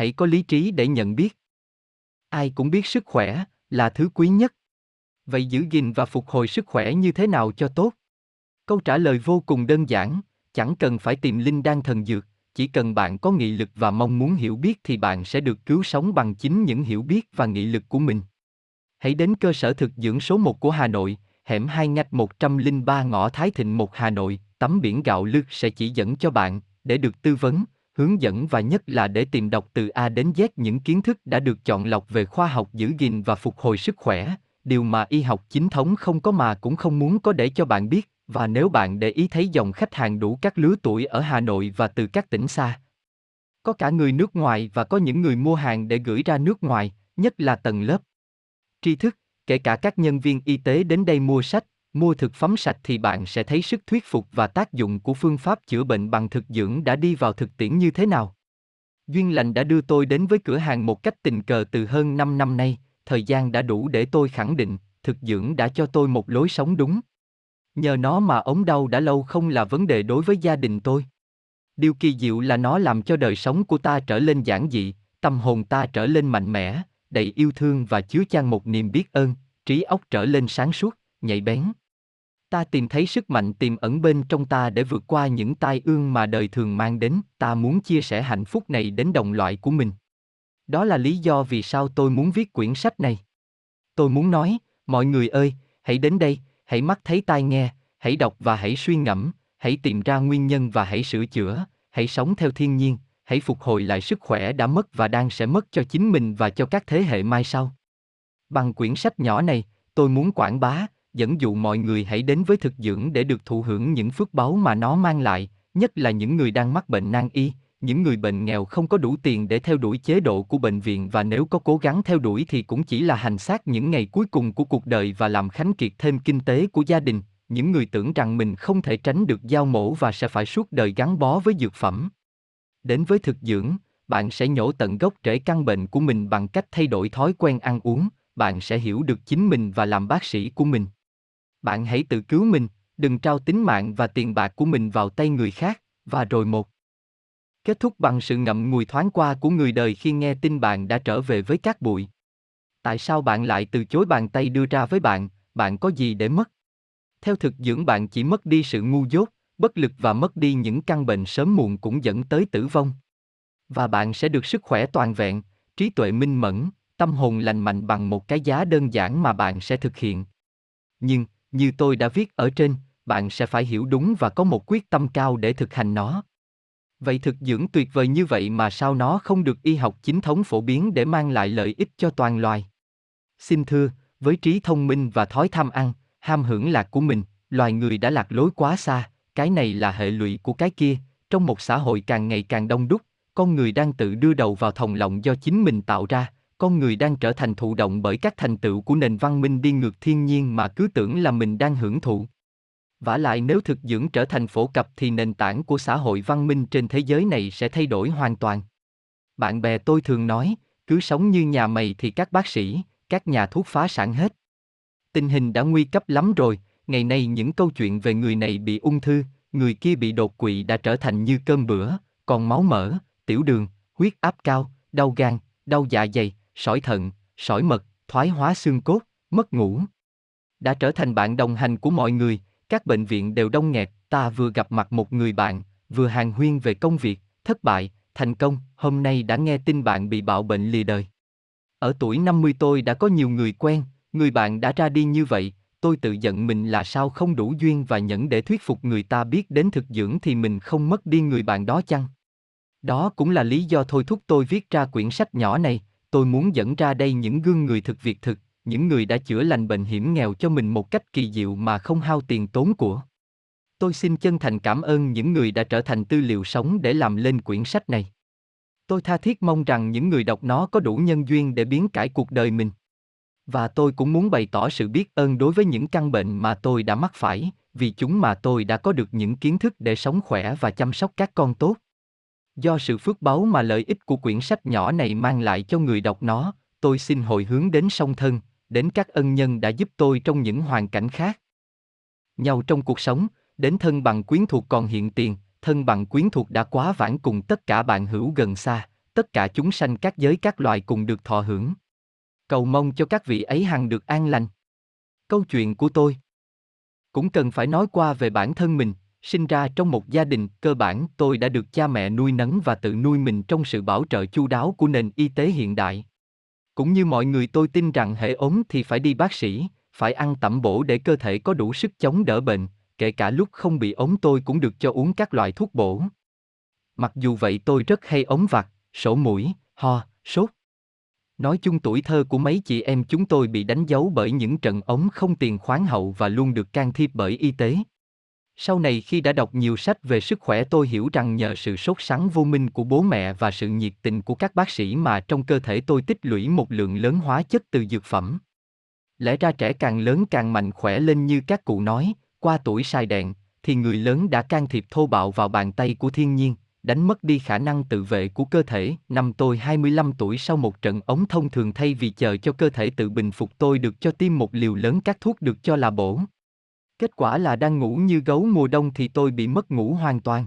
hãy có lý trí để nhận biết. Ai cũng biết sức khỏe là thứ quý nhất. Vậy giữ gìn và phục hồi sức khỏe như thế nào cho tốt? Câu trả lời vô cùng đơn giản, chẳng cần phải tìm linh đan thần dược, chỉ cần bạn có nghị lực và mong muốn hiểu biết thì bạn sẽ được cứu sống bằng chính những hiểu biết và nghị lực của mình. Hãy đến cơ sở thực dưỡng số 1 của Hà Nội, hẻm 2 ngách 103 ngõ Thái Thịnh 1 Hà Nội, tấm biển gạo lứt sẽ chỉ dẫn cho bạn, để được tư vấn, hướng dẫn và nhất là để tìm đọc từ A đến Z những kiến thức đã được chọn lọc về khoa học giữ gìn và phục hồi sức khỏe, điều mà y học chính thống không có mà cũng không muốn có để cho bạn biết, và nếu bạn để ý thấy dòng khách hàng đủ các lứa tuổi ở Hà Nội và từ các tỉnh xa. Có cả người nước ngoài và có những người mua hàng để gửi ra nước ngoài, nhất là tầng lớp tri thức, kể cả các nhân viên y tế đến đây mua sách, mua thực phẩm sạch thì bạn sẽ thấy sức thuyết phục và tác dụng của phương pháp chữa bệnh bằng thực dưỡng đã đi vào thực tiễn như thế nào. Duyên lành đã đưa tôi đến với cửa hàng một cách tình cờ từ hơn 5 năm nay, thời gian đã đủ để tôi khẳng định, thực dưỡng đã cho tôi một lối sống đúng. Nhờ nó mà ống đau đã lâu không là vấn đề đối với gia đình tôi. Điều kỳ diệu là nó làm cho đời sống của ta trở lên giản dị, tâm hồn ta trở lên mạnh mẽ, đầy yêu thương và chứa chan một niềm biết ơn, trí óc trở lên sáng suốt, nhạy bén. Ta tìm thấy sức mạnh tiềm ẩn bên trong ta để vượt qua những tai ương mà đời thường mang đến, ta muốn chia sẻ hạnh phúc này đến đồng loại của mình. Đó là lý do vì sao tôi muốn viết quyển sách này. Tôi muốn nói, mọi người ơi, hãy đến đây, hãy mắt thấy tai nghe, hãy đọc và hãy suy ngẫm, hãy tìm ra nguyên nhân và hãy sửa chữa, hãy sống theo thiên nhiên, hãy phục hồi lại sức khỏe đã mất và đang sẽ mất cho chính mình và cho các thế hệ mai sau. Bằng quyển sách nhỏ này, tôi muốn quảng bá, dẫn dụ mọi người hãy đến với thực dưỡng để được thụ hưởng những phước báu mà nó mang lại, nhất là những người đang mắc bệnh nan y, những người bệnh nghèo không có đủ tiền để theo đuổi chế độ của bệnh viện và nếu có cố gắng theo đuổi thì cũng chỉ là hành xác những ngày cuối cùng của cuộc đời và làm khánh kiệt thêm kinh tế của gia đình, những người tưởng rằng mình không thể tránh được giao mổ và sẽ phải suốt đời gắn bó với dược phẩm. Đến với thực dưỡng, bạn sẽ nhổ tận gốc rễ căn bệnh của mình bằng cách thay đổi thói quen ăn uống, bạn sẽ hiểu được chính mình và làm bác sĩ của mình. Bạn hãy tự cứu mình, đừng trao tính mạng và tiền bạc của mình vào tay người khác, và rồi một. Kết thúc bằng sự ngậm ngùi thoáng qua của người đời khi nghe tin bạn đã trở về với cát bụi. Tại sao bạn lại từ chối bàn tay đưa ra với bạn, bạn có gì để mất? Theo thực dưỡng bạn chỉ mất đi sự ngu dốt, bất lực và mất đi những căn bệnh sớm muộn cũng dẫn tới tử vong. Và bạn sẽ được sức khỏe toàn vẹn, trí tuệ minh mẫn, tâm hồn lành mạnh bằng một cái giá đơn giản mà bạn sẽ thực hiện. Nhưng, như tôi đã viết ở trên, bạn sẽ phải hiểu đúng và có một quyết tâm cao để thực hành nó. Vậy thực dưỡng tuyệt vời như vậy mà sao nó không được y học chính thống phổ biến để mang lại lợi ích cho toàn loài? Xin thưa, với trí thông minh và thói tham ăn, ham hưởng lạc của mình, loài người đã lạc lối quá xa, cái này là hệ lụy của cái kia, trong một xã hội càng ngày càng đông đúc, con người đang tự đưa đầu vào thòng lọng do chính mình tạo ra, con người đang trở thành thụ động bởi các thành tựu của nền văn minh đi ngược thiên nhiên mà cứ tưởng là mình đang hưởng thụ. Vả lại nếu thực dưỡng trở thành phổ cập thì nền tảng của xã hội văn minh trên thế giới này sẽ thay đổi hoàn toàn. Bạn bè tôi thường nói, cứ sống như nhà mày thì các bác sĩ, các nhà thuốc phá sản hết. Tình hình đã nguy cấp lắm rồi, ngày nay những câu chuyện về người này bị ung thư, người kia bị đột quỵ đã trở thành như cơm bữa, còn máu mỡ, tiểu đường, huyết áp cao, đau gan, đau dạ dày, sỏi thận, sỏi mật, thoái hóa xương cốt, mất ngủ. Đã trở thành bạn đồng hành của mọi người, các bệnh viện đều đông nghẹt, ta vừa gặp mặt một người bạn, vừa hàng huyên về công việc, thất bại, thành công, hôm nay đã nghe tin bạn bị bạo bệnh lìa đời. Ở tuổi 50 tôi đã có nhiều người quen, người bạn đã ra đi như vậy, tôi tự giận mình là sao không đủ duyên và nhẫn để thuyết phục người ta biết đến thực dưỡng thì mình không mất đi người bạn đó chăng? Đó cũng là lý do thôi thúc tôi viết ra quyển sách nhỏ này, tôi muốn dẫn ra đây những gương người thực việc thực, những người đã chữa lành bệnh hiểm nghèo cho mình một cách kỳ diệu mà không hao tiền tốn của. Tôi xin chân thành cảm ơn những người đã trở thành tư liệu sống để làm lên quyển sách này. Tôi tha thiết mong rằng những người đọc nó có đủ nhân duyên để biến cải cuộc đời mình. Và tôi cũng muốn bày tỏ sự biết ơn đối với những căn bệnh mà tôi đã mắc phải, vì chúng mà tôi đã có được những kiến thức để sống khỏe và chăm sóc các con tốt. Do sự phước báu mà lợi ích của quyển sách nhỏ này mang lại cho người đọc nó, tôi xin hồi hướng đến song thân, đến các ân nhân đã giúp tôi trong những hoàn cảnh khác. Nhau trong cuộc sống, đến thân bằng quyến thuộc còn hiện tiền, thân bằng quyến thuộc đã quá vãng cùng tất cả bạn hữu gần xa, tất cả chúng sanh các giới các loài cùng được thọ hưởng. Cầu mong cho các vị ấy hằng được an lành. Câu chuyện của tôi cũng cần phải nói qua về bản thân mình, sinh ra trong một gia đình, cơ bản tôi đã được cha mẹ nuôi nấng và tự nuôi mình trong sự bảo trợ chu đáo của nền y tế hiện đại. Cũng như mọi người tôi tin rằng hệ ốm thì phải đi bác sĩ, phải ăn tẩm bổ để cơ thể có đủ sức chống đỡ bệnh, kể cả lúc không bị ốm tôi cũng được cho uống các loại thuốc bổ. Mặc dù vậy tôi rất hay ốm vặt, sổ mũi, ho, sốt. Nói chung tuổi thơ của mấy chị em chúng tôi bị đánh dấu bởi những trận ống không tiền khoáng hậu và luôn được can thiệp bởi y tế sau này khi đã đọc nhiều sách về sức khỏe tôi hiểu rằng nhờ sự sốt sắng vô minh của bố mẹ và sự nhiệt tình của các bác sĩ mà trong cơ thể tôi tích lũy một lượng lớn hóa chất từ dược phẩm. Lẽ ra trẻ càng lớn càng mạnh khỏe lên như các cụ nói, qua tuổi sai đèn, thì người lớn đã can thiệp thô bạo vào bàn tay của thiên nhiên, đánh mất đi khả năng tự vệ của cơ thể. Năm tôi 25 tuổi sau một trận ống thông thường thay vì chờ cho cơ thể tự bình phục tôi được cho tiêm một liều lớn các thuốc được cho là bổ. Kết quả là đang ngủ như gấu mùa đông thì tôi bị mất ngủ hoàn toàn.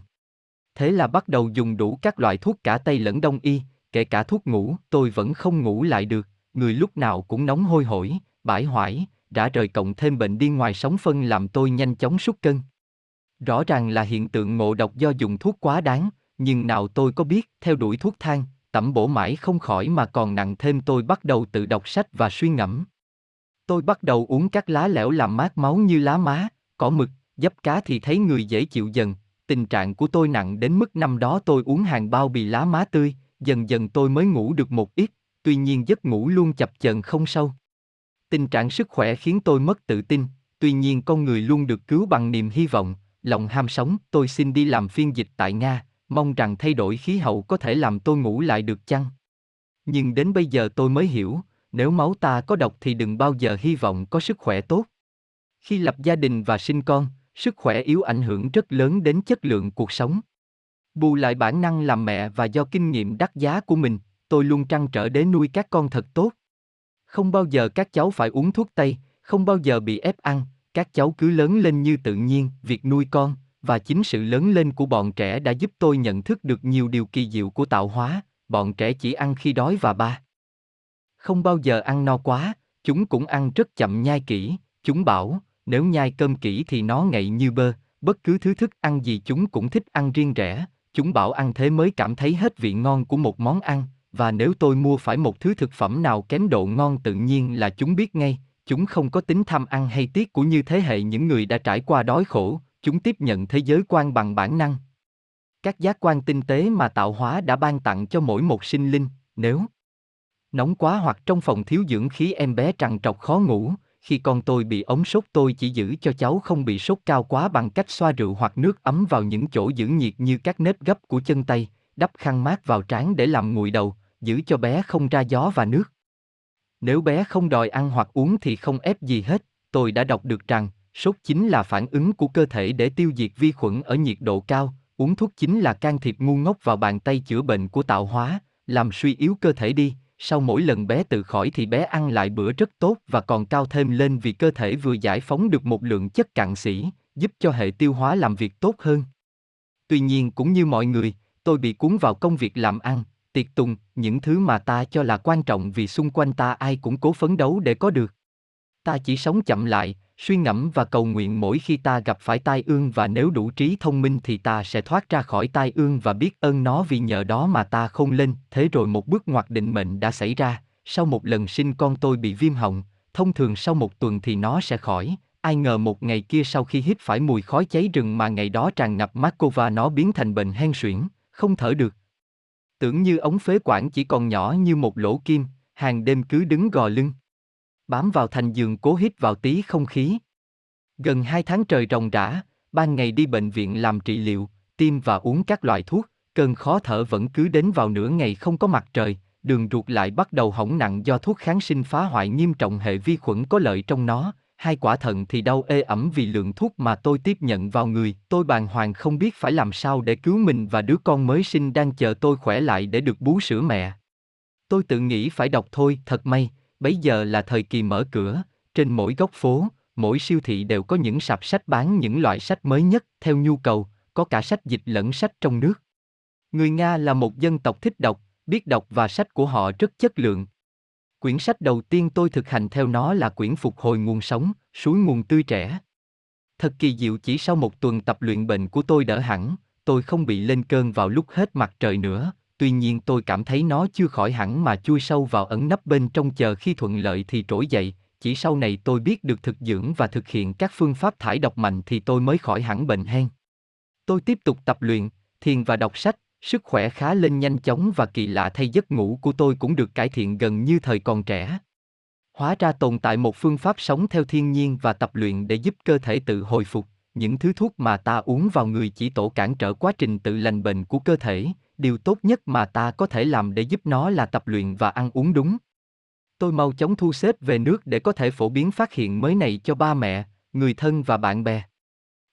Thế là bắt đầu dùng đủ các loại thuốc cả Tây lẫn Đông y, kể cả thuốc ngủ, tôi vẫn không ngủ lại được, người lúc nào cũng nóng hôi hổi, bãi hoải, đã rời cộng thêm bệnh điên ngoài sóng phân làm tôi nhanh chóng sút cân. Rõ ràng là hiện tượng ngộ độc do dùng thuốc quá đáng, nhưng nào tôi có biết, theo đuổi thuốc thang, tẩm bổ mãi không khỏi mà còn nặng thêm tôi bắt đầu tự đọc sách và suy ngẫm. Tôi bắt đầu uống các lá lẻo làm mát máu như lá má, cỏ mực, dấp cá thì thấy người dễ chịu dần. Tình trạng của tôi nặng đến mức năm đó tôi uống hàng bao bì lá má tươi, dần dần tôi mới ngủ được một ít, tuy nhiên giấc ngủ luôn chập chờn không sâu. Tình trạng sức khỏe khiến tôi mất tự tin, tuy nhiên con người luôn được cứu bằng niềm hy vọng, lòng ham sống. Tôi xin đi làm phiên dịch tại Nga, mong rằng thay đổi khí hậu có thể làm tôi ngủ lại được chăng? Nhưng đến bây giờ tôi mới hiểu, nếu máu ta có độc thì đừng bao giờ hy vọng có sức khỏe tốt. Khi lập gia đình và sinh con, sức khỏe yếu ảnh hưởng rất lớn đến chất lượng cuộc sống. Bù lại bản năng làm mẹ và do kinh nghiệm đắt giá của mình, tôi luôn trăn trở để nuôi các con thật tốt. Không bao giờ các cháu phải uống thuốc tây, không bao giờ bị ép ăn, các cháu cứ lớn lên như tự nhiên, việc nuôi con và chính sự lớn lên của bọn trẻ đã giúp tôi nhận thức được nhiều điều kỳ diệu của tạo hóa, bọn trẻ chỉ ăn khi đói và ba không bao giờ ăn no quá, chúng cũng ăn rất chậm nhai kỹ, chúng bảo, nếu nhai cơm kỹ thì nó ngậy như bơ, bất cứ thứ thức ăn gì chúng cũng thích ăn riêng rẽ, chúng bảo ăn thế mới cảm thấy hết vị ngon của một món ăn, và nếu tôi mua phải một thứ thực phẩm nào kém độ ngon tự nhiên là chúng biết ngay, chúng không có tính tham ăn hay tiếc của như thế hệ những người đã trải qua đói khổ, chúng tiếp nhận thế giới quan bằng bản năng. Các giác quan tinh tế mà tạo hóa đã ban tặng cho mỗi một sinh linh, nếu Nóng quá hoặc trong phòng thiếu dưỡng khí em bé trằn trọc khó ngủ, khi con tôi bị ống sốt tôi chỉ giữ cho cháu không bị sốt cao quá bằng cách xoa rượu hoặc nước ấm vào những chỗ giữ nhiệt như các nếp gấp của chân tay, đắp khăn mát vào trán để làm nguội đầu, giữ cho bé không ra gió và nước. Nếu bé không đòi ăn hoặc uống thì không ép gì hết, tôi đã đọc được rằng, sốt chính là phản ứng của cơ thể để tiêu diệt vi khuẩn ở nhiệt độ cao, uống thuốc chính là can thiệp ngu ngốc vào bàn tay chữa bệnh của tạo hóa, làm suy yếu cơ thể đi, sau mỗi lần bé tự khỏi thì bé ăn lại bữa rất tốt và còn cao thêm lên vì cơ thể vừa giải phóng được một lượng chất cặn sĩ, giúp cho hệ tiêu hóa làm việc tốt hơn. Tuy nhiên cũng như mọi người, tôi bị cuốn vào công việc làm ăn, tiệc tùng, những thứ mà ta cho là quan trọng vì xung quanh ta ai cũng cố phấn đấu để có được. Ta chỉ sống chậm lại, suy ngẫm và cầu nguyện mỗi khi ta gặp phải tai ương và nếu đủ trí thông minh thì ta sẽ thoát ra khỏi tai ương và biết ơn nó vì nhờ đó mà ta không lên. Thế rồi một bước ngoặt định mệnh đã xảy ra, sau một lần sinh con tôi bị viêm họng, thông thường sau một tuần thì nó sẽ khỏi, ai ngờ một ngày kia sau khi hít phải mùi khói cháy rừng mà ngày đó tràn ngập Markova nó biến thành bệnh hen suyễn, không thở được. Tưởng như ống phế quản chỉ còn nhỏ như một lỗ kim, hàng đêm cứ đứng gò lưng bám vào thành giường cố hít vào tí không khí. Gần hai tháng trời ròng rã, ban ngày đi bệnh viện làm trị liệu, tiêm và uống các loại thuốc, cơn khó thở vẫn cứ đến vào nửa ngày không có mặt trời, đường ruột lại bắt đầu hỏng nặng do thuốc kháng sinh phá hoại nghiêm trọng hệ vi khuẩn có lợi trong nó, hai quả thận thì đau ê ẩm vì lượng thuốc mà tôi tiếp nhận vào người, tôi bàng hoàng không biết phải làm sao để cứu mình và đứa con mới sinh đang chờ tôi khỏe lại để được bú sữa mẹ. Tôi tự nghĩ phải đọc thôi, thật may, Bấy giờ là thời kỳ mở cửa, trên mỗi góc phố, mỗi siêu thị đều có những sạp sách bán những loại sách mới nhất theo nhu cầu, có cả sách dịch lẫn sách trong nước. Người Nga là một dân tộc thích đọc, biết đọc và sách của họ rất chất lượng. Quyển sách đầu tiên tôi thực hành theo nó là quyển Phục hồi nguồn sống, suối nguồn tươi trẻ. Thật kỳ diệu chỉ sau một tuần tập luyện bệnh của tôi đỡ hẳn, tôi không bị lên cơn vào lúc hết mặt trời nữa, tuy nhiên tôi cảm thấy nó chưa khỏi hẳn mà chui sâu vào ẩn nấp bên trong chờ khi thuận lợi thì trỗi dậy, chỉ sau này tôi biết được thực dưỡng và thực hiện các phương pháp thải độc mạnh thì tôi mới khỏi hẳn bệnh hen. Tôi tiếp tục tập luyện, thiền và đọc sách, sức khỏe khá lên nhanh chóng và kỳ lạ thay giấc ngủ của tôi cũng được cải thiện gần như thời còn trẻ. Hóa ra tồn tại một phương pháp sống theo thiên nhiên và tập luyện để giúp cơ thể tự hồi phục, những thứ thuốc mà ta uống vào người chỉ tổ cản trở quá trình tự lành bệnh của cơ thể, điều tốt nhất mà ta có thể làm để giúp nó là tập luyện và ăn uống đúng. Tôi mau chóng thu xếp về nước để có thể phổ biến phát hiện mới này cho ba mẹ, người thân và bạn bè.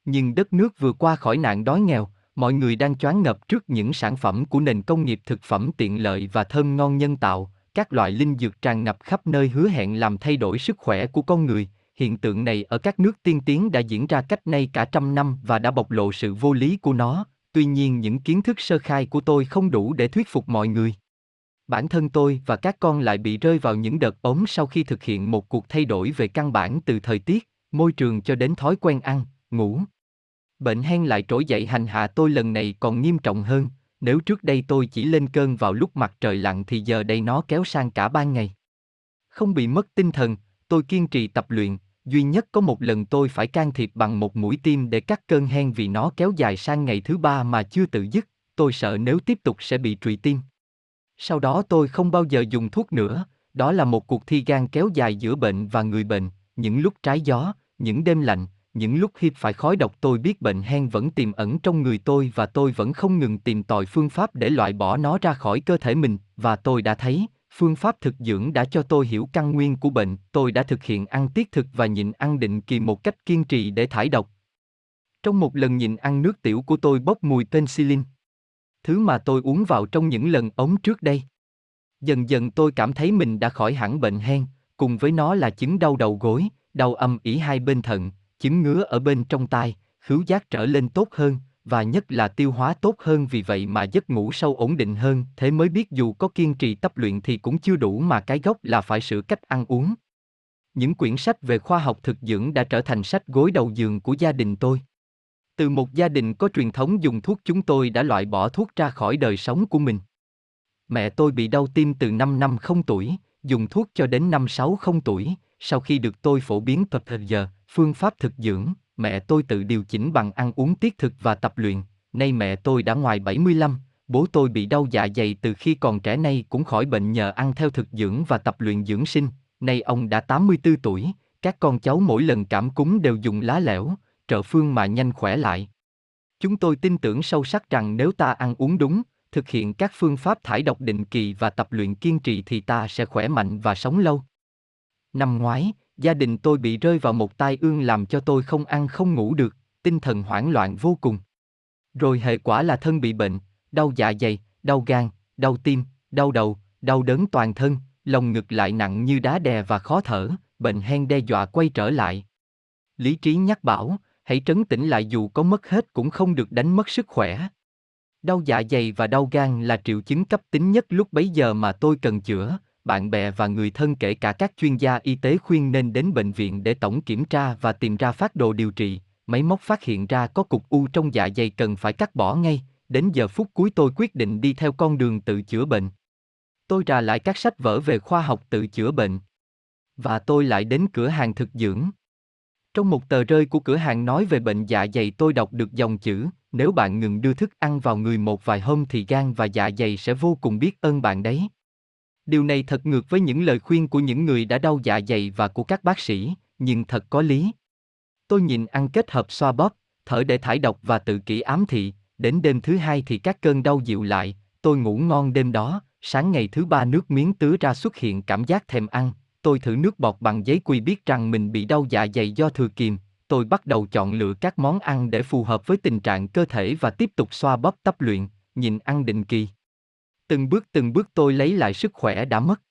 Nhưng đất nước vừa qua khỏi nạn đói nghèo, mọi người đang choáng ngập trước những sản phẩm của nền công nghiệp thực phẩm tiện lợi và thơm ngon nhân tạo, các loại linh dược tràn ngập khắp nơi hứa hẹn làm thay đổi sức khỏe của con người. Hiện tượng này ở các nước tiên tiến đã diễn ra cách nay cả trăm năm và đã bộc lộ sự vô lý của nó, tuy nhiên những kiến thức sơ khai của tôi không đủ để thuyết phục mọi người. Bản thân tôi và các con lại bị rơi vào những đợt ốm sau khi thực hiện một cuộc thay đổi về căn bản từ thời tiết, môi trường cho đến thói quen ăn, ngủ. Bệnh hen lại trỗi dậy hành hạ tôi lần này còn nghiêm trọng hơn, nếu trước đây tôi chỉ lên cơn vào lúc mặt trời lặn thì giờ đây nó kéo sang cả ban ngày. Không bị mất tinh thần, tôi kiên trì tập luyện, duy nhất có một lần tôi phải can thiệp bằng một mũi tim để cắt cơn hen vì nó kéo dài sang ngày thứ ba mà chưa tự dứt, tôi sợ nếu tiếp tục sẽ bị trụy tim. Sau đó tôi không bao giờ dùng thuốc nữa, đó là một cuộc thi gan kéo dài giữa bệnh và người bệnh, những lúc trái gió, những đêm lạnh, những lúc hít phải khói độc tôi biết bệnh hen vẫn tiềm ẩn trong người tôi và tôi vẫn không ngừng tìm tòi phương pháp để loại bỏ nó ra khỏi cơ thể mình, và tôi đã thấy, phương pháp thực dưỡng đã cho tôi hiểu căn nguyên của bệnh, tôi đã thực hiện ăn tiết thực và nhịn ăn định kỳ một cách kiên trì để thải độc. Trong một lần nhịn ăn nước tiểu của tôi bốc mùi penicillin. Thứ mà tôi uống vào trong những lần ống trước đây. Dần dần tôi cảm thấy mình đã khỏi hẳn bệnh hen, cùng với nó là chứng đau đầu gối, đau âm ỉ hai bên thận, chứng ngứa ở bên trong tai, khứu giác trở lên tốt hơn, và nhất là tiêu hóa tốt hơn vì vậy mà giấc ngủ sâu ổn định hơn, thế mới biết dù có kiên trì tập luyện thì cũng chưa đủ mà cái gốc là phải sửa cách ăn uống. Những quyển sách về khoa học thực dưỡng đã trở thành sách gối đầu giường của gia đình tôi. Từ một gia đình có truyền thống dùng thuốc chúng tôi đã loại bỏ thuốc ra khỏi đời sống của mình. Mẹ tôi bị đau tim từ 5 năm không tuổi, dùng thuốc cho đến năm sáu không tuổi, sau khi được tôi phổ biến tập giờ, phương pháp thực dưỡng, mẹ tôi tự điều chỉnh bằng ăn uống tiết thực và tập luyện. Nay mẹ tôi đã ngoài 75, bố tôi bị đau dạ dày từ khi còn trẻ nay cũng khỏi bệnh nhờ ăn theo thực dưỡng và tập luyện dưỡng sinh. Nay ông đã 84 tuổi, các con cháu mỗi lần cảm cúm đều dùng lá lẻo, trợ phương mà nhanh khỏe lại. Chúng tôi tin tưởng sâu sắc rằng nếu ta ăn uống đúng, thực hiện các phương pháp thải độc định kỳ và tập luyện kiên trì thì ta sẽ khỏe mạnh và sống lâu. Năm ngoái, gia đình tôi bị rơi vào một tai ương làm cho tôi không ăn không ngủ được, tinh thần hoảng loạn vô cùng. Rồi hệ quả là thân bị bệnh, đau dạ dày, đau gan, đau tim, đau đầu, đau đớn toàn thân, lòng ngực lại nặng như đá đè và khó thở, bệnh hen đe dọa quay trở lại. Lý trí nhắc bảo, hãy trấn tĩnh lại dù có mất hết cũng không được đánh mất sức khỏe. Đau dạ dày và đau gan là triệu chứng cấp tính nhất lúc bấy giờ mà tôi cần chữa, bạn bè và người thân kể cả các chuyên gia y tế khuyên nên đến bệnh viện để tổng kiểm tra và tìm ra phát đồ điều trị, máy móc phát hiện ra có cục u trong dạ dày cần phải cắt bỏ ngay, đến giờ phút cuối tôi quyết định đi theo con đường tự chữa bệnh. Tôi ra lại các sách vở về khoa học tự chữa bệnh. Và tôi lại đến cửa hàng thực dưỡng. Trong một tờ rơi của cửa hàng nói về bệnh dạ dày tôi đọc được dòng chữ, nếu bạn ngừng đưa thức ăn vào người một vài hôm thì gan và dạ dày sẽ vô cùng biết ơn bạn đấy. Điều này thật ngược với những lời khuyên của những người đã đau dạ dày và của các bác sĩ, nhưng thật có lý. Tôi nhìn ăn kết hợp xoa bóp, thở để thải độc và tự kỷ ám thị, đến đêm thứ hai thì các cơn đau dịu lại, tôi ngủ ngon đêm đó, sáng ngày thứ ba nước miếng tứa ra xuất hiện cảm giác thèm ăn, tôi thử nước bọt bằng giấy quy biết rằng mình bị đau dạ dày do thừa kiềm, tôi bắt đầu chọn lựa các món ăn để phù hợp với tình trạng cơ thể và tiếp tục xoa bóp tập luyện, nhìn ăn định kỳ. Từng bước từng bước tôi lấy lại sức khỏe đã mất.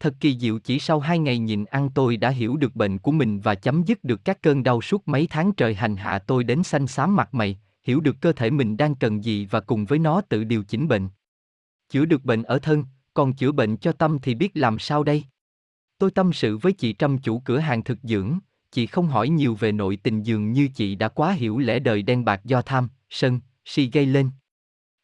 Thật kỳ diệu chỉ sau hai ngày nhìn ăn tôi đã hiểu được bệnh của mình và chấm dứt được các cơn đau suốt mấy tháng trời hành hạ tôi đến xanh xám mặt mày, hiểu được cơ thể mình đang cần gì và cùng với nó tự điều chỉnh bệnh. Chữa được bệnh ở thân, còn chữa bệnh cho tâm thì biết làm sao đây? Tôi tâm sự với chị Trâm chủ cửa hàng thực dưỡng, chị không hỏi nhiều về nội tình dường như chị đã quá hiểu lẽ đời đen bạc do tham, sân, si gây lên.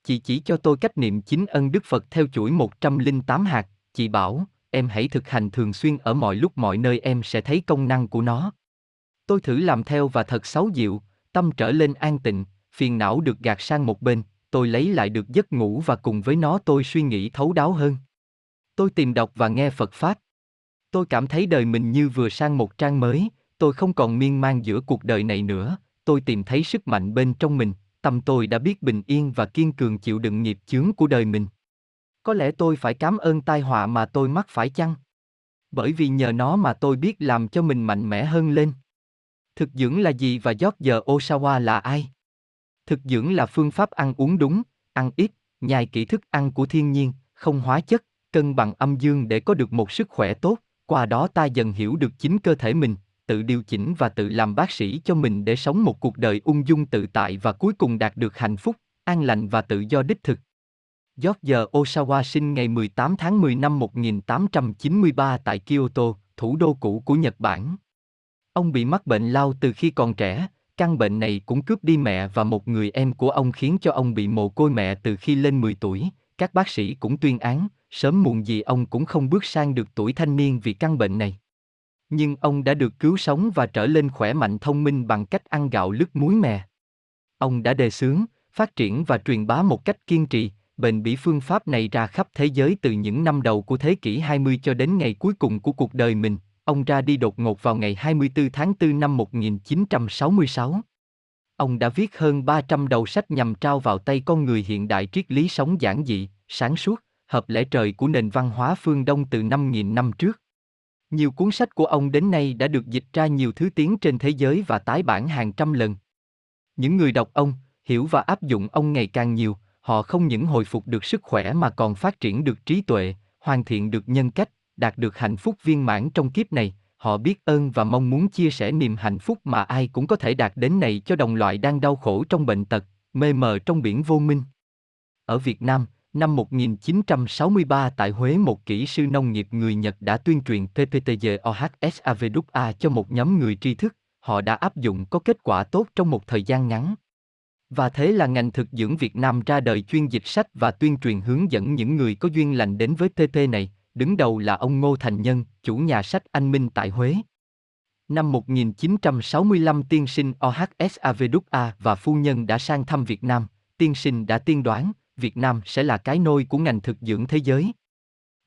Chị chỉ cho tôi cách niệm chính ân Đức Phật theo chuỗi 108 hạt, chị bảo, em hãy thực hành thường xuyên ở mọi lúc mọi nơi em sẽ thấy công năng của nó. Tôi thử làm theo và thật xấu dịu, tâm trở lên an tịnh, phiền não được gạt sang một bên, tôi lấy lại được giấc ngủ và cùng với nó tôi suy nghĩ thấu đáo hơn. Tôi tìm đọc và nghe Phật Pháp. Tôi cảm thấy đời mình như vừa sang một trang mới, tôi không còn miên man giữa cuộc đời này nữa, tôi tìm thấy sức mạnh bên trong mình, tâm tôi đã biết bình yên và kiên cường chịu đựng nghiệp chướng của đời mình. Có lẽ tôi phải cảm ơn tai họa mà tôi mắc phải chăng? Bởi vì nhờ nó mà tôi biết làm cho mình mạnh mẽ hơn lên. Thực dưỡng là gì và George Osawa là ai? Thực dưỡng là phương pháp ăn uống đúng, ăn ít, nhai kỹ thức ăn của thiên nhiên, không hóa chất, cân bằng âm dương để có được một sức khỏe tốt, qua đó ta dần hiểu được chính cơ thể mình, tự điều chỉnh và tự làm bác sĩ cho mình để sống một cuộc đời ung dung tự tại và cuối cùng đạt được hạnh phúc, an lành và tự do đích thực. George Osawa sinh ngày 18 tháng 10 năm 1893 tại Kyoto, thủ đô cũ của Nhật Bản. Ông bị mắc bệnh lao từ khi còn trẻ, căn bệnh này cũng cướp đi mẹ và một người em của ông khiến cho ông bị mồ côi mẹ từ khi lên 10 tuổi. Các bác sĩ cũng tuyên án, sớm muộn gì ông cũng không bước sang được tuổi thanh niên vì căn bệnh này. Nhưng ông đã được cứu sống và trở lên khỏe mạnh thông minh bằng cách ăn gạo lứt muối mè. Ông đã đề xướng, phát triển và truyền bá một cách kiên trì, bền bỉ phương pháp này ra khắp thế giới từ những năm đầu của thế kỷ 20 cho đến ngày cuối cùng của cuộc đời mình, Ông ra đi đột ngột vào ngày 24 tháng 4 năm 1966. Ông đã viết hơn 300 đầu sách nhằm trao vào tay con người hiện đại triết lý sống giản dị, sáng suốt, hợp lẽ trời của nền văn hóa phương Đông từ 5.000 năm trước. Nhiều cuốn sách của ông đến nay đã được dịch ra nhiều thứ tiếng trên thế giới và tái bản hàng trăm lần. Những người đọc ông, hiểu và áp dụng ông ngày càng nhiều, họ không những hồi phục được sức khỏe mà còn phát triển được trí tuệ, hoàn thiện được nhân cách, đạt được hạnh phúc viên mãn trong kiếp này, họ biết ơn và mong muốn chia sẻ niềm hạnh phúc mà ai cũng có thể đạt đến này cho đồng loại đang đau khổ trong bệnh tật, mê mờ trong biển vô minh. Ở Việt Nam, năm 1963 tại Huế một kỹ sư nông nghiệp người Nhật đã tuyên truyền PPTGOHSAVWA cho một nhóm người tri thức, họ đã áp dụng có kết quả tốt trong một thời gian ngắn. Và thế là ngành thực dưỡng Việt Nam ra đời chuyên dịch sách và tuyên truyền hướng dẫn những người có duyên lành đến với PP này, đứng đầu là ông Ngô Thành Nhân, chủ nhà sách Anh Minh tại Huế. Năm 1965 tiên sinh OHSAVWA và phu nhân đã sang thăm Việt Nam, tiên sinh đã tiên đoán, Việt Nam sẽ là cái nôi của ngành thực dưỡng thế giới.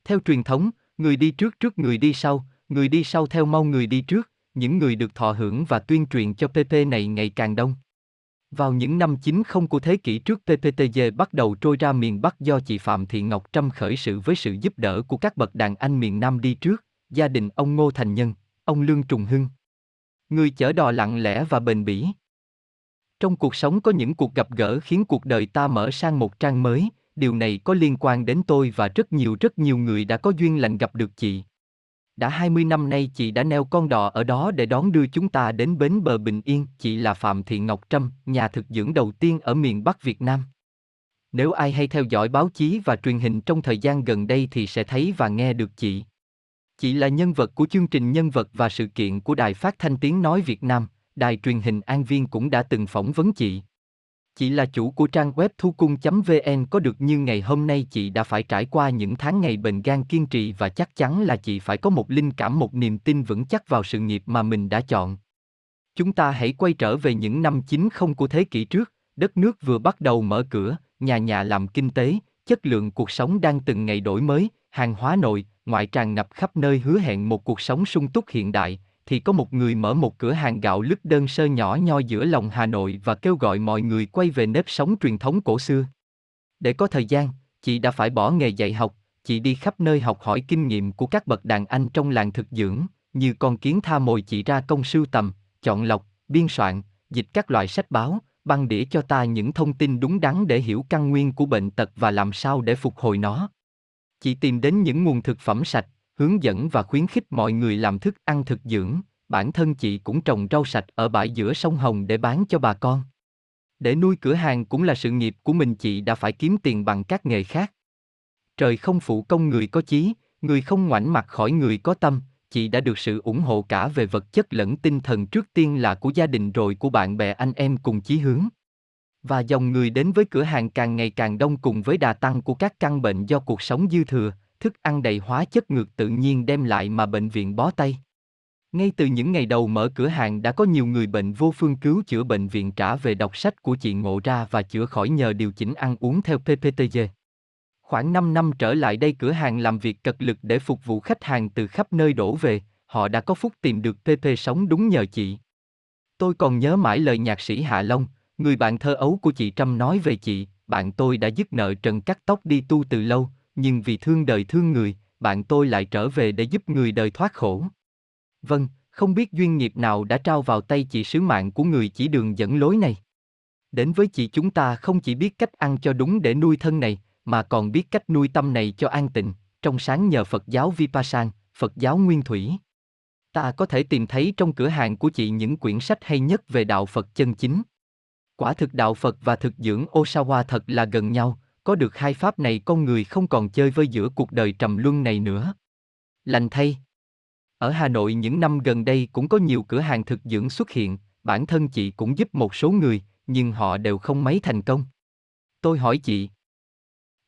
Theo truyền thống, người đi trước trước người đi sau, người đi sau theo mau người đi trước, những người được thọ hưởng và tuyên truyền cho PP này ngày càng đông. Vào những năm 90 của thế kỷ trước PPTG bắt đầu trôi ra miền Bắc do chị Phạm Thị Ngọc Trâm khởi sự với sự giúp đỡ của các bậc đàn anh miền Nam đi trước, gia đình ông Ngô Thành Nhân, ông Lương Trùng Hưng. Người chở đò lặng lẽ và bền bỉ. Trong cuộc sống có những cuộc gặp gỡ khiến cuộc đời ta mở sang một trang mới, điều này có liên quan đến tôi và rất nhiều rất nhiều người đã có duyên lành gặp được chị. Đã 20 năm nay chị đã neo con đò ở đó để đón đưa chúng ta đến bến bờ bình yên. Chị là Phạm Thị Ngọc Trâm, nhà thực dưỡng đầu tiên ở miền Bắc Việt Nam. Nếu ai hay theo dõi báo chí và truyền hình trong thời gian gần đây thì sẽ thấy và nghe được chị. Chị là nhân vật của chương trình nhân vật và sự kiện của Đài Phát thanh Tiếng Nói Việt Nam, đài truyền hình An Viên cũng đã từng phỏng vấn chị. Chị là chủ của trang web thu cung.vn có được như ngày hôm nay chị đã phải trải qua những tháng ngày bền gan kiên trì và chắc chắn là chị phải có một linh cảm một niềm tin vững chắc vào sự nghiệp mà mình đã chọn. Chúng ta hãy quay trở về những năm 90 của thế kỷ trước, đất nước vừa bắt đầu mở cửa, nhà nhà làm kinh tế, chất lượng cuộc sống đang từng ngày đổi mới, hàng hóa nội, ngoại tràn ngập khắp nơi hứa hẹn một cuộc sống sung túc hiện đại, thì có một người mở một cửa hàng gạo lứt đơn sơ nhỏ nhoi giữa lòng Hà Nội và kêu gọi mọi người quay về nếp sống truyền thống cổ xưa. Để có thời gian, chị đã phải bỏ nghề dạy học, chị đi khắp nơi học hỏi kinh nghiệm của các bậc đàn anh trong làng thực dưỡng, như con kiến tha mồi chị ra công sưu tầm, chọn lọc, biên soạn, dịch các loại sách báo, băng đĩa cho ta những thông tin đúng đắn để hiểu căn nguyên của bệnh tật và làm sao để phục hồi nó. Chị tìm đến những nguồn thực phẩm sạch, hướng dẫn và khuyến khích mọi người làm thức ăn thực dưỡng, bản thân chị cũng trồng rau sạch ở bãi giữa sông Hồng để bán cho bà con. Để nuôi cửa hàng cũng là sự nghiệp của mình chị đã phải kiếm tiền bằng các nghề khác. Trời không phụ công người có chí, người không ngoảnh mặt khỏi người có tâm, chị đã được sự ủng hộ cả về vật chất lẫn tinh thần trước tiên là của gia đình rồi của bạn bè anh em cùng chí hướng. Và dòng người đến với cửa hàng càng ngày càng đông cùng với đà tăng của các căn bệnh do cuộc sống dư thừa, thức ăn đầy hóa chất ngược tự nhiên đem lại mà bệnh viện bó tay. Ngay từ những ngày đầu mở cửa hàng đã có nhiều người bệnh vô phương cứu chữa bệnh viện trả về đọc sách của chị ngộ ra và chữa khỏi nhờ điều chỉnh ăn uống theo PPTG. Khoảng 5 năm trở lại đây cửa hàng làm việc cật lực để phục vụ khách hàng từ khắp nơi đổ về, họ đã có phúc tìm được PP sống đúng nhờ chị. Tôi còn nhớ mãi lời nhạc sĩ Hạ Long, người bạn thơ ấu của chị Trâm nói về chị, bạn tôi đã dứt nợ trần cắt tóc đi tu từ lâu, nhưng vì thương đời thương người, bạn tôi lại trở về để giúp người đời thoát khổ. Vâng, không biết duyên nghiệp nào đã trao vào tay chị sứ mạng của người chỉ đường dẫn lối này. Đến với chị chúng ta không chỉ biết cách ăn cho đúng để nuôi thân này, mà còn biết cách nuôi tâm này cho an tịnh, trong sáng nhờ Phật giáo Vipassana, Phật giáo Nguyên Thủy. Ta có thể tìm thấy trong cửa hàng của chị những quyển sách hay nhất về đạo Phật chân chính. Quả thực đạo Phật và thực dưỡng Osawa thật là gần nhau, có được hai pháp này con người không còn chơi với giữa cuộc đời trầm luân này nữa. Lành thay. Ở Hà Nội những năm gần đây cũng có nhiều cửa hàng thực dưỡng xuất hiện, bản thân chị cũng giúp một số người, nhưng họ đều không mấy thành công. Tôi hỏi chị,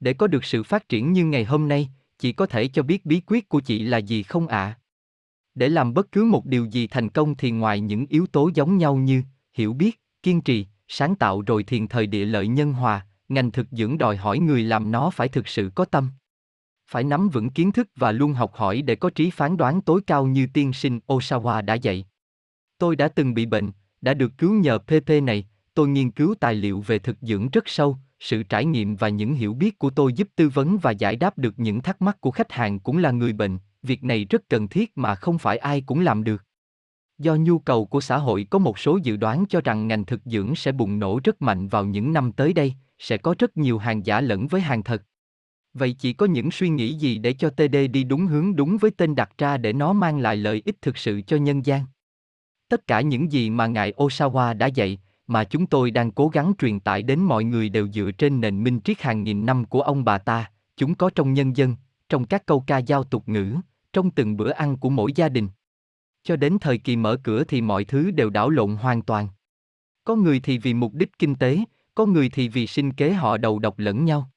để có được sự phát triển như ngày hôm nay, chị có thể cho biết bí quyết của chị là gì không ạ? À? Để làm bất cứ một điều gì thành công thì ngoài những yếu tố giống nhau như hiểu biết, kiên trì, sáng tạo rồi thiền thời địa lợi nhân hòa, ngành thực dưỡng đòi hỏi người làm nó phải thực sự có tâm. Phải nắm vững kiến thức và luôn học hỏi để có trí phán đoán tối cao như tiên sinh Osawa đã dạy. Tôi đã từng bị bệnh, đã được cứu nhờ PP này, tôi nghiên cứu tài liệu về thực dưỡng rất sâu, sự trải nghiệm và những hiểu biết của tôi giúp tư vấn và giải đáp được những thắc mắc của khách hàng cũng là người bệnh, việc này rất cần thiết mà không phải ai cũng làm được. Do nhu cầu của xã hội có một số dự đoán cho rằng ngành thực dưỡng sẽ bùng nổ rất mạnh vào những năm tới đây, sẽ có rất nhiều hàng giả lẫn với hàng thật. Vậy chỉ có những suy nghĩ gì để cho TD đi đúng hướng đúng với tên đặt ra để nó mang lại lợi ích thực sự cho nhân gian? Tất cả những gì mà ngài Osawa đã dạy, mà chúng tôi đang cố gắng truyền tải đến mọi người đều dựa trên nền minh triết hàng nghìn năm của ông bà ta, chúng có trong nhân dân, trong các câu ca giao tục ngữ, trong từng bữa ăn của mỗi gia đình. Cho đến thời kỳ mở cửa thì mọi thứ đều đảo lộn hoàn toàn. Có người thì vì mục đích kinh tế, có người thì vì sinh kế họ đầu độc lẫn nhau.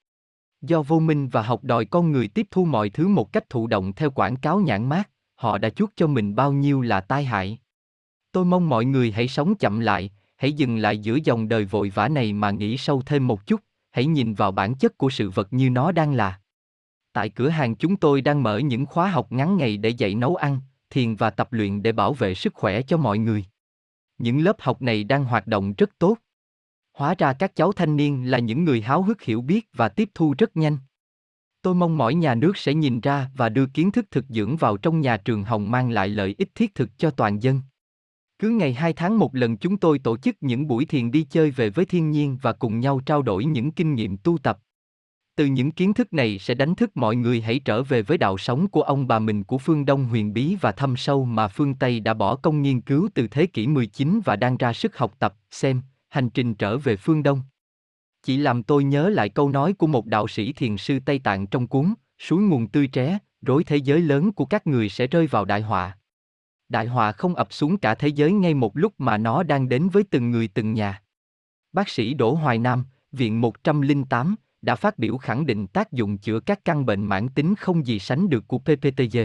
Do vô minh và học đòi con người tiếp thu mọi thứ một cách thụ động theo quảng cáo nhãn mát, họ đã chuốc cho mình bao nhiêu là tai hại. Tôi mong mọi người hãy sống chậm lại, hãy dừng lại giữa dòng đời vội vã này mà nghĩ sâu thêm một chút, hãy nhìn vào bản chất của sự vật như nó đang là. Tại cửa hàng chúng tôi đang mở những khóa học ngắn ngày để dạy nấu ăn, thiền và tập luyện để bảo vệ sức khỏe cho mọi người. Những lớp học này đang hoạt động rất tốt. Hóa ra các cháu thanh niên là những người háo hức hiểu biết và tiếp thu rất nhanh. Tôi mong mỏi nhà nước sẽ nhìn ra và đưa kiến thức thực dưỡng vào trong nhà trường Hồng mang lại lợi ích thiết thực cho toàn dân. Cứ ngày hai tháng một lần chúng tôi tổ chức những buổi thiền đi chơi về với thiên nhiên và cùng nhau trao đổi những kinh nghiệm tu tập. Từ những kiến thức này sẽ đánh thức mọi người hãy trở về với đạo sống của ông bà mình của phương Đông huyền bí và thâm sâu mà phương Tây đã bỏ công nghiên cứu từ thế kỷ 19 và đang ra sức học tập, xem, hành trình trở về phương Đông. Chỉ làm tôi nhớ lại câu nói của một đạo sĩ thiền sư Tây Tạng trong cuốn, suối nguồn tươi tré, rối thế giới lớn của các người sẽ rơi vào đại họa đại họa không ập xuống cả thế giới ngay một lúc mà nó đang đến với từng người từng nhà. Bác sĩ Đỗ Hoài Nam, Viện 108, đã phát biểu khẳng định tác dụng chữa các căn bệnh mãn tính không gì sánh được của PPTG.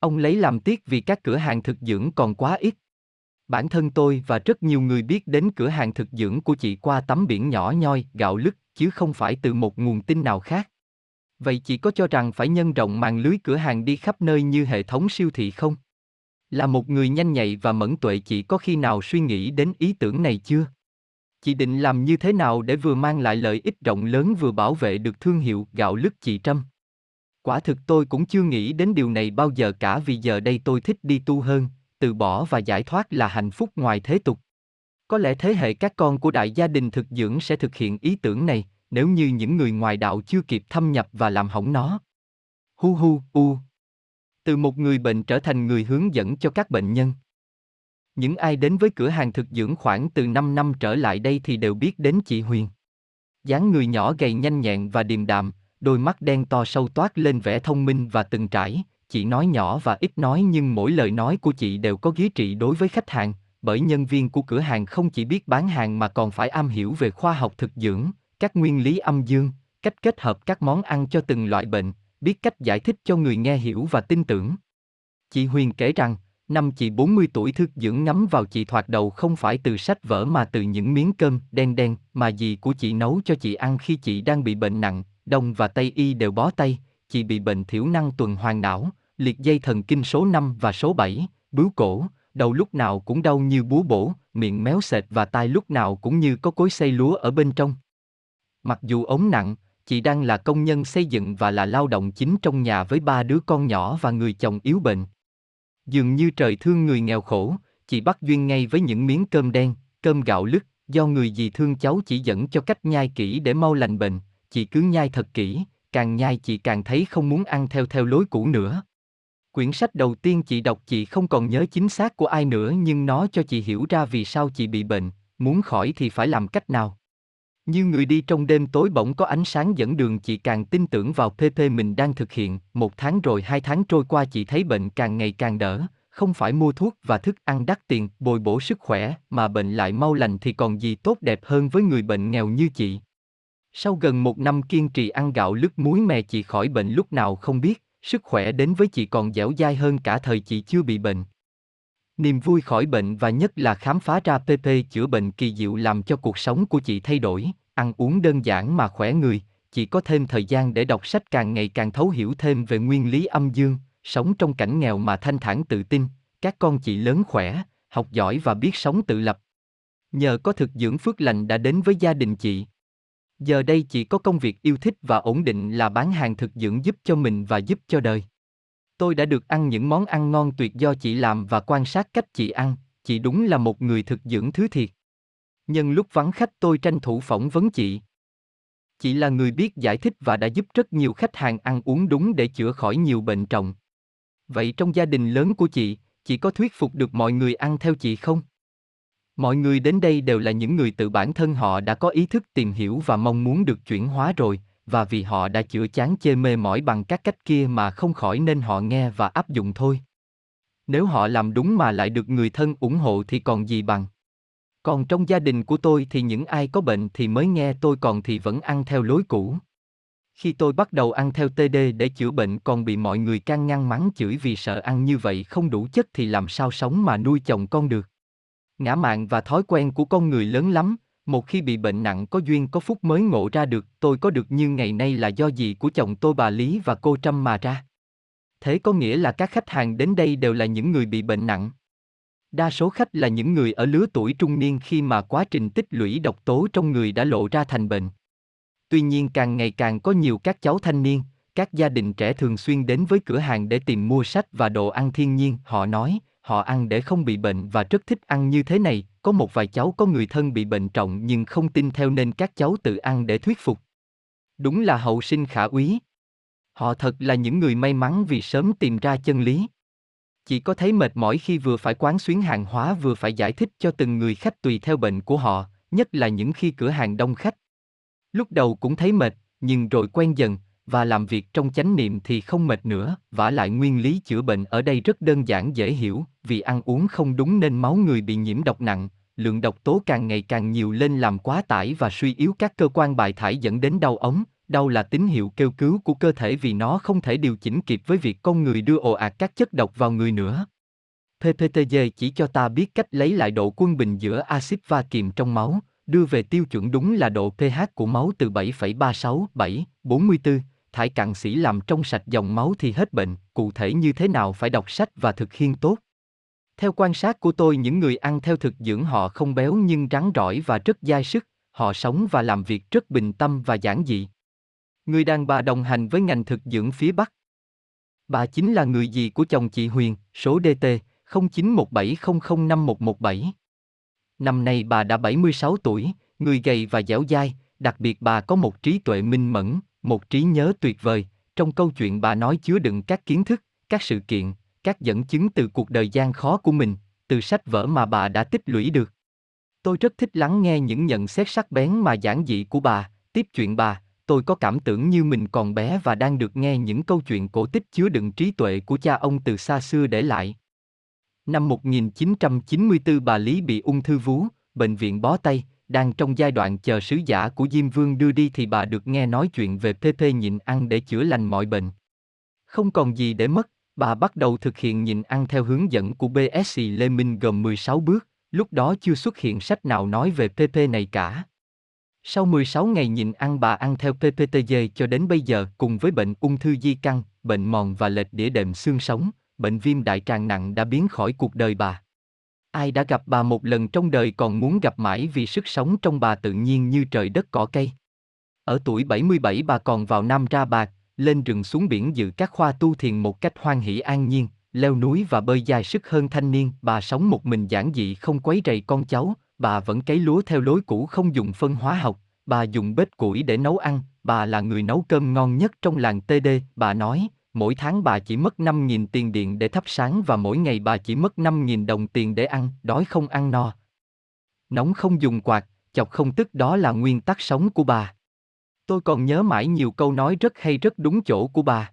Ông lấy làm tiếc vì các cửa hàng thực dưỡng còn quá ít. Bản thân tôi và rất nhiều người biết đến cửa hàng thực dưỡng của chị qua tấm biển nhỏ nhoi, gạo lứt, chứ không phải từ một nguồn tin nào khác. Vậy chị có cho rằng phải nhân rộng mạng lưới cửa hàng đi khắp nơi như hệ thống siêu thị không? Là một người nhanh nhạy và mẫn tuệ chị có khi nào suy nghĩ đến ý tưởng này chưa? Chị định làm như thế nào để vừa mang lại lợi ích rộng lớn vừa bảo vệ được thương hiệu gạo lứt chị Trâm? Quả thực tôi cũng chưa nghĩ đến điều này bao giờ cả vì giờ đây tôi thích đi tu hơn, từ bỏ và giải thoát là hạnh phúc ngoài thế tục. Có lẽ thế hệ các con của đại gia đình thực dưỡng sẽ thực hiện ý tưởng này, nếu như những người ngoài đạo chưa kịp thâm nhập và làm hỏng nó. Hu hu, u từ một người bệnh trở thành người hướng dẫn cho các bệnh nhân. Những ai đến với cửa hàng thực dưỡng khoảng từ 5 năm trở lại đây thì đều biết đến chị Huyền. dáng người nhỏ gầy nhanh nhẹn và điềm đạm, đôi mắt đen to sâu toát lên vẻ thông minh và từng trải, chị nói nhỏ và ít nói nhưng mỗi lời nói của chị đều có giá trị đối với khách hàng, bởi nhân viên của cửa hàng không chỉ biết bán hàng mà còn phải am hiểu về khoa học thực dưỡng, các nguyên lý âm dương, cách kết hợp các món ăn cho từng loại bệnh, biết cách giải thích cho người nghe hiểu và tin tưởng. Chị Huyền kể rằng, năm chị 40 tuổi thức dưỡng ngắm vào chị thoạt đầu không phải từ sách vở mà từ những miếng cơm đen đen mà dì của chị nấu cho chị ăn khi chị đang bị bệnh nặng, đông và tây y đều bó tay, chị bị bệnh thiểu năng tuần hoàn não, liệt dây thần kinh số 5 và số 7, bướu cổ, đầu lúc nào cũng đau như búa bổ, miệng méo sệt và tai lúc nào cũng như có cối xay lúa ở bên trong. Mặc dù ốm nặng, chị đang là công nhân xây dựng và là lao động chính trong nhà với ba đứa con nhỏ và người chồng yếu bệnh. Dường như trời thương người nghèo khổ, chị bắt duyên ngay với những miếng cơm đen, cơm gạo lứt, do người dì thương cháu chỉ dẫn cho cách nhai kỹ để mau lành bệnh, chị cứ nhai thật kỹ, càng nhai chị càng thấy không muốn ăn theo theo lối cũ nữa. Quyển sách đầu tiên chị đọc chị không còn nhớ chính xác của ai nữa nhưng nó cho chị hiểu ra vì sao chị bị bệnh, muốn khỏi thì phải làm cách nào. Như người đi trong đêm tối bỗng có ánh sáng dẫn đường chị càng tin tưởng vào PP mình đang thực hiện, một tháng rồi hai tháng trôi qua chị thấy bệnh càng ngày càng đỡ, không phải mua thuốc và thức ăn đắt tiền, bồi bổ sức khỏe, mà bệnh lại mau lành thì còn gì tốt đẹp hơn với người bệnh nghèo như chị. Sau gần một năm kiên trì ăn gạo lứt muối mè chị khỏi bệnh lúc nào không biết, sức khỏe đến với chị còn dẻo dai hơn cả thời chị chưa bị bệnh. Niềm vui khỏi bệnh và nhất là khám phá ra PP chữa bệnh kỳ diệu làm cho cuộc sống của chị thay đổi, ăn uống đơn giản mà khỏe người, chị có thêm thời gian để đọc sách càng ngày càng thấu hiểu thêm về nguyên lý âm dương, sống trong cảnh nghèo mà thanh thản tự tin, các con chị lớn khỏe, học giỏi và biết sống tự lập. Nhờ có thực dưỡng phước lành đã đến với gia đình chị. Giờ đây chỉ có công việc yêu thích và ổn định là bán hàng thực dưỡng giúp cho mình và giúp cho đời. Tôi đã được ăn những món ăn ngon tuyệt do chị làm và quan sát cách chị ăn, chị đúng là một người thực dưỡng thứ thiệt. Nhân lúc vắng khách tôi tranh thủ phỏng vấn chị. Chị là người biết giải thích và đã giúp rất nhiều khách hàng ăn uống đúng để chữa khỏi nhiều bệnh trọng. Vậy trong gia đình lớn của chị, chị có thuyết phục được mọi người ăn theo chị không? Mọi người đến đây đều là những người tự bản thân họ đã có ý thức tìm hiểu và mong muốn được chuyển hóa rồi, và vì họ đã chữa chán chê mê mỏi bằng các cách kia mà không khỏi nên họ nghe và áp dụng thôi. Nếu họ làm đúng mà lại được người thân ủng hộ thì còn gì bằng. Còn trong gia đình của tôi thì những ai có bệnh thì mới nghe tôi còn thì vẫn ăn theo lối cũ. Khi tôi bắt đầu ăn theo TD để chữa bệnh còn bị mọi người can ngăn mắng chửi vì sợ ăn như vậy không đủ chất thì làm sao sống mà nuôi chồng con được. Ngã mạn và thói quen của con người lớn lắm, một khi bị bệnh nặng có duyên có phúc mới ngộ ra được tôi có được như ngày nay là do gì của chồng tôi bà Lý và cô Trâm mà ra. Thế có nghĩa là các khách hàng đến đây đều là những người bị bệnh nặng. Đa số khách là những người ở lứa tuổi trung niên khi mà quá trình tích lũy độc tố trong người đã lộ ra thành bệnh. Tuy nhiên càng ngày càng có nhiều các cháu thanh niên, các gia đình trẻ thường xuyên đến với cửa hàng để tìm mua sách và đồ ăn thiên nhiên, họ nói, họ ăn để không bị bệnh và rất thích ăn như thế này, có một vài cháu có người thân bị bệnh trọng nhưng không tin theo nên các cháu tự ăn để thuyết phục. Đúng là hậu sinh khả úy. Họ thật là những người may mắn vì sớm tìm ra chân lý. Chỉ có thấy mệt mỏi khi vừa phải quán xuyến hàng hóa vừa phải giải thích cho từng người khách tùy theo bệnh của họ, nhất là những khi cửa hàng đông khách. Lúc đầu cũng thấy mệt, nhưng rồi quen dần, và làm việc trong chánh niệm thì không mệt nữa, vả lại nguyên lý chữa bệnh ở đây rất đơn giản dễ hiểu, vì ăn uống không đúng nên máu người bị nhiễm độc nặng, lượng độc tố càng ngày càng nhiều lên làm quá tải và suy yếu các cơ quan bài thải dẫn đến đau ống, đau là tín hiệu kêu cứu của cơ thể vì nó không thể điều chỉnh kịp với việc con người đưa ồ ạt các chất độc vào người nữa. PPTG chỉ cho ta biết cách lấy lại độ quân bình giữa axit va kiềm trong máu, đưa về tiêu chuẩn đúng là độ pH của máu từ 7,36, 7, 44, thải cặn sĩ làm trong sạch dòng máu thì hết bệnh, cụ thể như thế nào phải đọc sách và thực hiện tốt. Theo quan sát của tôi những người ăn theo thực dưỡng họ không béo nhưng rắn rỏi và rất dai sức, họ sống và làm việc rất bình tâm và giản dị. Người đàn bà đồng hành với ngành thực dưỡng phía Bắc. Bà chính là người dì của chồng chị Huyền, số DT 0917005117. Năm nay bà đã 76 tuổi, người gầy và dẻo dai, đặc biệt bà có một trí tuệ minh mẫn, một trí nhớ tuyệt vời. Trong câu chuyện bà nói chứa đựng các kiến thức, các sự kiện, các dẫn chứng từ cuộc đời gian khó của mình, từ sách vở mà bà đã tích lũy được. Tôi rất thích lắng nghe những nhận xét sắc bén mà giản dị của bà, tiếp chuyện bà, tôi có cảm tưởng như mình còn bé và đang được nghe những câu chuyện cổ tích chứa đựng trí tuệ của cha ông từ xa xưa để lại. Năm 1994 bà Lý bị ung thư vú, bệnh viện bó tay, đang trong giai đoạn chờ sứ giả của Diêm Vương đưa đi thì bà được nghe nói chuyện về PP nhịn ăn để chữa lành mọi bệnh. Không còn gì để mất, bà bắt đầu thực hiện nhịn ăn theo hướng dẫn của BSC Lê Minh gồm 16 bước, lúc đó chưa xuất hiện sách nào nói về PP này cả. Sau 16 ngày nhịn ăn bà ăn theo PPTG cho đến bây giờ cùng với bệnh ung thư di căn, bệnh mòn và lệch đĩa đệm xương sống, bệnh viêm đại tràng nặng đã biến khỏi cuộc đời bà. Ai đã gặp bà một lần trong đời còn muốn gặp mãi vì sức sống trong bà tự nhiên như trời đất cỏ cây. Ở tuổi 77 bà còn vào Nam ra bạc, lên rừng xuống biển dự các khoa tu thiền một cách hoan hỷ an nhiên, leo núi và bơi dài sức hơn thanh niên. Bà sống một mình giản dị không quấy rầy con cháu, bà vẫn cấy lúa theo lối cũ không dùng phân hóa học, bà dùng bếp củi để nấu ăn, bà là người nấu cơm ngon nhất trong làng TD, bà nói, mỗi tháng bà chỉ mất 5.000 tiền điện để thắp sáng và mỗi ngày bà chỉ mất 5.000 đồng tiền để ăn, đói không ăn no. Nóng không dùng quạt, chọc không tức đó là nguyên tắc sống của bà. Tôi còn nhớ mãi nhiều câu nói rất hay rất đúng chỗ của bà.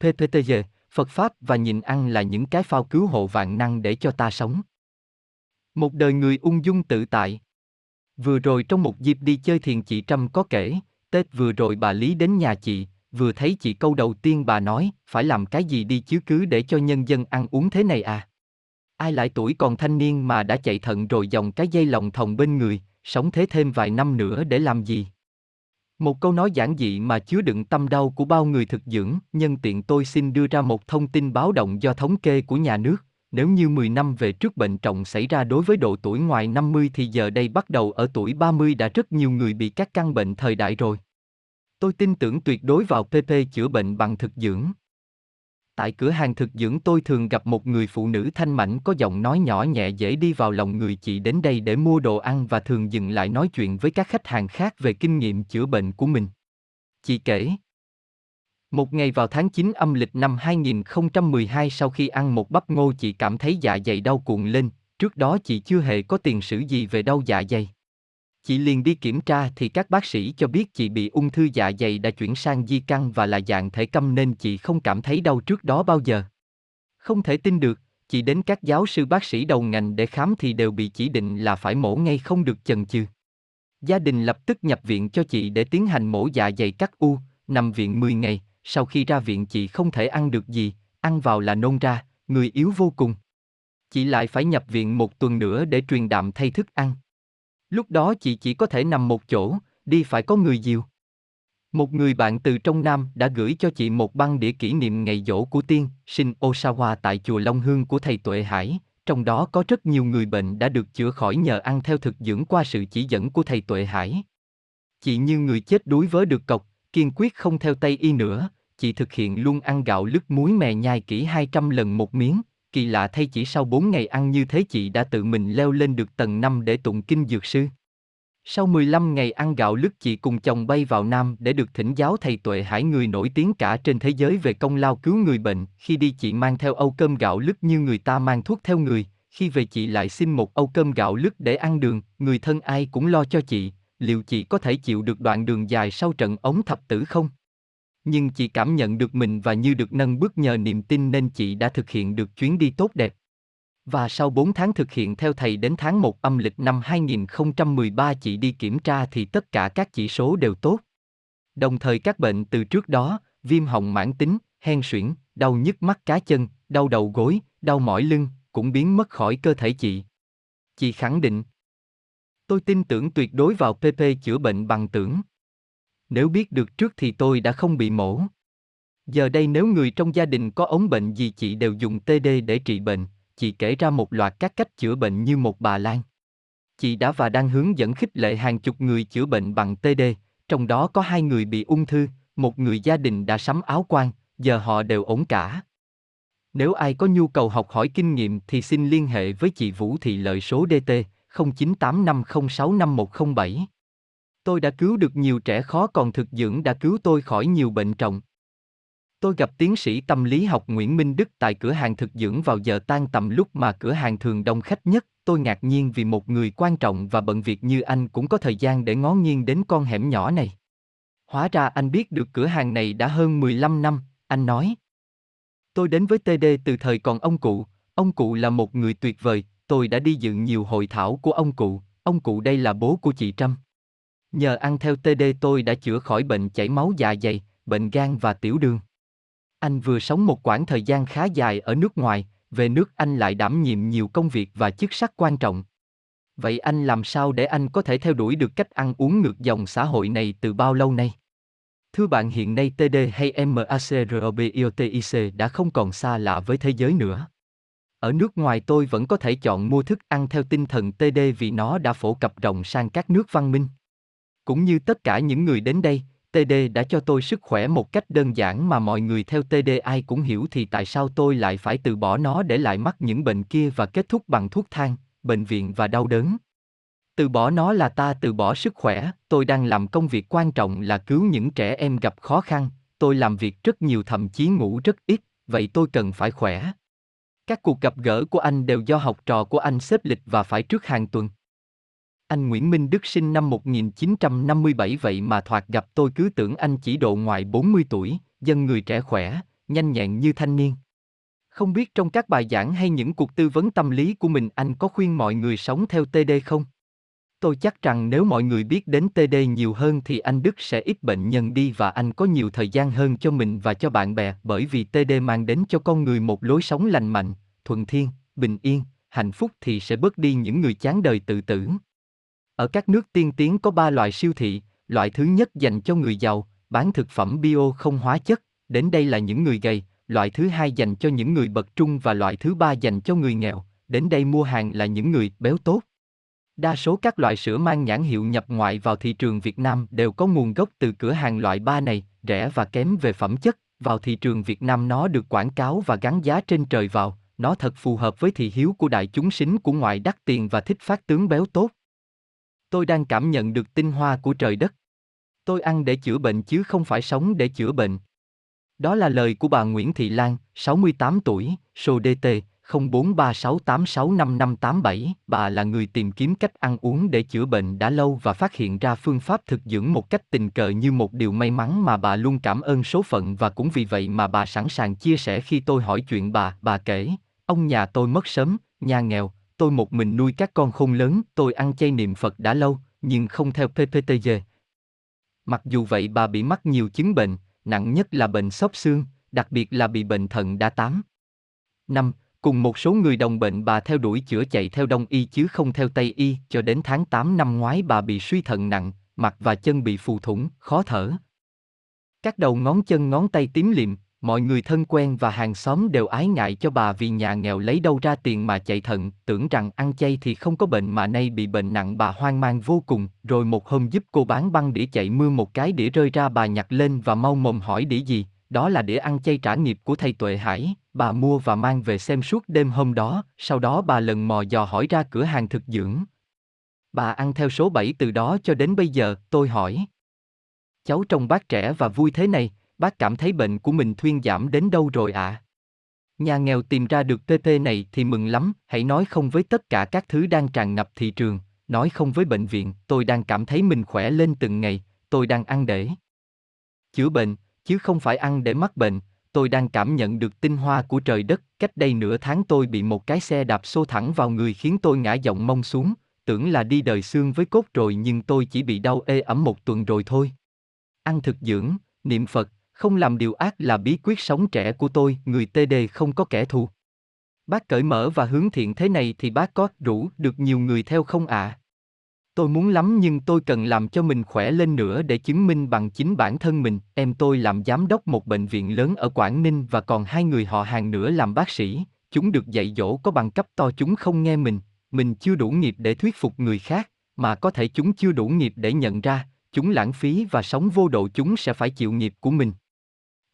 PPTG, Phật Pháp và nhịn ăn là những cái phao cứu hộ vạn năng để cho ta sống. Một đời người ung dung tự tại. Vừa rồi trong một dịp đi chơi thiền chị Trâm có kể, Tết vừa rồi bà Lý đến nhà chị, vừa thấy chị câu đầu tiên bà nói, phải làm cái gì đi chứ cứ để cho nhân dân ăn uống thế này à. Ai lại tuổi còn thanh niên mà đã chạy thận rồi dòng cái dây lòng thòng bên người, sống thế thêm vài năm nữa để làm gì? Một câu nói giản dị mà chứa đựng tâm đau của bao người thực dưỡng, nhân tiện tôi xin đưa ra một thông tin báo động do thống kê của nhà nước. Nếu như 10 năm về trước bệnh trọng xảy ra đối với độ tuổi ngoài 50 thì giờ đây bắt đầu ở tuổi 30 đã rất nhiều người bị các căn bệnh thời đại rồi. Tôi tin tưởng tuyệt đối vào PP chữa bệnh bằng thực dưỡng. Tại cửa hàng thực dưỡng tôi thường gặp một người phụ nữ thanh mảnh có giọng nói nhỏ nhẹ dễ đi vào lòng người chị đến đây để mua đồ ăn và thường dừng lại nói chuyện với các khách hàng khác về kinh nghiệm chữa bệnh của mình. Chị kể. Một ngày vào tháng 9 âm lịch năm 2012 sau khi ăn một bắp ngô chị cảm thấy dạ dày đau cuộn lên, trước đó chị chưa hề có tiền sử gì về đau dạ dày. Chị liền đi kiểm tra thì các bác sĩ cho biết chị bị ung thư dạ dày đã chuyển sang di căn và là dạng thể câm nên chị không cảm thấy đau trước đó bao giờ. Không thể tin được, chị đến các giáo sư bác sĩ đầu ngành để khám thì đều bị chỉ định là phải mổ ngay không được chần chừ. Gia đình lập tức nhập viện cho chị để tiến hành mổ dạ dày cắt u, nằm viện 10 ngày, sau khi ra viện chị không thể ăn được gì, ăn vào là nôn ra, người yếu vô cùng. Chị lại phải nhập viện một tuần nữa để truyền đạm thay thức ăn. Lúc đó chị chỉ có thể nằm một chỗ, đi phải có người dìu. Một người bạn từ trong Nam đã gửi cho chị một băng đĩa kỷ niệm ngày dỗ của tiên, sinh Osawa tại chùa Long Hương của thầy Tuệ Hải, trong đó có rất nhiều người bệnh đã được chữa khỏi nhờ ăn theo thực dưỡng qua sự chỉ dẫn của thầy Tuệ Hải. Chị như người chết đuối vớ được cọc, kiên quyết không theo Tây y nữa, chị thực hiện luôn ăn gạo lứt muối mè nhai kỹ 200 lần một miếng, kỳ lạ thay chỉ sau 4 ngày ăn như thế chị đã tự mình leo lên được tầng 5 để tụng kinh dược sư. Sau 15 ngày ăn gạo lứt chị cùng chồng bay vào Nam để được thỉnh giáo thầy Tuệ Hải người nổi tiếng cả trên thế giới về công lao cứu người bệnh. Khi đi chị mang theo âu cơm gạo lứt như người ta mang thuốc theo người, khi về chị lại xin một âu cơm gạo lứt để ăn đường, người thân ai cũng lo cho chị, liệu chị có thể chịu được đoạn đường dài sau trận ống thập tử không? Nhưng chị cảm nhận được mình và như được nâng bước nhờ niềm tin nên chị đã thực hiện được chuyến đi tốt đẹp. Và sau 4 tháng thực hiện theo thầy đến tháng 1 âm lịch năm 2013 chị đi kiểm tra thì tất cả các chỉ số đều tốt. Đồng thời các bệnh từ trước đó, viêm họng mãn tính, hen suyễn, đau nhức mắt cá chân, đau đầu gối, đau mỏi lưng, cũng biến mất khỏi cơ thể chị. Chị khẳng định. Tôi tin tưởng tuyệt đối vào PP chữa bệnh bằng tưởng. Nếu biết được trước thì tôi đã không bị mổ. Giờ đây nếu người trong gia đình có ống bệnh gì chị đều dùng TD để trị bệnh, chị kể ra một loạt các cách chữa bệnh như một bà Lan. Chị đã và đang hướng dẫn khích lệ hàng chục người chữa bệnh bằng TD, trong đó có hai người bị ung thư, một người gia đình đã sắm áo quan, giờ họ đều ổn cả. Nếu ai có nhu cầu học hỏi kinh nghiệm thì xin liên hệ với chị Vũ Thị Lợi số DT 0985065107. Tôi đã cứu được nhiều trẻ khó còn thực dưỡng đã cứu tôi khỏi nhiều bệnh trọng. Tôi gặp tiến sĩ tâm lý học Nguyễn Minh Đức tại cửa hàng thực dưỡng vào giờ tan tầm lúc mà cửa hàng thường đông khách nhất. Tôi ngạc nhiên vì một người quan trọng và bận việc như anh cũng có thời gian để ngó nghiêng đến con hẻm nhỏ này. Hóa ra anh biết được cửa hàng này đã hơn 15 năm, anh nói. Tôi đến với TD từ thời còn ông cụ, ông cụ là một người tuyệt vời, tôi đã đi dự nhiều hội thảo của ông cụ, ông cụ đây là bố của chị Trâm. Nhờ ăn theo TD tôi đã chữa khỏi bệnh chảy máu dạ dày, bệnh gan và tiểu đường. Anh vừa sống một quãng thời gian khá dài ở nước ngoài, về nước anh lại đảm nhiệm nhiều công việc và chức sắc quan trọng. Vậy anh làm sao để anh có thể theo đuổi được cách ăn uống ngược dòng xã hội này từ bao lâu nay? Thưa bạn hiện nay TD hay MACROBIOTIC đã không còn xa lạ với thế giới nữa. Ở nước ngoài tôi vẫn có thể chọn mua thức ăn theo tinh thần TD vì nó đã phổ cập rộng sang các nước văn minh. Cũng như tất cả những người đến đây, TD đã cho tôi sức khỏe một cách đơn giản mà mọi người theo TD ai cũng hiểu thì tại sao tôi lại phải từ bỏ nó để lại mắc những bệnh kia và kết thúc bằng thuốc thang, bệnh viện và đau đớn. Từ bỏ nó là ta từ bỏ sức khỏe, tôi đang làm công việc quan trọng là cứu những trẻ em gặp khó khăn, tôi làm việc rất nhiều thậm chí ngủ rất ít, vậy tôi cần phải khỏe. Các cuộc gặp gỡ của anh đều do học trò của anh xếp lịch và phải trước hàng tuần. Anh Nguyễn Minh Đức sinh năm 1957 vậy mà thoạt gặp tôi cứ tưởng anh chỉ độ ngoài 40 tuổi, dân người trẻ khỏe, nhanh nhẹn như thanh niên. Không biết trong các bài giảng hay những cuộc tư vấn tâm lý của mình anh có khuyên mọi người sống theo TD không? Tôi chắc rằng nếu mọi người biết đến TD nhiều hơn thì anh Đức sẽ ít bệnh nhân đi và anh có nhiều thời gian hơn cho mình và cho bạn bè bởi vì TD mang đến cho con người một lối sống lành mạnh, thuận thiên, bình yên, hạnh phúc thì sẽ bớt đi những người chán đời tự tử. Ở các nước tiên tiến có ba loại siêu thị, loại thứ nhất dành cho người giàu, bán thực phẩm bio không hóa chất, đến đây là những người gầy, loại thứ hai dành cho những người bậc trung và loại thứ ba dành cho người nghèo, đến đây mua hàng là những người béo tốt. Đa số các loại sữa mang nhãn hiệu nhập ngoại vào thị trường Việt Nam đều có nguồn gốc từ cửa hàng loại ba này, rẻ và kém về phẩm chất, vào thị trường Việt Nam nó được quảng cáo và gắn giá trên trời vào, nó thật phù hợp với thị hiếu của đại chúng sính của ngoại đắt tiền và thích phát tướng béo tốt. Tôi đang cảm nhận được tinh hoa của trời đất. Tôi ăn để chữa bệnh chứ không phải sống để chữa bệnh. Đó là lời của bà Nguyễn Thị Lan, 68 tuổi, số DT, 0436865587. Bà là người tìm kiếm cách ăn uống để chữa bệnh đã lâu và phát hiện ra phương pháp thực dưỡng một cách tình cờ như một điều may mắn mà bà luôn cảm ơn số phận và cũng vì vậy mà bà sẵn sàng chia sẻ khi tôi hỏi chuyện bà. Bà kể, ông nhà tôi mất sớm, nhà nghèo, tôi một mình nuôi các con không lớn, tôi ăn chay niệm Phật đã lâu, nhưng không theo PPTG. Mặc dù vậy bà bị mắc nhiều chứng bệnh, nặng nhất là bệnh sốc xương, đặc biệt là bị bệnh thận đa tám. Năm, Cùng một số người đồng bệnh bà theo đuổi chữa chạy theo đông y chứ không theo tây y, cho đến tháng 8 năm ngoái bà bị suy thận nặng, mặt và chân bị phù thủng, khó thở. Các đầu ngón chân ngón tay tím liệm, mọi người thân quen và hàng xóm đều ái ngại cho bà vì nhà nghèo lấy đâu ra tiền mà chạy thận, tưởng rằng ăn chay thì không có bệnh mà nay bị bệnh nặng bà hoang mang vô cùng, rồi một hôm giúp cô bán băng đĩa chạy mưa một cái đĩa rơi ra bà nhặt lên và mau mồm hỏi đĩa gì, đó là đĩa ăn chay trả nghiệp của thầy Tuệ Hải, bà mua và mang về xem suốt đêm hôm đó, sau đó bà lần mò dò hỏi ra cửa hàng thực dưỡng. Bà ăn theo số 7 từ đó cho đến bây giờ, tôi hỏi. Cháu trông bác trẻ và vui thế này, bác cảm thấy bệnh của mình thuyên giảm đến đâu rồi ạ? À? Nhà nghèo tìm ra được TT này thì mừng lắm, hãy nói không với tất cả các thứ đang tràn ngập thị trường, nói không với bệnh viện, tôi đang cảm thấy mình khỏe lên từng ngày, tôi đang ăn để chữa bệnh, chứ không phải ăn để mắc bệnh, tôi đang cảm nhận được tinh hoa của trời đất, cách đây nửa tháng tôi bị một cái xe đạp xô thẳng vào người khiến tôi ngã giọng mông xuống, tưởng là đi đời xương với cốt rồi nhưng tôi chỉ bị đau ê ẩm một tuần rồi thôi. Ăn thực dưỡng, niệm Phật, không làm điều ác là bí quyết sống trẻ của tôi, người TD không có kẻ thù. Bác cởi mở và hướng thiện thế này thì bác có rủ được nhiều người theo không ạ? À? Tôi muốn lắm nhưng tôi cần làm cho mình khỏe lên nữa để chứng minh bằng chính bản thân mình. Em tôi làm giám đốc một bệnh viện lớn ở Quảng Ninh và còn hai người họ hàng nữa làm bác sĩ. Chúng được dạy dỗ có bằng cấp to chúng không nghe mình. Mình chưa đủ nghiệp để thuyết phục người khác, mà có thể chúng chưa đủ nghiệp để nhận ra, chúng lãng phí và sống vô độ chúng sẽ phải chịu nghiệp của mình.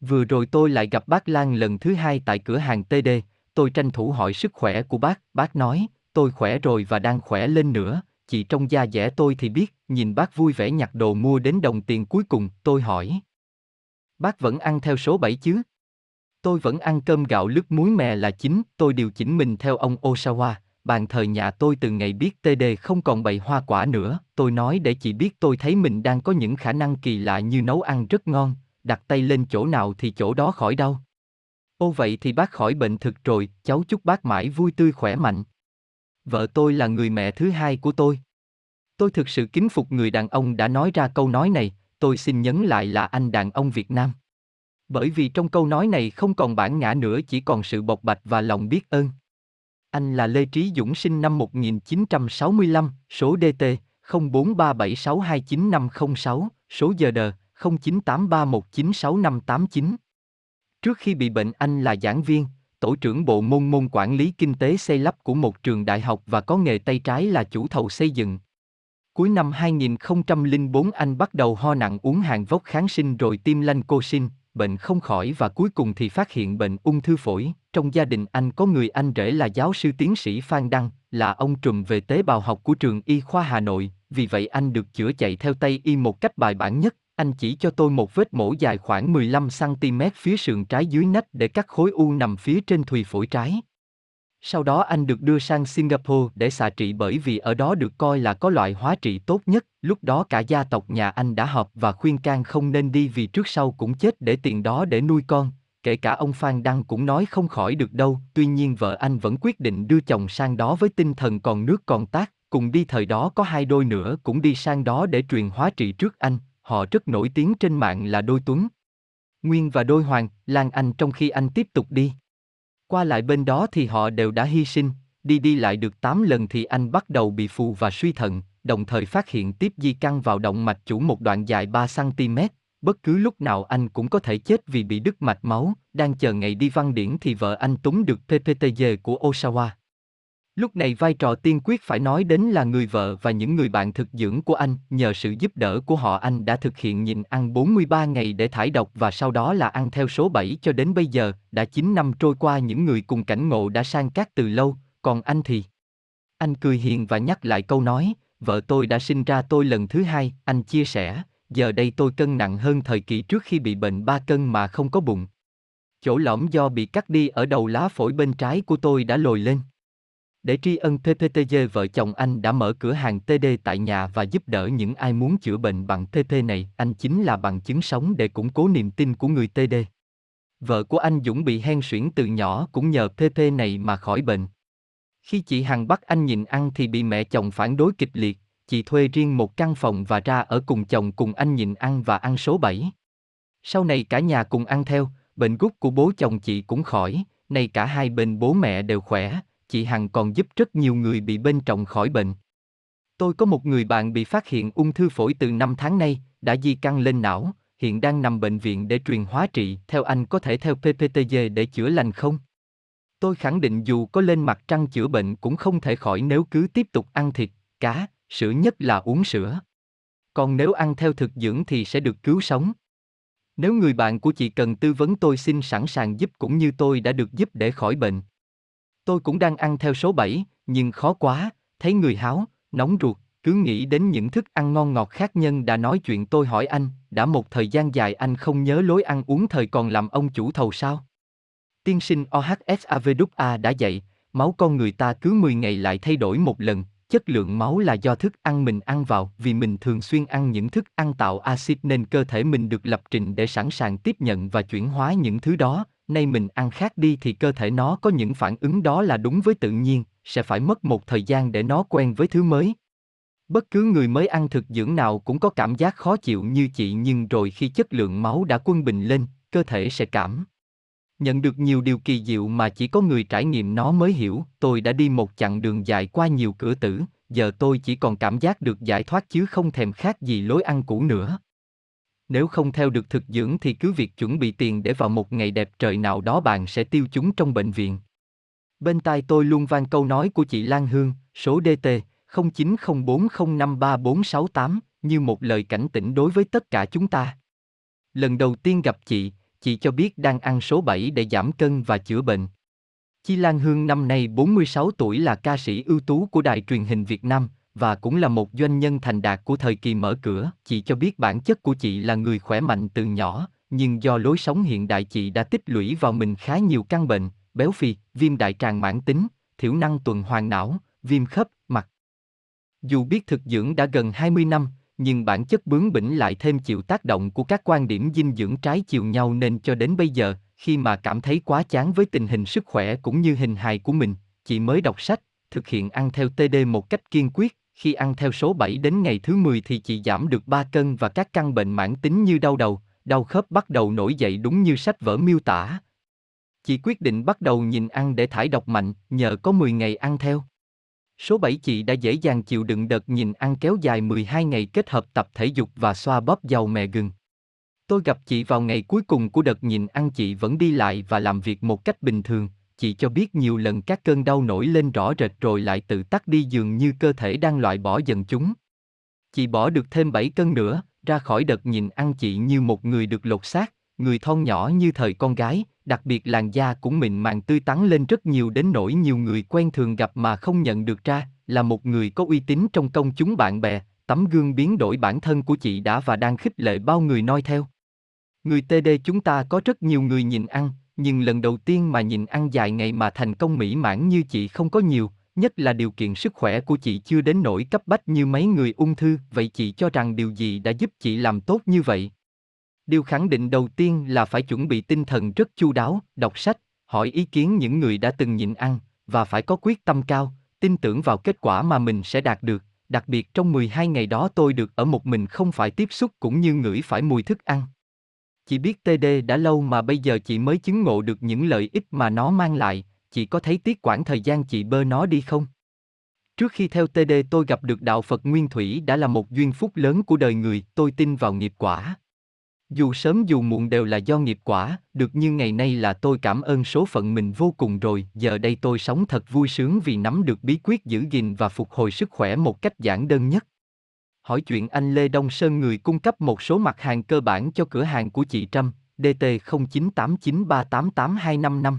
Vừa rồi tôi lại gặp bác Lan lần thứ hai tại cửa hàng TD, tôi tranh thủ hỏi sức khỏe của bác, bác nói, tôi khỏe rồi và đang khỏe lên nữa, Chỉ trong da dẻ tôi thì biết, nhìn bác vui vẻ nhặt đồ mua đến đồng tiền cuối cùng, tôi hỏi. Bác vẫn ăn theo số 7 chứ? Tôi vẫn ăn cơm gạo lứt muối mè là chính, tôi điều chỉnh mình theo ông Osawa, bàn thờ nhà tôi từ ngày biết TD không còn bày hoa quả nữa, tôi nói để chị biết tôi thấy mình đang có những khả năng kỳ lạ như nấu ăn rất ngon, đặt tay lên chỗ nào thì chỗ đó khỏi đau. Ô vậy thì bác khỏi bệnh thực rồi, cháu chúc bác mãi vui tươi khỏe mạnh. Vợ tôi là người mẹ thứ hai của tôi. Tôi thực sự kính phục người đàn ông đã nói ra câu nói này, tôi xin nhấn lại là anh đàn ông Việt Nam. Bởi vì trong câu nói này không còn bản ngã nữa chỉ còn sự bộc bạch và lòng biết ơn. Anh là Lê Trí Dũng sinh năm 1965, số DT 0437629506, số giờ đờ 0983196589. Trước khi bị bệnh anh là giảng viên, tổ trưởng bộ môn môn quản lý kinh tế xây lắp của một trường đại học và có nghề tay trái là chủ thầu xây dựng. Cuối năm 2004 anh bắt đầu ho nặng uống hàng vốc kháng sinh rồi tiêm lanh cô sinh, bệnh không khỏi và cuối cùng thì phát hiện bệnh ung thư phổi. Trong gia đình anh có người anh rể là giáo sư tiến sĩ Phan Đăng, là ông trùm về tế bào học của trường Y khoa Hà Nội, vì vậy anh được chữa chạy theo Tây Y một cách bài bản nhất. Anh chỉ cho tôi một vết mổ dài khoảng 15cm phía sườn trái dưới nách để cắt khối u nằm phía trên thùy phổi trái. Sau đó anh được đưa sang Singapore để xạ trị bởi vì ở đó được coi là có loại hóa trị tốt nhất, lúc đó cả gia tộc nhà anh đã họp và khuyên can không nên đi vì trước sau cũng chết để tiền đó để nuôi con, kể cả ông Phan Đăng cũng nói không khỏi được đâu, tuy nhiên vợ anh vẫn quyết định đưa chồng sang đó với tinh thần còn nước còn tác, cùng đi thời đó có hai đôi nữa cũng đi sang đó để truyền hóa trị trước anh, họ rất nổi tiếng trên mạng là đôi Tuấn. Nguyên và đôi Hoàng, Lan Anh trong khi anh tiếp tục đi. Qua lại bên đó thì họ đều đã hy sinh, đi đi lại được 8 lần thì anh bắt đầu bị phù và suy thận, đồng thời phát hiện tiếp di căn vào động mạch chủ một đoạn dài 3cm, bất cứ lúc nào anh cũng có thể chết vì bị đứt mạch máu, đang chờ ngày đi văn điển thì vợ anh túng được PPTG của Osawa. Lúc này vai trò tiên quyết phải nói đến là người vợ và những người bạn thực dưỡng của anh, nhờ sự giúp đỡ của họ anh đã thực hiện nhịn ăn 43 ngày để thải độc và sau đó là ăn theo số 7 cho đến bây giờ, đã 9 năm trôi qua những người cùng cảnh ngộ đã sang cát từ lâu, còn anh thì... Anh cười hiền và nhắc lại câu nói, vợ tôi đã sinh ra tôi lần thứ hai, anh chia sẻ, giờ đây tôi cân nặng hơn thời kỳ trước khi bị bệnh ba cân mà không có bụng. Chỗ lõm do bị cắt đi ở đầu lá phổi bên trái của tôi đã lồi lên. Để tri ân TTTG vợ chồng anh đã mở cửa hàng TD tại nhà và giúp đỡ những ai muốn chữa bệnh bằng TT này, anh chính là bằng chứng sống để củng cố niềm tin của người TD. Vợ của anh Dũng bị hen suyễn từ nhỏ cũng nhờ TT này mà khỏi bệnh. Khi chị Hằng bắt anh nhìn ăn thì bị mẹ chồng phản đối kịch liệt, chị thuê riêng một căn phòng và ra ở cùng chồng cùng anh nhìn ăn và ăn số 7. Sau này cả nhà cùng ăn theo, bệnh gút của bố chồng chị cũng khỏi, nay cả hai bên bố mẹ đều khỏe, chị Hằng còn giúp rất nhiều người bị bên trọng khỏi bệnh. Tôi có một người bạn bị phát hiện ung thư phổi từ 5 tháng nay, đã di căn lên não, hiện đang nằm bệnh viện để truyền hóa trị. Theo anh có thể theo PPTG để chữa lành không? Tôi khẳng định dù có lên mặt trăng chữa bệnh cũng không thể khỏi nếu cứ tiếp tục ăn thịt, cá, sữa nhất là uống sữa. Còn nếu ăn theo thực dưỡng thì sẽ được cứu sống. Nếu người bạn của chị cần tư vấn tôi xin sẵn sàng giúp cũng như tôi đã được giúp để khỏi bệnh. Tôi cũng đang ăn theo số 7, nhưng khó quá, thấy người háo, nóng ruột, cứ nghĩ đến những thức ăn ngon ngọt khác nhân đã nói chuyện tôi hỏi anh, đã một thời gian dài anh không nhớ lối ăn uống thời còn làm ông chủ thầu sao? Tiên sinh OHSAVWA đã dạy, máu con người ta cứ 10 ngày lại thay đổi một lần, chất lượng máu là do thức ăn mình ăn vào vì mình thường xuyên ăn những thức ăn tạo axit nên cơ thể mình được lập trình để sẵn sàng tiếp nhận và chuyển hóa những thứ đó, nay mình ăn khác đi thì cơ thể nó có những phản ứng đó là đúng với tự nhiên, sẽ phải mất một thời gian để nó quen với thứ mới. Bất cứ người mới ăn thực dưỡng nào cũng có cảm giác khó chịu như chị nhưng rồi khi chất lượng máu đã quân bình lên, cơ thể sẽ cảm nhận được nhiều điều kỳ diệu mà chỉ có người trải nghiệm nó mới hiểu. Tôi đã đi một chặng đường dài qua nhiều cửa tử, giờ tôi chỉ còn cảm giác được giải thoát chứ không thèm khác gì lối ăn cũ nữa. Nếu không theo được thực dưỡng thì cứ việc chuẩn bị tiền để vào một ngày đẹp trời nào đó bạn sẽ tiêu chúng trong bệnh viện. Bên tai tôi luôn vang câu nói của chị Lan Hương, số DT 0904053468, như một lời cảnh tỉnh đối với tất cả chúng ta. Lần đầu tiên gặp chị, chị cho biết đang ăn số 7 để giảm cân và chữa bệnh. Chi Lan Hương năm nay 46 tuổi là ca sĩ ưu tú của đài truyền hình Việt Nam, và cũng là một doanh nhân thành đạt của thời kỳ mở cửa. Chị cho biết bản chất của chị là người khỏe mạnh từ nhỏ, nhưng do lối sống hiện đại chị đã tích lũy vào mình khá nhiều căn bệnh, béo phì, viêm đại tràng mãn tính, thiểu năng tuần hoàn não, viêm khớp, mặt. Dù biết thực dưỡng đã gần 20 năm, nhưng bản chất bướng bỉnh lại thêm chịu tác động của các quan điểm dinh dưỡng trái chiều nhau nên cho đến bây giờ, khi mà cảm thấy quá chán với tình hình sức khỏe cũng như hình hài của mình, chị mới đọc sách, thực hiện ăn theo TD một cách kiên quyết, khi ăn theo số 7 đến ngày thứ 10 thì chị giảm được 3 cân và các căn bệnh mãn tính như đau đầu, đau khớp bắt đầu nổi dậy đúng như sách vở miêu tả. Chị quyết định bắt đầu nhìn ăn để thải độc mạnh, nhờ có 10 ngày ăn theo. Số 7 chị đã dễ dàng chịu đựng đợt nhìn ăn kéo dài 12 ngày kết hợp tập thể dục và xoa bóp dầu mè gừng. Tôi gặp chị vào ngày cuối cùng của đợt nhìn ăn chị vẫn đi lại và làm việc một cách bình thường, chị cho biết nhiều lần các cơn đau nổi lên rõ rệt rồi lại tự tắt đi dường như cơ thể đang loại bỏ dần chúng. Chị bỏ được thêm 7 cân nữa, ra khỏi đợt nhìn ăn chị như một người được lột xác, người thon nhỏ như thời con gái, đặc biệt làn da cũng mịn màng tươi tắn lên rất nhiều đến nỗi nhiều người quen thường gặp mà không nhận được ra, là một người có uy tín trong công chúng bạn bè, tấm gương biến đổi bản thân của chị đã và đang khích lệ bao người noi theo. Người TD chúng ta có rất nhiều người nhìn ăn, nhưng lần đầu tiên mà nhìn ăn dài ngày mà thành công mỹ mãn như chị không có nhiều, nhất là điều kiện sức khỏe của chị chưa đến nỗi cấp bách như mấy người ung thư, vậy chị cho rằng điều gì đã giúp chị làm tốt như vậy? Điều khẳng định đầu tiên là phải chuẩn bị tinh thần rất chu đáo, đọc sách, hỏi ý kiến những người đã từng nhịn ăn, và phải có quyết tâm cao, tin tưởng vào kết quả mà mình sẽ đạt được. Đặc biệt trong 12 ngày đó tôi được ở một mình không phải tiếp xúc cũng như ngửi phải mùi thức ăn. Chị biết TD đã lâu mà bây giờ chị mới chứng ngộ được những lợi ích mà nó mang lại, chị có thấy tiếc quản thời gian chị bơ nó đi không? Trước khi theo TD tôi gặp được đạo Phật Nguyên Thủy đã là một duyên phúc lớn của đời người, tôi tin vào nghiệp quả. Dù sớm dù muộn đều là do nghiệp quả, được như ngày nay là tôi cảm ơn số phận mình vô cùng rồi, giờ đây tôi sống thật vui sướng vì nắm được bí quyết giữ gìn và phục hồi sức khỏe một cách giản đơn nhất. Hỏi chuyện anh Lê Đông Sơn người cung cấp một số mặt hàng cơ bản cho cửa hàng của chị Trâm, DT 0989388255.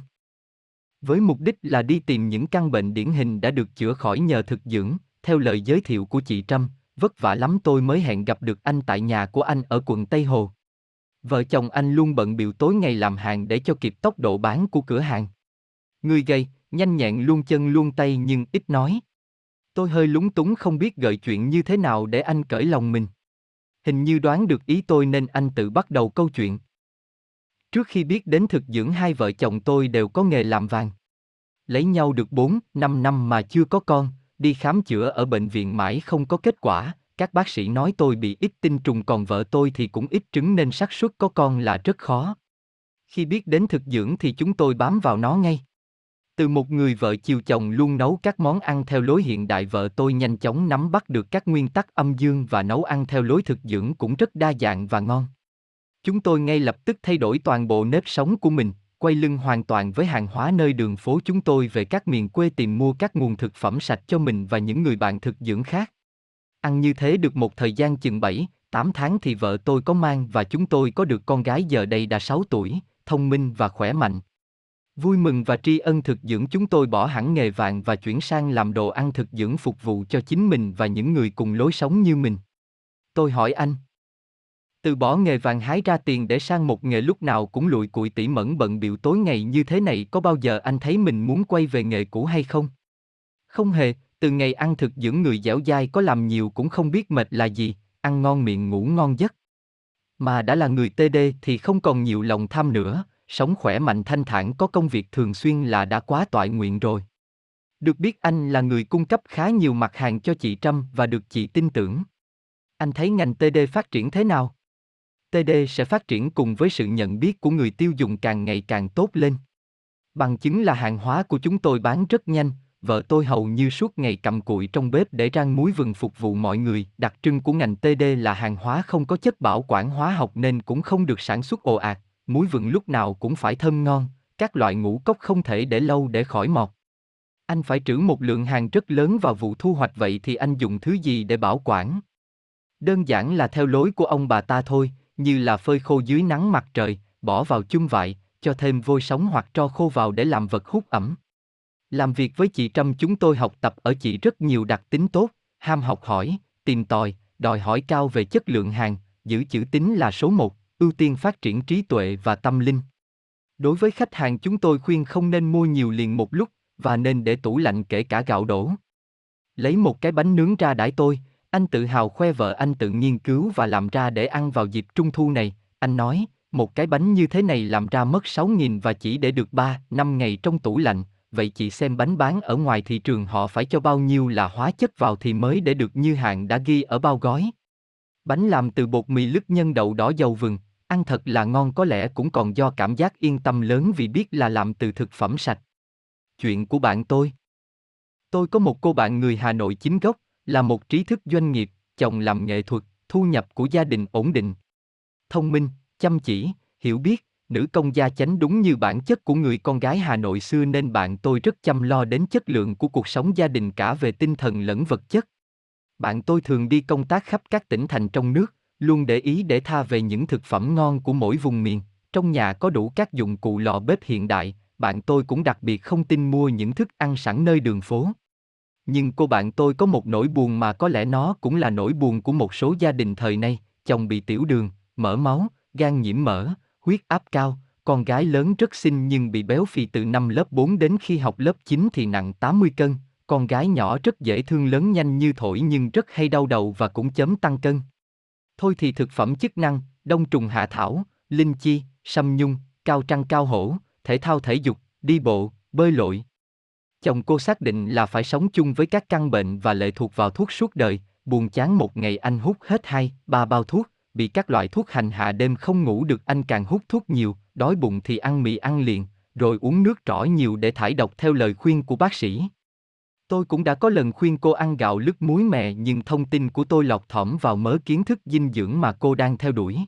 Với mục đích là đi tìm những căn bệnh điển hình đã được chữa khỏi nhờ thực dưỡng, theo lời giới thiệu của chị Trâm, vất vả lắm tôi mới hẹn gặp được anh tại nhà của anh ở quận Tây Hồ. Vợ chồng anh luôn bận biểu tối ngày làm hàng để cho kịp tốc độ bán của cửa hàng. Người gầy, nhanh nhẹn luôn chân luôn tay nhưng ít nói. Tôi hơi lúng túng không biết gợi chuyện như thế nào để anh cởi lòng mình. Hình như đoán được ý tôi nên anh tự bắt đầu câu chuyện. Trước khi biết đến thực dưỡng hai vợ chồng tôi đều có nghề làm vàng. Lấy nhau được 4, 5 năm mà chưa có con, đi khám chữa ở bệnh viện mãi không có kết quả, các bác sĩ nói tôi bị ít tinh trùng còn vợ tôi thì cũng ít trứng nên xác suất có con là rất khó. Khi biết đến thực dưỡng thì chúng tôi bám vào nó ngay. Từ một người vợ chiều chồng luôn nấu các món ăn theo lối hiện đại vợ tôi nhanh chóng nắm bắt được các nguyên tắc âm dương và nấu ăn theo lối thực dưỡng cũng rất đa dạng và ngon. Chúng tôi ngay lập tức thay đổi toàn bộ nếp sống của mình, quay lưng hoàn toàn với hàng hóa nơi đường phố chúng tôi về các miền quê tìm mua các nguồn thực phẩm sạch cho mình và những người bạn thực dưỡng khác. Ăn như thế được một thời gian chừng 7, 8 tháng thì vợ tôi có mang và chúng tôi có được con gái giờ đây đã 6 tuổi, thông minh và khỏe mạnh. Vui mừng và tri ân thực dưỡng chúng tôi bỏ hẳn nghề vàng và chuyển sang làm đồ ăn thực dưỡng phục vụ cho chính mình và những người cùng lối sống như mình. Tôi hỏi anh. Từ bỏ nghề vàng hái ra tiền để sang một nghề lúc nào cũng lụi cụi tỉ mẫn bận biểu tối ngày như thế này có bao giờ anh thấy mình muốn quay về nghề cũ hay không? Không hề, từ ngày ăn thực dưỡng người dẻo dai có làm nhiều cũng không biết mệt là gì, ăn ngon miệng ngủ ngon giấc. Mà đã là người TD thì không còn nhiều lòng tham nữa, sống khỏe mạnh thanh thản có công việc thường xuyên là đã quá toại nguyện rồi. Được biết anh là người cung cấp khá nhiều mặt hàng cho chị Trâm và được chị tin tưởng. Anh thấy ngành TD phát triển thế nào? TD sẽ phát triển cùng với sự nhận biết của người tiêu dùng càng ngày càng tốt lên. Bằng chứng là hàng hóa của chúng tôi bán rất nhanh, vợ tôi hầu như suốt ngày cầm cụi trong bếp để rang muối vừng phục vụ mọi người. Đặc trưng của ngành TD là hàng hóa không có chất bảo quản hóa học nên cũng không được sản xuất ồ ạt, muối vừng lúc nào cũng phải thơm ngon, các loại ngũ cốc không thể để lâu để khỏi mọt. Anh phải trữ một lượng hàng rất lớn vào vụ thu hoạch vậy thì anh dùng thứ gì để bảo quản? Đơn giản là theo lối của ông bà ta thôi, như là phơi khô dưới nắng mặt trời, bỏ vào chum vại, cho thêm vôi sống hoặc tro khô vào để làm vật hút ẩm. Làm việc với chị Trâm chúng tôi học tập ở chị rất nhiều đặc tính tốt, ham học hỏi, tìm tòi, đòi hỏi cao về chất lượng hàng, giữ chữ tín là số một, ưu tiên phát triển trí tuệ và tâm linh. Đối với khách hàng chúng tôi khuyên không nên mua nhiều liền một lúc, và nên để tủ lạnh kể cả gạo đổ. Lấy một cái bánh nướng ra đãi tôi, anh tự hào khoe vợ anh tự nghiên cứu và làm ra để ăn vào dịp trung thu này, anh nói, một cái bánh như thế này làm ra mất 6.000 và chỉ để được 3, 5 ngày trong tủ lạnh, vậy chị xem bánh bán ở ngoài thị trường họ phải cho bao nhiêu là hóa chất vào thì mới để được như hàng đã ghi ở bao gói. Bánh làm từ bột mì lứt nhân đậu đỏ dầu vừng, ăn thật là ngon có lẽ cũng còn do cảm giác yên tâm lớn vì biết là làm từ thực phẩm sạch. Chuyện của bạn tôi Tôi có một cô bạn người Hà Nội chính gốc, là một trí thức doanh nghiệp, chồng làm nghệ thuật, thu nhập của gia đình ổn định. Thông minh, chăm chỉ, hiểu biết, nữ công gia chánh đúng như bản chất của người con gái Hà Nội xưa nên bạn tôi rất chăm lo đến chất lượng của cuộc sống gia đình cả về tinh thần lẫn vật chất. Bạn tôi thường đi công tác khắp các tỉnh thành trong nước, luôn để ý để tha về những thực phẩm ngon của mỗi vùng miền. Trong nhà có đủ các dụng cụ lò bếp hiện đại, bạn tôi cũng đặc biệt không tin mua những thức ăn sẵn nơi đường phố. Nhưng cô bạn tôi có một nỗi buồn mà có lẽ nó cũng là nỗi buồn của một số gia đình thời nay, chồng bị tiểu đường, mỡ máu, gan nhiễm mỡ, huyết áp cao, con gái lớn rất xinh nhưng bị béo phì từ năm lớp 4 đến khi học lớp 9 thì nặng 80 cân, con gái nhỏ rất dễ thương lớn nhanh như thổi nhưng rất hay đau đầu và cũng chấm tăng cân. Thôi thì thực phẩm chức năng, đông trùng hạ thảo, linh chi, sâm nhung, cao trăng cao hổ, thể thao thể dục, đi bộ, bơi lội. Chồng cô xác định là phải sống chung với các căn bệnh và lệ thuộc vào thuốc suốt đời, buồn chán một ngày anh hút hết hai, ba bao thuốc, bị các loại thuốc hành hạ đêm không ngủ được anh càng hút thuốc nhiều, đói bụng thì ăn mì ăn liền, rồi uống nước trỏ nhiều để thải độc theo lời khuyên của bác sĩ. Tôi cũng đã có lần khuyên cô ăn gạo lứt muối mè nhưng thông tin của tôi lọt thỏm vào mớ kiến thức dinh dưỡng mà cô đang theo đuổi.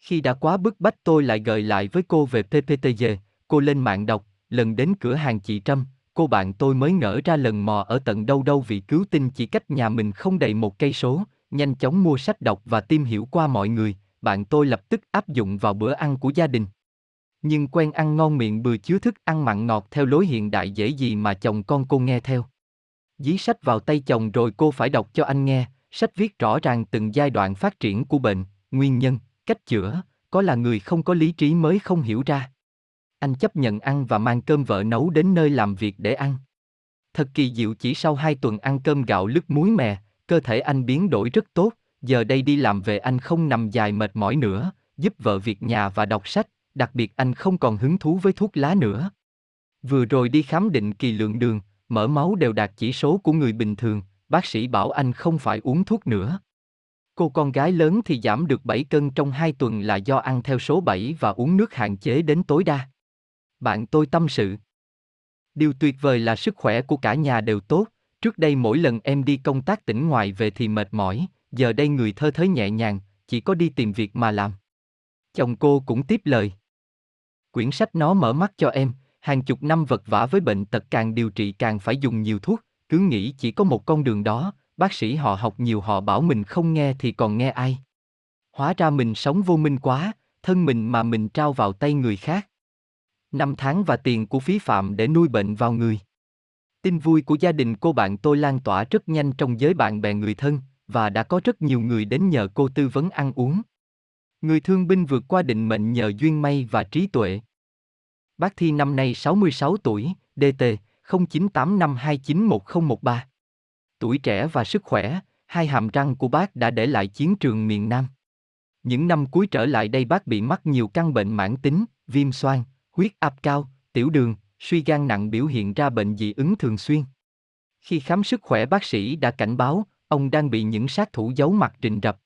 Khi đã quá bức bách tôi lại gợi lại với cô về PPTG, cô lên mạng đọc, lần đến cửa hàng chị Trâm, cô bạn tôi mới ngỡ ra lần mò ở tận đâu đâu vì cứu tinh chỉ cách nhà mình không đầy một cây số, nhanh chóng mua sách đọc và tìm hiểu qua mọi người, bạn tôi lập tức áp dụng vào bữa ăn của gia đình. Nhưng quen ăn ngon miệng bừa chứa thức ăn mặn ngọt theo lối hiện đại dễ gì mà chồng con cô nghe theo. Dí sách vào tay chồng rồi cô phải đọc cho anh nghe, sách viết rõ ràng từng giai đoạn phát triển của bệnh, nguyên nhân, cách chữa, có là người không có lý trí mới không hiểu ra. Anh chấp nhận ăn và mang cơm vợ nấu đến nơi làm việc để ăn. Thật kỳ diệu chỉ sau hai tuần ăn cơm gạo lứt muối mè, cơ thể anh biến đổi rất tốt, giờ đây đi làm về anh không nằm dài mệt mỏi nữa, giúp vợ việc nhà và đọc sách, đặc biệt anh không còn hứng thú với thuốc lá nữa. Vừa rồi đi khám định kỳ lượng đường, mỡ máu đều đạt chỉ số của người bình thường, bác sĩ bảo anh không phải uống thuốc nữa. Cô con gái lớn thì giảm được 7 cân trong 2 tuần là do ăn theo số 7 và uống nước hạn chế đến tối đa. Bạn tôi tâm sự. Điều tuyệt vời là sức khỏe của cả nhà đều tốt, trước đây mỗi lần em đi công tác tỉnh ngoài về thì mệt mỏi, giờ đây người thơ thới nhẹ nhàng, chỉ có đi tìm việc mà làm. Chồng cô cũng tiếp lời. Quyển sách nó mở mắt cho em, hàng chục năm vật vã với bệnh tật càng điều trị càng phải dùng nhiều thuốc, cứ nghĩ chỉ có một con đường đó, bác sĩ họ học nhiều họ bảo mình không nghe thì còn nghe ai. Hóa ra mình sống vô minh quá, thân mình mà mình trao vào tay người khác. Năm tháng và tiền của phí phạm để nuôi bệnh vào người. Tin vui của gia đình cô bạn tôi lan tỏa rất nhanh trong giới bạn bè người thân, và đã có rất nhiều người đến nhờ cô tư vấn ăn uống. Người thương binh vượt qua định mệnh nhờ duyên may và trí tuệ. Bác Thi năm nay 66 tuổi, DT 0985291013. Tuổi trẻ và sức khỏe, hai hàm răng của bác đã để lại chiến trường miền Nam. Những năm cuối trở lại đây bác bị mắc nhiều căn bệnh mãn tính, viêm xoang, huyết áp cao, tiểu đường, suy gan nặng biểu hiện ra bệnh dị ứng thường xuyên. Khi khám sức khỏe bác sĩ đã cảnh báo, ông đang bị những sát thủ giấu mặt rình rập.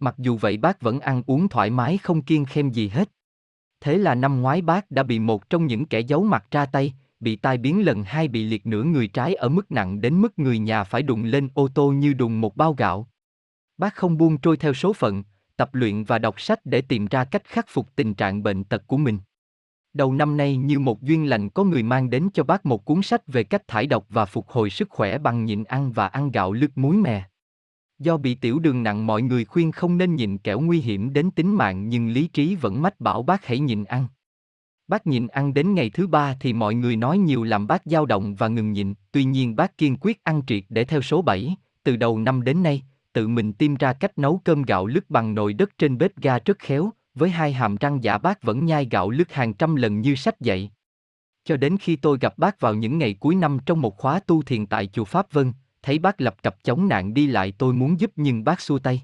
Mặc dù vậy bác vẫn ăn uống thoải mái không kiêng khem gì hết. Thế là năm ngoái bác đã bị một trong những kẻ giấu mặt ra tay, bị tai biến lần hai bị liệt nửa người trái ở mức nặng đến mức người nhà phải đụng lên ô tô như đùng một bao gạo. Bác không buông trôi theo số phận, tập luyện và đọc sách để tìm ra cách khắc phục tình trạng bệnh tật của mình. Đầu năm nay như một duyên lành có người mang đến cho bác một cuốn sách về cách thải độc và phục hồi sức khỏe bằng nhịn ăn và ăn gạo lứt muối mè. Do bị tiểu đường nặng mọi người khuyên không nên nhịn kẻo nguy hiểm đến tính mạng nhưng lý trí vẫn mách bảo bác hãy nhịn ăn. Bác nhịn ăn đến ngày thứ ba thì mọi người nói nhiều làm bác dao động và ngừng nhịn, tuy nhiên bác kiên quyết ăn triệt để theo số 7, từ đầu năm đến nay, tự mình tìm ra cách nấu cơm gạo lứt bằng nồi đất trên bếp ga rất khéo, với hai hàm răng giả bác vẫn nhai gạo lứt hàng trăm lần như sách dạy. cho đến khi tôi gặp bác vào những ngày cuối năm trong một khóa tu thiền tại chùa Pháp Vân, thấy bác lập cập chống nạn đi lại tôi muốn giúp nhưng bác xua tay.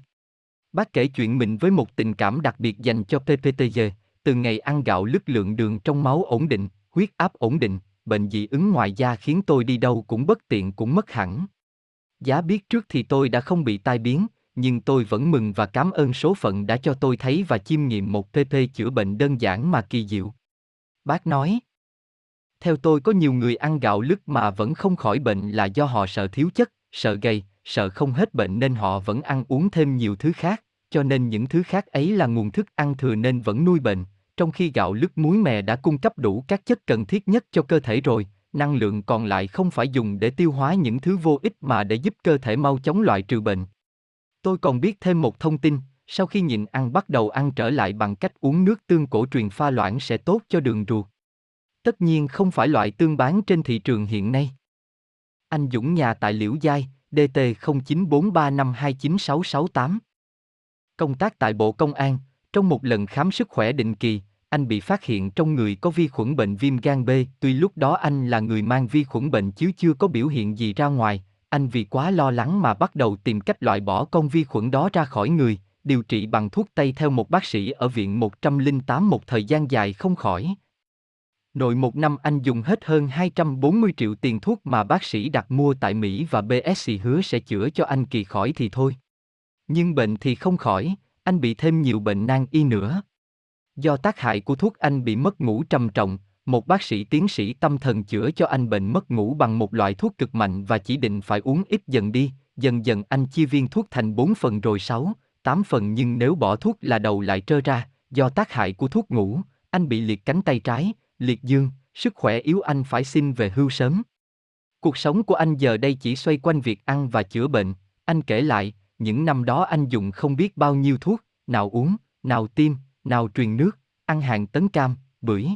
Bác kể chuyện mình với một tình cảm đặc biệt dành cho PPTG, từ ngày ăn gạo lứt lượng đường trong máu ổn định, huyết áp ổn định, bệnh dị ứng ngoài da khiến tôi đi đâu cũng bất tiện cũng mất hẳn. Giá biết trước thì tôi đã không bị tai biến, nhưng tôi vẫn mừng và cảm ơn số phận đã cho tôi thấy và chiêm nghiệm một PP chữa bệnh đơn giản mà kỳ diệu. Bác nói, theo tôi có nhiều người ăn gạo lứt mà vẫn không khỏi bệnh là do họ sợ thiếu chất, sợ gầy, sợ không hết bệnh nên họ vẫn ăn uống thêm nhiều thứ khác, cho nên những thứ khác ấy là nguồn thức ăn thừa nên vẫn nuôi bệnh, trong khi gạo lứt muối mè đã cung cấp đủ các chất cần thiết nhất cho cơ thể rồi, năng lượng còn lại không phải dùng để tiêu hóa những thứ vô ích mà để giúp cơ thể mau chóng loại trừ bệnh. Tôi còn biết thêm một thông tin, sau khi nhịn ăn bắt đầu ăn trở lại bằng cách uống nước tương cổ truyền pha loãng sẽ tốt cho đường ruột. Tất nhiên không phải loại tương bán trên thị trường hiện nay. Anh Dũng nhà tại Liễu Giai, DT 0943529668. Công tác tại Bộ Công an, trong một lần khám sức khỏe định kỳ, anh bị phát hiện trong người có vi khuẩn bệnh viêm gan B, tuy lúc đó anh là người mang vi khuẩn bệnh chứ chưa có biểu hiện gì ra ngoài, anh vì quá lo lắng mà bắt đầu tìm cách loại bỏ con vi khuẩn đó ra khỏi người, điều trị bằng thuốc tây theo một bác sĩ ở viện 108 một thời gian dài không khỏi. Nội một năm anh dùng hết hơn 240 triệu tiền thuốc mà bác sĩ đặt mua tại Mỹ và BSC hứa sẽ chữa cho anh kỳ khỏi thì thôi. Nhưng bệnh thì không khỏi, anh bị thêm nhiều bệnh nan y nữa. Do tác hại của thuốc anh bị mất ngủ trầm trọng, một bác sĩ tiến sĩ tâm thần chữa cho anh bệnh mất ngủ bằng một loại thuốc cực mạnh và chỉ định phải uống ít dần đi, dần dần anh chia viên thuốc thành 4 phần rồi 6, 8 phần nhưng nếu bỏ thuốc là đầu lại trơ ra, do tác hại của thuốc ngủ, anh bị liệt cánh tay trái, liệt dương, sức khỏe yếu anh phải xin về hưu sớm. Cuộc sống của anh giờ đây chỉ xoay quanh việc ăn và chữa bệnh, anh kể lại, những năm đó anh dùng không biết bao nhiêu thuốc, nào uống, nào tiêm, nào truyền nước, ăn hàng tấn cam, bưởi.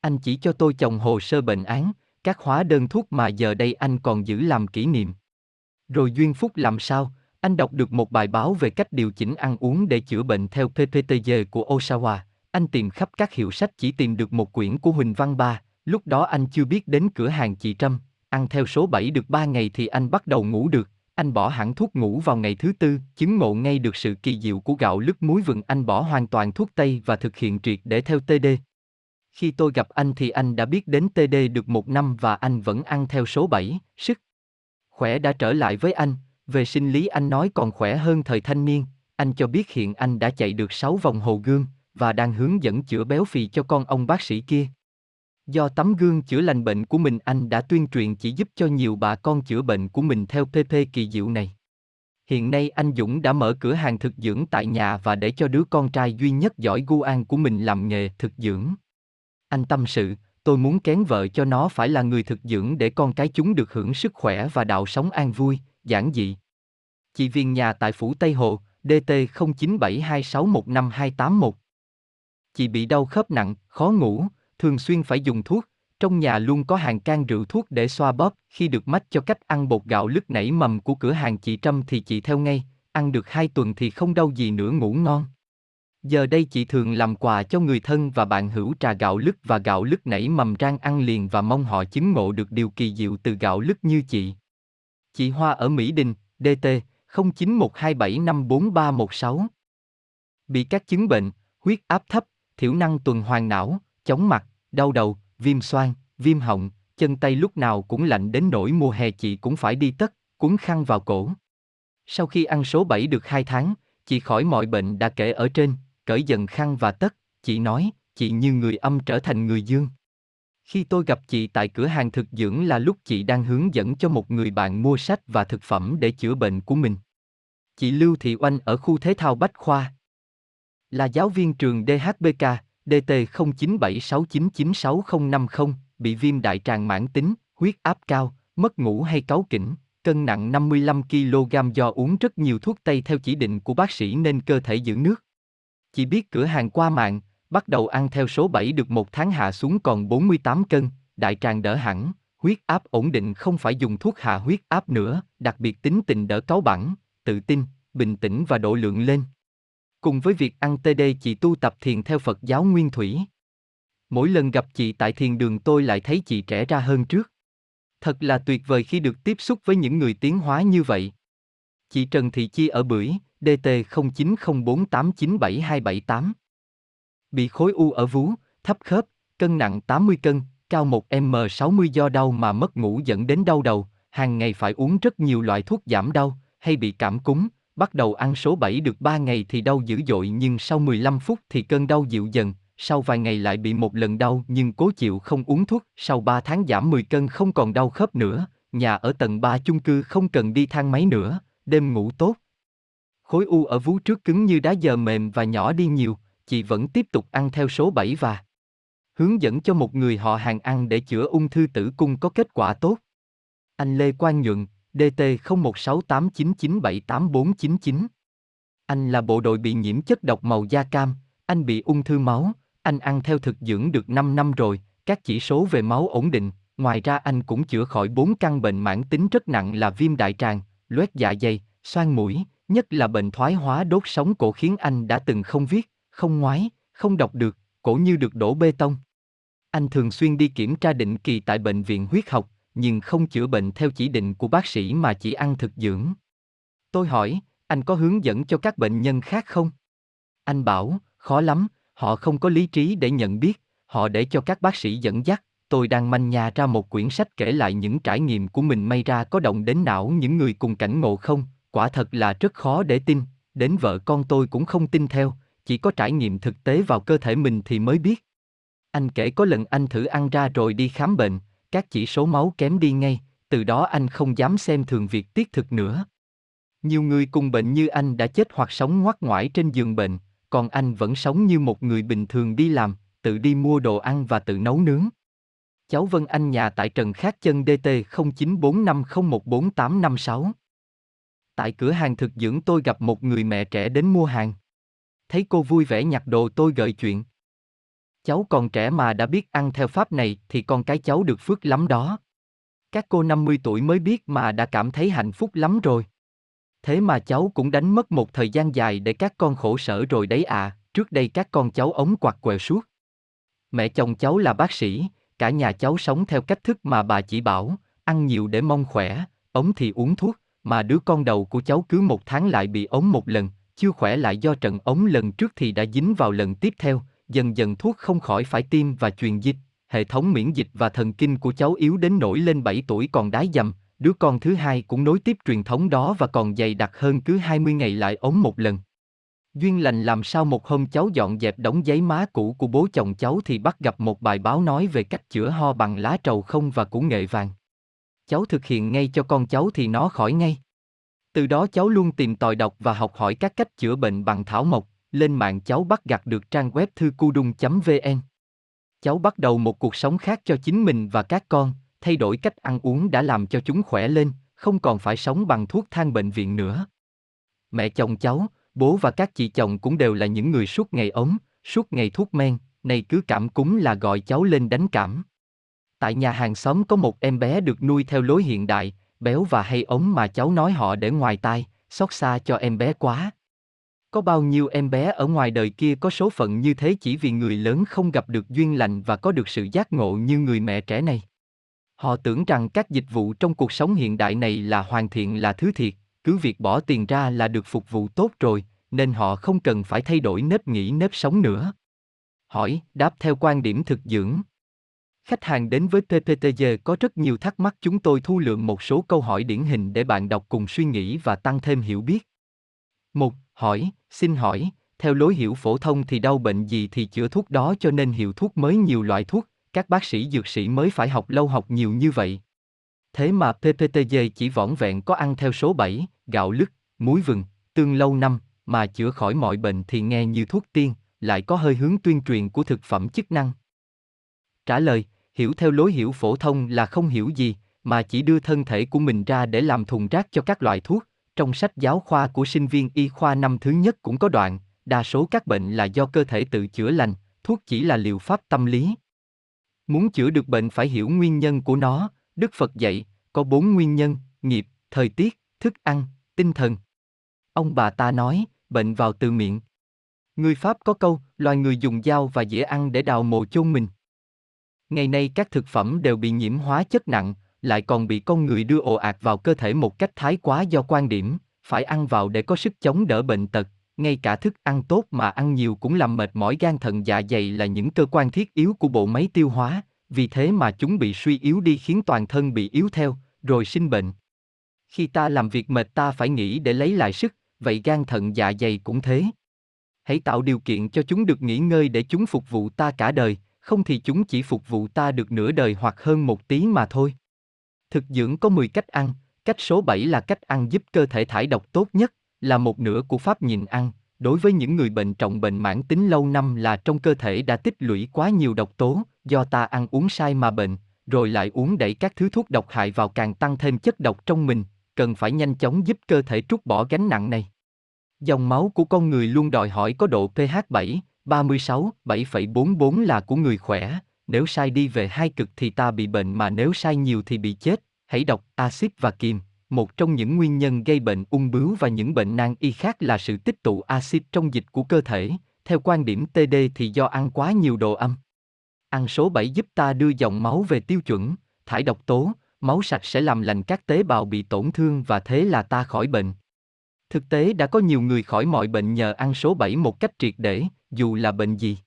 Anh chỉ cho tôi chồng hồ sơ bệnh án, các hóa đơn thuốc mà giờ đây anh còn giữ làm kỷ niệm. Rồi duyên phúc làm sao, anh đọc được một bài báo về cách điều chỉnh ăn uống để chữa bệnh theo PPTG của Osawa. Anh tìm khắp các hiệu sách chỉ tìm được một quyển của Huỳnh Văn Ba, lúc đó anh chưa biết đến cửa hàng chị Trâm, ăn theo số 7 được 3 ngày thì anh bắt đầu ngủ được, anh bỏ hẳn thuốc ngủ vào ngày thứ tư, chứng ngộ ngay được sự kỳ diệu của gạo lứt muối vừng. Anh bỏ hoàn toàn thuốc tây và thực hiện triệt để theo TD. Khi tôi gặp anh thì anh đã biết đến TD được một năm và anh vẫn ăn theo số 7, sức. Khỏe đã trở lại với anh, về sinh lý anh nói còn khỏe hơn thời thanh niên, anh cho biết hiện anh đã chạy được 6 vòng hồ gương, và đang hướng dẫn chữa béo phì cho con ông bác sĩ kia. Do tấm gương chữa lành bệnh của mình anh đã tuyên truyền chỉ giúp cho nhiều bà con chữa bệnh của mình theo PP kỳ diệu này. Hiện nay anh Dũng đã mở cửa hàng thực dưỡng tại nhà và để cho đứa con trai duy nhất giỏi gu an của mình làm nghề thực dưỡng. Anh tâm sự, tôi muốn kén vợ cho nó phải là người thực dưỡng để con cái chúng được hưởng sức khỏe và đạo sống an vui, giản dị. Chị Viên nhà tại Phủ Tây Hồ, DT 0972615281. Chị bị đau khớp nặng, khó ngủ, thường xuyên phải dùng thuốc, trong nhà luôn có hàng can rượu thuốc để xoa bóp, khi được mách cho cách ăn bột gạo lứt nảy mầm của cửa hàng chị Trâm thì chị theo ngay, ăn được hai tuần thì không đau gì nữa ngủ ngon. Giờ đây chị thường làm quà cho người thân và bạn hữu trà gạo lứt và gạo lứt nảy mầm rang ăn liền và mong họ chứng ngộ được điều kỳ diệu từ gạo lứt như chị. Chị Hoa ở Mỹ Đình, DT 0912754316. Bị các chứng bệnh, huyết áp thấp, thiểu năng tuần hoàn não, chóng mặt, đau đầu, viêm xoang, viêm họng, chân tay lúc nào cũng lạnh đến nỗi mùa hè chị cũng phải đi tất, cuốn khăn vào cổ. Sau khi ăn số 7 được 2 tháng, chị khỏi mọi bệnh đã kể ở trên, cởi dần khăn và tất, chị nói, chị như người âm trở thành người dương. Khi tôi gặp chị tại cửa hàng thực dưỡng là lúc chị đang hướng dẫn cho một người bạn mua sách và thực phẩm để chữa bệnh của mình. Chị Lưu Thị Oanh ở khu thể thao Bách Khoa. Là giáo viên trường DHBK, DT 0976996050, bị viêm đại tràng mãn tính, huyết áp cao, mất ngủ hay cáu kỉnh, cân nặng 55 kg do uống rất nhiều thuốc tây theo chỉ định của bác sĩ nên cơ thể giữ nước. Chỉ biết cửa hàng qua mạng, bắt đầu ăn theo số 7 được một tháng hạ xuống còn 48 cân, đại tràng đỡ hẳn, huyết áp ổn định không phải dùng thuốc hạ huyết áp nữa, đặc biệt tính tình đỡ cáu bẳn, tự tin, bình tĩnh và độ lượng lên. Cùng với việc ăn TD chị tu tập thiền theo Phật giáo Nguyên Thủy. Mỗi lần gặp chị tại thiền đường tôi lại thấy chị trẻ ra hơn trước. Thật là tuyệt vời khi được tiếp xúc với những người tiến hóa như vậy. Chị Trần Thị Chi ở Bưởi, DT 0904897278. Bị khối u ở vú, thấp khớp, cân nặng 80 cân, cao 1m60 do đau mà mất ngủ dẫn đến đau đầu, hàng ngày phải uống rất nhiều loại thuốc giảm đau, hay bị cảm cúm, bắt đầu ăn số 7 được 3 ngày thì đau dữ dội nhưng sau 15 phút thì cơn đau dịu dần, sau vài ngày lại bị một lần đau nhưng cố chịu không uống thuốc, sau 3 tháng giảm 10 cân không còn đau khớp nữa, nhà ở tầng 3 chung cư không cần đi thang máy nữa, đêm ngủ tốt. Khối u ở vú trước cứng như đá giờ mềm và nhỏ đi nhiều, chị vẫn tiếp tục ăn theo số 7 và hướng dẫn cho một người họ hàng ăn để chữa ung thư tử cung có kết quả tốt. Anh Lê Quang Nhuận, DT 016899784499. Anh là bộ đội bị nhiễm chất độc màu da cam, anh bị ung thư máu, anh ăn theo thực dưỡng được 5 năm rồi, các chỉ số về máu ổn định, ngoài ra anh cũng chữa khỏi 4 căn bệnh mãn tính rất nặng là viêm đại tràng, loét dạ dày, xoang mũi, nhất là bệnh thoái hóa đốt sống cổ khiến anh đã từng không viết, không ngoái, không đọc được, cổ như được đổ bê tông. Anh thường xuyên đi kiểm tra định kỳ tại bệnh viện huyết học, nhưng không chữa bệnh theo chỉ định của bác sĩ mà chỉ ăn thực dưỡng. Tôi hỏi, anh có hướng dẫn cho các bệnh nhân khác không? Anh bảo, khó lắm, họ không có lý trí để nhận biết, họ để cho các bác sĩ dẫn dắt. Tôi đang manh nhà ra một quyển sách kể lại những trải nghiệm của mình may ra có động đến não những người cùng cảnh ngộ không, quả thật là rất khó để tin, đến vợ con tôi cũng không tin theo, chỉ có trải nghiệm thực tế vào cơ thể mình thì mới biết. Anh kể có lần anh thử ăn ra rồi đi khám bệnh, các chỉ số máu kém đi ngay, từ đó anh không dám xem thường việc tiết thực nữa. Nhiều người cùng bệnh như anh đã chết hoặc sống ngoắt ngoải trên giường bệnh, còn anh vẫn sống như một người bình thường đi làm, tự đi mua đồ ăn và tự nấu nướng. Cháu Vân Anh nhà tại Trần Khát Chân DT 0945014856. Tại cửa hàng thực dưỡng tôi gặp một người mẹ trẻ đến mua hàng. Thấy cô vui vẻ nhặt đồ tôi gợi chuyện. Cháu còn trẻ mà đã biết ăn theo pháp này thì con cái cháu được phước lắm đó. Các cô 50 tuổi mới biết mà đã cảm thấy hạnh phúc lắm rồi. Thế mà cháu cũng đánh mất một thời gian dài để các con khổ sở rồi đấy à, trước đây các con cháu ống quạt quẹo suốt. Mẹ chồng cháu là bác sĩ, cả nhà cháu sống theo cách thức mà bà chỉ bảo, ăn nhiều để mong khỏe, ống thì uống thuốc, mà đứa con đầu của cháu cứ một tháng lại bị ống một lần, chưa khỏe lại do trận ống lần trước thì đã dính vào lần tiếp theo, dần dần thuốc không khỏi phải tiêm và truyền dịch, hệ thống miễn dịch và thần kinh của cháu yếu đến nổi lên 7 tuổi còn đái dầm, đứa con thứ hai cũng nối tiếp truyền thống đó và còn dày đặc hơn cứ 20 ngày lại ốm một lần. Duyên lành làm sao một hôm cháu dọn dẹp đống giấy má cũ của bố chồng cháu thì bắt gặp một bài báo nói về cách chữa ho bằng lá trầu không và củ nghệ vàng. Cháu thực hiện ngay cho con cháu thì nó khỏi ngay. Từ đó cháu luôn tìm tòi đọc và học hỏi các cách chữa bệnh bằng thảo mộc, lên mạng cháu bắt gặp được trang web thư cu đung.vn. Cháu bắt đầu một cuộc sống khác cho chính mình và các con, thay đổi cách ăn uống đã làm cho chúng khỏe lên, không còn phải sống bằng thuốc thang bệnh viện nữa. Mẹ chồng cháu, bố và các chị chồng cũng đều là những người suốt ngày ống, suốt ngày thuốc men, này cứ cảm cúm là gọi cháu lên đánh cảm. Tại nhà hàng xóm có một em bé được nuôi theo lối hiện đại, béo và hay ống mà cháu nói họ để ngoài tai, xót xa cho em bé quá. Có bao nhiêu em bé ở ngoài đời kia có số phận như thế chỉ vì người lớn không gặp được duyên lành và có được sự giác ngộ như người mẹ trẻ này. Họ tưởng rằng các dịch vụ trong cuộc sống hiện đại này là hoàn thiện là thứ thiệt, cứ việc bỏ tiền ra là được phục vụ tốt rồi, nên họ không cần phải thay đổi nếp nghĩ nếp sống nữa. Hỏi, đáp theo quan điểm thực dưỡng. Khách hàng đến với PPTG có rất nhiều thắc mắc chúng tôi thu lượm một số câu hỏi điển hình để bạn đọc cùng suy nghĩ và tăng thêm hiểu biết. Một, hỏi, xin hỏi, theo lối hiểu phổ thông thì đau bệnh gì thì chữa thuốc đó cho nên hiệu thuốc mới nhiều loại thuốc, các bác sĩ dược sĩ mới phải học lâu học nhiều như vậy. Thế mà PPTG chỉ vỏn vẹn có ăn theo số 7, gạo lứt, muối vừng, tương lâu năm, mà chữa khỏi mọi bệnh thì nghe như thuốc tiên, lại có hơi hướng tuyên truyền của thực phẩm chức năng. Trả lời, hiểu theo lối hiểu phổ thông là không hiểu gì, mà chỉ đưa thân thể của mình ra để làm thùng rác cho các loại thuốc. Trong sách giáo khoa của sinh viên y khoa năm thứ nhất cũng có đoạn, đa số các bệnh là do cơ thể tự chữa lành, thuốc chỉ là liệu pháp tâm lý. Muốn chữa được bệnh phải hiểu nguyên nhân của nó, Đức Phật dạy, có bốn nguyên nhân, nghiệp, thời tiết, thức ăn, tinh thần. Ông bà ta nói, bệnh vào từ miệng. Người Pháp có câu, loài người dùng dao và dĩa ăn để đào mồ chôn mình. Ngày nay các thực phẩm đều bị nhiễm hóa chất nặng, lại còn bị con người đưa ồ ạt vào cơ thể một cách thái quá do quan điểm, phải ăn vào để có sức chống đỡ bệnh tật, ngay cả thức ăn tốt mà ăn nhiều cũng làm mệt mỏi gan thận dạ dày là những cơ quan thiết yếu của bộ máy tiêu hóa, vì thế mà chúng bị suy yếu đi khiến toàn thân bị yếu theo, rồi sinh bệnh. Khi ta làm việc mệt ta phải nghỉ để lấy lại sức, vậy gan thận dạ dày cũng thế. Hãy tạo điều kiện cho chúng được nghỉ ngơi để chúng phục vụ ta cả đời, không thì chúng chỉ phục vụ ta được nửa đời hoặc hơn một tí mà thôi. Thực dưỡng có 10 cách ăn, cách số 7 là cách ăn giúp cơ thể thải độc tốt nhất, là một nửa của pháp nhìn ăn. Đối với những người bệnh trọng bệnh mãn tính lâu năm là trong cơ thể đã tích lũy quá nhiều độc tố, do ta ăn uống sai mà bệnh, rồi lại uống đẩy các thứ thuốc độc hại vào càng tăng thêm chất độc trong mình, cần phải nhanh chóng giúp cơ thể trút bỏ gánh nặng này. Dòng máu của con người luôn đòi hỏi có độ pH 7, 36, 7,44 là của người khỏe, nếu sai đi về hai cực thì ta bị bệnh mà nếu sai nhiều thì bị chết, hãy đọc axit và kiềm. Một trong những nguyên nhân gây bệnh ung bướu và những bệnh nan y khác là sự tích tụ axit trong dịch của cơ thể, theo quan điểm TD thì do ăn quá nhiều đồ âm. Ăn số 7 giúp ta đưa dòng máu về tiêu chuẩn, thải độc tố, máu sạch sẽ làm lành các tế bào bị tổn thương và thế là ta khỏi bệnh. Thực tế đã có nhiều người khỏi mọi bệnh nhờ ăn số 7 một cách triệt để, dù là bệnh gì.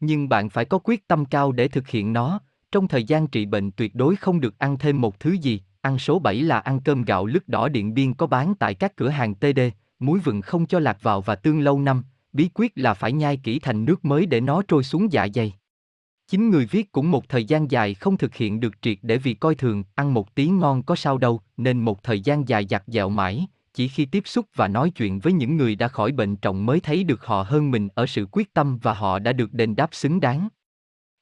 Nhưng bạn phải có quyết tâm cao để thực hiện nó, trong thời gian trị bệnh tuyệt đối không được ăn thêm một thứ gì, ăn số 7 là ăn cơm gạo lứt đỏ điện biên có bán tại các cửa hàng TD, muối vừng không cho lạc vào và tương lâu năm, bí quyết là phải nhai kỹ thành nước mới để nó trôi xuống dạ dày. Chính người viết cũng một thời gian dài không thực hiện được triệt để vì coi thường, ăn một tí ngon có sao đâu, nên một thời gian dài giặt dẹo mãi, chỉ khi tiếp xúc và nói chuyện với những người đã khỏi bệnh trọng mới thấy được họ hơn mình ở sự quyết tâm và họ đã được đền đáp xứng đáng.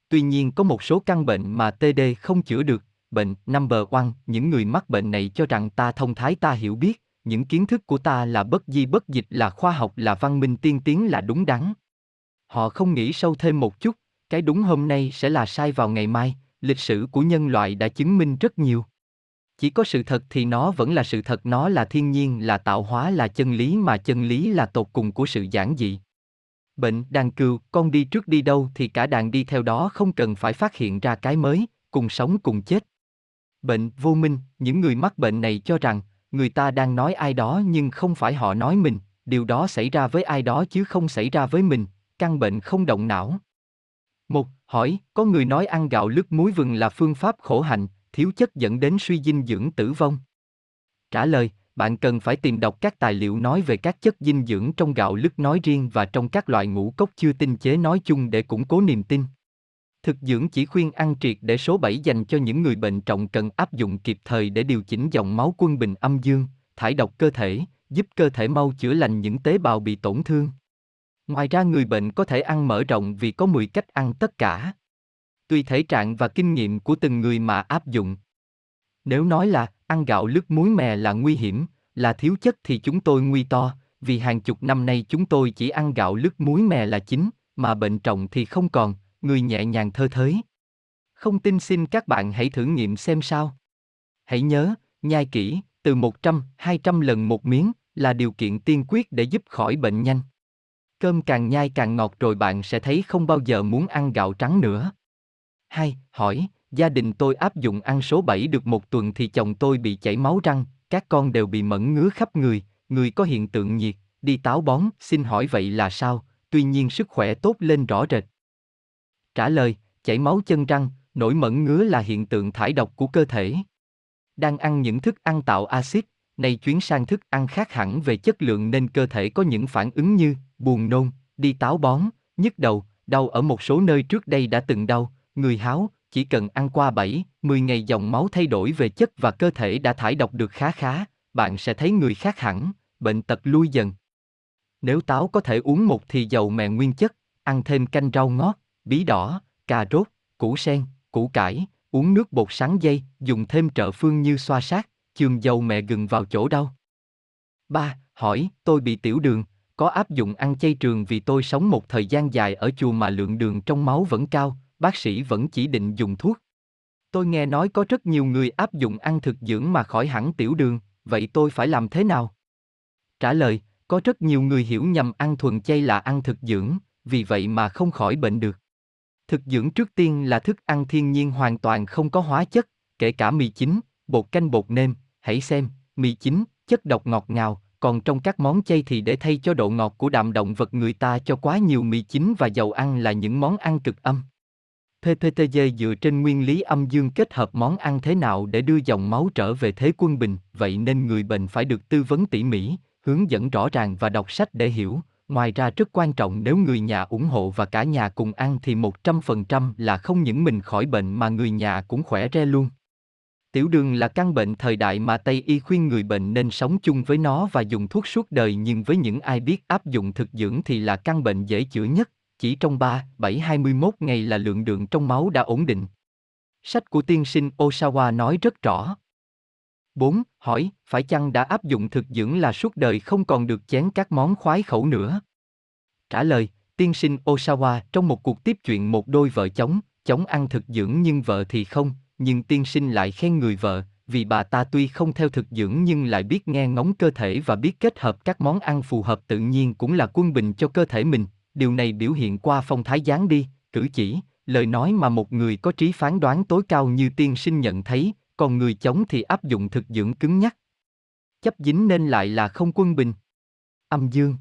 Tuy nhiên có một số căn bệnh mà TD không chữa được, bệnh number one, những người mắc bệnh này cho rằng ta thông thái ta hiểu biết, những kiến thức của ta là bất di bất dịch là khoa học là văn minh tiên tiến là đúng đắn. Họ không nghĩ sâu thêm một chút, cái đúng hôm nay sẽ là sai vào ngày mai, lịch sử của nhân loại đã chứng minh rất nhiều. Chỉ có sự thật thì nó vẫn là sự thật, nó là thiên nhiên, là tạo hóa, là chân lý mà chân lý là tột cùng của sự giản dị. Bệnh, đàn cừu, con đi trước đi đâu thì cả đàn đi theo đó không cần phải phát hiện ra cái mới, cùng sống cùng chết. Bệnh, vô minh, những người mắc bệnh này cho rằng, người ta đang nói ai đó nhưng không phải họ nói mình, điều đó xảy ra với ai đó chứ không xảy ra với mình, căn bệnh không động não. Một, hỏi, có người nói ăn gạo lứt muối vừng là phương pháp khổ hạnh, thiếu chất dẫn đến suy dinh dưỡng tử vong? Trả lời, bạn cần phải tìm đọc các tài liệu nói về các chất dinh dưỡng trong gạo lứt nói riêng và trong các loại ngũ cốc chưa tinh chế nói chung để củng cố niềm tin. Thực dưỡng chỉ khuyên ăn triệt để số 7 dành cho những người bệnh trọng cần áp dụng kịp thời để điều chỉnh dòng máu quân bình âm dương, thải độc cơ thể, giúp cơ thể mau chữa lành những tế bào bị tổn thương. Ngoài ra người bệnh có thể ăn mở rộng vì có 10 cách ăn tất cả. Tùy thể trạng và kinh nghiệm của từng người mà áp dụng. Nếu nói là ăn gạo lứt muối mè là nguy hiểm, là thiếu chất thì chúng tôi nguy to, vì hàng chục năm nay chúng tôi chỉ ăn gạo lứt muối mè là chính, mà bệnh trọng thì không còn, người nhẹ nhàng thơ thới. Không tin xin các bạn hãy thử nghiệm xem sao. Hãy nhớ, nhai kỹ, từ 100, 200 lần một miếng, là điều kiện tiên quyết để giúp khỏi bệnh nhanh. Cơm càng nhai càng ngọt rồi bạn sẽ thấy không bao giờ muốn ăn gạo trắng nữa hai, Hỏi, gia đình tôi áp dụng ăn số 7 được một tuần thì chồng tôi bị chảy máu răng, các con đều bị mẫn ngứa khắp người, người có hiện tượng nhiệt, đi táo bón, xin hỏi vậy là sao, tuy nhiên sức khỏe tốt lên rõ rệt. Trả lời, chảy máu chân răng, nổi mẩn ngứa là hiện tượng thải độc của cơ thể. Đang ăn những thức ăn tạo axit, nay chuyến sang thức ăn khác hẳn về chất lượng nên cơ thể có những phản ứng như buồn nôn, đi táo bón, nhức đầu, đau ở một số nơi trước đây đã từng đau, người háo, chỉ cần ăn qua 7, 10 ngày dòng máu thay đổi về chất và cơ thể đã thải độc được khá khá, bạn sẽ thấy người khác hẳn, bệnh tật lui dần. Nếu táo có thể uống một thì dầu mè nguyên chất, ăn thêm canh rau ngót, bí đỏ, cà rốt, củ sen, củ cải, uống nước bột sáng dây, dùng thêm trợ phương như xoa sát, chườm dầu mẹ gừng vào chỗ đau. 3. Hỏi, tôi bị tiểu đường, có áp dụng ăn chay trường vì tôi sống một thời gian dài ở chùa mà lượng đường trong máu vẫn cao, bác sĩ vẫn chỉ định dùng thuốc. Tôi nghe nói có rất nhiều người áp dụng ăn thực dưỡng mà khỏi hẳn tiểu đường, vậy tôi phải làm thế nào? Trả lời, có rất nhiều người hiểu nhầm ăn thuần chay là ăn thực dưỡng, vì vậy mà không khỏi bệnh được. Thực dưỡng trước tiên là thức ăn thiên nhiên hoàn toàn không có hóa chất, kể cả mì chính, bột canh bột nêm, hãy xem, mì chính, chất độc ngọt ngào, còn trong các món chay thì để thay cho độ ngọt của đạm động vật người ta cho quá nhiều mì chính và dầu ăn là những món ăn cực âm. PPTG dựa trên nguyên lý âm dương kết hợp món ăn thế nào để đưa dòng máu trở về thế quân bình, vậy nên người bệnh phải được tư vấn tỉ mỉ, hướng dẫn rõ ràng và đọc sách để hiểu. Ngoài ra rất quan trọng nếu người nhà ủng hộ và cả nhà cùng ăn thì 100% là không những mình khỏi bệnh mà người nhà cũng khỏe re luôn. Tiểu đường là căn bệnh thời đại mà Tây y khuyên người bệnh nên sống chung với nó và dùng thuốc suốt đời nhưng với những ai biết áp dụng thực dưỡng thì là căn bệnh dễ chữa nhất, chỉ trong 3, 7 21 ngày là lượng đường trong máu đã ổn định. Sách của tiên sinh Osawa nói rất rõ. 4. Hỏi, phải chăng đã áp dụng thực dưỡng là suốt đời không còn được chén các món khoái khẩu nữa? Trả lời, tiên sinh Osawa trong một cuộc tiếp chuyện một đôi vợ chồng, chồng ăn thực dưỡng nhưng vợ thì không, nhưng tiên sinh lại khen người vợ, vì bà ta tuy không theo thực dưỡng nhưng lại biết nghe ngóng cơ thể và biết kết hợp các món ăn phù hợp tự nhiên cũng là quân bình cho cơ thể mình, điều này biểu hiện qua phong thái dáng đi, cử chỉ, lời nói mà một người có trí phán đoán tối cao như tiên sinh nhận thấy, còn người chống thì áp dụng thực dưỡng cứng nhắc. Chấp dính nên lại là không quân bình. Âm dương.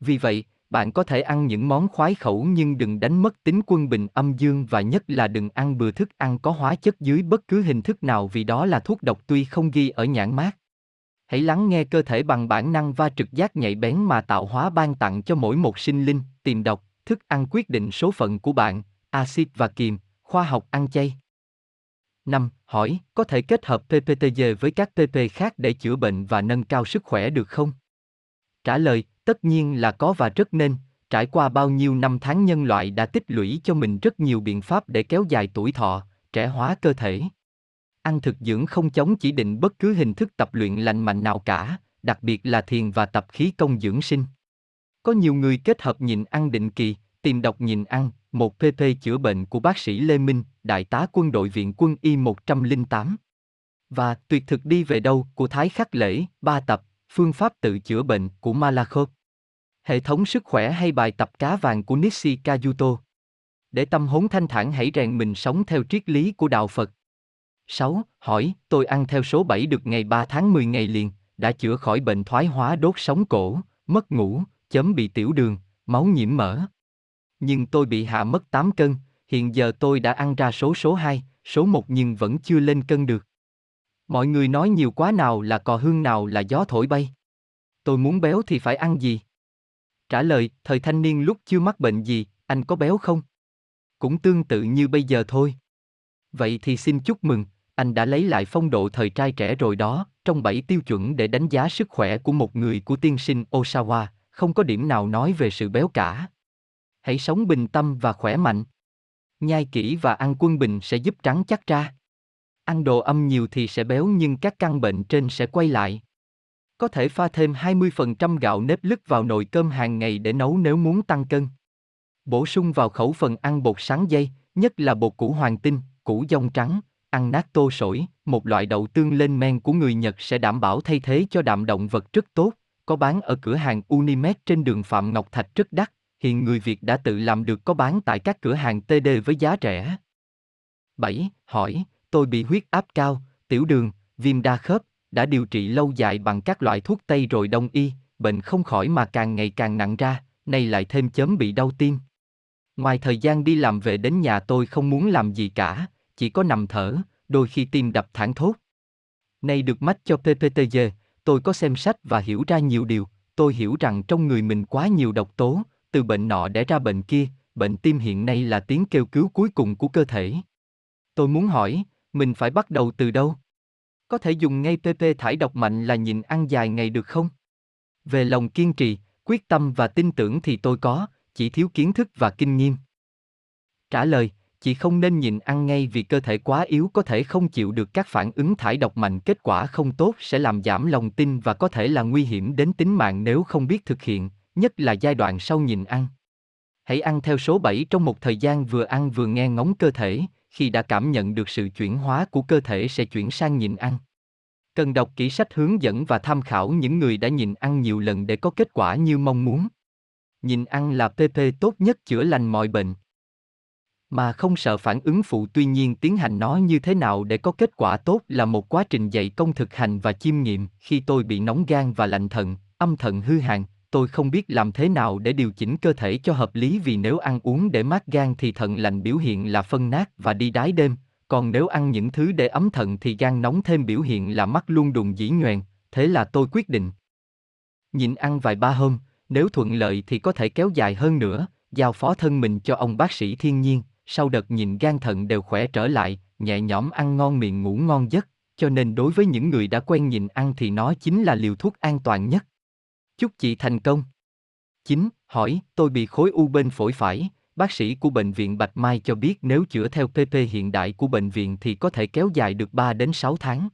Vì vậy, bạn có thể ăn những món khoái khẩu nhưng đừng đánh mất tính quân bình âm dương và nhất là đừng ăn bừa thức ăn có hóa chất dưới bất cứ hình thức nào vì đó là thuốc độc tuy không ghi ở nhãn mát. Hãy lắng nghe cơ thể bằng bản năng và trực giác nhạy bén mà tạo hóa ban tặng cho mỗi một sinh linh, tìm độc, thức ăn quyết định số phận của bạn, axit và kiềm, khoa học ăn chay. 5. Hỏi, có thể kết hợp PPTG với các PP khác để chữa bệnh và nâng cao sức khỏe được không? Trả lời, tất nhiên là có và rất nên, trải qua bao nhiêu năm tháng nhân loại đã tích lũy cho mình rất nhiều biện pháp để kéo dài tuổi thọ, trẻ hóa cơ thể. Ăn thực dưỡng không chống chỉ định bất cứ hình thức tập luyện lành mạnh nào cả, đặc biệt là thiền và tập khí công dưỡng sinh. Có nhiều người kết hợp nhịn ăn định kỳ, tìm đọc nhịn ăn, một PP chữa bệnh của bác sĩ Lê Minh, đại tá quân đội viện quân y 108. Và tuyệt thực đi về đâu của Thái Khắc Lễ, ba tập, phương pháp tự chữa bệnh của Malakhov. Hệ thống sức khỏe hay bài tập cá vàng của Nishi Kajuto. Để tâm hồn thanh thản hãy rèn mình sống theo triết lý của đạo Phật. 6. Hỏi, tôi ăn theo số 7 được ngày 3 tháng 10 ngày liền, đã chữa khỏi bệnh thoái hóa đốt sống cổ, mất ngủ, chấm bị tiểu đường, máu nhiễm mỡ. Nhưng tôi bị hạ mất 8 cân, hiện giờ tôi đã ăn ra số số 2, số 1 nhưng vẫn chưa lên cân được. Mọi người nói nhiều quá nào là cò hương nào là gió thổi bay. Tôi muốn béo thì phải ăn gì? Trả lời, thời thanh niên lúc chưa mắc bệnh gì, anh có béo không? Cũng tương tự như bây giờ thôi. Vậy thì xin chúc mừng, anh đã lấy lại phong độ thời trai trẻ rồi đó, trong bảy tiêu chuẩn để đánh giá sức khỏe của một người của tiên sinh Osawa, không có điểm nào nói về sự béo cả. Hãy sống bình tâm và khỏe mạnh. Nhai kỹ và ăn quân bình sẽ giúp trắng chắc ra. Ăn đồ âm nhiều thì sẽ béo nhưng các căn bệnh trên sẽ quay lại. Có thể pha thêm 20% gạo nếp lứt vào nồi cơm hàng ngày để nấu nếu muốn tăng cân. Bổ sung vào khẩu phần ăn bột sáng dây, nhất là bột củ hoàng tinh, củ dông trắng, ăn nát tô sổi, một loại đậu tương lên men của người Nhật sẽ đảm bảo thay thế cho đạm động vật rất tốt, có bán ở cửa hàng Unimed trên đường Phạm Ngọc Thạch rất đắt, hiện người Việt đã tự làm được có bán tại các cửa hàng TD với giá rẻ. 7. Hỏi, tôi bị huyết áp cao, tiểu đường, viêm đa khớp, đã điều trị lâu dài bằng các loại thuốc tây rồi đông y, bệnh không khỏi mà càng ngày càng nặng ra, nay lại thêm chớm bị đau tim. Ngoài thời gian đi làm về đến nhà tôi không muốn làm gì cả, chỉ có nằm thở, đôi khi tim đập thẳng thốt. Nay được mách cho PPTG, tôi có xem sách và hiểu ra nhiều điều, tôi hiểu rằng trong người mình quá nhiều độc tố, từ bệnh nọ để ra bệnh kia, bệnh tim hiện nay là tiếng kêu cứu cuối cùng của cơ thể. Tôi muốn hỏi, mình phải bắt đầu từ đâu? Có thể dùng ngay PP thải độc mạnh là nhìn ăn dài ngày được không? Về lòng kiên trì, quyết tâm và tin tưởng thì tôi có, chỉ thiếu kiến thức và kinh nghiệm. Trả lời, chị không nên nhìn ăn ngay vì cơ thể quá yếu có thể không chịu được các phản ứng thải độc mạnh kết quả không tốt sẽ làm giảm lòng tin và có thể là nguy hiểm đến tính mạng nếu không biết thực hiện, nhất là giai đoạn sau nhìn ăn. Hãy ăn theo số 7 trong một thời gian vừa ăn vừa nghe ngóng cơ thể, khi đã cảm nhận được sự chuyển hóa của cơ thể sẽ chuyển sang nhịn ăn. Cần đọc kỹ sách hướng dẫn và tham khảo những người đã nhịn ăn nhiều lần để có kết quả như mong muốn. Nhịn ăn là PP tốt nhất chữa lành mọi bệnh mà không sợ phản ứng phụ, tuy nhiên tiến hành nó như thế nào để có kết quả tốt là một quá trình dạy công thực hành và chiêm nghiệm. Khi tôi bị nóng gan và lạnh thận âm thận hư hàn, tôi không biết làm thế nào để điều chỉnh cơ thể cho hợp lý vì nếu ăn uống để mát gan thì thận lạnh biểu hiện là phân nát và đi đái đêm. Còn nếu ăn những thứ để ấm thận thì gan nóng thêm biểu hiện là mắt luôn đùng dĩ nhoèn. Thế là tôi quyết định nhịn ăn vài ba hôm. Nếu thuận lợi thì có thể kéo dài hơn nữa, giao phó thân mình cho ông bác sĩ thiên nhiên sau đợt nhìn gan thận đều khỏe trở lại, nhẹ nhõm ăn ngon miệng ngủ ngon giấc, cho nên đối với những người đã quen nhìn ăn thì nó chính là liều thuốc an toàn nhất. Chúc chị thành công. 9. Hỏi, tôi bị khối u bên phổi phải, bác sĩ của bệnh viện Bạch Mai cho biết nếu chữa theo PP hiện đại của bệnh viện thì có thể kéo dài được 3 đến 6 tháng.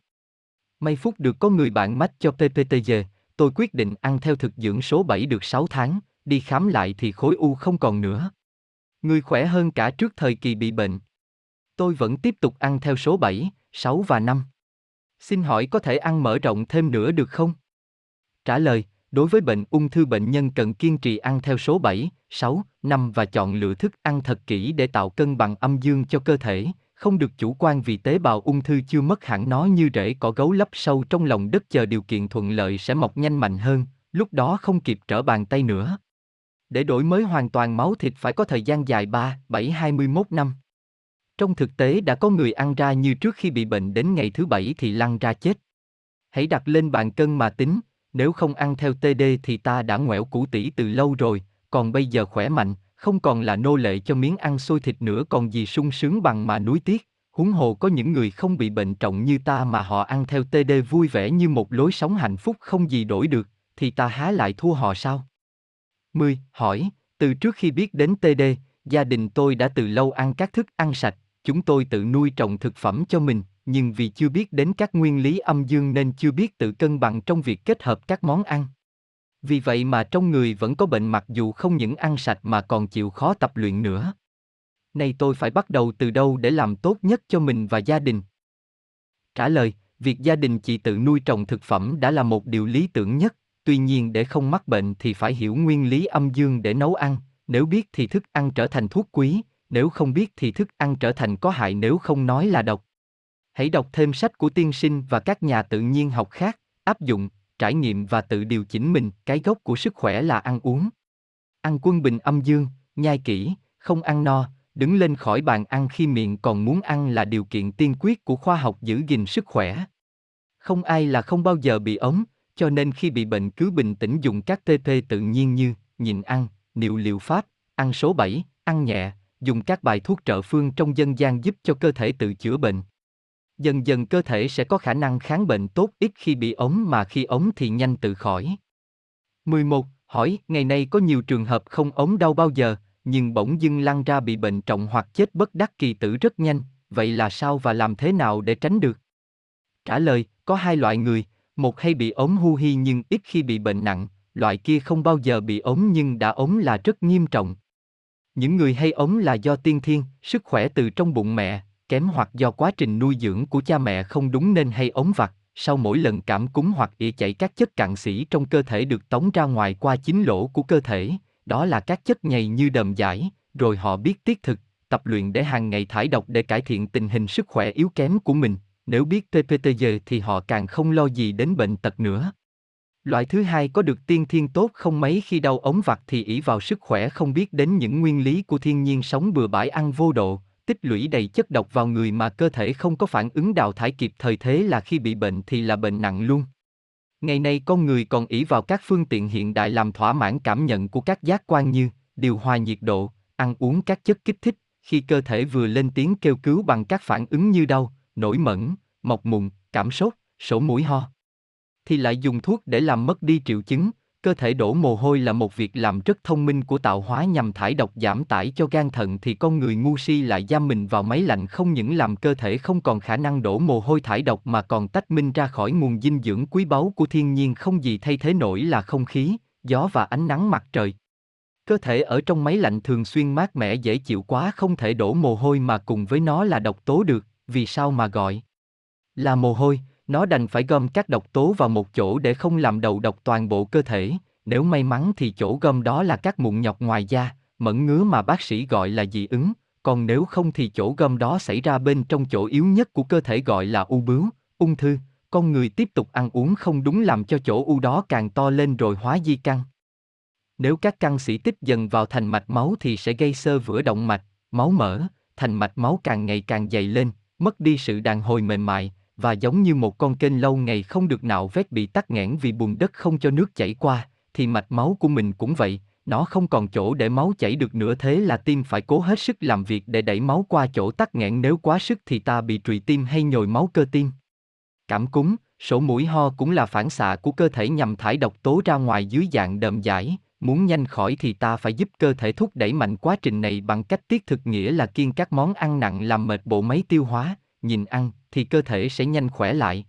May phúc được có người bạn mách cho PPTG, tôi quyết định ăn theo thực dưỡng số 7 được 6 tháng, đi khám lại thì khối u không còn nữa. Người khỏe hơn cả trước thời kỳ bị bệnh. Tôi vẫn tiếp tục ăn theo số 7, 6 và 5. Xin hỏi có thể ăn mở rộng thêm nữa được không? Trả lời, đối với bệnh ung thư bệnh nhân cần kiên trì ăn theo số 7, 6, 5 và chọn lựa thức ăn thật kỹ để tạo cân bằng âm dương cho cơ thể, không được chủ quan vì tế bào ung thư chưa mất hẳn nó như rễ cỏ gấu lấp sâu trong lòng đất chờ điều kiện thuận lợi sẽ mọc nhanh mạnh hơn, lúc đó không kịp trở bàn tay nữa. Để đổi mới hoàn toàn máu thịt phải có thời gian dài 3, 7, 21 năm. Trong thực tế đã có người ăn ra như trước khi bị bệnh đến ngày thứ bảy thì lăn ra chết. Hãy đặt lên bàn cân mà tính, nếu không ăn theo TD thì ta đã ngoẻo củ tỷ từ lâu rồi, còn bây giờ khỏe mạnh, không còn là nô lệ cho miếng ăn xôi thịt nữa còn gì sung sướng bằng mà núi tiếc. Huống hồ có những người không bị bệnh trọng như ta mà họ ăn theo TD vui vẻ như một lối sống hạnh phúc không gì đổi được, thì ta há lại thua họ sao? 10. Hỏi, từ trước khi biết đến TD, gia đình tôi đã từ lâu ăn các thức ăn sạch, chúng tôi tự nuôi trồng thực phẩm cho mình, nhưng vì chưa biết đến các nguyên lý âm dương nên chưa biết tự cân bằng trong việc kết hợp các món ăn. Vì vậy mà trong người vẫn có bệnh mặc dù không những ăn sạch mà còn chịu khó tập luyện nữa. Nay tôi phải bắt đầu từ đâu để làm tốt nhất cho mình và gia đình? Trả lời, việc gia đình chị tự nuôi trồng thực phẩm đã là một điều lý tưởng nhất, tuy nhiên để không mắc bệnh thì phải hiểu nguyên lý âm dương để nấu ăn, nếu biết thì thức ăn trở thành thuốc quý, nếu không biết thì thức ăn trở thành có hại nếu không nói là độc. Hãy đọc thêm sách của tiên sinh và các nhà tự nhiên học khác, áp dụng, trải nghiệm và tự điều chỉnh mình, cái gốc của sức khỏe là ăn uống. Ăn quân bình âm dương, nhai kỹ, không ăn no, đứng lên khỏi bàn ăn khi miệng còn muốn ăn là điều kiện tiên quyết của khoa học giữ gìn sức khỏe. Không ai là không bao giờ bị ốm, cho nên khi bị bệnh cứ bình tĩnh dùng các TP tự nhiên như nhịn ăn, niệu liệu pháp, ăn số 7, ăn nhẹ, dùng các bài thuốc trợ phương trong dân gian giúp cho cơ thể tự chữa bệnh. Dần dần cơ thể sẽ có khả năng kháng bệnh tốt ít khi bị ốm mà khi ốm thì nhanh tự khỏi. 11. Hỏi, ngày nay có nhiều trường hợp không ốm đau bao giờ, nhưng bỗng dưng lăn ra bị bệnh trọng hoặc chết bất đắc kỳ tử rất nhanh, vậy là sao và làm thế nào để tránh được? Trả lời, có hai loại người, một hay bị ốm hu hi nhưng ít khi bị bệnh nặng, loại kia không bao giờ bị ốm nhưng đã ốm là rất nghiêm trọng. Những người hay ốm là do tiên thiên, sức khỏe từ trong bụng mẹ, kém hoặc do quá trình nuôi dưỡng của cha mẹ không đúng nên hay ốm vặt, sau mỗi lần cảm cúm hoặc ỉa chảy các chất cặn sĩ trong cơ thể được tống ra ngoài qua chính lỗ của cơ thể, đó là các chất nhầy như đờm giải, rồi họ biết tiết thực, tập luyện để hàng ngày thải độc để cải thiện tình hình sức khỏe yếu kém của mình, nếu biết TPTG thì họ càng không lo gì đến bệnh tật nữa. Loại thứ hai có được tiên thiên tốt không mấy khi đau ống vặt thì ỷ vào sức khỏe không biết đến những nguyên lý của thiên nhiên sống bừa bãi ăn vô độ, tích lũy đầy chất độc vào người mà cơ thể không có phản ứng đào thải kịp thời thế là khi bị bệnh thì là bệnh nặng luôn. Ngày nay con người còn ỷ vào các phương tiện hiện đại làm thỏa mãn cảm nhận của các giác quan như điều hòa nhiệt độ, ăn uống các chất kích thích, khi cơ thể vừa lên tiếng kêu cứu bằng các phản ứng như đau, nổi mẩn, mọc mụn, cảm sốt, sổ mũi ho. Thì lại dùng thuốc để làm mất đi triệu chứng, cơ thể đổ mồ hôi là một việc làm rất thông minh của tạo hóa nhằm thải độc giảm tải cho gan thận thì con người ngu si lại giam mình vào máy lạnh không những làm cơ thể không còn khả năng đổ mồ hôi thải độc mà còn tách minh ra khỏi nguồn dinh dưỡng quý báu của thiên nhiên không gì thay thế nổi là không khí, gió và ánh nắng mặt trời. Cơ thể ở trong máy lạnh thường xuyên mát mẻ dễ chịu quá không thể đổ mồ hôi mà cùng với nó là độc tố được, vì sao mà gọi? Là mồ hôi, nó đành phải gom các độc tố vào một chỗ để không làm đầu độc toàn bộ cơ thể, nếu may mắn thì chỗ gom đó là các mụn nhọc ngoài da, mẫn ngứa mà bác sĩ gọi là dị ứng, còn nếu không thì chỗ gom đó xảy ra bên trong chỗ yếu nhất của cơ thể gọi là u bướu, ung thư, con người tiếp tục ăn uống không đúng làm cho chỗ u đó càng to lên rồi hóa di căn. Nếu các căn sĩ tích dần vào thành mạch máu thì sẽ gây sơ vữa động mạch, máu mỡ, thành mạch máu càng ngày càng dày lên, mất đi sự đàn hồi mềm mại, và giống như một con kênh lâu ngày không được nạo vét bị tắc nghẽn vì bùn đất không cho nước chảy qua, thì mạch máu của mình cũng vậy, nó không còn chỗ để máu chảy được nữa thế là tim phải cố hết sức làm việc để đẩy máu qua chỗ tắc nghẽn nếu quá sức thì ta bị trụy tim hay nhồi máu cơ tim. Cảm cúm, sổ mũi ho cũng là phản xạ của cơ thể nhằm thải độc tố ra ngoài dưới dạng đờm giải, muốn nhanh khỏi thì ta phải giúp cơ thể thúc đẩy mạnh quá trình này bằng cách tiết thực nghĩa là kiêng các món ăn nặng làm mệt bộ máy tiêu hóa, nhìn ăn thì cơ thể sẽ nhanh khỏe lại.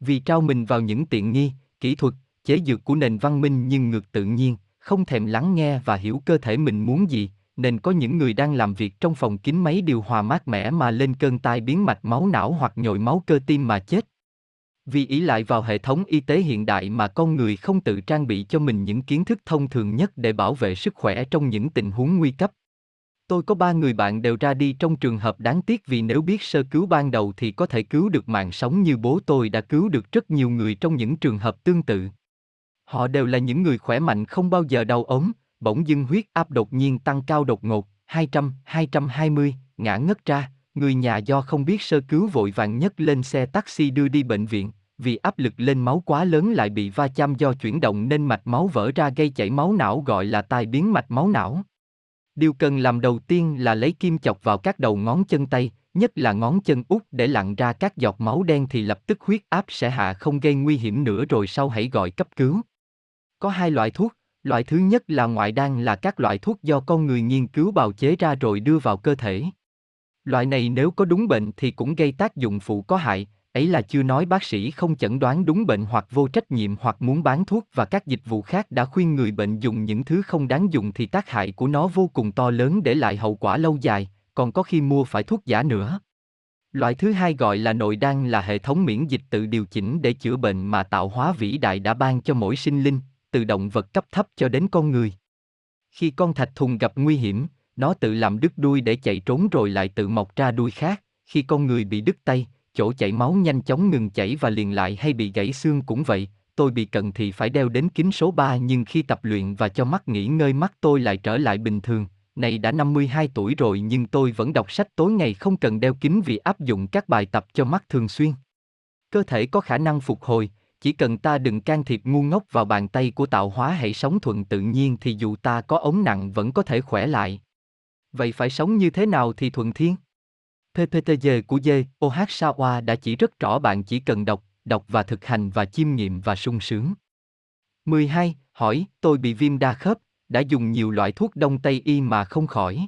Vì trao mình vào những tiện nghi, kỹ thuật, chế dược của nền văn minh nhưng ngược tự nhiên, không thèm lắng nghe và hiểu cơ thể mình muốn gì, nên có những người đang làm việc trong phòng kín máy điều hòa mát mẻ mà lên cơn tai biến mạch máu não hoặc nhồi máu cơ tim mà chết. Vì ý lại vào hệ thống y tế hiện đại mà con người không tự trang bị cho mình những kiến thức thông thường nhất để bảo vệ sức khỏe trong những tình huống nguy cấp. Tôi có ba người bạn đều ra đi trong trường hợp đáng tiếc vì nếu biết sơ cứu ban đầu thì có thể cứu được mạng sống như bố tôi đã cứu được rất nhiều người trong những trường hợp tương tự. Họ đều là những người khỏe mạnh không bao giờ đau ốm, bỗng dưng huyết áp đột nhiên tăng cao đột ngột, 200, 220, ngã ngất ra, người nhà do không biết sơ cứu vội vàng nhất lên xe taxi đưa đi bệnh viện, vì áp lực lên máu quá lớn lại bị va chạm do chuyển động nên mạch máu vỡ ra gây chảy máu não gọi là tai biến mạch máu não. Điều cần làm đầu tiên là lấy kim chọc vào các đầu ngón chân tay, nhất là ngón chân út để lặn ra các giọt máu đen thì lập tức huyết áp sẽ hạ không gây nguy hiểm nữa rồi sau hãy gọi cấp cứu. Có hai loại thuốc, loại thứ nhất là ngoại đan là các loại thuốc do con người nghiên cứu bào chế ra rồi đưa vào cơ thể. Loại này nếu có đúng bệnh thì cũng gây tác dụng phụ có hại, ấy là chưa nói bác sĩ không chẩn đoán đúng bệnh hoặc vô trách nhiệm hoặc muốn bán thuốc và các dịch vụ khác đã khuyên người bệnh dùng những thứ không đáng dùng thì tác hại của nó vô cùng to lớn để lại hậu quả lâu dài, còn có khi mua phải thuốc giả nữa. Loại thứ hai gọi là nội đan là hệ thống miễn dịch tự điều chỉnh để chữa bệnh mà tạo hóa vĩ đại đã ban cho mỗi sinh linh, từ động vật cấp thấp cho đến con người. Khi con thạch thùng gặp nguy hiểm, nó tự làm đứt đuôi để chạy trốn rồi lại tự mọc ra đuôi khác, khi con người bị đứt tay, chỗ chảy máu nhanh chóng ngừng chảy và liền lại hay bị gãy xương cũng vậy, tôi bị cận thì phải đeo đến kính số 3 nhưng khi tập luyện và cho mắt nghỉ ngơi mắt tôi lại trở lại bình thường. Này đã 52 tuổi rồi nhưng tôi vẫn đọc sách tối ngày không cần đeo kính vì áp dụng các bài tập cho mắt thường xuyên. Cơ thể có khả năng phục hồi, chỉ cần ta đừng can thiệp ngu ngốc vào bàn tay của tạo hóa hãy sống thuận tự nhiên thì dù ta có ống nặng vẫn có thể khỏe lại. Vậy phải sống như thế nào thì thuận thiên? PPTG của Dê, OH Sawa đã chỉ rất rõ bạn chỉ cần đọc, đọc và thực hành và chiêm nghiệm và sung sướng. 12. Hỏi, tôi bị viêm đa khớp, đã dùng nhiều loại thuốc đông tây y mà không khỏi.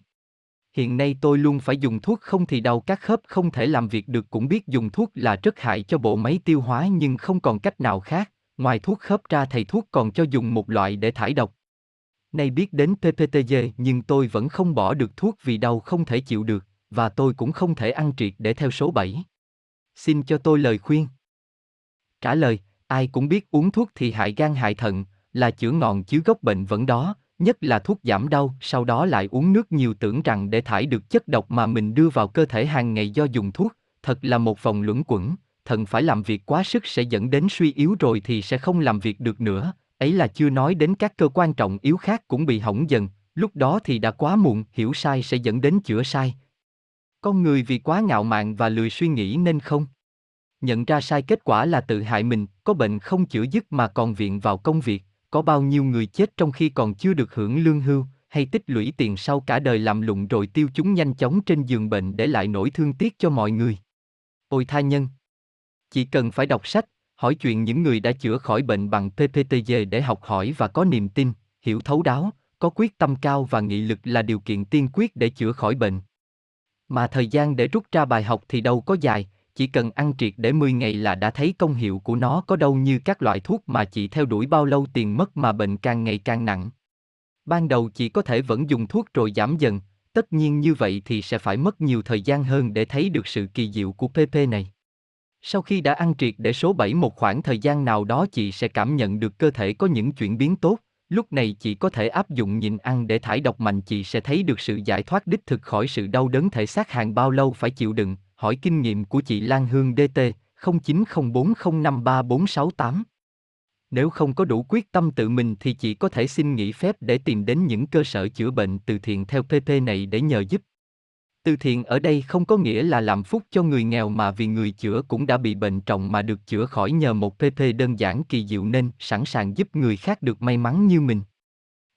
Hiện nay tôi luôn phải dùng thuốc không thì đau các khớp không thể làm việc được cũng biết dùng thuốc là rất hại cho bộ máy tiêu hóa nhưng không còn cách nào khác, ngoài thuốc khớp ra thầy thuốc còn cho dùng một loại để thải độc. Nay biết đến PPTG nhưng tôi vẫn không bỏ được thuốc vì đau không thể chịu được và tôi cũng không thể ăn triệt để theo số 7. Xin cho tôi lời khuyên. Trả lời, ai cũng biết uống thuốc thì hại gan hại thận, là chữa ngọn chứ gốc bệnh vẫn đó, nhất là thuốc giảm đau, sau đó lại uống nước nhiều tưởng rằng để thải được chất độc mà mình đưa vào cơ thể hàng ngày do dùng thuốc, thật là một vòng luẩn quẩn, thận phải làm việc quá sức sẽ dẫn đến suy yếu rồi thì sẽ không làm việc được nữa, ấy là chưa nói đến các cơ quan trọng yếu khác cũng bị hỏng dần, lúc đó thì đã quá muộn, hiểu sai sẽ dẫn đến chữa sai, con người vì quá ngạo mạn và lười suy nghĩ nên không. Nhận ra sai kết quả là tự hại mình, có bệnh không chữa dứt mà còn viện vào công việc, có bao nhiêu người chết trong khi còn chưa được hưởng lương hưu, hay tích lũy tiền sau cả đời làm lụng rồi tiêu chúng nhanh chóng trên giường bệnh để lại nỗi thương tiếc cho mọi người. Ôi tha nhân! Chỉ cần phải đọc sách, hỏi chuyện những người đã chữa khỏi bệnh bằng PPTG để học hỏi và có niềm tin, hiểu thấu đáo, có quyết tâm cao và nghị lực là điều kiện tiên quyết để chữa khỏi bệnh. Mà thời gian để rút ra bài học thì đâu có dài, chỉ cần ăn triệt để 10 ngày là đã thấy công hiệu của nó có đâu như các loại thuốc mà chị theo đuổi bao lâu tiền mất mà bệnh càng ngày càng nặng. Ban đầu chị có thể vẫn dùng thuốc rồi giảm dần, tất nhiên như vậy thì sẽ phải mất nhiều thời gian hơn để thấy được sự kỳ diệu của PP này. Sau khi đã ăn triệt để số 7 một khoảng thời gian nào đó chị sẽ cảm nhận được cơ thể có những chuyển biến tốt, Lúc này chị có thể áp dụng nhịn ăn để thải độc mạnh chị sẽ thấy được sự giải thoát đích thực khỏi sự đau đớn thể xác hàng bao lâu phải chịu đựng, hỏi kinh nghiệm của chị Lan Hương DT 0904053468. Nếu không có đủ quyết tâm tự mình thì chị có thể xin nghỉ phép để tìm đến những cơ sở chữa bệnh từ thiện theo PP này để nhờ giúp. Từ thiện ở đây không có nghĩa là làm phúc cho người nghèo mà vì người chữa cũng đã bị bệnh trọng mà được chữa khỏi nhờ một PP đơn giản kỳ diệu nên sẵn sàng giúp người khác được may mắn như mình.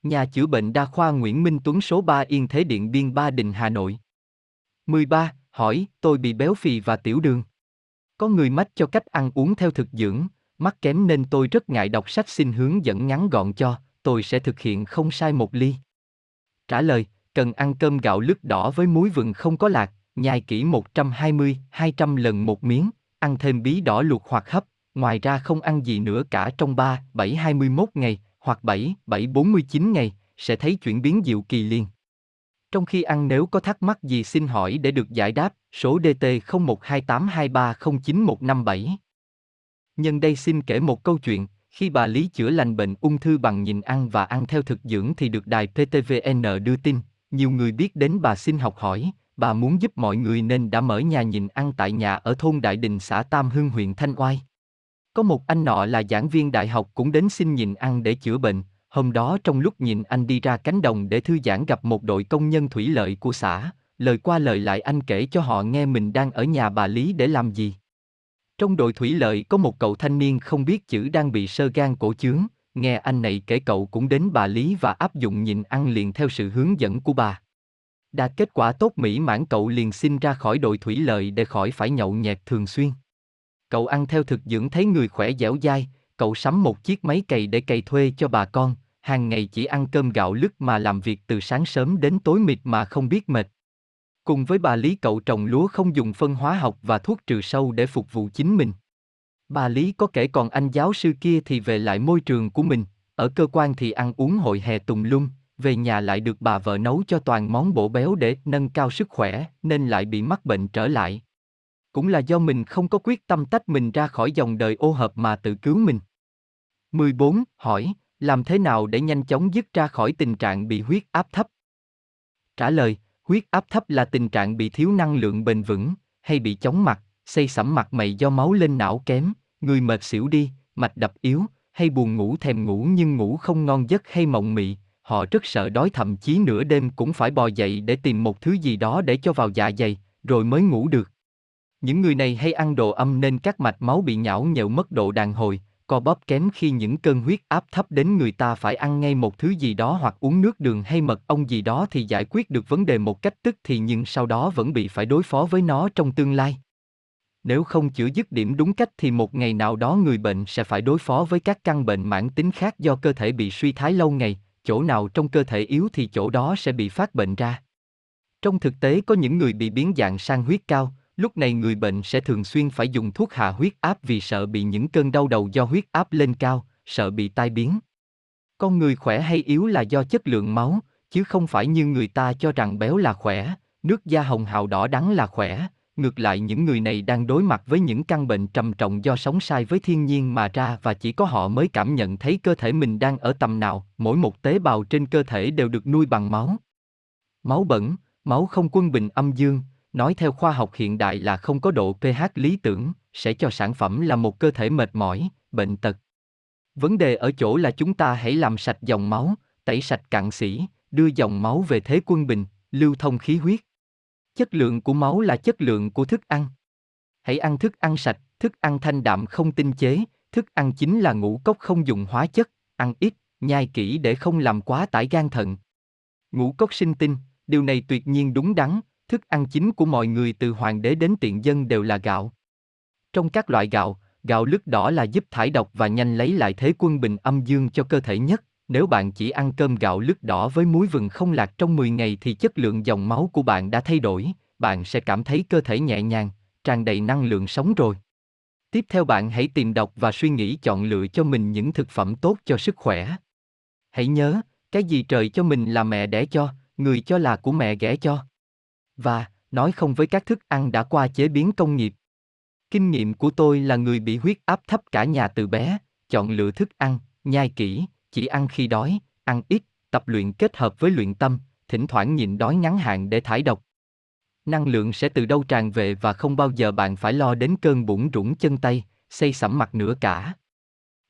Nhà chữa bệnh đa khoa Nguyễn Minh Tuấn số 3 Yên Thế Điện Biên Ba Đình Hà Nội. 13. Hỏi, tôi bị béo phì và tiểu đường. Có người mách cho cách ăn uống theo thực dưỡng, mắt kém nên tôi rất ngại đọc sách xin hướng dẫn ngắn gọn cho, tôi sẽ thực hiện không sai một ly. Trả lời, cần ăn cơm gạo lứt đỏ với muối vừng không có lạc, nhai kỹ 120, 200 lần một miếng, ăn thêm bí đỏ luộc hoặc hấp, ngoài ra không ăn gì nữa cả trong 3, 7 21 ngày, hoặc 7, 7 49 ngày, sẽ thấy chuyển biến diệu kỳ liền. Trong khi ăn nếu có thắc mắc gì xin hỏi để được giải đáp, số DT 012823091157. Nhân đây xin kể một câu chuyện, khi bà Lý chữa lành bệnh ung thư bằng nhìn ăn và ăn theo thực dưỡng thì được đài PTVN đưa tin, nhiều người biết đến bà xin học hỏi, bà muốn giúp mọi người nên đã mở nhà nhịn ăn tại nhà ở thôn Đại Đình xã Tam Hưng huyện Thanh Oai. Có một anh nọ là giảng viên đại học cũng đến xin nhịn ăn để chữa bệnh, hôm đó trong lúc nhìn anh đi ra cánh đồng để thư giãn gặp một đội công nhân thủy lợi của xã, lời qua lời lại anh kể cho họ nghe mình đang ở nhà bà Lý để làm gì. Trong đội thủy lợi có một cậu thanh niên không biết chữ đang bị sơ gan cổ chướng, nghe anh này kể cậu cũng đến bà Lý và áp dụng nhịn ăn liền theo sự hướng dẫn của bà. Đạt kết quả tốt mỹ mãn cậu liền xin ra khỏi đội thủy lợi để khỏi phải nhậu nhẹt thường xuyên. Cậu ăn theo thực dưỡng thấy người khỏe dẻo dai, cậu sắm một chiếc máy cày để cày thuê cho bà con, hàng ngày chỉ ăn cơm gạo lứt mà làm việc từ sáng sớm đến tối mịt mà không biết mệt. Cùng với bà Lý cậu trồng lúa không dùng phân hóa học và thuốc trừ sâu để phục vụ chính mình. Bà Lý có kể còn anh giáo sư kia thì về lại môi trường của mình, ở cơ quan thì ăn uống hội hè tùng lung, về nhà lại được bà vợ nấu cho toàn món bổ béo để nâng cao sức khỏe, nên lại bị mắc bệnh trở lại. Cũng là do mình không có quyết tâm tách mình ra khỏi dòng đời ô hợp mà tự cứu mình. 14. Hỏi, làm thế nào để nhanh chóng dứt ra khỏi tình trạng bị huyết áp thấp? Trả lời, huyết áp thấp là tình trạng bị thiếu năng lượng bền vững, hay bị chóng mặt, xây sẩm mặt mày do máu lên não kém, người mệt xỉu đi, mạch đập yếu, hay buồn ngủ thèm ngủ nhưng ngủ không ngon giấc hay mộng mị, họ rất sợ đói thậm chí nửa đêm cũng phải bò dậy để tìm một thứ gì đó để cho vào dạ dày, rồi mới ngủ được. Những người này hay ăn đồ âm nên các mạch máu bị nhão nhẹo mất độ đàn hồi, co bóp kém khi những cơn huyết áp thấp đến người ta phải ăn ngay một thứ gì đó hoặc uống nước đường hay mật ong gì đó thì giải quyết được vấn đề một cách tức thì nhưng sau đó vẫn bị phải đối phó với nó trong tương lai. Nếu không chữa dứt điểm đúng cách thì một ngày nào đó người bệnh sẽ phải đối phó với các căn bệnh mãn tính khác do cơ thể bị suy thái lâu ngày, chỗ nào trong cơ thể yếu thì chỗ đó sẽ bị phát bệnh ra. Trong thực tế có những người bị biến dạng sang huyết cao, lúc này người bệnh sẽ thường xuyên phải dùng thuốc hạ huyết áp vì sợ bị những cơn đau đầu do huyết áp lên cao, sợ bị tai biến. Con người khỏe hay yếu là do chất lượng máu, chứ không phải như người ta cho rằng béo là khỏe, nước da hồng hào đỏ đắng là khỏe, ngược lại những người này đang đối mặt với những căn bệnh trầm trọng do sống sai với thiên nhiên mà ra và chỉ có họ mới cảm nhận thấy cơ thể mình đang ở tầm nào, mỗi một tế bào trên cơ thể đều được nuôi bằng máu. Máu bẩn, máu không quân bình âm dương, nói theo khoa học hiện đại là không có độ pH lý tưởng, sẽ cho sản phẩm là một cơ thể mệt mỏi, bệnh tật. Vấn đề ở chỗ là chúng ta hãy làm sạch dòng máu, tẩy sạch cặn sĩ, đưa dòng máu về thế quân bình, lưu thông khí huyết. Chất lượng của máu là chất lượng của thức ăn. Hãy ăn thức ăn sạch, thức ăn thanh đạm không tinh chế, thức ăn chính là ngũ cốc không dùng hóa chất, ăn ít, nhai kỹ để không làm quá tải gan thận. Ngũ cốc sinh tinh, điều này tuyệt nhiên đúng đắn, thức ăn chính của mọi người từ hoàng đế đến tiện dân đều là gạo. Trong các loại gạo, gạo lứt đỏ là giúp thải độc và nhanh lấy lại thế quân bình âm dương cho cơ thể nhất. Nếu bạn chỉ ăn cơm gạo lứt đỏ với muối vừng không lạc trong 10 ngày thì chất lượng dòng máu của bạn đã thay đổi, bạn sẽ cảm thấy cơ thể nhẹ nhàng, tràn đầy năng lượng sống rồi. Tiếp theo bạn hãy tìm đọc và suy nghĩ chọn lựa cho mình những thực phẩm tốt cho sức khỏe. Hãy nhớ, cái gì trời cho mình là mẹ đẻ cho, người cho là của mẹ ghẻ cho. Và, nói không với các thức ăn đã qua chế biến công nghiệp. Kinh nghiệm của tôi là người bị huyết áp thấp cả nhà từ bé, chọn lựa thức ăn, nhai kỹ, chỉ ăn khi đói, ăn ít, tập luyện kết hợp với luyện tâm, thỉnh thoảng nhịn đói ngắn hạn để thải độc. Năng lượng sẽ từ đâu tràn về và không bao giờ bạn phải lo đến cơn bụng rủng chân tay, xây sẩm mặt nữa cả.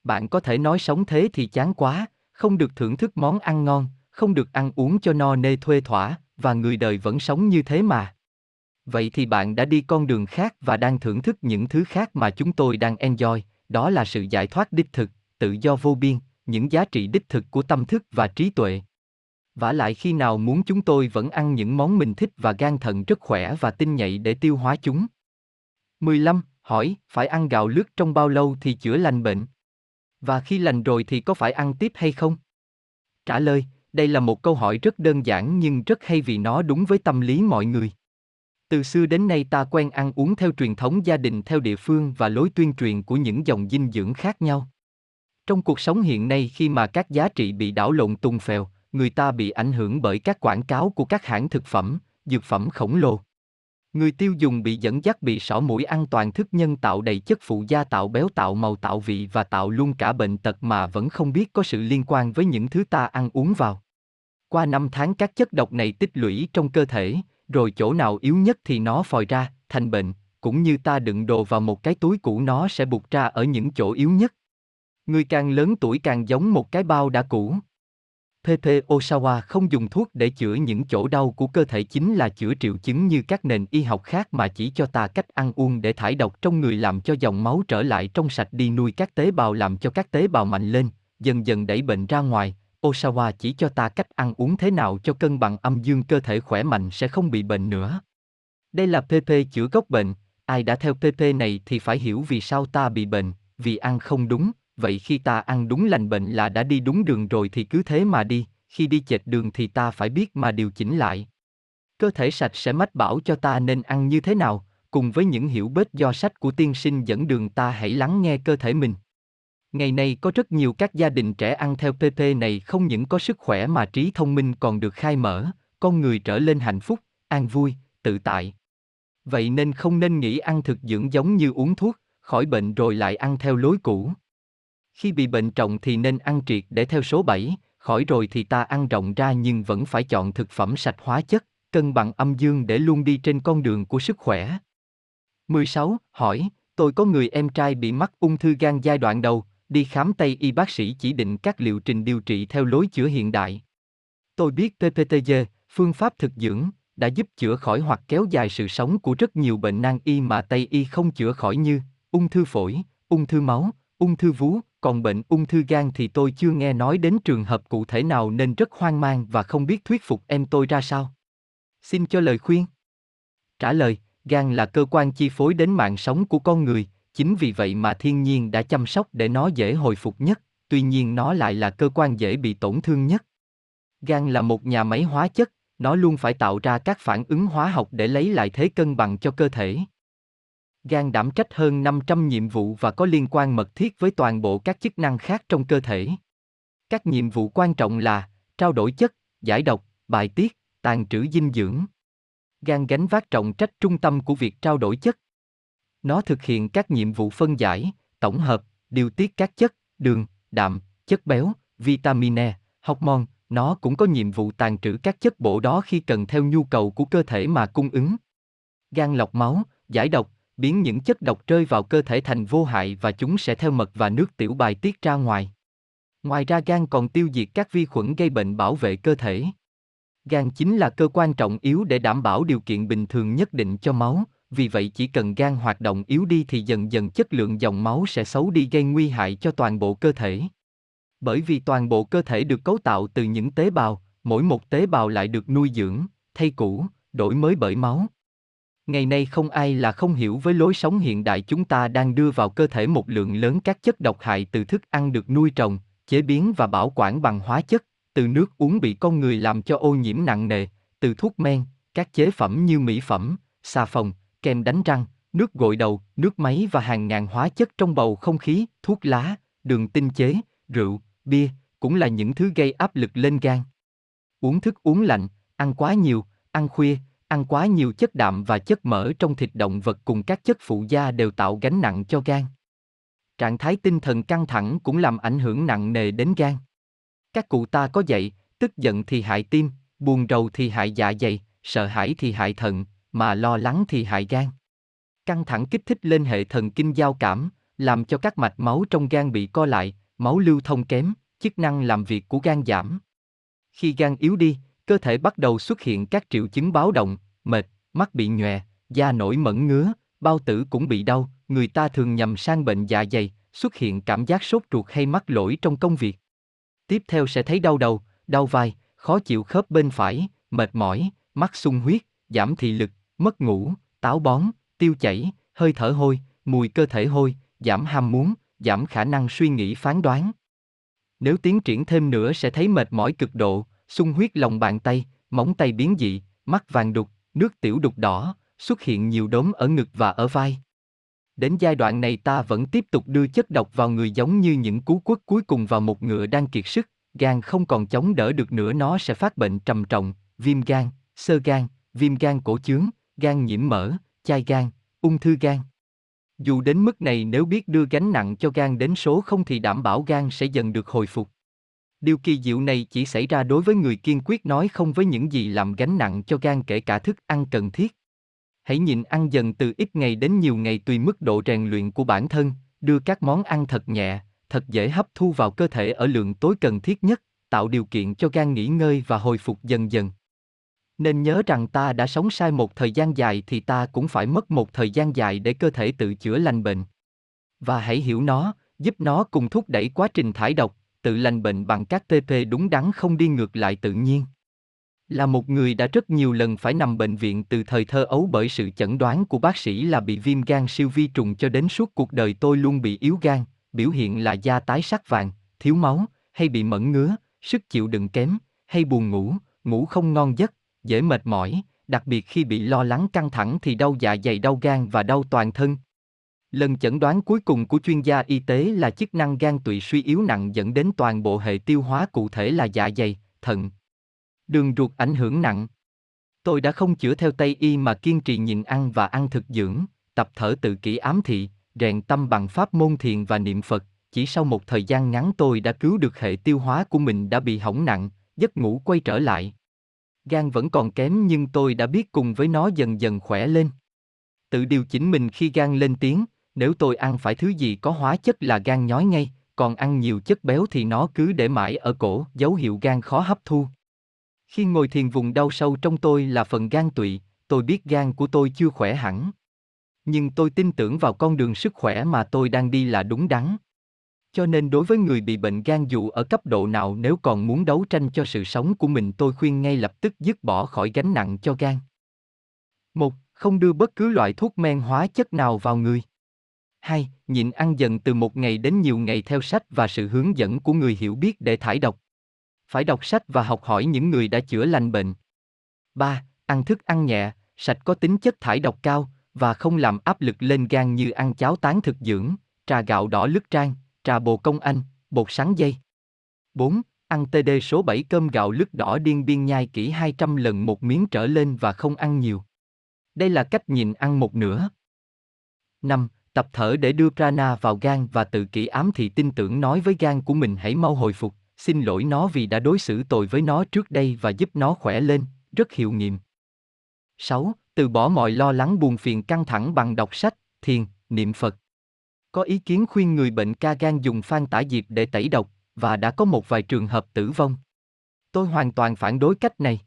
Bạn có thể nói sống thế thì chán quá, không được thưởng thức món ăn ngon, không được ăn uống cho no nê thuê thỏa, và người đời vẫn sống như thế mà. Vậy thì bạn đã đi con đường khác và đang thưởng thức những thứ khác mà chúng tôi đang enjoy, đó là sự giải thoát đích thực, tự do vô biên, những giá trị đích thực của tâm thức và trí tuệ. Vả lại khi nào muốn chúng tôi vẫn ăn những món mình thích và gan thận rất khỏe và tinh nhạy để tiêu hóa chúng. 15. Hỏi, phải ăn gạo lứt trong bao lâu thì chữa lành bệnh? Và khi lành rồi thì có phải ăn tiếp hay không? Trả lời, đây là một câu hỏi rất đơn giản nhưng rất hay vì nó đúng với tâm lý mọi người. Từ xưa đến nay ta quen ăn uống theo truyền thống gia đình theo địa phương và lối tuyên truyền của những dòng dinh dưỡng khác nhau. Trong cuộc sống hiện nay khi mà các giá trị bị đảo lộn tung phèo, người ta bị ảnh hưởng bởi các quảng cáo của các hãng thực phẩm, dược phẩm khổng lồ. Người tiêu dùng bị dẫn dắt bị sỏ mũi ăn toàn thức nhân tạo đầy chất phụ gia tạo béo tạo màu tạo vị và tạo luôn cả bệnh tật mà vẫn không biết có sự liên quan với những thứ ta ăn uống vào. Qua năm tháng các chất độc này tích lũy trong cơ thể, rồi chỗ nào yếu nhất thì nó phòi ra, thành bệnh, cũng như ta đựng đồ vào một cái túi cũ nó sẽ bục ra ở những chỗ yếu nhất. Người càng lớn tuổi càng giống một cái bao đã cũ. Pepe Osawa không dùng thuốc để chữa những chỗ đau của cơ thể chính là chữa triệu chứng như các nền y học khác mà chỉ cho ta cách ăn uống để thải độc trong người làm cho dòng máu trở lại trong sạch đi nuôi các tế bào làm cho các tế bào mạnh lên, dần dần đẩy bệnh ra ngoài. Osawa chỉ cho ta cách ăn uống thế nào cho cân bằng âm dương cơ thể khỏe mạnh sẽ không bị bệnh nữa. Đây là PP chữa gốc bệnh, ai đã theo PP này thì phải hiểu vì sao ta bị bệnh, vì ăn không đúng, vậy khi ta ăn đúng lành bệnh là đã đi đúng đường rồi thì cứ thế mà đi, khi đi chệch đường thì ta phải biết mà điều chỉnh lại. Cơ thể sạch sẽ mách bảo cho ta nên ăn như thế nào, cùng với những hiểu biết do sách của tiên sinh dẫn đường ta hãy lắng nghe cơ thể mình. Ngày nay có rất nhiều các gia đình trẻ ăn theo PP này không những có sức khỏe mà trí thông minh còn được khai mở, con người trở lên hạnh phúc, an vui, tự tại. Vậy nên không nên nghĩ ăn thực dưỡng giống như uống thuốc, khỏi bệnh rồi lại ăn theo lối cũ. Khi bị bệnh trọng thì nên ăn triệt để theo số 7, khỏi rồi thì ta ăn rộng ra nhưng vẫn phải chọn thực phẩm sạch hóa chất, cân bằng âm dương để luôn đi trên con đường của sức khỏe. 16. Hỏi, tôi có người em trai bị mắc ung thư gan giai đoạn đầu, đi khám Tây y bác sĩ chỉ định các liệu trình điều trị theo lối chữa hiện đại. Tôi biết PPTG, phương pháp thực dưỡng, đã giúp chữa khỏi hoặc kéo dài sự sống của rất nhiều bệnh nan y mà Tây y không chữa khỏi như ung thư phổi, ung thư máu, ung thư vú, còn bệnh ung thư gan thì tôi chưa nghe nói đến trường hợp cụ thể nào nên rất hoang mang và không biết thuyết phục em tôi ra sao. Xin cho lời khuyên. Trả lời, gan là cơ quan chi phối đến mạng sống của con người, chính vì vậy mà thiên nhiên đã chăm sóc để nó dễ hồi phục nhất, tuy nhiên nó lại là cơ quan dễ bị tổn thương nhất. Gan là một nhà máy hóa chất, nó luôn phải tạo ra các phản ứng hóa học để lấy lại thế cân bằng cho cơ thể. Gan đảm trách hơn 500 nhiệm vụ và có liên quan mật thiết với toàn bộ các chức năng khác trong cơ thể. Các nhiệm vụ quan trọng là trao đổi chất, giải độc, bài tiết, tàn trữ dinh dưỡng. Gan gánh vác trọng trách trung tâm của việc trao đổi chất. Nó thực hiện các nhiệm vụ phân giải, tổng hợp, điều tiết các chất, đường, đạm, chất béo, vitamin E, hormone, nó cũng có nhiệm vụ tàn trữ các chất bổ đó khi cần theo nhu cầu của cơ thể mà cung ứng. Gan lọc máu, giải độc, biến những chất độc rơi vào cơ thể thành vô hại và chúng sẽ theo mật và nước tiểu bài tiết ra ngoài. Ngoài ra gan còn tiêu diệt các vi khuẩn gây bệnh bảo vệ cơ thể. Gan chính là cơ quan trọng yếu để đảm bảo điều kiện bình thường nhất định cho máu, vì vậy chỉ cần gan hoạt động yếu đi thì dần dần chất lượng dòng máu sẽ xấu đi gây nguy hại cho toàn bộ cơ thể. Bởi vì toàn bộ cơ thể được cấu tạo từ những tế bào, mỗi một tế bào lại được nuôi dưỡng, thay cũ, đổi mới bởi máu. Ngày nay không ai là không hiểu với lối sống hiện đại chúng ta đang đưa vào cơ thể một lượng lớn các chất độc hại từ thức ăn được nuôi trồng, chế biến và bảo quản bằng hóa chất, từ nước uống bị con người làm cho ô nhiễm nặng nề, từ thuốc men, các chế phẩm như mỹ phẩm, xà phòng, kem đánh răng, nước gội đầu, nước máy và hàng ngàn hóa chất trong bầu không khí, thuốc lá, đường tinh chế, rượu, bia, cũng là những thứ gây áp lực lên gan. Uống thức uống lạnh, ăn quá nhiều, ăn khuya, ăn quá nhiều chất đạm và chất mỡ trong thịt động vật cùng các chất phụ gia đều tạo gánh nặng cho gan. Trạng thái tinh thần căng thẳng cũng làm ảnh hưởng nặng nề đến gan. Các cụ ta có dạy, tức giận thì hại tim, buồn rầu thì hại dạ dày, sợ hãi thì hại thận, mà lo lắng thì hại gan. Căng thẳng kích thích lên hệ thần kinh giao cảm, làm cho các mạch máu trong gan bị co lại, máu lưu thông kém, chức năng làm việc của gan giảm. Khi gan yếu đi, cơ thể bắt đầu xuất hiện các triệu chứng báo động, mệt, mắt bị nhòe, da nổi mẩn ngứa, bao tử cũng bị đau, người ta thường nhầm sang bệnh dạ dày, xuất hiện cảm giác sốt ruột hay mắc lỗi trong công việc. Tiếp theo sẽ thấy đau đầu, đau vai, khó chịu khớp bên phải, mệt mỏi, mắt sung huyết, giảm thị lực, mất ngủ, táo bón, tiêu chảy, hơi thở hôi, mùi cơ thể hôi, giảm ham muốn, giảm khả năng suy nghĩ phán đoán. Nếu tiến triển thêm nữa sẽ thấy mệt mỏi cực độ, sung huyết lòng bàn tay, móng tay biến dị, mắt vàng đục, nước tiểu đục đỏ, xuất hiện nhiều đốm ở ngực và ở vai. Đến giai đoạn này ta vẫn tiếp tục đưa chất độc vào người giống như những cú quất cuối cùng vào một ngựa đang kiệt sức, gan không còn chống đỡ được nữa nó sẽ phát bệnh trầm trọng, viêm gan, sơ gan, viêm gan cổ chướng, gan nhiễm mỡ, chai gan, ung thư gan. Dù đến mức này nếu biết đưa gánh nặng cho gan đến số không thì đảm bảo gan sẽ dần được hồi phục. Điều kỳ diệu này chỉ xảy ra đối với người kiên quyết nói không với những gì làm gánh nặng cho gan kể cả thức ăn cần thiết. Hãy nhịn ăn dần từ ít ngày đến nhiều ngày tùy mức độ rèn luyện của bản thân, đưa các món ăn thật nhẹ, thật dễ hấp thu vào cơ thể ở lượng tối cần thiết nhất, tạo điều kiện cho gan nghỉ ngơi và hồi phục dần dần. Nên nhớ rằng ta đã sống sai một thời gian dài thì ta cũng phải mất một thời gian dài để cơ thể tự chữa lành bệnh. Và hãy hiểu nó, giúp nó cùng thúc đẩy quá trình thải độc, tự lành bệnh bằng các TP đúng đắn không đi ngược lại tự nhiên. Là một người đã rất nhiều lần phải nằm bệnh viện từ thời thơ ấu bởi sự chẩn đoán của bác sĩ là bị viêm gan siêu vi trùng cho đến suốt cuộc đời tôi luôn bị yếu gan, biểu hiện là da tái sắc vàng, thiếu máu, hay bị mẫn ngứa, sức chịu đựng kém, hay buồn ngủ, ngủ không ngon giấc, dễ mệt mỏi, đặc biệt khi bị lo lắng căng thẳng thì đau dạ dày đau gan và đau toàn thân. Lần chẩn đoán cuối cùng của chuyên gia y tế là chức năng gan tụy suy yếu nặng dẫn đến toàn bộ hệ tiêu hóa cụ thể là dạ dày, thận. Đường ruột ảnh hưởng nặng. Tôi đã không chữa theo Tây y mà kiên trì nhịn ăn và ăn thực dưỡng, tập thở tự kỷ ám thị, rèn tâm bằng pháp môn thiền và niệm Phật. Chỉ sau một thời gian ngắn tôi đã cứu được hệ tiêu hóa của mình đã bị hỏng nặng, giấc ngủ quay trở lại. Gan vẫn còn kém nhưng tôi đã biết cùng với nó dần dần khỏe lên. Tự điều chỉnh mình khi gan lên tiếng, nếu tôi ăn phải thứ gì có hóa chất là gan nhói ngay, còn ăn nhiều chất béo thì nó cứ để mãi ở cổ, dấu hiệu gan khó hấp thu. Khi ngồi thiền vùng đau sâu trong tôi là phần gan tụy, tôi biết gan của tôi chưa khỏe hẳn. Nhưng tôi tin tưởng vào con đường sức khỏe mà tôi đang đi là đúng đắn. Cho nên đối với người bị bệnh gan dù ở cấp độ nào nếu còn muốn đấu tranh cho sự sống của mình tôi khuyên ngay lập tức dứt bỏ khỏi gánh nặng cho gan. Một, Không đưa bất cứ loại thuốc men hóa chất nào vào người. 2. Nhịn ăn dần từ một ngày đến nhiều ngày theo sách và sự hướng dẫn của người hiểu biết để thải độc. Phải đọc sách và học hỏi những người đã chữa lành bệnh. 3. Ăn thức ăn nhẹ, sạch có tính chất thải độc cao và không làm áp lực lên gan như ăn cháo tán thực dưỡng, trà gạo đỏ lứt trang, trà bồ công anh, bột sắn dây. 4. Ăn TD số 7 cơm gạo lứt đỏ điên biên nhai kỹ 200 lần một miếng trở lên và không ăn nhiều. Đây là cách nhịn ăn một nửa. 5. Tập thở để đưa prana vào gan và tự kỷ ám thị tin tưởng nói với gan của mình hãy mau hồi phục, xin lỗi nó vì đã đối xử tồi với nó trước đây và giúp nó khỏe lên, rất hiệu nghiệm. 6. Từ bỏ mọi lo lắng buồn phiền căng thẳng bằng đọc sách, thiền, niệm Phật. Có ý kiến khuyên người bệnh ca gan dùng phan tả diệp để tẩy độc, và đã có một vài trường hợp tử vong. Tôi hoàn toàn phản đối cách này.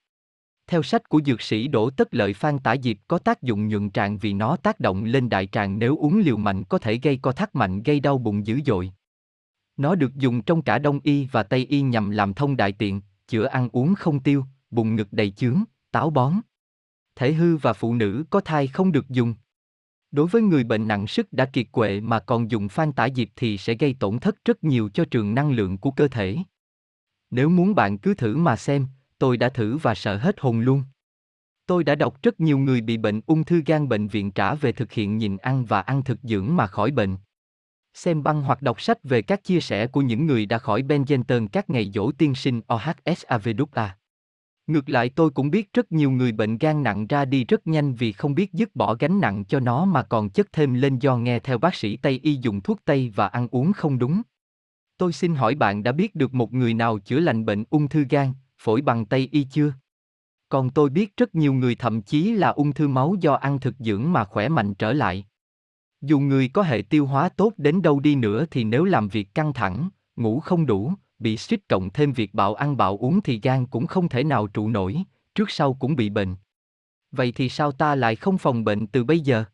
Theo sách của dược sĩ Đỗ Tất Lợi Phan Tả Diệp có tác dụng nhuận tràng vì nó tác động lên đại tràng nếu uống liều mạnh có thể gây co thắt mạnh gây đau bụng dữ dội. Nó được dùng trong cả Đông y và Tây y nhằm làm thông đại tiện, chữa ăn uống không tiêu, bụng ngực đầy chướng, táo bón. Thể hư và phụ nữ có thai không được dùng. Đối với người bệnh nặng sức đã kiệt quệ mà còn dùng phan tả diệp thì sẽ gây tổn thất rất nhiều cho trường năng lượng của cơ thể. Nếu muốn bạn cứ thử mà xem, tôi đã thử và sợ hết hồn luôn. Tôi đã đọc rất nhiều người bị bệnh ung thư gan bệnh viện trả về thực hiện nhìn ăn và ăn thực dưỡng mà khỏi bệnh. Xem băng hoặc đọc sách về các chia sẻ của những người đã khỏi Benjenton các ngày dỗ tiên sinh OHSAVWA. Ngược lại tôi cũng biết rất nhiều người bệnh gan nặng ra đi rất nhanh vì không biết dứt bỏ gánh nặng cho nó mà còn chất thêm lên do nghe theo bác sĩ Tây y dùng thuốc Tây và ăn uống không đúng. Tôi xin hỏi bạn đã biết được một người nào chữa lành bệnh ung thư gan, phổi bằng Tây y chưa? Còn tôi biết rất nhiều người thậm chí là ung thư máu do ăn thực dưỡng mà khỏe mạnh trở lại. Dù người có hệ tiêu hóa tốt đến đâu đi nữa thì nếu làm việc căng thẳng, ngủ không đủ, bị suýt cộng thêm việc bạo ăn bạo uống thì gan cũng không thể nào trụ nổi, trước sau cũng bị bệnh. Vậy thì sao ta lại không phòng bệnh từ bây giờ?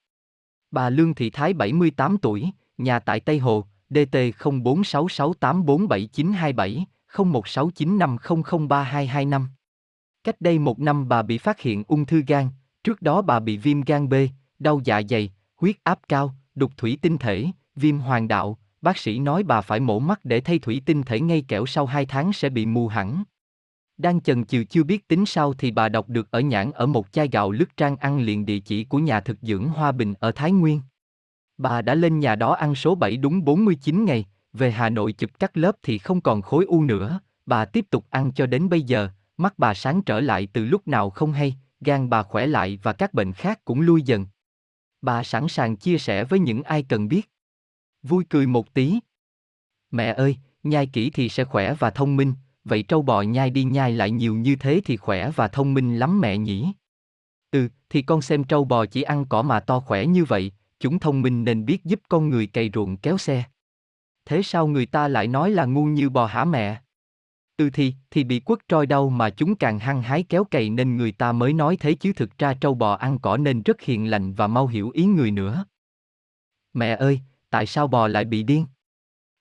Bà Lương Thị Thái 78 tuổi, nhà tại Tây Hồ, DT 0466847927, 016950032225. Cách đây một năm bà bị phát hiện ung thư gan, trước đó bà bị viêm gan B, đau dạ dày, huyết áp cao, đục thủy tinh thể, viêm hoàng đạo, bác sĩ nói bà phải mổ mắt để thay thủy tinh thể ngay kẻo sau 2 tháng sẽ bị mù hẳn. Đang chần chừ chưa biết tính sao thì bà đọc được ở nhãn ở một chai gạo lứt trang ăn liền địa chỉ của nhà thực dưỡng Hoa Bình ở Thái Nguyên. Bà đã lên nhà đó ăn số 7 đúng 49 ngày, về Hà Nội chụp cắt lớp thì không còn khối u nữa, bà tiếp tục ăn cho đến bây giờ, mắt bà sáng trở lại từ lúc nào không hay, gan bà khỏe lại và các bệnh khác cũng lui dần. Bà sẵn sàng chia sẻ với những ai cần biết. Vui cười một tí. Mẹ ơi, nhai kỹ thì sẽ khỏe và thông minh, vậy trâu bò nhai đi nhai lại nhiều như thế thì khỏe và thông minh lắm mẹ nhỉ? Ừ, thì con xem trâu bò chỉ ăn cỏ mà to khỏe như vậy, chúng thông minh nên biết giúp con người cày ruộng kéo xe. Thế sao người ta lại nói là ngu như bò hả mẹ? Ừ thì, thì bị quất trôi đâu mà chúng càng hăng hái kéo cày nên người ta mới nói thế chứ thực ra trâu bò ăn cỏ nên rất hiền lành và mau hiểu ý người nữa. Mẹ ơi, tại sao bò lại bị điên?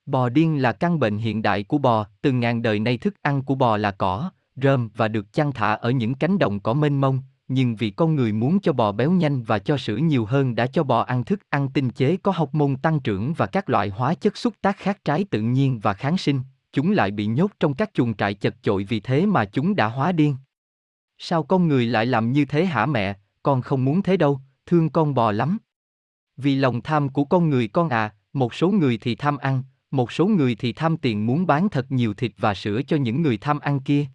Bò điên là căn bệnh hiện đại của bò, từ ngàn đời nay thức ăn của bò là cỏ, rơm và được chăn thả ở những cánh đồng cỏ mênh mông, nhưng vì con người muốn cho bò béo nhanh và cho sữa nhiều hơn đã cho bò ăn thức ăn tinh chế có học môn tăng trưởng và các loại hóa chất xúc tác khác trái tự nhiên và kháng sinh, chúng lại bị nhốt trong các chuồng trại chật chội vì thế mà chúng đã hóa điên. Sao con người lại làm như thế hả mẹ, con không muốn thế đâu, thương con bò lắm. Vì lòng tham của con người con à, một số người thì tham ăn, một số người thì tham tiền muốn bán thật nhiều thịt và sữa cho những người tham ăn kia.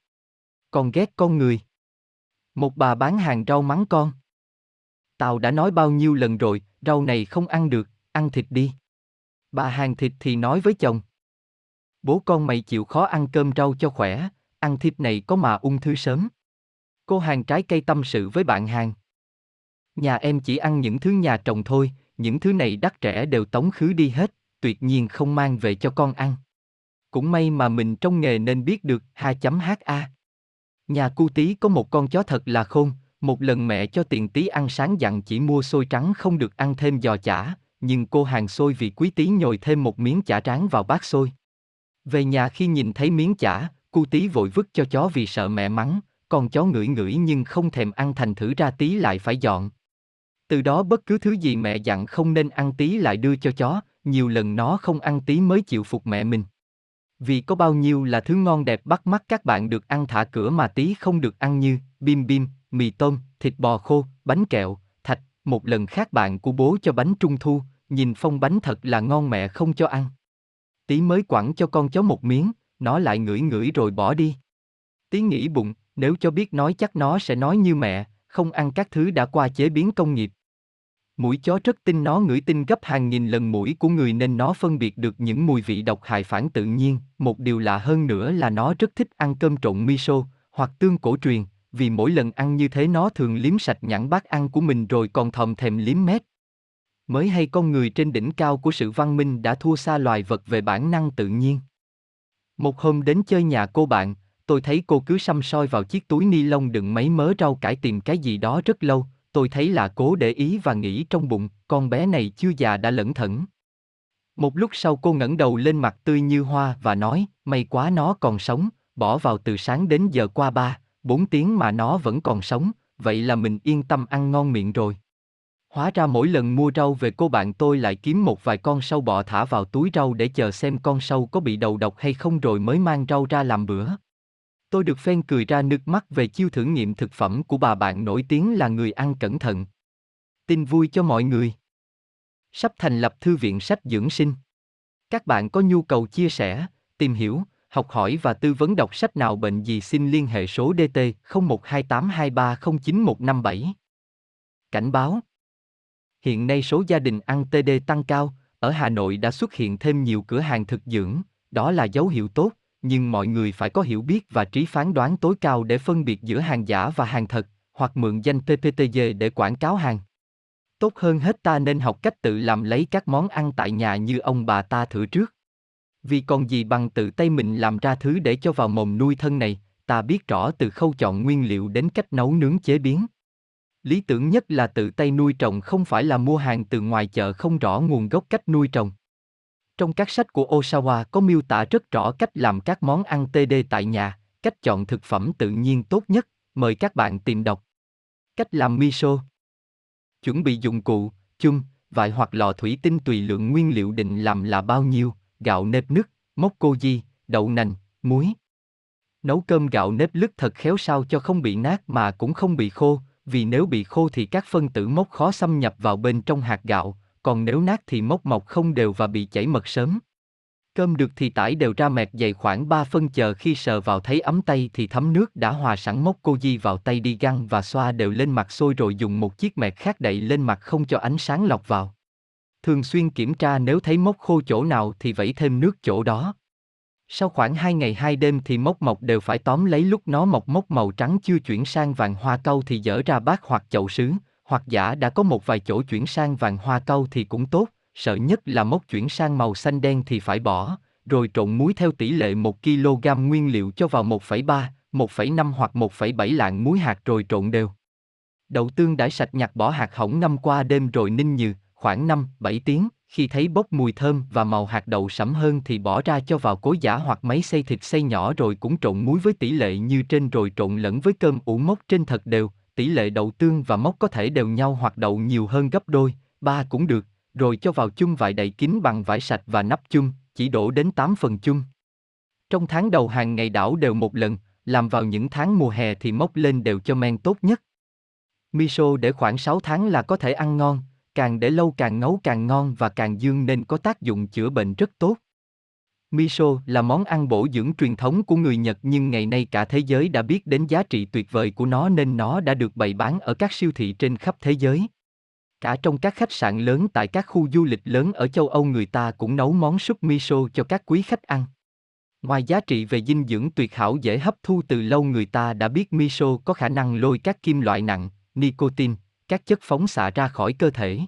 Con ghét con người. Một bà bán hàng rau mắng con. Tao đã nói bao nhiêu lần rồi, rau này không ăn được, ăn thịt đi. Bà hàng thịt thì nói với chồng. Bố con mày chịu khó ăn cơm rau cho khỏe, ăn thịt này có mà ung thư sớm. Cô hàng trái cây tâm sự với bạn hàng. Nhà em chỉ ăn những thứ nhà trồng thôi, những thứ này đắt rẻ đều tống khứ đi hết, tuyệt nhiên không mang về cho con ăn. Cũng may mà mình trong nghề nên biết được 2.ha. Nhà cu tí có một con chó thật là khôn, một lần mẹ cho tiền tí ăn sáng dặn chỉ mua xôi trắng không được ăn thêm giò chả, nhưng cô hàng xôi vì quý tí nhồi thêm một miếng chả tráng vào bát xôi. Về nhà khi nhìn thấy miếng chả, cu tí vội vứt cho chó vì sợ mẹ mắng, con chó ngửi ngửi nhưng không thèm ăn thành thử ra tí lại phải dọn. Từ đó bất cứ thứ gì mẹ dặn không nên ăn tí lại đưa cho chó, nhiều lần nó không ăn tí mới chịu phục mẹ mình. Vì có bao nhiêu là thứ ngon đẹp bắt mắt các bạn được ăn thả cửa mà tí không được ăn như bim bim, mì tôm, thịt bò khô, bánh kẹo, thạch, một lần khác bạn của bố cho bánh trung thu, nhìn phong bánh thật là ngon mẹ không cho ăn. Tí mới quẳng cho con chó một miếng, nó lại ngửi ngửi rồi bỏ đi. Tí nghĩ bụng, nếu cho biết nói chắc nó sẽ nói như mẹ, không ăn các thứ đã qua chế biến công nghiệp. Mũi chó rất tinh nó ngửi tinh gấp hàng nghìn lần mũi của người nên nó phân biệt được những mùi vị độc hại phản tự nhiên. Một điều lạ hơn nữa là nó rất thích ăn cơm trộn miso hoặc tương cổ truyền, vì mỗi lần ăn như thế nó thường liếm sạch nhãn bát ăn của mình rồi còn thòm thèm liếm mép. Mới hay con người trên đỉnh cao của sự văn minh đã thua xa loài vật về bản năng tự nhiên. Một hôm đến chơi nhà cô bạn, tôi thấy cô cứ xăm soi vào chiếc túi ni lông đựng mấy mớ rau cải tìm cái gì đó rất lâu, tôi thấy là cố để ý và nghĩ trong bụng, con bé này chưa già đã lẩn thẩn. Một lúc sau cô ngẩng đầu lên mặt tươi như hoa và nói, may quá nó còn sống, bỏ vào từ sáng đến giờ qua ba, bốn tiếng mà nó vẫn còn sống, vậy là mình yên tâm ăn ngon miệng rồi. Hóa ra mỗi lần mua rau về cô bạn tôi lại kiếm một vài con sâu bọ thả vào túi rau để chờ xem con sâu có bị đầu độc hay không rồi mới mang rau ra làm bữa. Tôi được phen cười ra nước mắt về chiêu thử nghiệm thực phẩm của bà bạn nổi tiếng là người ăn cẩn thận. Tin vui cho mọi người. Sắp thành lập thư viện sách dưỡng sinh. Các bạn có nhu cầu chia sẻ, tìm hiểu, học hỏi và tư vấn đọc sách nào bệnh gì xin liên hệ số DT 012823091157. Cảnh báo Hiện nay số gia đình ăn TD tăng cao, ở Hà Nội đã xuất hiện thêm nhiều cửa hàng thực dưỡng, đó là dấu hiệu tốt, nhưng mọi người phải có hiểu biết và trí phán đoán tối cao để phân biệt giữa hàng giả và hàng thật, hoặc mượn danh PPTG để quảng cáo hàng. Tốt hơn hết ta nên học cách tự làm lấy các món ăn tại nhà như ông bà ta thử trước. Vì còn gì bằng tự tay mình làm ra thứ để cho vào mồm nuôi thân này, ta biết rõ từ khâu chọn nguyên liệu đến cách nấu nướng chế biến. Lý tưởng nhất là tự tay nuôi trồng không phải là mua hàng từ ngoài chợ không rõ nguồn gốc cách nuôi trồng. Trong các sách của Osawa có miêu tả rất rõ cách làm các món ăn TD tại nhà, cách chọn thực phẩm tự nhiên tốt nhất, mời các bạn tìm đọc. Cách làm miso Chuẩn bị dụng cụ, chung, vại hoặc lò thủy tinh tùy lượng nguyên liệu định làm là bao nhiêu, gạo nếp nứt, mốc koji, đậu nành, muối. Nấu cơm gạo nếp lứt thật khéo sao cho không bị nát mà cũng không bị khô, vì nếu bị khô thì các phân tử mốc khó xâm nhập vào bên trong hạt gạo, còn nếu nát thì mốc mọc không đều và bị chảy mật sớm. Cơm được thì tải đều ra mẹt dày khoảng 3 phân chờ khi sờ vào thấy ấm tay thì thấm nước đã hòa sẵn mốc cô di vào tay đi găng và xoa đều lên mặt sôi rồi dùng một chiếc mẹt khác đậy lên mặt không cho ánh sáng lọc vào. Thường xuyên kiểm tra nếu thấy mốc khô chỗ nào thì vẩy thêm nước chỗ đó. Sau khoảng 2 ngày 2 đêm thì mốc mọc đều phải tóm lấy lúc nó mọc mốc màu trắng chưa chuyển sang vàng hoa cau thì dỡ ra bát hoặc chậu sứ, hoặc giả đã có một vài chỗ chuyển sang vàng hoa cau thì cũng tốt, sợ nhất là mốc chuyển sang màu xanh đen thì phải bỏ, rồi trộn muối theo tỷ lệ 1 kg nguyên liệu cho vào 1,3, 1,5 hoặc 1,7 lạng muối hạt rồi trộn đều. Đậu tương đã sạch nhặt bỏ hạt hỏng năm qua đêm rồi ninh nhừ, khoảng 5, 7 tiếng, khi thấy bốc mùi thơm và màu hạt đậu sẫm hơn thì bỏ ra cho vào cối giả hoặc máy xay thịt xay nhỏ rồi cũng trộn muối với tỷ lệ như trên rồi trộn lẫn với cơm ủ mốc trên thật đều, tỷ lệ đậu tương và mốc có thể đều nhau hoặc đậu nhiều hơn gấp đôi, ba cũng được, rồi cho vào chung vải đậy kín bằng vải sạch và nắp chung, chỉ đổ đến 8 phần chung. Trong tháng đầu hàng ngày đảo đều một lần, làm vào những tháng mùa hè thì mốc lên đều cho men tốt nhất. Miso để khoảng 6 tháng là có thể ăn ngon, càng để lâu càng nấu càng ngon và càng dương nên có tác dụng chữa bệnh rất tốt. Miso là món ăn bổ dưỡng truyền thống của người Nhật nhưng ngày nay cả thế giới đã biết đến giá trị tuyệt vời của nó nên nó đã được bày bán ở các siêu thị trên khắp thế giới. Cả trong các khách sạn lớn tại các khu du lịch lớn ở châu Âu người ta cũng nấu món súp miso cho các quý khách ăn. Ngoài giá trị về dinh dưỡng tuyệt hảo dễ hấp thu từ lâu người ta đã biết miso có khả năng lôi các kim loại nặng, nicotine, các chất phóng xạ ra khỏi cơ thể.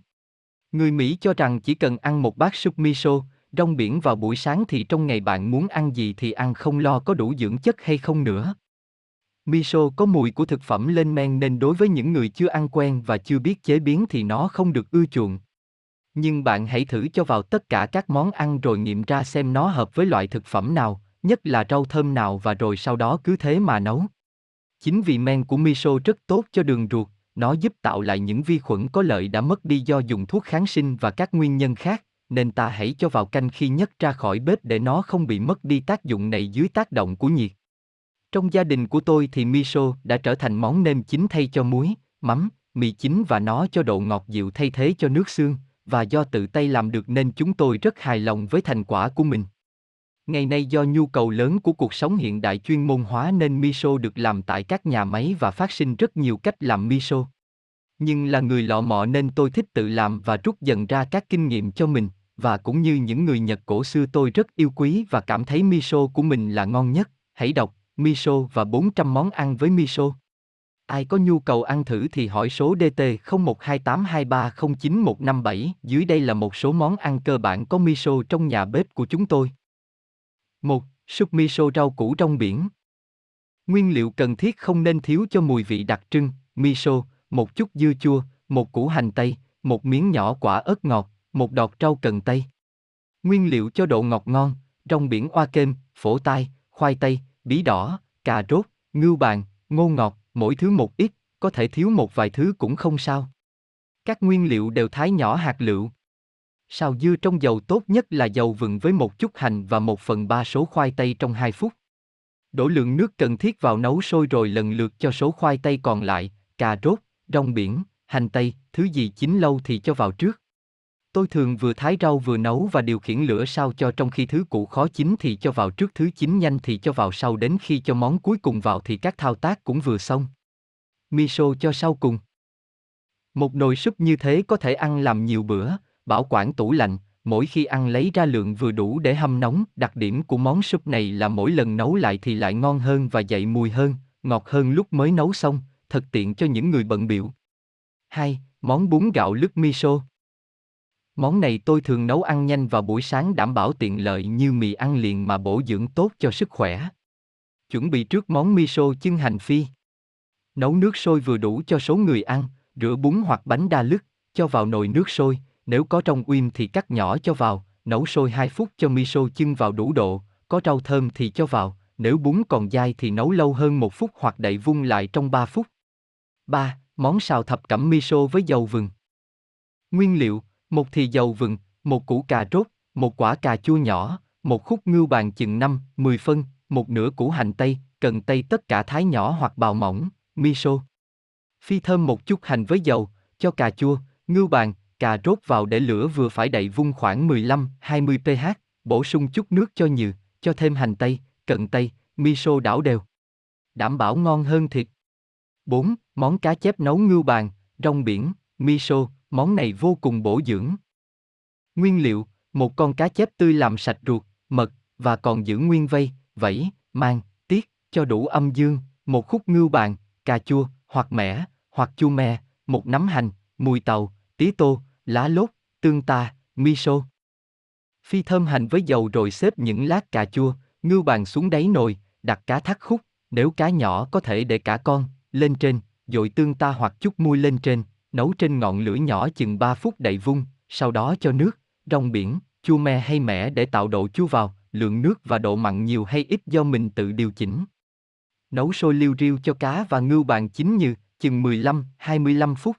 Người Mỹ cho rằng chỉ cần ăn một bát súp miso, rong biển vào buổi sáng thì trong ngày bạn muốn ăn gì thì ăn không lo có đủ dưỡng chất hay không nữa. Miso có mùi của thực phẩm lên men nên đối với những người chưa ăn quen và chưa biết chế biến thì nó không được ưa chuộng. Nhưng bạn hãy thử cho vào tất cả các món ăn rồi nghiệm ra xem nó hợp với loại thực phẩm nào, nhất là rau thơm nào và rồi sau đó cứ thế mà nấu. Chính vì men của miso rất tốt cho đường ruột, nó giúp tạo lại những vi khuẩn có lợi đã mất đi do dùng thuốc kháng sinh và các nguyên nhân khác, nên ta hãy cho vào canh khi nhất ra khỏi bếp để nó không bị mất đi tác dụng này dưới tác động của nhiệt. Trong gia đình của tôi thì miso đã trở thành món nêm chính thay cho muối, mắm, mì chính và nó cho độ ngọt dịu thay thế cho nước xương, và do tự tay làm được nên chúng tôi rất hài lòng với thành quả của mình. Ngày nay do nhu cầu lớn của cuộc sống hiện đại chuyên môn hóa nên miso được làm tại các nhà máy và phát sinh rất nhiều cách làm miso. Nhưng là người lọ mọ nên tôi thích tự làm và rút dần ra các kinh nghiệm cho mình, và cũng như những người Nhật cổ xưa tôi rất yêu quý và cảm thấy miso của mình là ngon nhất. Hãy đọc miso và 400 món ăn với miso. Ai có nhu cầu ăn thử thì hỏi số DT 012823091157, dưới đây là một số món ăn cơ bản có miso trong nhà bếp của chúng tôi. 1. Súp miso rau củ trong biển. Nguyên liệu cần thiết không nên thiếu cho mùi vị đặc trưng, miso, một chút dưa chua, một củ hành tây, một miếng nhỏ quả ớt ngọt, một đọt rau cần tây. Nguyên liệu cho độ ngọt ngon, rong biển oa kem, phổ tai, khoai tây, bí đỏ, cà rốt, ngưu bàn, ngô ngọt, mỗi thứ một ít, có thể thiếu một vài thứ cũng không sao. Các nguyên liệu đều thái nhỏ hạt lựu. Xào dưa trong dầu tốt nhất là dầu vừng với một chút hành và một phần ba số khoai tây trong 2 phút. Đổ lượng nước cần thiết vào nấu sôi rồi lần lượt cho số khoai tây còn lại, cà rốt, rong biển, hành tây, thứ gì chín lâu thì cho vào trước. Tôi thường vừa thái rau vừa nấu và điều khiển lửa sao cho trong khi thứ cũ khó chín thì cho vào trước thứ chín nhanh thì cho vào sau đến khi cho món cuối cùng vào thì các thao tác cũng vừa xong. Miso cho sau cùng. Một nồi súp như thế có thể ăn làm nhiều bữa, bảo quản tủ lạnh, mỗi khi ăn lấy ra lượng vừa đủ để hâm nóng. Đặc điểm của món súp này là mỗi lần nấu lại thì lại ngon hơn và dậy mùi hơn, ngọt hơn lúc mới nấu xong, thật tiện cho những người bận biệu. 2. Món bún gạo lứt miso. Món này tôi thường nấu ăn nhanh vào buổi sáng đảm bảo tiện lợi như mì ăn liền mà bổ dưỡng tốt cho sức khỏe. Chuẩn bị trước món miso chân hành phi. Nấu nước sôi vừa đủ cho số người ăn, rửa bún hoặc bánh đa lứt, cho vào nồi nước sôi, nếu có trong uyên thì cắt nhỏ cho vào, nấu sôi 2 phút cho miso chưng vào đủ độ, có rau thơm thì cho vào, nếu bún còn dai thì nấu lâu hơn 1 phút hoặc đậy vung lại trong 3 phút. 3. Món xào thập cẩm miso với dầu vừng. Nguyên liệu, một thì dầu vừng, một củ cà rốt, một quả cà chua nhỏ, một khúc ngưu bàn chừng 5, 10 phân, một nửa củ hành tây, cần tây tất cả thái nhỏ hoặc bào mỏng, miso. Phi thơm một chút hành với dầu, cho cà chua, ngưu bàn, cà rốt vào để lửa vừa phải đậy vung khoảng 15-20 pH, bổ sung chút nước cho nhừ, cho thêm hành tây, cận tây, miso đảo đều. Đảm bảo ngon hơn thịt. 4. Món cá chép nấu ngưu bàn, rong biển, miso, món này vô cùng bổ dưỡng. Nguyên liệu, một con cá chép tươi làm sạch ruột, mật, và còn giữ nguyên vây, vẫy, mang, tiết, cho đủ âm dương, một khúc ngưu bàn, cà chua, hoặc mẻ, hoặc chua me, một nắm hành, mùi tàu, tí tô, lá lốt, tương ta, miso. Phi thơm hành với dầu rồi xếp những lát cà chua, ngưu bàn xuống đáy nồi, đặt cá thắt khúc, nếu cá nhỏ có thể để cả con, lên trên, dội tương ta hoặc chút muối lên trên, nấu trên ngọn lửa nhỏ chừng 3 phút đậy vung, sau đó cho nước, rong biển, chua me hay mẻ để tạo độ chua vào, lượng nước và độ mặn nhiều hay ít do mình tự điều chỉnh. Nấu sôi liu riu cho cá và ngưu bàn chín như, chừng 15-25 phút.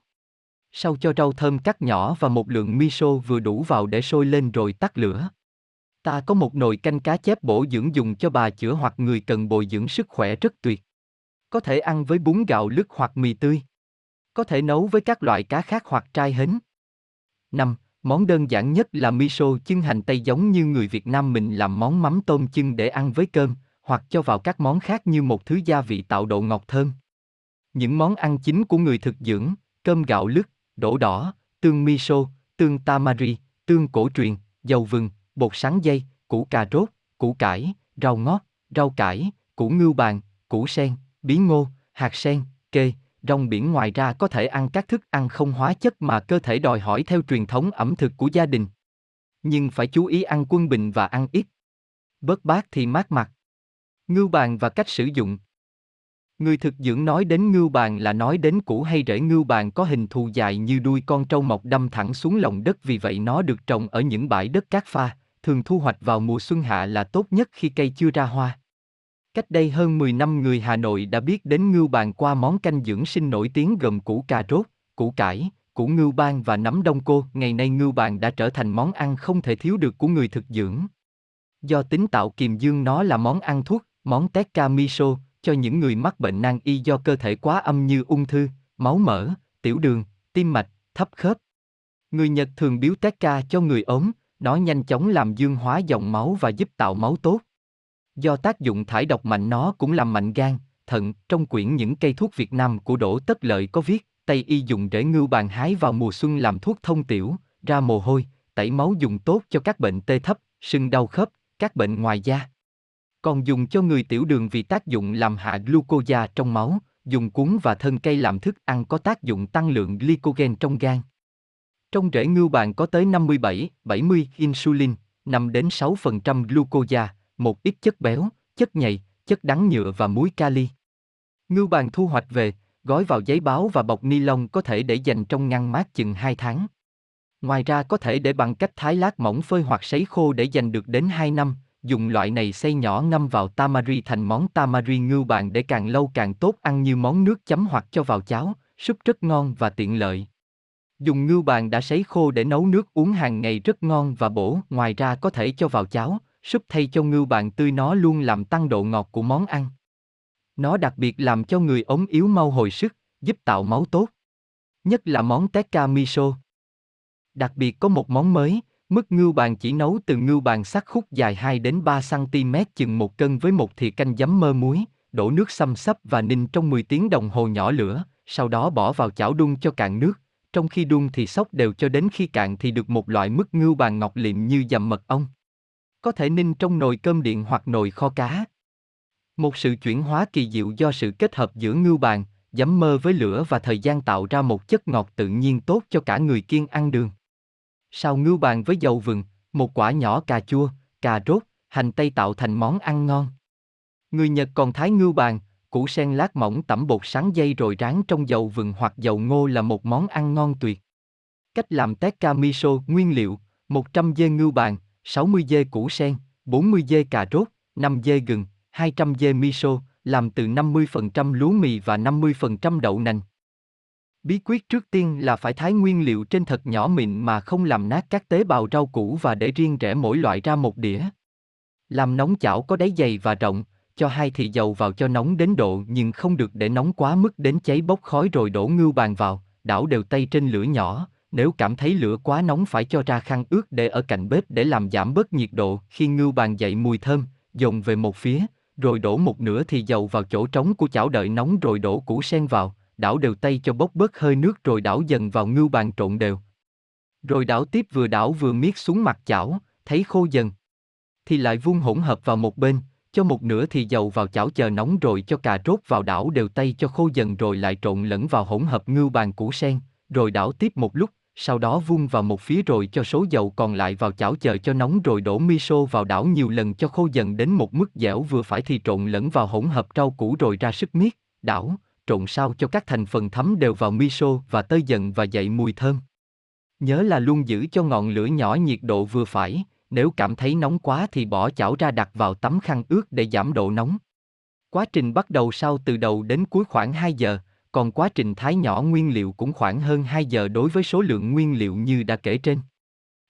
Sau cho rau thơm cắt nhỏ và một lượng miso vừa đủ vào để sôi lên rồi tắt lửa. Ta có một nồi canh cá chép bổ dưỡng dùng cho bà chữa hoặc người cần bồi dưỡng sức khỏe rất tuyệt. Có thể ăn với bún gạo lứt hoặc mì tươi. Có thể nấu với các loại cá khác hoặc trai hến. 5. Món đơn giản nhất là miso chân hành tây giống như người Việt Nam mình làm món mắm tôm chân để ăn với cơm, hoặc cho vào các món khác như một thứ gia vị tạo độ ngọt thơm. Những món ăn chính của người thực dưỡng, cơm gạo lứt, đổ đỏ, tương miso, tương tamari, tương cổ truyền, dầu vừng, bột sắn dây, củ cà rốt, củ cải, rau ngót, rau cải, củ ngưu bàn, củ sen, bí ngô, hạt sen, kê, rong biển ngoài ra có thể ăn các thức ăn không hóa chất mà cơ thể đòi hỏi theo truyền thống ẩm thực của gia đình. Nhưng phải chú ý ăn quân bình và ăn ít. Bớt bát thì mát mặt. Ngưu bàn và cách sử dụng. Người thực dưỡng nói đến ngưu bàn là nói đến củ hay rễ ngưu bàn có hình thù dài như đuôi con trâu mọc đâm thẳng xuống lòng đất vì vậy nó được trồng ở những bãi đất cát pha, thường thu hoạch vào mùa xuân hạ là tốt nhất khi cây chưa ra hoa. Cách đây hơn 10 năm người Hà Nội đã biết đến ngưu bàn qua món canh dưỡng sinh nổi tiếng gồm củ cà rốt, củ cải, củ ngưu ban và nấm đông cô. Ngày nay ngưu bàn đã trở thành món ăn không thể thiếu được của người thực dưỡng. Do tính tạo kiềm dương nó là món ăn thuốc, món tekka miso, cho những người mắc bệnh nan y do cơ thể quá âm như ung thư, máu mỡ, tiểu đường, tim mạch, thấp khớp. Người Nhật thường biếu tekka cho người ốm, nó nhanh chóng làm dương hóa dòng máu và giúp tạo máu tốt. Do tác dụng thải độc mạnh nó cũng làm mạnh gan, thận, trong quyển những cây thuốc Việt Nam của Đỗ Tất Lợi có viết, Tây y dùng rễ ngưu bàn hái vào mùa xuân làm thuốc thông tiểu, ra mồ hôi, tẩy máu dùng tốt cho các bệnh tê thấp, sưng đau khớp, các bệnh ngoài da. Còn dùng cho người tiểu đường vì tác dụng làm hạ glucosa trong máu, dùng cuốn và thân cây làm thức ăn có tác dụng tăng lượng glycogen trong gan. Trong rễ ngưu bàn có tới 57, 70 insulin, 5 đến 6% glucosa, một ít chất béo, chất nhầy, chất đắng nhựa và muối kali. Ngưu bàn thu hoạch về, gói vào giấy báo và bọc ni lông có thể để dành trong ngăn mát chừng 2 tháng. Ngoài ra có thể để bằng cách thái lát mỏng phơi hoặc sấy khô để dành được đến 2 năm, dùng loại này xay nhỏ ngâm vào tamari thành món tamari ngưu bàn để càng lâu càng tốt ăn như món nước chấm hoặc cho vào cháo, súp rất ngon và tiện lợi. Dùng ngưu bàn đã sấy khô để nấu nước uống hàng ngày rất ngon và bổ, ngoài ra có thể cho vào cháo, súp thay cho ngưu bàn tươi nó luôn làm tăng độ ngọt của món ăn. Nó đặc biệt làm cho người ốm yếu mau hồi sức, giúp tạo máu tốt. Nhất là món teka miso. Đặc biệt có một món mới, mức ngưu bàn chỉ nấu từ ngưu bàn sắc khúc dài 2 đến 3 cm chừng một cân với một thìa canh giấm mơ muối, đổ nước xăm sấp và ninh trong 10 tiếng đồng hồ nhỏ lửa, sau đó bỏ vào chảo đun cho cạn nước, trong khi đun thì sóc đều cho đến khi cạn thì được một loại mứt ngưu bàn ngọt liệm như dầm mật ong. Có thể ninh trong nồi cơm điện hoặc nồi kho cá. Một sự chuyển hóa kỳ diệu do sự kết hợp giữa ngưu bàn, giấm mơ với lửa và thời gian tạo ra một chất ngọt tự nhiên tốt cho cả người kiêng ăn đường. Sau ngưu bàn với dầu vừng, một quả nhỏ cà chua, cà rốt, hành tây tạo thành món ăn ngon. Người Nhật còn thái ngưu bàn, củ sen lát mỏng tẩm bột sáng dây rồi rán trong dầu vừng hoặc dầu ngô là một món ăn ngon tuyệt. Cách làm tét miso nguyên liệu, 100 dê ngưu bàn, 60 dê củ sen, 40 dê cà rốt, 5 dê gừng, 200 dê miso, làm từ 50% lúa mì và 50% đậu nành. Bí quyết trước tiên là phải thái nguyên liệu trên thật nhỏ mịn mà không làm nát các tế bào rau củ và để riêng rẽ mỗi loại ra một đĩa. Làm nóng chảo có đáy dày và rộng, cho hai thì dầu vào cho nóng đến độ nhưng không được để nóng quá mức đến cháy bốc khói rồi đổ ngưu bàn vào, đảo đều tay trên lửa nhỏ, nếu cảm thấy lửa quá nóng phải cho ra khăn ướt để ở cạnh bếp để làm giảm bớt nhiệt độ. Khi ngưu bàn dậy mùi thơm, dồn về một phía, rồi đổ một nửa thì dầu vào chỗ trống của chảo đợi nóng rồi đổ củ sen vào, đảo đều tay cho bốc bớt hơi nước rồi đảo dần vào ngưu bàn trộn đều. Rồi đảo tiếp vừa đảo vừa miết xuống mặt chảo, thấy khô dần. Thì lại vuông hỗn hợp vào một bên, cho một nửa thì dầu vào chảo chờ nóng rồi cho cà rốt vào đảo đều tay cho khô dần rồi lại trộn lẫn vào hỗn hợp ngưu bàn củ sen, rồi đảo tiếp một lúc, sau đó vung vào một phía rồi cho số dầu còn lại vào chảo chờ cho nóng rồi đổ miso vào đảo nhiều lần cho khô dần đến một mức dẻo vừa phải thì trộn lẫn vào hỗn hợp rau củ rồi ra sức miết, đảo, trộn sao cho các thành phần thấm đều vào miso và tơi dần và dậy mùi thơm. Nhớ là luôn giữ cho ngọn lửa nhỏ nhiệt độ vừa phải, nếu cảm thấy nóng quá thì bỏ chảo ra đặt vào tấm khăn ướt để giảm độ nóng. Quá trình bắt đầu sau từ đầu đến cuối khoảng 2 giờ, còn quá trình thái nhỏ nguyên liệu cũng khoảng hơn 2 giờ đối với số lượng nguyên liệu như đã kể trên.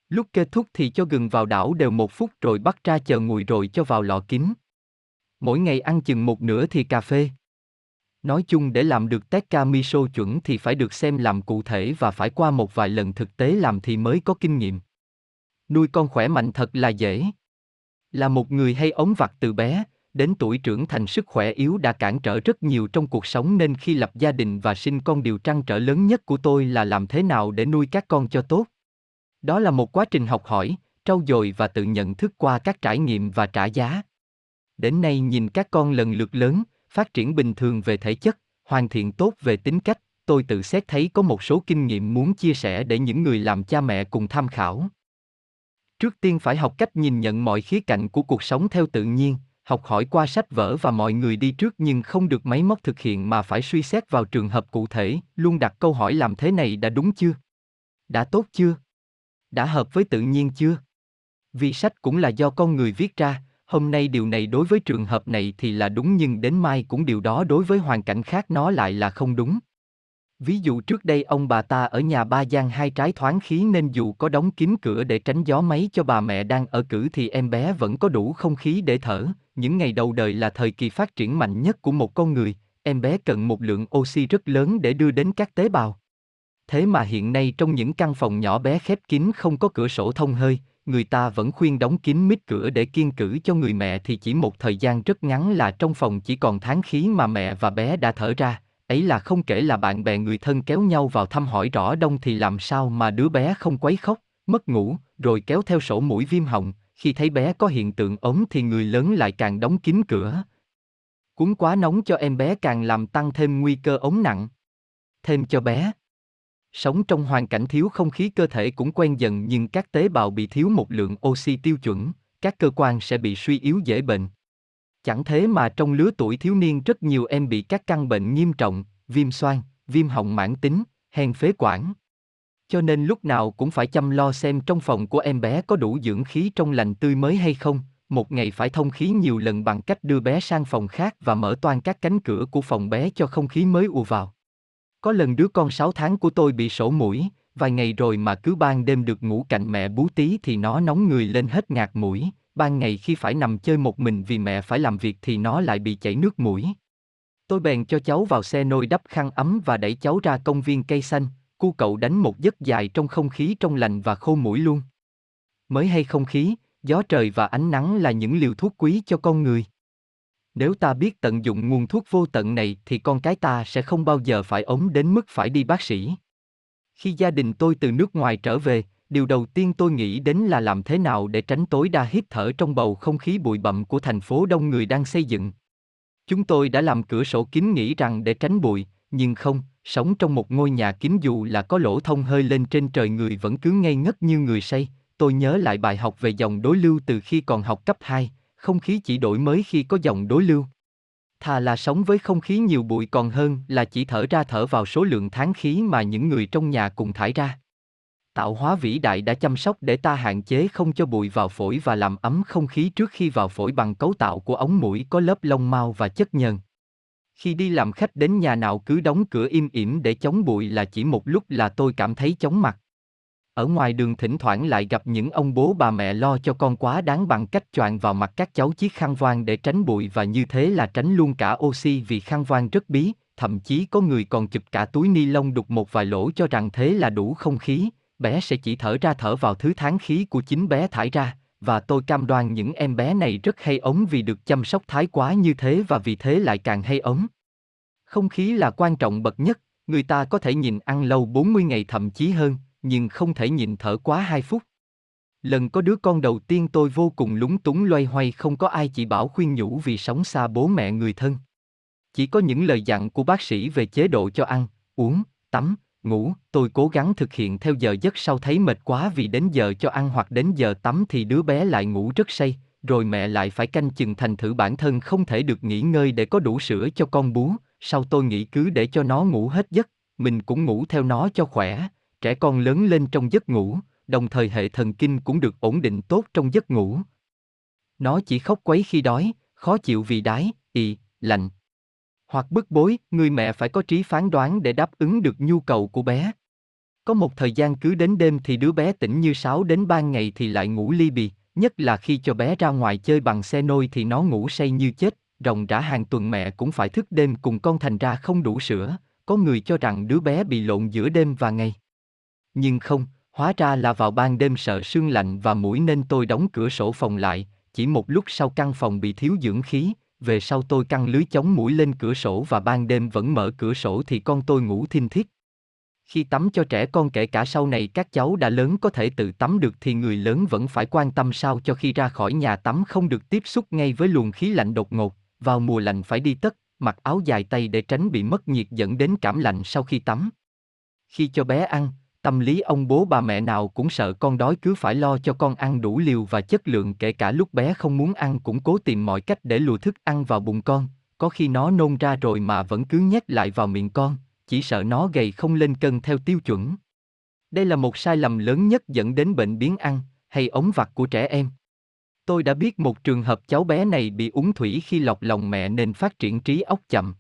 Lúc kết thúc thì cho gừng vào đảo đều một phút rồi bắt ra chờ nguội rồi cho vào lọ kín. Mỗi ngày ăn chừng một nửa thì cà phê. Nói chung để làm được tekka miso chuẩn thì phải được xem làm cụ thể và phải qua một vài lần thực tế làm thì mới có kinh nghiệm. Nuôi con khỏe mạnh thật là dễ. Là một người hay ống vặt từ bé, đến tuổi trưởng thành sức khỏe yếu đã cản trở rất nhiều trong cuộc sống nên khi lập gia đình và sinh con điều trăn trở lớn nhất của tôi là làm thế nào để nuôi các con cho tốt. Đó là một quá trình học hỏi, trau dồi và tự nhận thức qua các trải nghiệm và trả giá. Đến nay nhìn các con lần lượt lớn, phát triển bình thường về thể chất, hoàn thiện tốt về tính cách, tôi tự xét thấy có một số kinh nghiệm muốn chia sẻ để những người làm cha mẹ cùng tham khảo. Trước tiên phải học cách nhìn nhận mọi khía cạnh của cuộc sống theo tự nhiên, học hỏi qua sách vở và mọi người đi trước nhưng không được máy móc thực hiện mà phải suy xét vào trường hợp cụ thể, luôn đặt câu hỏi làm thế này đã đúng chưa? Đã tốt chưa? Đã hợp với tự nhiên chưa? Vì sách cũng là do con người viết ra, hôm nay điều này đối với trường hợp này thì là đúng nhưng đến mai cũng điều đó đối với hoàn cảnh khác nó lại là không đúng. Ví dụ trước đây ông bà ta ở nhà ba gian hai trái thoáng khí nên dù có đóng kín cửa để tránh gió máy cho bà mẹ đang ở cử thì em bé vẫn có đủ không khí để thở. Những ngày đầu đời là thời kỳ phát triển mạnh nhất của một con người, em bé cần một lượng oxy rất lớn để đưa đến các tế bào. Thế mà hiện nay trong những căn phòng nhỏ bé khép kín không có cửa sổ thông hơi, người ta vẫn khuyên đóng kín mít cửa để kiên cử cho người mẹ thì chỉ một thời gian rất ngắn là trong phòng chỉ còn tháng khí mà mẹ và bé đã thở ra, ấy là không kể là bạn bè người thân kéo nhau vào thăm hỏi rõ đông thì làm sao mà đứa bé không quấy khóc, mất ngủ, rồi kéo theo sổ mũi viêm họng, khi thấy bé có hiện tượng ốm thì người lớn lại càng đóng kín cửa. Cuốn quá nóng cho em bé càng làm tăng thêm nguy cơ ống nặng. Thêm cho bé. Sống trong hoàn cảnh thiếu không khí cơ thể cũng quen dần nhưng các tế bào bị thiếu một lượng oxy tiêu chuẩn, các cơ quan sẽ bị suy yếu dễ bệnh. Chẳng thế mà trong lứa tuổi thiếu niên rất nhiều em bị các căn bệnh nghiêm trọng, viêm xoang, viêm họng mãn tính, hen phế quản. Cho nên lúc nào cũng phải chăm lo xem trong phòng của em bé có đủ dưỡng khí trong lành tươi mới hay không, một ngày phải thông khí nhiều lần bằng cách đưa bé sang phòng khác và mở toan các cánh cửa của phòng bé cho không khí mới ùa vào. Có lần đứa con 6 tháng của tôi bị sổ mũi, vài ngày rồi mà cứ ban đêm được ngủ cạnh mẹ bú tí thì nó nóng người lên hết ngạt mũi, ban ngày khi phải nằm chơi một mình vì mẹ phải làm việc thì nó lại bị chảy nước mũi. Tôi bèn cho cháu vào xe nôi đắp khăn ấm và đẩy cháu ra công viên cây xanh, cu cậu đánh một giấc dài trong không khí trong lành và khô mũi luôn. Mới hay không khí, gió trời và ánh nắng là những liều thuốc quý cho con người. Nếu ta biết tận dụng nguồn thuốc vô tận này thì con cái ta sẽ không bao giờ phải ốm đến mức phải đi bác sĩ. Khi gia đình tôi từ nước ngoài trở về, điều đầu tiên tôi nghĩ đến là làm thế nào để tránh tối đa hít thở trong bầu không khí bụi bặm của thành phố đông người đang xây dựng. Chúng tôi đã làm cửa sổ kín nghĩ rằng để tránh bụi, nhưng không, sống trong một ngôi nhà kín dù là có lỗ thông hơi lên trên trời người vẫn cứ ngây ngất như người say. Tôi nhớ lại bài học về dòng đối lưu từ khi còn học cấp 2, không khí chỉ đổi mới khi có dòng đối lưu. Thà là sống với không khí nhiều bụi còn hơn là chỉ thở ra thở vào số lượng tháng khí mà những người trong nhà cùng thải ra. Tạo hóa vĩ đại đã chăm sóc để ta hạn chế không cho bụi vào phổi và làm ấm không khí trước khi vào phổi bằng cấu tạo của ống mũi có lớp lông mao và chất nhờn. Khi đi làm khách đến nhà nào cứ đóng cửa im ỉm để chống bụi là chỉ một lúc là tôi cảm thấy chóng mặt. Ở ngoài đường thỉnh thoảng lại gặp những ông bố bà mẹ lo cho con quá đáng bằng cách choàng vào mặt các cháu chiếc khăn voan để tránh bụi và như thế là tránh luôn cả oxy vì khăn voan rất bí, thậm chí có người còn chụp cả túi ni lông đục một vài lỗ cho rằng thế là đủ không khí, bé sẽ chỉ thở ra thở vào thứ tháng khí của chính bé thải ra, và tôi cam đoan những em bé này rất hay ống vì được chăm sóc thái quá như thế và vì thế lại càng hay ống. Không khí là quan trọng bậc nhất, người ta có thể nhìn ăn lâu 40 ngày thậm chí hơn, nhưng không thể nhìn thở quá 2 phút. Lần có đứa con đầu tiên tôi vô cùng lúng túng loay hoay không có ai chỉ bảo khuyên nhủ vì sống xa bố mẹ người thân. Chỉ có những lời dặn của bác sĩ về chế độ cho ăn, uống, tắm, ngủ, tôi cố gắng thực hiện theo giờ giấc sau thấy mệt quá vì đến giờ cho ăn hoặc đến giờ tắm thì đứa bé lại ngủ rất say, rồi mẹ lại phải canh chừng thành thử bản thân không thể được nghỉ ngơi để có đủ sữa cho con bú, sau tôi nghĩ cứ để cho nó ngủ hết giấc, mình cũng ngủ theo nó cho khỏe, trẻ con lớn lên trong giấc ngủ, đồng thời hệ thần kinh cũng được ổn định tốt trong giấc ngủ. Nó chỉ khóc quấy khi đói, khó chịu vì đái, ì, lạnh. Hoặc bức bối, người mẹ phải có trí phán đoán để đáp ứng được nhu cầu của bé. Có một thời gian cứ đến đêm thì đứa bé tỉnh như sáo đến ban ngày thì lại ngủ ly bì, nhất là khi cho bé ra ngoài chơi bằng xe nôi thì nó ngủ say như chết, Rồng rã hàng tuần mẹ cũng phải thức đêm cùng con thành ra không đủ sữa, có người cho rằng đứa bé bị lộn giữa đêm và ngày. Nhưng không, hóa ra là vào ban đêm sợ sương lạnh và mũi nên tôi đóng cửa sổ phòng lại, chỉ một lúc sau căn phòng bị thiếu dưỡng khí, về sau tôi căng lưới chống mũi lên cửa sổ và ban đêm vẫn mở cửa sổ thì con tôi ngủ thinh thiết. Khi tắm cho trẻ con kể cả sau này các cháu đã lớn có thể tự tắm được thì người lớn vẫn phải quan tâm sao cho khi ra khỏi nhà tắm không được tiếp xúc ngay với luồng khí lạnh đột ngột, vào mùa lạnh phải đi tất, mặc áo dài tay để tránh bị mất nhiệt dẫn đến cảm lạnh sau khi tắm. Khi cho bé ăn, Tâm lý ông bố bà mẹ nào cũng sợ con đói cứ phải lo cho con ăn đủ liều và chất lượng kể cả lúc bé không muốn ăn cũng cố tìm mọi cách để lùa thức ăn vào bụng con, có khi nó nôn ra rồi mà vẫn cứ nhét lại vào miệng con, chỉ sợ nó gầy không lên cân theo tiêu chuẩn. Đây là một sai lầm lớn nhất dẫn đến bệnh biến ăn hay ống vặt của trẻ em. Tôi đã biết một trường hợp cháu bé này bị uống thủy khi lọc lòng mẹ nên phát triển trí óc chậm.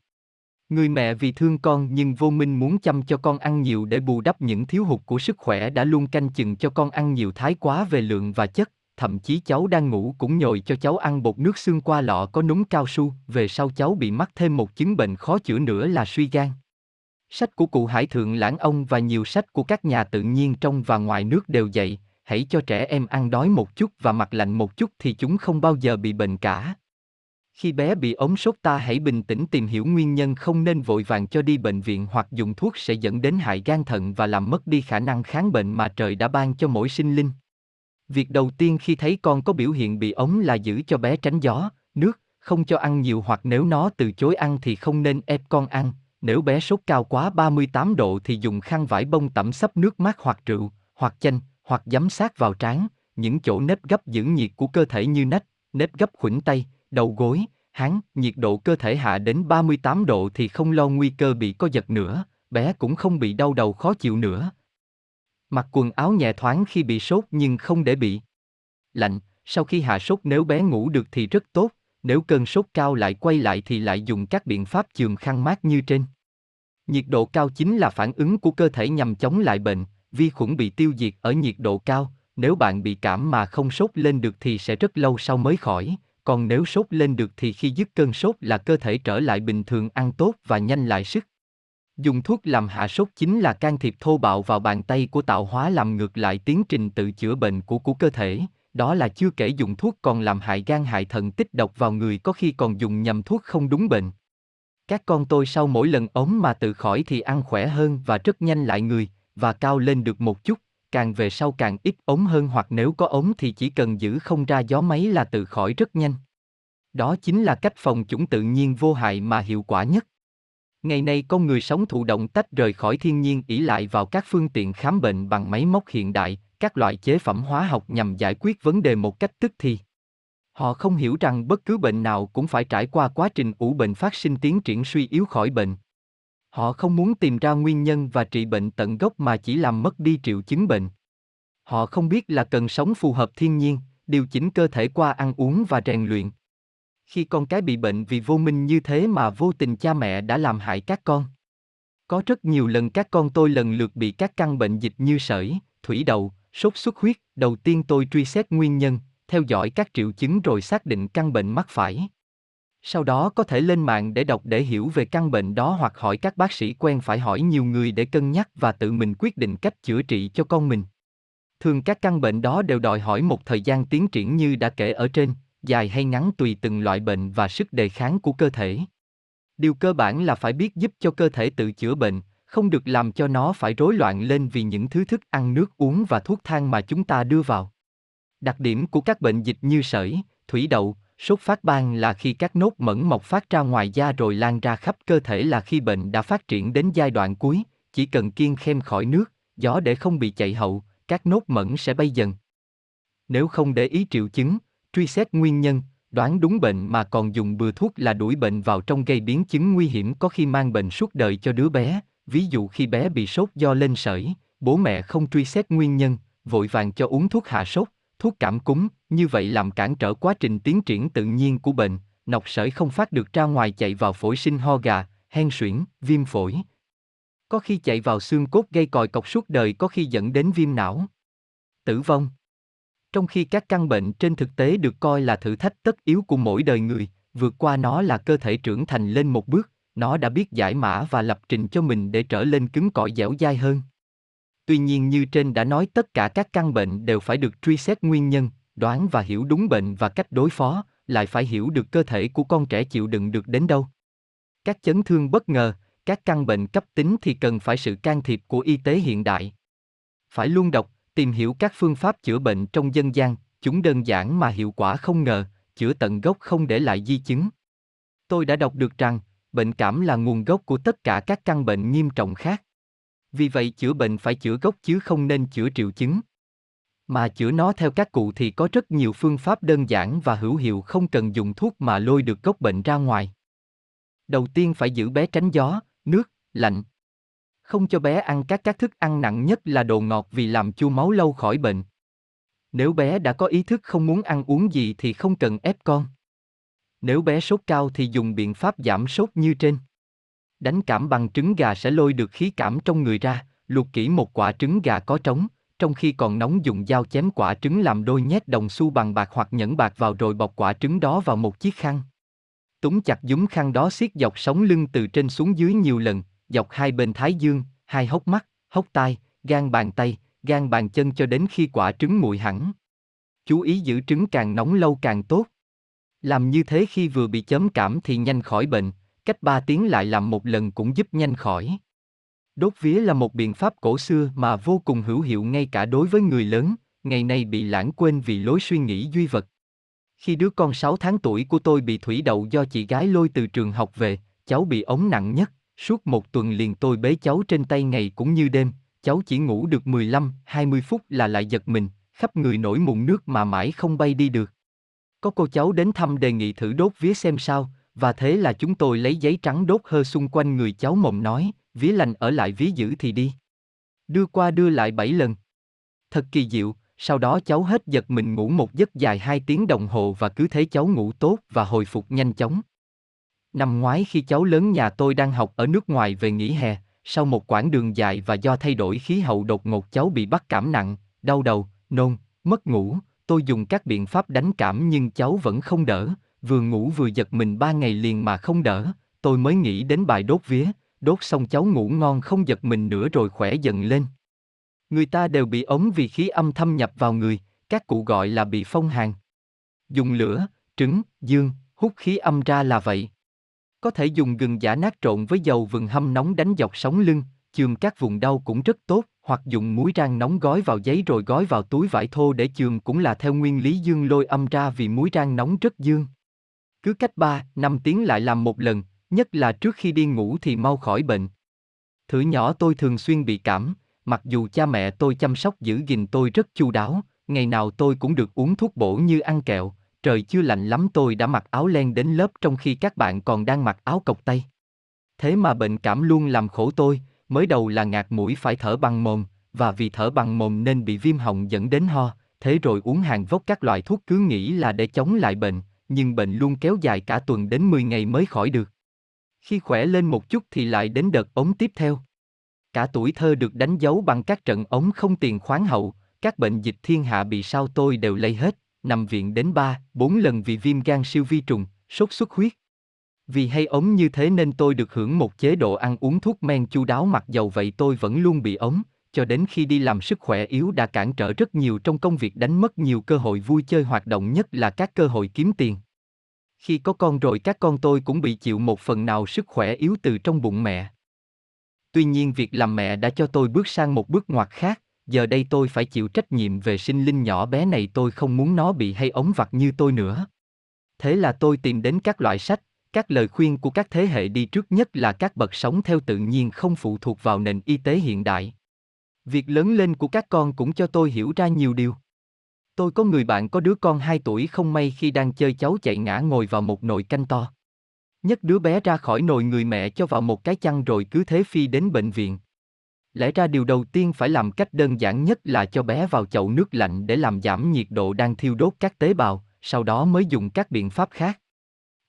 Người mẹ vì thương con nhưng vô minh muốn chăm cho con ăn nhiều để bù đắp những thiếu hụt của sức khỏe đã luôn canh chừng cho con ăn nhiều thái quá về lượng và chất, thậm chí cháu đang ngủ cũng nhồi cho cháu ăn bột nước xương qua lọ có núm cao su, về sau cháu bị mắc thêm một chứng bệnh khó chữa nữa là suy gan. Sách của cụ Hải Thượng Lãng Ông và nhiều sách của các nhà tự nhiên trong và ngoài nước đều dạy, hãy cho trẻ em ăn đói một chút và mặc lạnh một chút thì chúng không bao giờ bị bệnh cả. Khi bé bị ốm sốt ta hãy bình tĩnh tìm hiểu nguyên nhân không nên vội vàng cho đi bệnh viện hoặc dùng thuốc sẽ dẫn đến hại gan thận và làm mất đi khả năng kháng bệnh mà trời đã ban cho mỗi sinh linh. Việc đầu tiên khi thấy con có biểu hiện bị ốm là giữ cho bé tránh gió, nước, không cho ăn nhiều hoặc nếu nó từ chối ăn thì không nên ép con ăn, nếu bé sốt cao quá 38 độ thì dùng khăn vải bông tẩm sấp nước mát hoặc rượu, hoặc chanh, hoặc giấm sát vào trán, những chỗ nếp gấp giữ nhiệt của cơ thể như nách, nếp gấp khuỷu tay, đầu gối, hắn, nhiệt độ cơ thể hạ đến 38 độ thì không lo nguy cơ bị co giật nữa, bé cũng không bị đau đầu khó chịu nữa. Mặc quần áo nhẹ thoáng khi bị sốt nhưng không để bị lạnh, sau khi hạ sốt nếu bé ngủ được thì rất tốt, nếu cơn sốt cao lại quay lại thì lại dùng các biện pháp chườm khăn mát như trên. Nhiệt độ cao chính là phản ứng của cơ thể nhằm chống lại bệnh, vi khuẩn bị tiêu diệt ở nhiệt độ cao, nếu bạn bị cảm mà không sốt lên được thì sẽ rất lâu sau mới khỏi, còn nếu sốt lên được thì khi dứt cơn sốt là cơ thể trở lại bình thường ăn tốt và nhanh lại sức. Dùng thuốc làm hạ sốt chính là can thiệp thô bạo vào bàn tay của tạo hóa làm ngược lại tiến trình tự chữa bệnh của của cơ thể, đó là chưa kể dùng thuốc còn làm hại gan hại thận tích độc vào người có khi còn dùng nhầm thuốc không đúng bệnh. Các con tôi sau mỗi lần ốm mà tự khỏi thì ăn khỏe hơn và rất nhanh lại người, và cao lên được một chút, càng về sau càng ít ống hơn hoặc nếu có ống thì chỉ cần giữ không ra gió máy là tự khỏi rất nhanh. Đó chính là cách phòng chủng tự nhiên vô hại mà hiệu quả nhất. Ngày nay con người sống thụ động tách rời khỏi thiên nhiên ỷ lại vào các phương tiện khám bệnh bằng máy móc hiện đại, các loại chế phẩm hóa học nhằm giải quyết vấn đề một cách tức thì. Họ không hiểu rằng bất cứ bệnh nào cũng phải trải qua quá trình ủ bệnh phát sinh tiến triển suy yếu khỏi bệnh. Họ không muốn tìm ra nguyên nhân và trị bệnh tận gốc mà chỉ làm mất đi triệu chứng bệnh. Họ không biết là cần sống phù hợp thiên nhiên, điều chỉnh cơ thể qua ăn uống và rèn luyện. Khi con cái bị bệnh vì vô minh như thế mà vô tình cha mẹ đã làm hại các con. Có rất nhiều lần các con tôi lần lượt bị các căn bệnh dịch như sởi, thủy đậu, sốt xuất huyết, đầu tiên tôi truy xét nguyên nhân, theo dõi các triệu chứng rồi xác định căn bệnh mắc phải. Sau đó có thể lên mạng để đọc để hiểu về căn bệnh đó hoặc hỏi các bác sĩ quen phải hỏi nhiều người để cân nhắc và tự mình quyết định cách chữa trị cho con mình. Thường các căn bệnh đó đều đòi hỏi một thời gian tiến triển như đã kể ở trên, dài hay ngắn tùy từng loại bệnh và sức đề kháng của cơ thể. Điều cơ bản là phải biết giúp cho cơ thể tự chữa bệnh, không được làm cho nó phải rối loạn lên vì những thứ thức ăn nước uống và thuốc thang mà chúng ta đưa vào. Đặc điểm của các bệnh dịch như sởi, thủy đậu, sốt phát ban là khi các nốt mẩn mọc phát ra ngoài da rồi lan ra khắp cơ thể là khi bệnh đã phát triển đến giai đoạn cuối, chỉ cần kiêng khem khỏi nước, gió để không bị chạy hậu, các nốt mẩn sẽ bay dần. Nếu không để ý triệu chứng, truy xét nguyên nhân, đoán đúng bệnh mà còn dùng bừa thuốc là đuổi bệnh vào trong gây biến chứng nguy hiểm có khi mang bệnh suốt đời cho đứa bé, ví dụ khi bé bị sốt do lên sởi, bố mẹ không truy xét nguyên nhân, vội vàng cho uống thuốc hạ sốt, thuốc cảm cúm, như vậy làm cản trở quá trình tiến triển tự nhiên của bệnh, nọc sởi không phát được ra ngoài chạy vào phổi sinh ho gà, hen suyễn, viêm phổi. Có khi chạy vào xương cốt gây còi cọc suốt đời có khi dẫn đến viêm não. Tử vong. Trong khi các căn bệnh trên thực tế được coi là thử thách tất yếu của mỗi đời người, vượt qua nó là cơ thể trưởng thành lên một bước, nó đã biết giải mã và lập trình cho mình để trở lên cứng cỏi dẻo dai hơn. Tuy nhiên như trên đã nói tất cả các căn bệnh đều phải được truy xét nguyên nhân, đoán và hiểu đúng bệnh và cách đối phó, lại phải hiểu được cơ thể của con trẻ chịu đựng được đến đâu. Các chấn thương bất ngờ, các căn bệnh cấp tính thì cần phải sự can thiệp của y tế hiện đại. Phải luôn đọc, tìm hiểu các phương pháp chữa bệnh trong dân gian, chúng đơn giản mà hiệu quả không ngờ, chữa tận gốc không để lại di chứng. Tôi đã đọc được rằng, bệnh cảm là nguồn gốc của tất cả các căn bệnh nghiêm trọng khác. Vì vậy chữa bệnh phải chữa gốc chứ không nên chữa triệu chứng. Mà chữa nó theo các cụ thì có rất nhiều phương pháp đơn giản và hữu hiệu không cần dùng thuốc mà lôi được gốc bệnh ra ngoài. Đầu tiên phải giữ bé tránh gió, nước, lạnh. Không cho bé ăn các các thức ăn nặng nhất là đồ ngọt vì làm chua máu lâu khỏi bệnh. Nếu bé đã có ý thức không muốn ăn uống gì thì không cần ép con. Nếu bé sốt cao thì dùng biện pháp giảm sốt như trên. Đánh cảm bằng trứng gà sẽ lôi được khí cảm trong người ra, luộc kỹ một quả trứng gà có trống, trong khi còn nóng dùng dao chém quả trứng làm đôi nhét đồng xu bằng bạc hoặc nhẫn bạc vào rồi bọc quả trứng đó vào một chiếc khăn. Túng chặt dúng khăn đó siết dọc sống lưng từ trên xuống dưới nhiều lần, dọc hai bên thái dương, hai hốc mắt, hốc tai, gan bàn tay, gan bàn chân cho đến khi quả trứng nguội hẳn. Chú ý giữ trứng càng nóng lâu càng tốt. Làm như thế khi vừa bị chấm cảm thì nhanh khỏi bệnh, cách 3 tiếng lại làm một lần cũng giúp nhanh khỏi. Đốt vía là một biện pháp cổ xưa mà vô cùng hữu hiệu ngay cả đối với người lớn, ngày nay bị lãng quên vì lối suy nghĩ duy vật. Khi đứa con 6 tháng tuổi của tôi bị thủy đậu do chị gái lôi từ trường học về, cháu bị ống nặng nhất, suốt một tuần liền tôi bế cháu trên tay ngày cũng như đêm, cháu chỉ ngủ được 15, 20 phút là lại giật mình, khắp người nổi mụn nước mà mãi không bay đi được. Có cô cháu đến thăm đề nghị thử đốt vía xem sao, và thế là chúng tôi lấy giấy trắng đốt hơ xung quanh người cháu mộng nói, vía lành ở lại vía giữ thì đi. Đưa qua đưa lại bảy lần. Thật kỳ diệu, sau đó cháu hết giật mình ngủ một giấc dài hai tiếng đồng hồ và cứ thế cháu ngủ tốt và hồi phục nhanh chóng. Năm ngoái khi cháu lớn nhà tôi đang học ở nước ngoài về nghỉ hè, sau một quãng đường dài và do thay đổi khí hậu đột ngột cháu bị bắt cảm nặng, đau đầu, nôn, mất ngủ, tôi dùng các biện pháp đánh cảm nhưng cháu vẫn không đỡ, vừa ngủ vừa giật mình ba ngày liền mà không đỡ, tôi mới nghĩ đến bài đốt vía, đốt xong cháu ngủ ngon không giật mình nữa rồi khỏe dần lên. Người ta đều bị ống vì khí âm thâm nhập vào người, các cụ gọi là bị phong hàn. Dùng lửa, trứng, dương, hút khí âm ra là vậy. Có thể dùng gừng giả nát trộn với dầu vừng hâm nóng đánh dọc sống lưng, chườm các vùng đau cũng rất tốt, hoặc dùng muối rang nóng gói vào giấy rồi gói vào túi vải thô để chườm cũng là theo nguyên lý dương lôi âm ra vì muối rang nóng rất dương. Cứ cách 3, 5 tiếng lại làm một lần, nhất là trước khi đi ngủ thì mau khỏi bệnh. Thử nhỏ tôi thường xuyên bị cảm, mặc dù cha mẹ tôi chăm sóc giữ gìn tôi rất chu đáo, ngày nào tôi cũng được uống thuốc bổ như ăn kẹo, trời chưa lạnh lắm tôi đã mặc áo len đến lớp trong khi các bạn còn đang mặc áo cộc tay. Thế mà bệnh cảm luôn làm khổ tôi, mới đầu là ngạt mũi phải thở bằng mồm, và vì thở bằng mồm nên bị viêm họng dẫn đến ho, thế rồi uống hàng vốc các loại thuốc cứ nghĩ là để chống lại bệnh, nhưng bệnh luôn kéo dài cả tuần đến 10 ngày mới khỏi được. Khi khỏe lên một chút thì lại đến đợt ống tiếp theo. Cả tuổi thơ được đánh dấu bằng các trận ống không tiền khoáng hậu, các bệnh dịch thiên hạ bị sao tôi đều lây hết, nằm viện đến 3, 4 lần vì viêm gan siêu vi trùng, sốt xuất huyết. Vì hay ống như thế nên tôi được hưởng một chế độ ăn uống thuốc men chu đáo mặc dầu vậy tôi vẫn luôn bị ống, cho đến khi đi làm sức khỏe yếu đã cản trở rất nhiều trong công việc đánh mất nhiều cơ hội vui chơi hoạt động nhất là các cơ hội kiếm tiền. Khi có con rồi các con tôi cũng bị chịu một phần nào sức khỏe yếu từ trong bụng mẹ. Tuy nhiên việc làm mẹ đã cho tôi bước sang một bước ngoặt khác, giờ đây tôi phải chịu trách nhiệm về sinh linh nhỏ bé này tôi không muốn nó bị hay ống vặt như tôi nữa. Thế là tôi tìm đến các loại sách, các lời khuyên của các thế hệ đi trước nhất là các bậc sống theo tự nhiên không phụ thuộc vào nền y tế hiện đại. Việc lớn lên của các con cũng cho tôi hiểu ra nhiều điều. Tôi có người bạn có đứa con 2 tuổi không may khi đang chơi cháu chạy ngã ngồi vào một nồi canh to. Nhấc đứa bé ra khỏi nồi người mẹ cho vào một cái chăn rồi cứ thế phi đến bệnh viện. Lẽ ra điều đầu tiên phải làm cách đơn giản nhất là cho bé vào chậu nước lạnh để làm giảm nhiệt độ đang thiêu đốt các tế bào, sau đó mới dùng các biện pháp khác.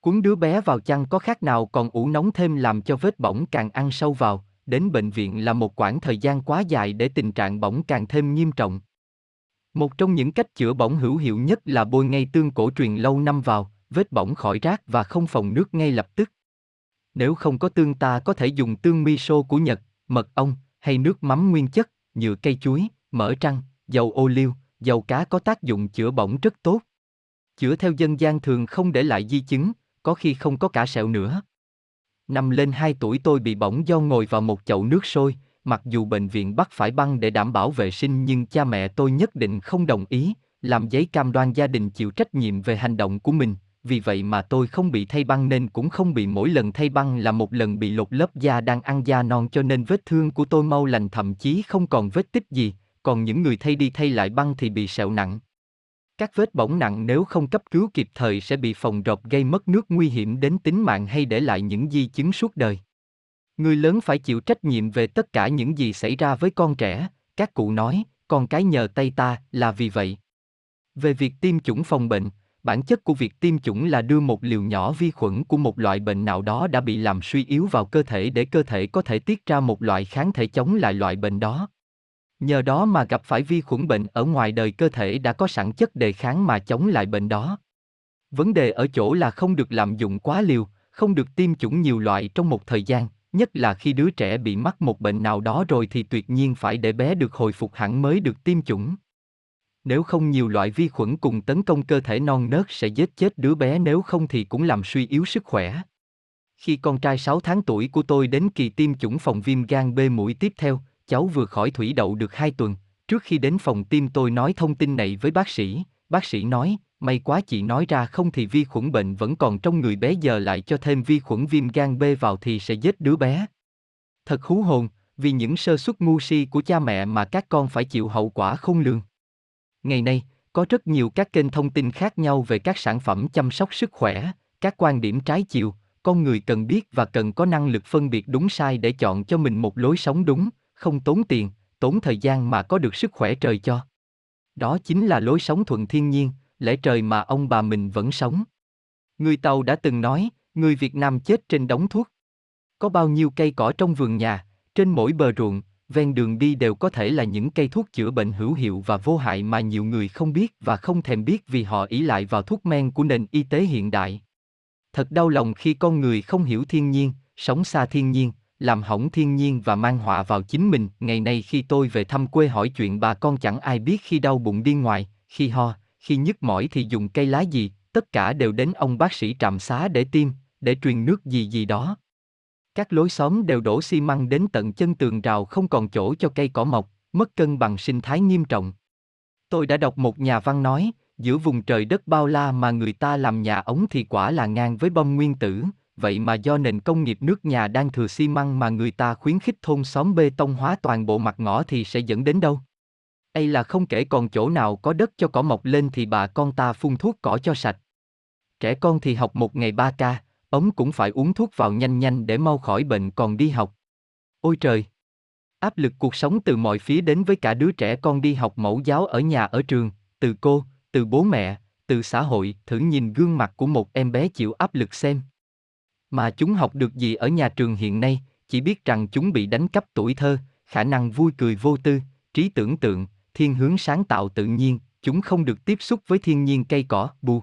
Cuốn đứa bé vào chăn có khác nào còn ủ nóng thêm làm cho vết bỏng càng ăn sâu vào, đến bệnh viện là một quãng thời gian quá dài để tình trạng bỏng càng thêm nghiêm trọng. Một trong những cách chữa bỏng hữu hiệu nhất là bôi ngay tương cổ truyền lâu năm vào, vết bỏng khỏi rác và không phòng nước ngay lập tức. Nếu không có tương ta có thể dùng tương miso của Nhật, mật ong, hay nước mắm nguyên chất, nhựa cây chuối, mỡ trăng, dầu ô liu, dầu cá có tác dụng chữa bỏng rất tốt. Chữa theo dân gian thường không để lại di chứng, có khi không có cả sẹo nữa. Năm lên 2 tuổi tôi bị bỏng do ngồi vào một chậu nước sôi, mặc dù bệnh viện bắt phải băng để đảm bảo vệ sinh nhưng cha mẹ tôi nhất định không đồng ý, làm giấy cam đoan gia đình chịu trách nhiệm về hành động của mình, vì vậy mà tôi không bị thay băng nên cũng không bị mỗi lần thay băng là một lần bị lột lớp da đang ăn da non cho nên vết thương của tôi mau lành thậm chí không còn vết tích gì, còn những người thay đi thay lại băng thì bị sẹo nặng. Các vết bỏng nặng nếu không cấp cứu kịp thời sẽ bị phòng rộp gây mất nước nguy hiểm đến tính mạng hay để lại những di chứng suốt đời. Người lớn phải chịu trách nhiệm về tất cả những gì xảy ra với con trẻ, các cụ nói, con cái nhờ tay ta là vì vậy. Về việc tiêm chủng phòng bệnh, bản chất của việc tiêm chủng là đưa một liều nhỏ vi khuẩn của một loại bệnh nào đó đã bị làm suy yếu vào cơ thể để cơ thể có thể tiết ra một loại kháng thể chống lại loại bệnh đó. Nhờ đó mà gặp phải vi khuẩn bệnh ở ngoài đời cơ thể đã có sẵn chất đề kháng mà chống lại bệnh đó. Vấn đề ở chỗ là không được lạm dụng quá liều, không được tiêm chủng nhiều loại trong một thời gian, nhất là khi đứa trẻ bị mắc một bệnh nào đó rồi thì tuyệt nhiên phải để bé được hồi phục hẳn mới được tiêm chủng. Nếu không nhiều loại vi khuẩn cùng tấn công cơ thể non nớt sẽ giết chết đứa bé nếu không thì cũng làm suy yếu sức khỏe. Khi con trai 6 tháng tuổi của tôi đến kỳ tiêm chủng phòng viêm gan B mũi tiếp theo, cháu vừa khỏi thủy đậu được 2 tuần. Trước khi đến phòng tiêm tôi nói thông tin này với bác sĩ, bác sĩ nói, may quá chị nói ra không thì vi khuẩn bệnh vẫn còn trong người bé giờ lại cho thêm vi khuẩn viêm gan B vào thì sẽ giết đứa bé. Thật hú hồn, vì những sơ suất ngu si của cha mẹ mà các con phải chịu hậu quả không lường. Ngày nay, có rất nhiều các kênh thông tin khác nhau về các sản phẩm chăm sóc sức khỏe, các quan điểm trái chiều, con người cần biết và cần có năng lực phân biệt đúng sai để chọn cho mình một lối sống đúng, không tốn tiền, tốn thời gian mà có được sức khỏe trời cho. Đó chính là lối sống thuận thiên nhiên, lẽ trời mà ông bà mình vẫn sống. Người Tàu đã từng nói, người Việt Nam chết trên đống thuốc. Có bao nhiêu cây cỏ trong vườn nhà, trên mỗi bờ ruộng, ven đường đi đều có thể là những cây thuốc chữa bệnh hữu hiệu và vô hại mà nhiều người không biết và không thèm biết vì họ ỷ lại vào thuốc men của nền y tế hiện đại. Thật đau lòng khi con người không hiểu thiên nhiên, sống xa thiên nhiên, làm hỏng thiên nhiên và mang họa vào chính mình. Ngày nay khi tôi về thăm quê hỏi chuyện bà con chẳng ai biết khi đau bụng đi ngoài, khi ho, khi nhức mỏi thì dùng cây lá gì, tất cả đều đến ông bác sĩ trạm xá để tiêm, để truyền nước gì gì đó. Các lối xóm đều đổ xi măng đến tận chân tường rào không còn chỗ cho cây cỏ mọc, mất cân bằng sinh thái nghiêm trọng. Tôi đã đọc một nhà văn nói, giữa vùng trời đất bao la mà người ta làm nhà ống thì quả là ngang với bom nguyên tử, vậy mà do nền công nghiệp nước nhà đang thừa xi măng mà người ta khuyến khích thôn xóm bê tông hóa toàn bộ mặt ngõ thì sẽ dẫn đến đâu? Đây là không kể còn chỗ nào có đất cho cỏ mọc lên thì bà con ta phun thuốc cỏ cho sạch. Trẻ con thì học một ngày ba ca, ống cũng phải uống thuốc vào nhanh nhanh để mau khỏi bệnh còn đi học. Ôi trời! Áp lực cuộc sống từ mọi phía đến với cả đứa trẻ con đi học mẫu giáo ở nhà ở trường, từ cô, từ bố mẹ, từ xã hội, thử nhìn gương mặt của một em bé chịu áp lực xem. Mà chúng học được gì ở nhà trường hiện nay, chỉ biết rằng chúng bị đánh cắp tuổi thơ, khả năng vui cười vô tư, trí tưởng tượng, thiên hướng sáng tạo tự nhiên, chúng không được tiếp xúc với thiên nhiên cây cỏ, bu.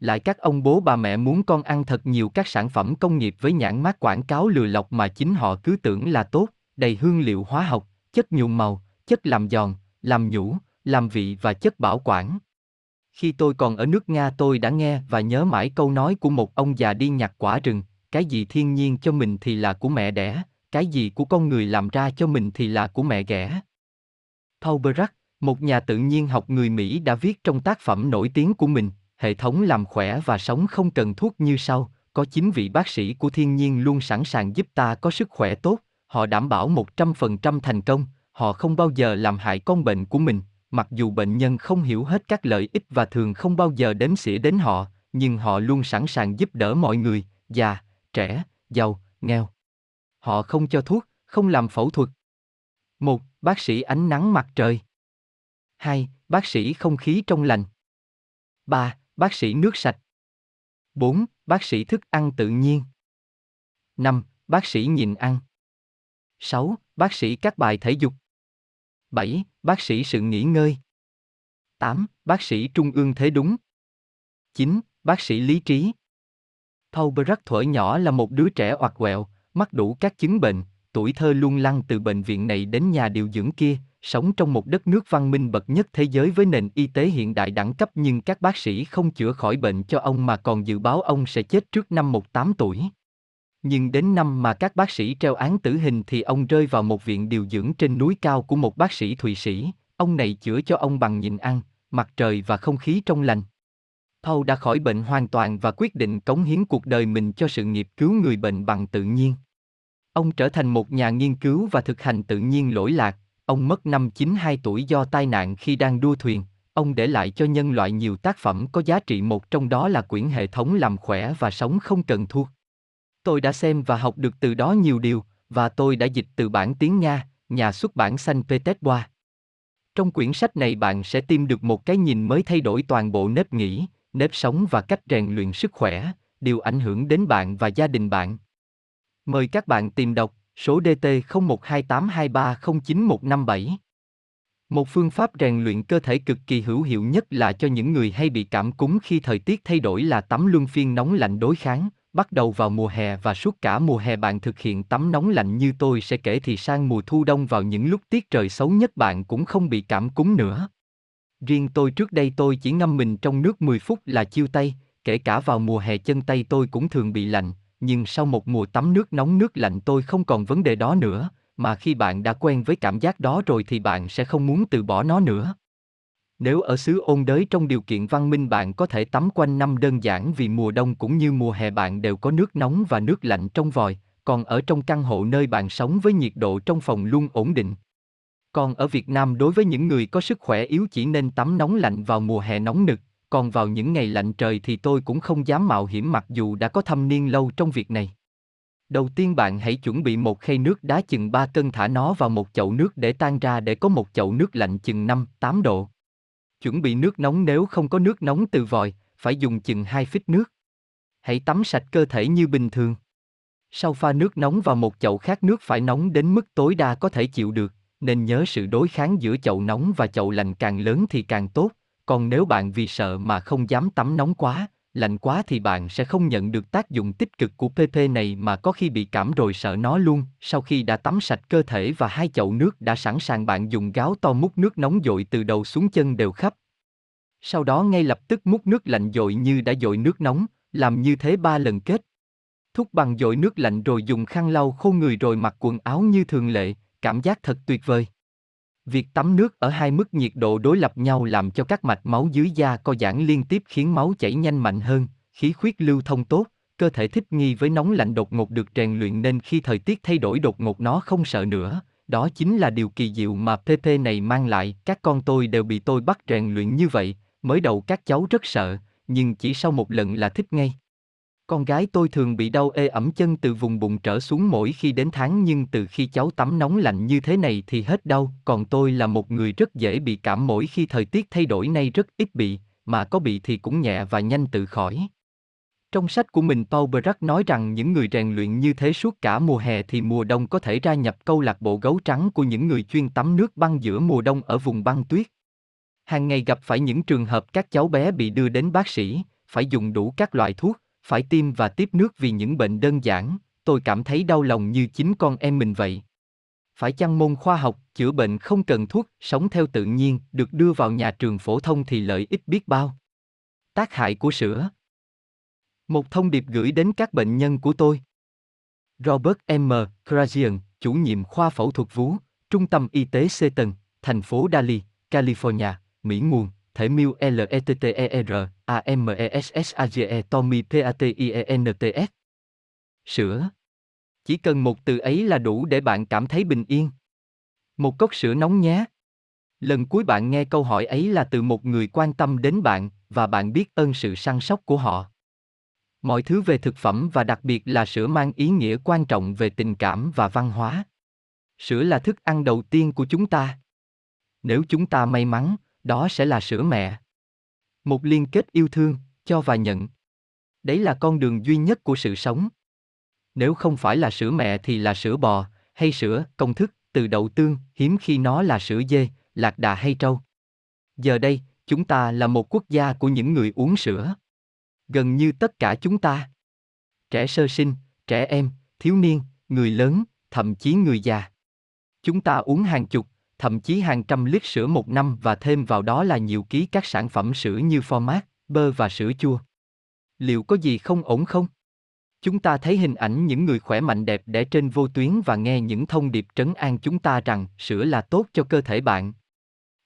Lại các ông bố bà mẹ muốn con ăn thật nhiều các sản phẩm công nghiệp với nhãn mát quảng cáo lừa lọc mà chính họ cứ tưởng là tốt, đầy hương liệu hóa học, chất nhuộm màu, chất làm giòn, làm nhũ, làm vị và chất bảo quản. Khi tôi còn ở nước Nga tôi đã nghe và nhớ mãi câu nói của một ông già đi nhặt quả rừng, cái gì thiên nhiên cho mình thì là của mẹ đẻ, cái gì của con người làm ra cho mình thì là của mẹ ghẻ. Paul Brack, một nhà tự nhiên học người Mỹ đã viết trong tác phẩm nổi tiếng của mình, hệ thống làm khỏe và sống không cần thuốc như sau, có chín vị bác sĩ của thiên nhiên luôn sẵn sàng giúp ta có sức khỏe tốt, họ đảm bảo 100% thành công, họ không bao giờ làm hại con bệnh của mình, mặc dù bệnh nhân không hiểu hết các lợi ích và thường không bao giờ đếm xỉa đến họ, nhưng họ luôn sẵn sàng giúp đỡ mọi người, già, trẻ, giàu, nghèo. Họ không cho thuốc, không làm phẫu thuật. Một, Bác sĩ ánh nắng mặt trời. Hai, Bác sĩ không khí trong lành. Ba, Bác sĩ nước sạch. 4. Bác sĩ thức ăn tự nhiên. 5. Bác sĩ nhịn ăn. 6. Bác sĩ các bài thể dục. 7. Bác sĩ sự nghỉ ngơi. 8. Bác sĩ trung ương thế đúng. 9. Bác sĩ lý trí. Paul Brack thuở nhỏ là một đứa trẻ oặt quẹo, mắc đủ các chứng bệnh, tuổi thơ luôn lăn từ bệnh viện này đến nhà điều dưỡng kia, sống trong một đất nước văn minh bậc nhất thế giới với nền y tế hiện đại đẳng cấp nhưng các bác sĩ không chữa khỏi bệnh cho ông mà còn dự báo ông sẽ chết trước năm 18 tuổi. Nhưng đến năm mà các bác sĩ treo án tử hình thì ông rơi vào một viện điều dưỡng trên núi cao của một bác sĩ Thụy Sĩ, ông này chữa cho ông bằng nhịn ăn, mặt trời và không khí trong lành. Paul đã khỏi bệnh hoàn toàn và quyết định cống hiến cuộc đời mình cho sự nghiệp cứu người bệnh bằng tự nhiên. Ông trở thành một nhà nghiên cứu và thực hành tự nhiên lỗi lạc, ông mất năm 92 tuổi do tai nạn khi đang đua thuyền, ông để lại cho nhân loại nhiều tác phẩm có giá trị một trong đó là quyển hệ thống làm khỏe và sống không cần thuốc. Tôi đã xem và học được từ đó nhiều điều, và tôi đã dịch từ bản tiếng Nga, nhà xuất bản Xanh Petersburg. Trong quyển sách này bạn sẽ tìm được một cái nhìn mới thay đổi toàn bộ nếp nghĩ, nếp sống và cách rèn luyện sức khỏe, điều ảnh hưởng đến bạn và gia đình bạn. Mời các bạn tìm đọc số DT 012823091157. Một phương pháp rèn luyện cơ thể cực kỳ hữu hiệu nhất là cho những người hay bị cảm cúm khi thời tiết thay đổi là tắm luân phiên nóng lạnh đối kháng, bắt đầu vào mùa hè và suốt cả mùa hè bạn thực hiện tắm nóng lạnh như tôi sẽ kể thì sang mùa thu đông vào những lúc tiết trời xấu nhất bạn cũng không bị cảm cúm nữa. Riêng tôi trước đây tôi chỉ ngâm mình trong nước 10 phút là chiêu tay, kể cả vào mùa hè chân tay tôi cũng thường bị lạnh, nhưng sau một mùa tắm nước nóng nước lạnh tôi không còn vấn đề đó nữa, mà khi bạn đã quen với cảm giác đó rồi thì bạn sẽ không muốn từ bỏ nó nữa. Nếu ở xứ ôn đới trong điều kiện văn minh bạn có thể tắm quanh năm đơn giản vì mùa đông cũng như mùa hè bạn đều có nước nóng và nước lạnh trong vòi, còn ở trong căn hộ nơi bạn sống với nhiệt độ trong phòng luôn ổn định. Còn ở Việt Nam đối với những người có sức khỏe yếu chỉ nên tắm nóng lạnh vào mùa hè nóng nực, còn vào những ngày lạnh trời thì tôi cũng không dám mạo hiểm mặc dù đã có thâm niên lâu trong việc này. Đầu tiên bạn hãy chuẩn bị một khay nước đá chừng 3 cân thả nó vào một chậu nước để tan ra để có một chậu nước lạnh chừng 5, 8 độ. Chuẩn bị nước nóng nếu không có nước nóng từ vòi, phải dùng chừng 2 phít nước. Hãy tắm sạch cơ thể như bình thường. Sau pha nước nóng vào một chậu khác nước phải nóng đến mức tối đa có thể chịu được, nên nhớ sự đối kháng giữa chậu nóng và chậu lạnh càng lớn thì càng tốt, còn nếu bạn vì sợ mà không dám tắm nóng quá, lạnh quá thì bạn sẽ không nhận được tác dụng tích cực của PP này mà có khi bị cảm rồi sợ nó luôn. Sau khi đã tắm sạch cơ thể và hai chậu nước đã sẵn sàng bạn dùng gáo to múc nước nóng dội từ đầu xuống chân đều khắp. Sau đó ngay lập tức múc nước lạnh dội như đã dội nước nóng, làm như thế ba lần kết. Thúc bằng dội nước lạnh rồi dùng khăn lau khô người rồi mặc quần áo như thường lệ, cảm giác thật tuyệt vời. Việc tắm nước ở hai mức nhiệt độ đối lập nhau làm cho các mạch máu dưới da co giãn liên tiếp khiến máu chảy nhanh mạnh hơn, khí huyết lưu thông tốt, cơ thể thích nghi với nóng lạnh đột ngột được rèn luyện nên khi thời tiết thay đổi đột ngột nó không sợ nữa. Đó chính là điều kỳ diệu mà PP này mang lại, các con tôi đều bị tôi bắt rèn luyện như vậy, mới đầu các cháu rất sợ, nhưng chỉ sau một lần là thích ngay. Con gái tôi thường bị đau ê ẩm chân từ vùng bụng trở xuống mỗi khi đến tháng nhưng từ khi cháu tắm nóng lạnh như thế này thì hết đau, còn tôi là một người rất dễ bị cảm mỗi khi thời tiết thay đổi nay rất ít bị, mà có bị thì cũng nhẹ và nhanh tự khỏi. Trong sách của mình Paul Brack nói rằng những người rèn luyện như thế suốt cả mùa hè thì mùa đông có thể gia nhập câu lạc bộ gấu trắng của những người chuyên tắm nước băng giữa mùa đông ở vùng băng tuyết. Hàng ngày gặp phải những trường hợp các cháu bé bị đưa đến bác sĩ, phải dùng đủ các loại thuốc, phải tiêm và tiếp nước vì những bệnh đơn giản, tôi cảm thấy đau lòng như chính con em mình vậy. Phải chăng môn khoa học, chữa bệnh không cần thuốc, sống theo tự nhiên, được đưa vào nhà trường phổ thông thì lợi ích biết bao. Tác hại của sữa Một thông điệp gửi đến các bệnh nhân của tôi. Robert M. Krazian, chủ nhiệm khoa phẫu thuật vú, Trung tâm Y tế Seton, thành phố Dali, California, Mỹ nguồn, thể miêu e n Tommy s Sữa. Chỉ cần một từ ấy là đủ để bạn cảm thấy bình yên. Một cốc sữa nóng nhé. Lần cuối bạn nghe câu hỏi ấy là từ một người quan tâm đến bạn và bạn biết ơn sự săn sóc của họ. Mọi thứ về thực phẩm và đặc biệt là sữa mang ý nghĩa quan trọng về tình cảm và văn hóa. Sữa là thức ăn đầu tiên của chúng ta. Nếu chúng ta may mắn, đó sẽ là sữa mẹ. Một liên kết yêu thương, cho và nhận. Đấy là con đường duy nhất của sự sống. Nếu không phải là sữa mẹ thì là sữa bò, hay sữa, công thức, từ đậu tương, hiếm khi nó là sữa dê, lạc đà hay trâu. Giờ đây, chúng ta là một quốc gia của những người uống sữa. Gần như tất cả chúng ta. Trẻ sơ sinh, trẻ em, thiếu niên, người lớn, thậm chí người già. Chúng ta uống hàng chục, thậm chí hàng trăm lít sữa một năm và thêm vào đó là nhiều ký các sản phẩm sữa như format, bơ và sữa chua. Liệu có gì không ổn không? Chúng ta thấy hình ảnh những người khỏe mạnh đẹp đẽ trên vô tuyến và nghe những thông điệp trấn an chúng ta rằng sữa là tốt cho cơ thể bạn.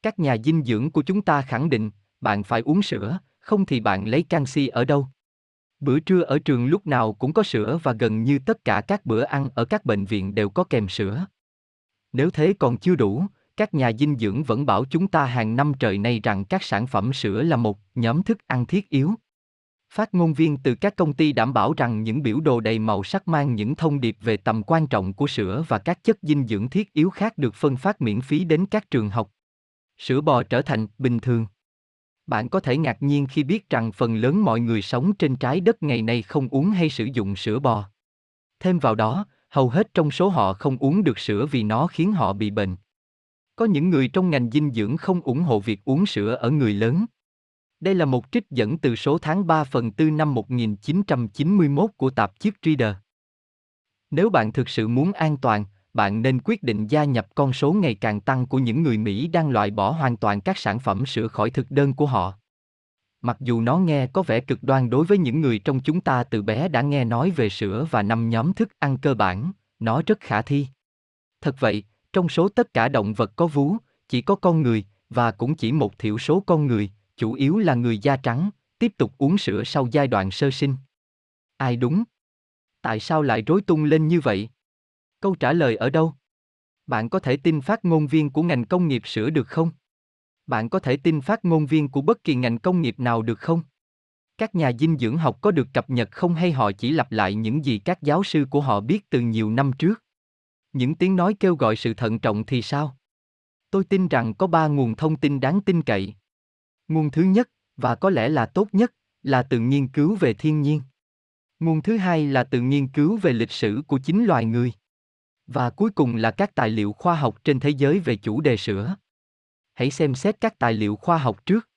Các nhà dinh dưỡng của chúng ta khẳng định, bạn phải uống sữa, không thì bạn lấy canxi ở đâu? Bữa trưa ở trường lúc nào cũng có sữa và gần như tất cả các bữa ăn ở các bệnh viện đều có kèm sữa. Nếu thế còn chưa đủ, các nhà dinh dưỡng vẫn bảo chúng ta hàng năm trời nay rằng các sản phẩm sữa là một nhóm thức ăn thiết yếu. Phát ngôn viên từ các công ty đảm bảo rằng những biểu đồ đầy màu sắc mang những thông điệp về tầm quan trọng của sữa và các chất dinh dưỡng thiết yếu khác được phân phát miễn phí đến các trường học. Sữa bò trở thành bình thường. Bạn có thể ngạc nhiên khi biết rằng phần lớn mọi người sống trên trái đất ngày nay không uống hay sử dụng sữa bò. Thêm vào đó, hầu hết trong số họ không uống được sữa vì nó khiến họ bị bệnh. Có những người trong ngành dinh dưỡng không ủng hộ việc uống sữa ở người lớn. Đây là một trích dẫn từ số tháng 3 phần 4 năm 1991 của tạp chí Reader. Nếu bạn thực sự muốn an toàn, bạn nên quyết định gia nhập con số ngày càng tăng của những người Mỹ đang loại bỏ hoàn toàn các sản phẩm sữa khỏi thực đơn của họ. Mặc dù nó nghe có vẻ cực đoan đối với những người trong chúng ta từ bé đã nghe nói về sữa và năm nhóm thức ăn cơ bản, nó rất khả thi. Thật vậy, trong số tất cả động vật có vú, chỉ có con người, và cũng chỉ một thiểu số con người, chủ yếu là người da trắng, tiếp tục uống sữa sau giai đoạn sơ sinh. Ai đúng? Tại sao lại rối tung lên như vậy? Câu trả lời ở đâu? Bạn có thể tin phát ngôn viên của ngành công nghiệp sữa được không? Bạn có thể tin phát ngôn viên của bất kỳ ngành công nghiệp nào được không? Các nhà dinh dưỡng học có được cập nhật không hay họ chỉ lặp lại những gì các giáo sư của họ biết từ nhiều năm trước? Những tiếng nói kêu gọi sự thận trọng thì sao? Tôi tin rằng có ba nguồn thông tin đáng tin cậy. Nguồn thứ nhất, và có lẽ là tốt nhất, là từ nghiên cứu về thiên nhiên. Nguồn thứ hai là từ nghiên cứu về lịch sử của chính loài người. Và cuối cùng là các tài liệu khoa học trên thế giới về chủ đề sữa. Hãy xem xét các tài liệu khoa học trước.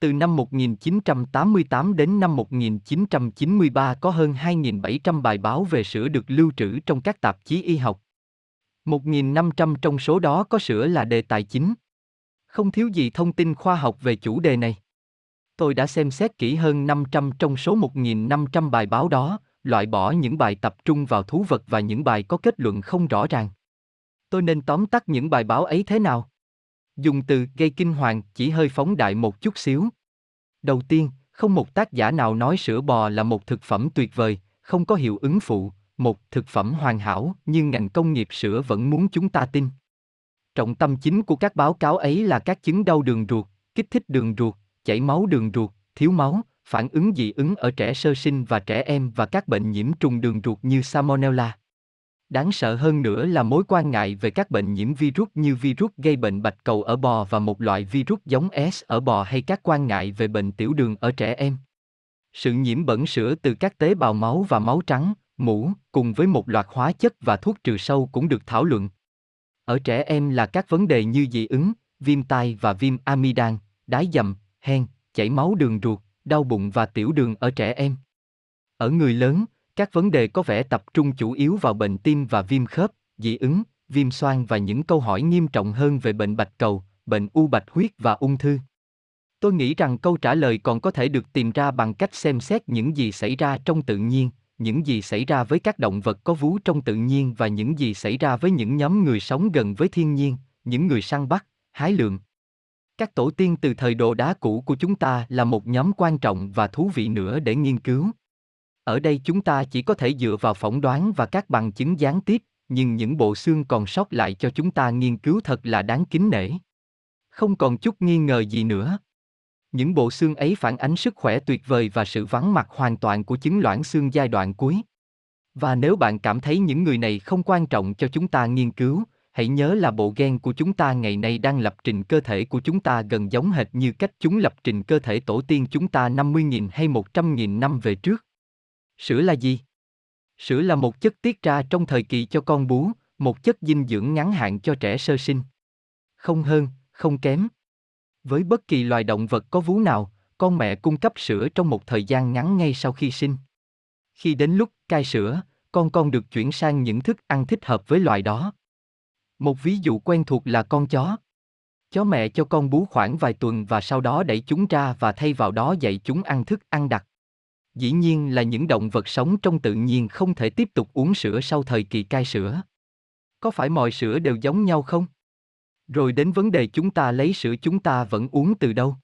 Từ năm 1988 đến năm 1993 có hơn 2.700 bài báo về sữa được lưu trữ trong các tạp chí y học. 1.500 trong số đó có sữa là đề tài chính. Không thiếu gì thông tin khoa học về chủ đề này. Tôi đã xem xét kỹ hơn 500 trong số 1.500 bài báo đó, loại bỏ những bài tập trung vào thú vật và những bài có kết luận không rõ ràng. Tôi nên tóm tắt những bài báo ấy thế nào? Dùng từ gây kinh hoàng chỉ hơi phóng đại một chút xíu. Đầu tiên, không một tác giả nào nói sữa bò là một thực phẩm tuyệt vời, không có hiệu ứng phụ, một thực phẩm hoàn hảo, nhưng ngành công nghiệp sữa vẫn muốn chúng ta tin. Trọng tâm chính của các báo cáo ấy là các chứng đau đường ruột, kích thích đường ruột, chảy máu đường ruột, thiếu máu, phản ứng dị ứng ở trẻ sơ sinh và trẻ em và các bệnh nhiễm trùng đường ruột như Salmonella. Đáng sợ hơn nữa là mối quan ngại về các bệnh nhiễm virus như virus gây bệnh bạch cầu ở bò và một loại virus giống S ở bò hay các quan ngại về bệnh tiểu đường ở trẻ em. Sự nhiễm bẩn sữa từ các tế bào máu và máu trắng, mũ, cùng với một loạt hóa chất và thuốc trừ sâu cũng được thảo luận. Ở trẻ em là các vấn đề như dị ứng, viêm tai và viêm amidan, đái dầm, hen, chảy máu đường ruột, đau bụng và tiểu đường ở trẻ em. Ở người lớn, các vấn đề có vẻ tập trung chủ yếu vào bệnh tim và viêm khớp, dị ứng, viêm xoang và những câu hỏi nghiêm trọng hơn về bệnh bạch cầu, bệnh u bạch huyết và ung thư. Tôi nghĩ rằng câu trả lời còn có thể được tìm ra bằng cách xem xét những gì xảy ra trong tự nhiên, những gì xảy ra với các động vật có vú trong tự nhiên và những gì xảy ra với những nhóm người sống gần với thiên nhiên, những người săn bắt, hái lượm. Các tổ tiên từ thời đồ đá cũ của chúng ta là một nhóm quan trọng và thú vị nữa để nghiên cứu. Ở đây chúng ta chỉ có thể dựa vào phỏng đoán và các bằng chứng gián tiếp, nhưng những bộ xương còn sót lại cho chúng ta nghiên cứu thật là đáng kính nể. Không còn chút nghi ngờ gì nữa. Những bộ xương ấy phản ánh sức khỏe tuyệt vời và sự vắng mặt hoàn toàn của chứng loãng xương giai đoạn cuối. Và nếu bạn cảm thấy những người này không quan trọng cho chúng ta nghiên cứu, hãy nhớ là bộ gen của chúng ta ngày nay đang lập trình cơ thể của chúng ta gần giống hệt như cách chúng lập trình cơ thể tổ tiên chúng ta 50.000 hay 100.000 năm về trước. Sữa là gì? Sữa là một chất tiết ra trong thời kỳ cho con bú, một chất dinh dưỡng ngắn hạn cho trẻ sơ sinh. Không hơn, không kém. Với bất kỳ loài động vật có vú nào, con mẹ cung cấp sữa trong một thời gian ngắn ngay sau khi sinh. Khi đến lúc cai sữa, con con được chuyển sang những thức ăn thích hợp với loài đó. Một ví dụ quen thuộc là con chó. Chó mẹ cho con bú khoảng vài tuần và sau đó đẩy chúng ra và thay vào đó dạy chúng ăn thức ăn đặc. Dĩ nhiên là những động vật sống trong tự nhiên không thể tiếp tục uống sữa sau thời kỳ cai sữa. Có phải mọi sữa đều giống nhau không? Rồi đến vấn đề chúng ta lấy sữa chúng ta vẫn uống từ đâu?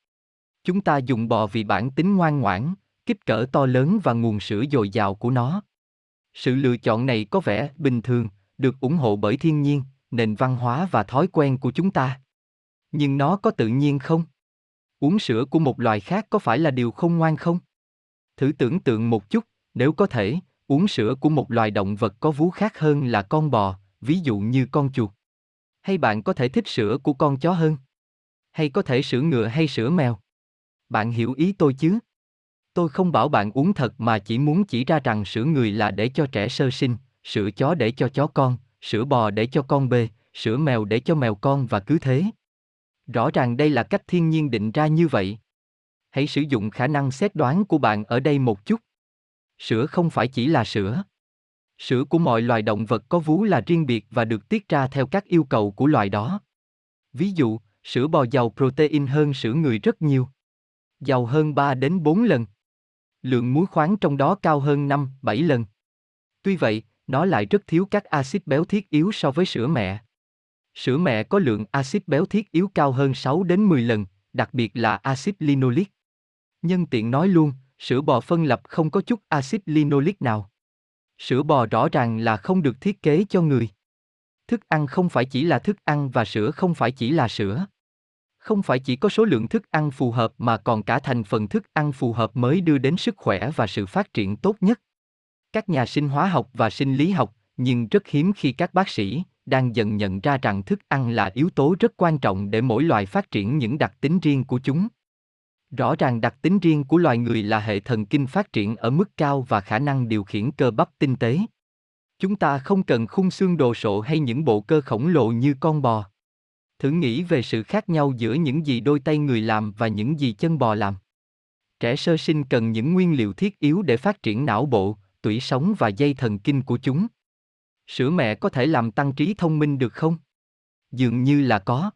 Chúng ta dùng bò vì bản tính ngoan ngoãn, kích cỡ to lớn và nguồn sữa dồi dào của nó. Sự lựa chọn này có vẻ bình thường, được ủng hộ bởi thiên nhiên, nền văn hóa và thói quen của chúng ta. Nhưng nó có tự nhiên không? Uống sữa của một loài khác có phải là điều không ngoan không? Thử tưởng tượng một chút, nếu có thể, uống sữa của một loài động vật có vú khác hơn là con bò, ví dụ như con chuột. Hay bạn có thể thích sữa của con chó hơn? Hay có thể sữa ngựa hay sữa mèo? Bạn hiểu ý tôi chứ? Tôi không bảo bạn uống thật mà chỉ muốn chỉ ra rằng sữa người là để cho trẻ sơ sinh, sữa chó để cho chó con, sữa bò để cho con bê, sữa mèo để cho mèo con và cứ thế. Rõ ràng đây là cách thiên nhiên định ra như vậy. Hãy sử dụng khả năng xét đoán của bạn ở đây một chút. Sữa không phải chỉ là sữa. Sữa của mọi loài động vật có vú là riêng biệt và được tiết ra theo các yêu cầu của loài đó. Ví dụ, sữa bò giàu protein hơn sữa người rất nhiều. Giàu hơn 3 đến 4 lần. Lượng muối khoáng trong đó cao hơn 5, 7 lần. Tuy vậy, nó lại rất thiếu các axit béo thiết yếu so với sữa mẹ. Sữa mẹ có lượng axit béo thiết yếu cao hơn 6 đến 10 lần, đặc biệt là axit linoleic. Nhân tiện nói luôn, sữa bò phân lập không có chút axit linoleic nào. Sữa bò rõ ràng là không được thiết kế cho người. Thức ăn không phải chỉ là thức ăn và sữa không phải chỉ là sữa. Không phải chỉ có số lượng thức ăn phù hợp mà còn cả thành phần thức ăn phù hợp mới đưa đến sức khỏe và sự phát triển tốt nhất. Các nhà sinh hóa học và sinh lý học, nhưng rất hiếm khi các bác sĩ đang dần nhận ra rằng thức ăn là yếu tố rất quan trọng để mỗi loài phát triển những đặc tính riêng của chúng. Rõ ràng đặc tính riêng của loài người là hệ thần kinh phát triển ở mức cao và khả năng điều khiển cơ bắp tinh tế. Chúng ta không cần khung xương đồ sộ hay những bộ cơ khổng lồ như con bò. Thử nghĩ về sự khác nhau giữa những gì đôi tay người làm và những gì chân bò làm. Trẻ sơ sinh cần những nguyên liệu thiết yếu để phát triển não bộ, tủy sống và dây thần kinh của chúng. Sữa mẹ có thể làm tăng trí thông minh được không? Dường như là có.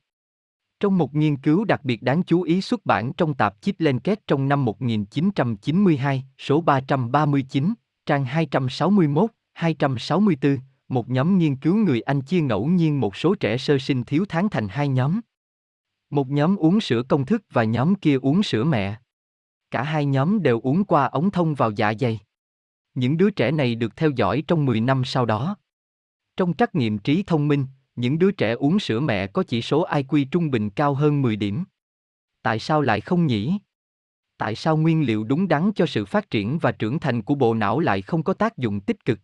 Trong một nghiên cứu đặc biệt đáng chú ý xuất bản trong tạp chí Lancet trong năm 1992, số 339, trang 261, 264, một nhóm nghiên cứu người Anh chia ngẫu nhiên một số trẻ sơ sinh thiếu tháng thành hai nhóm. Một nhóm uống sữa công thức và nhóm kia uống sữa mẹ. Cả hai nhóm đều uống qua ống thông vào dạ dày. Những đứa trẻ này được theo dõi trong 10 năm sau đó. Trong trắc nghiệm trí thông minh, những đứa trẻ uống sữa mẹ có chỉ số IQ trung bình cao hơn 10 điểm. Tại sao lại không nhỉ? Tại sao nguyên liệu đúng đắn cho sự phát triển và trưởng thành của bộ não lại không có tác dụng tích cực?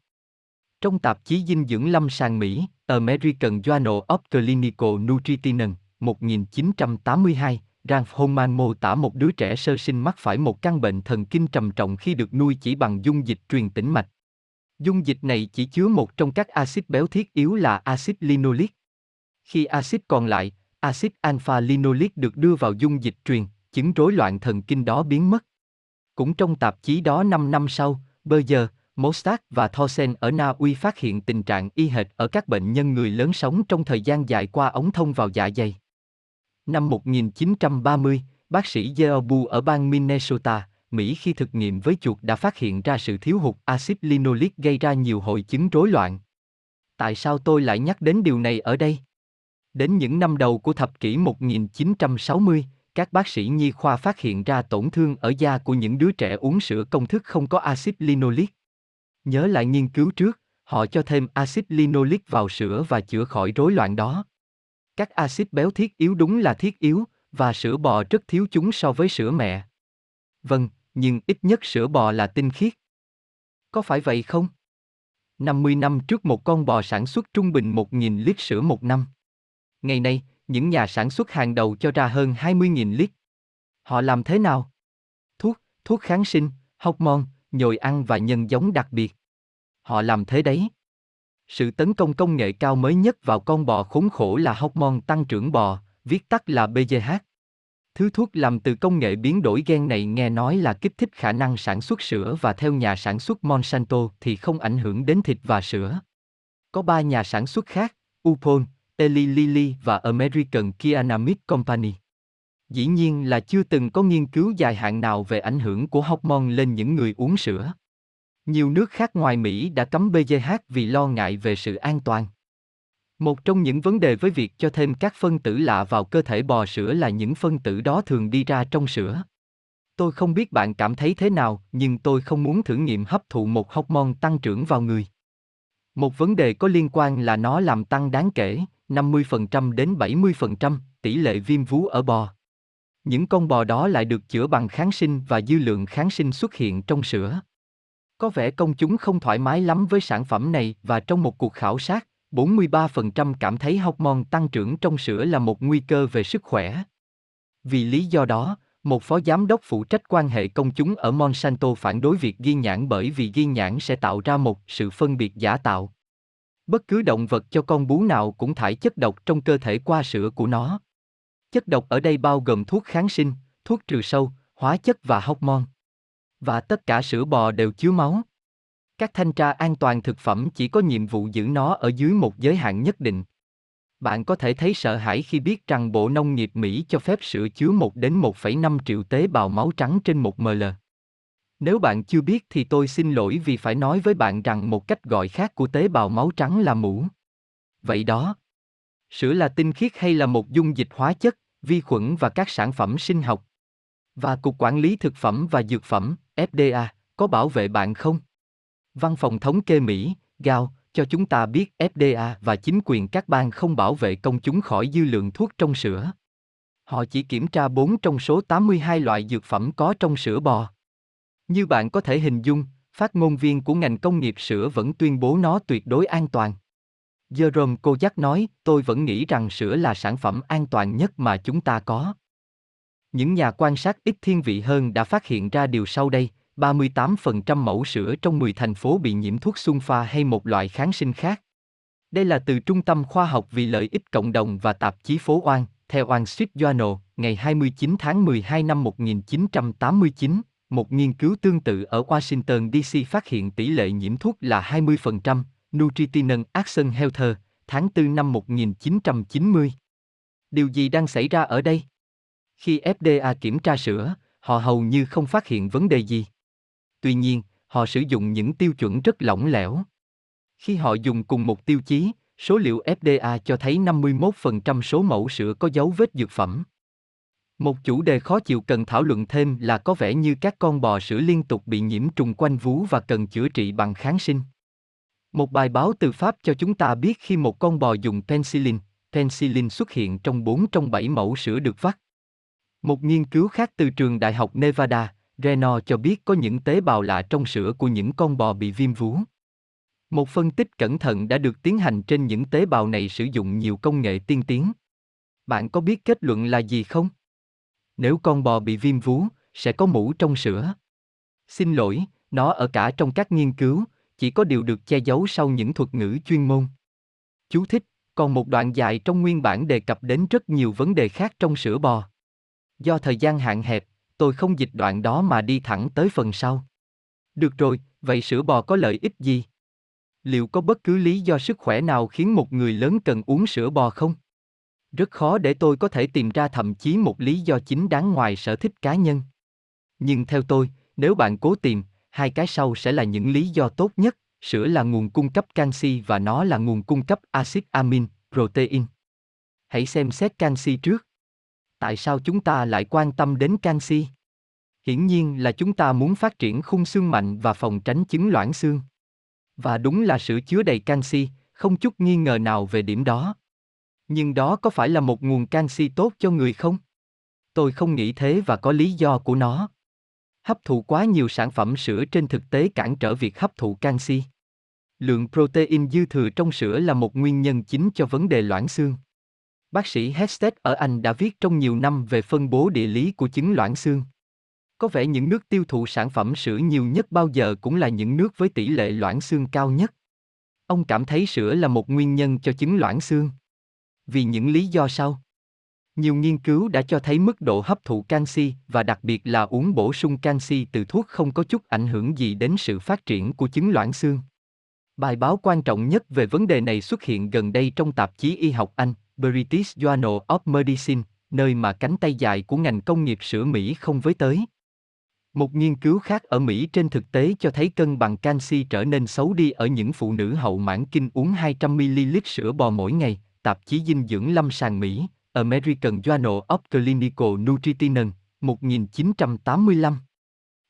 Trong tạp chí dinh dưỡng lâm sàng Mỹ, American Journal of Clinical Nutrition, 1982, Ralph Homan mô tả một đứa trẻ sơ sinh mắc phải một căn bệnh thần kinh trầm trọng khi được nuôi chỉ bằng dung dịch truyền tĩnh mạch. Dung dịch này chỉ chứa một trong các axit béo thiết yếu là axit linoleic. Khi axit còn lại, axit alpha linoleic được đưa vào dung dịch truyền, chứng rối loạn thần kinh đó biến mất. Cũng trong tạp chí đó 5 năm sau, Berger, Mostak và Thorsen ở Na Uy phát hiện tình trạng y hệt ở các bệnh nhân người lớn sống trong thời gian dài qua ống thông vào dạ dày. Năm 1930, bác sĩ Yeobu ở bang Minnesota, Mỹ khi thực nghiệm với chuột đã phát hiện ra sự thiếu hụt axit linoleic gây ra nhiều hội chứng rối loạn. Tại sao tôi lại nhắc đến điều này ở đây? Đến những năm đầu của thập kỷ 1960, các bác sĩ nhi khoa phát hiện ra tổn thương ở da của những đứa trẻ uống sữa công thức không có axit linoleic. Nhớ lại nghiên cứu trước, họ cho thêm axit linoleic vào sữa và chữa khỏi rối loạn đó. Các axit béo thiết yếu đúng là thiết yếu, và sữa bò rất thiếu chúng so với sữa mẹ. Vâng, nhưng ít nhất sữa bò là tinh khiết. Có phải vậy không? 50 năm trước một con bò sản xuất trung bình 1.000 lít sữa một năm. Ngày nay, những nhà sản xuất hàng đầu cho ra hơn 20.000 lít. Họ làm thế nào? Thuốc, thuốc kháng sinh, hormone, nhồi ăn và nhân giống đặc biệt. Họ làm thế đấy. Sự tấn công công nghệ cao mới nhất vào con bò khốn khổ là hormone tăng trưởng bò, viết tắt là BGH. Thứ thuốc làm từ công nghệ biến đổi gen này nghe nói là kích thích khả năng sản xuất sữa và theo nhà sản xuất Monsanto thì không ảnh hưởng đến thịt và sữa. Có ba nhà sản xuất khác, Upon, Eli Lilly và American Kianamid Company. Dĩ nhiên là chưa từng có nghiên cứu dài hạn nào về ảnh hưởng của hormone lên những người uống sữa. Nhiều nước khác ngoài Mỹ đã cấm BGH vì lo ngại về sự an toàn. Một trong những vấn đề với việc cho thêm các phân tử lạ vào cơ thể bò sữa là những phân tử đó thường đi ra trong sữa. Tôi không biết bạn cảm thấy thế nào, nhưng tôi không muốn thử nghiệm hấp thụ một hormone tăng trưởng vào người. Một vấn đề có liên quan là nó làm tăng đáng kể, 50% đến 70%, tỷ lệ viêm vú ở bò. Những con bò đó lại được chữa bằng kháng sinh và dư lượng kháng sinh xuất hiện trong sữa. Có vẻ công chúng không thoải mái lắm với sản phẩm này và trong một cuộc khảo sát, 43% cảm thấy hormone tăng trưởng trong sữa là một nguy cơ về sức khỏe. Vì lý do đó, một phó giám đốc phụ trách quan hệ công chúng ở Monsanto phản đối việc ghi nhãn bởi vì ghi nhãn sẽ tạo ra một sự phân biệt giả tạo. Bất cứ động vật cho con bú nào cũng thải chất độc trong cơ thể qua sữa của nó. Chất độc ở đây bao gồm thuốc kháng sinh, thuốc trừ sâu, hóa chất và hormone. Và tất cả sữa bò đều chứa máu. Các thanh tra an toàn thực phẩm chỉ có nhiệm vụ giữ nó ở dưới một giới hạn nhất định. Bạn có thể thấy sợ hãi khi biết rằng Bộ Nông nghiệp Mỹ cho phép sữa chứa 1 đến 1,5 triệu tế bào máu trắng trên 1 ml. Nếu bạn chưa biết thì tôi xin lỗi vì phải nói với bạn rằng một cách gọi khác của tế bào máu trắng là mũ. Vậy đó. Sữa là tinh khiết hay là một dung dịch hóa chất, vi khuẩn và các sản phẩm sinh học? Và Cục Quản lý Thực phẩm và Dược phẩm, FDA, có bảo vệ bạn không? Văn phòng thống kê Mỹ, GAO, cho chúng ta biết FDA và chính quyền các bang không bảo vệ công chúng khỏi dư lượng thuốc trong sữa. Họ chỉ kiểm tra 4 trong số 82 loại dược phẩm có trong sữa bò. Như bạn có thể hình dung, phát ngôn viên của ngành công nghiệp sữa vẫn tuyên bố nó tuyệt đối an toàn. Jerome Kojak nói, tôi vẫn nghĩ rằng sữa là sản phẩm an toàn nhất mà chúng ta có. Những nhà quan sát ít thiên vị hơn đã phát hiện ra điều sau đây, 38% mẫu sữa trong 10 thành phố bị nhiễm thuốc sunfa pha hay một loại kháng sinh khác. Đây là từ Trung tâm Khoa học vì lợi ích cộng đồng và tạp chí Phố Oan, theo Oan Street Journal, ngày 29 tháng 12 năm 1989, một nghiên cứu tương tự ở Washington DC phát hiện tỷ lệ nhiễm thuốc là 20%, Nutritional Action Health, tháng 4 năm 1990. Điều gì đang xảy ra ở đây? Khi FDA kiểm tra sữa, họ hầu như không phát hiện vấn đề gì. Tuy nhiên, họ sử dụng những tiêu chuẩn rất lỏng lẻo. Khi họ dùng cùng một tiêu chí, số liệu FDA cho thấy 51% số mẫu sữa có dấu vết dược phẩm. Một chủ đề khó chịu cần thảo luận thêm là có vẻ như các con bò sữa liên tục bị nhiễm trùng quanh vú và cần chữa trị bằng kháng sinh. Một bài báo từ Pháp cho chúng ta biết khi một con bò dùng penicillin, penicillin xuất hiện trong 4 trong 7 mẫu sữa được vắt. Một nghiên cứu khác từ trường Đại học Nevada, Reno cho biết có những tế bào lạ trong sữa của những con bò bị viêm vú. Một phân tích cẩn thận đã được tiến hành trên những tế bào này sử dụng nhiều công nghệ tiên tiến. Bạn có biết kết luận là gì không? Nếu con bò bị viêm vú, sẽ có mũ trong sữa. Xin lỗi, nó ở cả trong các nghiên cứu, chỉ có điều được che giấu sau những thuật ngữ chuyên môn. Chú thích, còn một đoạn dài trong nguyên bản đề cập đến rất nhiều vấn đề khác trong sữa bò. Do thời gian hạn hẹp, tôi không dịch đoạn đó mà đi thẳng tới phần sau. Được rồi, vậy sữa bò có lợi ích gì? Liệu có bất cứ lý do sức khỏe nào khiến một người lớn cần uống sữa bò không? Rất khó để tôi có thể tìm ra thậm chí một lý do chính đáng ngoài sở thích cá nhân. Nhưng theo tôi, nếu bạn cố tìm, hai cái sau sẽ là những lý do tốt nhất. Sữa là nguồn cung cấp canxi và nó là nguồn cung cấp axit amin, protein. Hãy xem xét canxi trước. Tại sao chúng ta lại quan tâm đến canxi? Hiển nhiên là chúng ta muốn phát triển khung xương mạnh và phòng tránh chứng loãng xương. Và đúng là sữa chứa đầy canxi, không chút nghi ngờ nào về điểm đó. Nhưng đó có phải là một nguồn canxi tốt cho người không? Tôi không nghĩ thế và có lý do của nó. Hấp thụ quá nhiều sản phẩm sữa trên thực tế cản trở việc hấp thụ canxi. Lượng protein dư thừa trong sữa là một nguyên nhân chính cho vấn đề loãng xương. Bác sĩ Hestet ở Anh đã viết trong nhiều năm về phân bố địa lý của chứng loãng xương. Có vẻ những nước tiêu thụ sản phẩm sữa nhiều nhất bao giờ cũng là những nước với tỷ lệ loãng xương cao nhất. Ông cảm thấy sữa là một nguyên nhân cho chứng loãng xương. Vì những lý do sau. Nhiều nghiên cứu đã cho thấy mức độ hấp thụ canxi và đặc biệt là uống bổ sung canxi từ thuốc không có chút ảnh hưởng gì đến sự phát triển của chứng loãng xương. Bài báo quan trọng nhất về vấn đề này xuất hiện gần đây trong tạp chí y học Anh, British Journal of Medicine, nơi mà cánh tay dài của ngành công nghiệp sữa Mỹ không với tới. Một nghiên cứu khác ở Mỹ trên thực tế cho thấy cân bằng canxi trở nên xấu đi ở những phụ nữ hậu mãn kinh uống 200ml sữa bò mỗi ngày, tạp chí dinh dưỡng lâm sàng Mỹ, American Journal of Clinical Nutrition, 1985.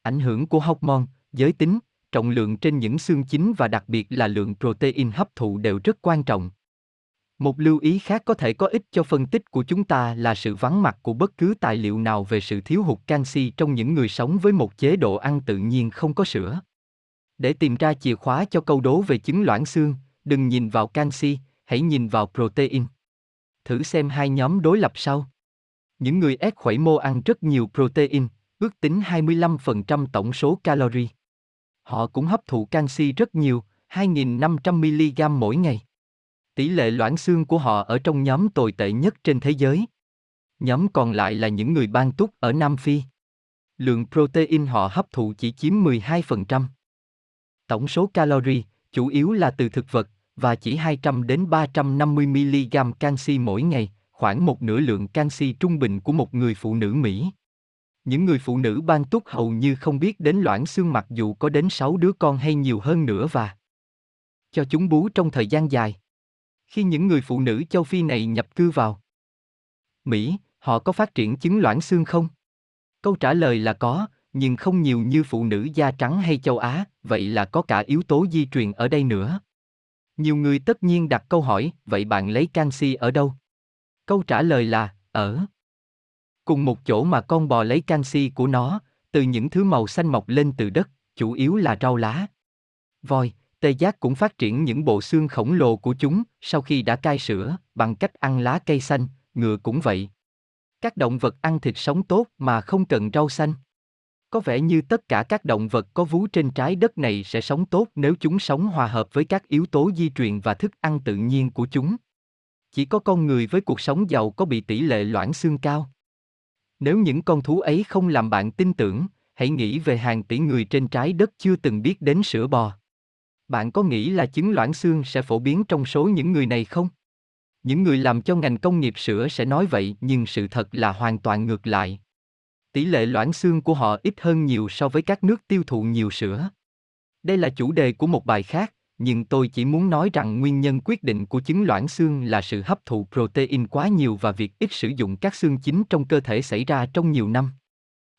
Ảnh hưởng của hormone, giới tính, trọng lượng trên những xương chính và đặc biệt là lượng protein hấp thụ đều rất quan trọng. Một lưu ý khác có thể có ích cho phân tích của chúng ta là sự vắng mặt của bất cứ tài liệu nào về sự thiếu hụt canxi trong những người sống với một chế độ ăn tự nhiên không có sữa. Để tìm ra chìa khóa cho câu đố về chứng loãng xương, đừng nhìn vào canxi, hãy nhìn vào protein. Thử xem hai nhóm đối lập sau. Những người ép khuẩy mô ăn rất nhiều protein, ước tính 25% tổng số calorie. Họ cũng hấp thụ canxi rất nhiều, 2.500mg mỗi ngày. Tỷ lệ loãng xương của họ ở trong nhóm tồi tệ nhất trên thế giới. Nhóm còn lại là những người ban túc ở Nam Phi. Lượng protein họ hấp thụ chỉ chiếm 12%. Tổng số calorie, chủ yếu là từ thực vật, và chỉ 200 đến 350 mg canxi mỗi ngày, khoảng một nửa lượng canxi trung bình của một người phụ nữ Mỹ. Những người phụ nữ ban túc hầu như không biết đến loãng xương mặc dù có đến 6 đứa con hay nhiều hơn nữa và cho chúng bú trong thời gian dài. Khi những người phụ nữ châu Phi này nhập cư vào Mỹ, họ có phát triển chứng loãng xương không? Câu trả lời là có, nhưng không nhiều như phụ nữ da trắng hay châu Á, vậy là có cả yếu tố di truyền ở đây nữa. Nhiều người tất nhiên đặt câu hỏi, vậy bạn lấy canxi ở đâu? Câu trả lời là, ở cùng một chỗ mà con bò lấy canxi của nó, từ những thứ màu xanh mọc lên từ đất, chủ yếu là rau lá. Voi, tê giác cũng phát triển những bộ xương khổng lồ của chúng sau khi đã cai sữa bằng cách ăn lá cây xanh, ngựa cũng vậy. Các động vật ăn thịt sống tốt mà không cần rau xanh. Có vẻ như tất cả các động vật có vú trên trái đất này sẽ sống tốt nếu chúng sống hòa hợp với các yếu tố di truyền và thức ăn tự nhiên của chúng. Chỉ có con người với cuộc sống giàu có bị tỷ lệ loãng xương cao. Nếu những con thú ấy không làm bạn tin tưởng, hãy nghĩ về hàng tỷ người trên trái đất chưa từng biết đến sữa bò. Bạn có nghĩ là chứng loãng xương sẽ phổ biến trong số những người này không? Những người làm cho ngành công nghiệp sữa sẽ nói vậy nhưng sự thật là hoàn toàn ngược lại. Tỷ lệ loãng xương của họ ít hơn nhiều so với các nước tiêu thụ nhiều sữa. Đây là chủ đề của một bài khác, nhưng tôi chỉ muốn nói rằng nguyên nhân quyết định của chứng loãng xương là sự hấp thụ protein quá nhiều và việc ít sử dụng các xương chính trong cơ thể xảy ra trong nhiều năm.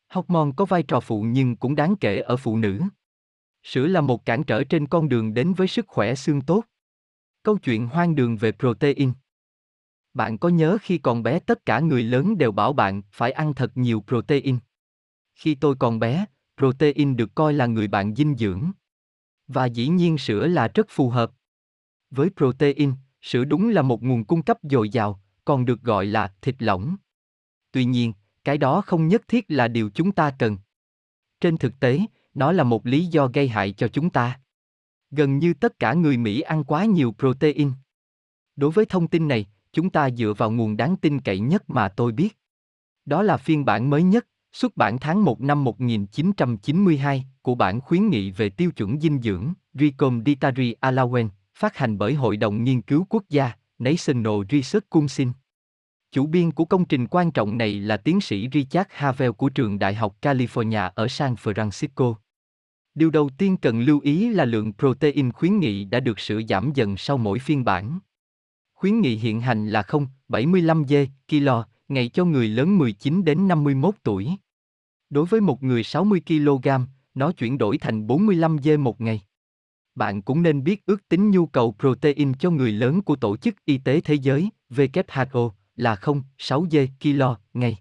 Hormone có vai trò phụ nhưng cũng đáng kể ở phụ nữ. Sữa là một cản trở trên con đường đến với sức khỏe xương tốt. Câu chuyện hoang đường về protein. Bạn có nhớ khi còn bé tất cả người lớn đều bảo bạn phải ăn thật nhiều protein. Khi tôi còn bé, protein được coi là người bạn dinh dưỡng. Và dĩ nhiên sữa là rất phù hợp. Với protein, sữa đúng là một nguồn cung cấp dồi dào, còn được gọi là thịt lỏng. Tuy nhiên, cái đó không nhất thiết là điều chúng ta cần. Trên thực tế, nó là một lý do gây hại cho chúng ta. Gần như tất cả người Mỹ ăn quá nhiều protein. Đối với thông tin này, chúng ta dựa vào nguồn đáng tin cậy nhất mà tôi biết. Đó là phiên bản mới nhất, xuất bản tháng 1 năm 1992, của bản khuyến nghị về tiêu chuẩn dinh dưỡng, Recom Dietary Allowance, phát hành bởi Hội đồng Nghiên cứu Quốc gia, National Research Council. Chủ biên của công trình quan trọng này là tiến sĩ Richard Havel của trường Đại học California ở San Francisco. Điều đầu tiên cần lưu ý là lượng protein khuyến nghị đã được sửa giảm dần sau mỗi phiên bản. Khuyến nghị hiện hành là 0,75 g kg ngày cho người lớn 19 đến 51 tuổi. Đối với một người 60 kg, nó chuyển đổi thành 45 g một ngày. Bạn cũng nên biết ước tính nhu cầu protein cho người lớn của Tổ chức Y tế Thế giới, WHO, là 0,6 g kg ngày.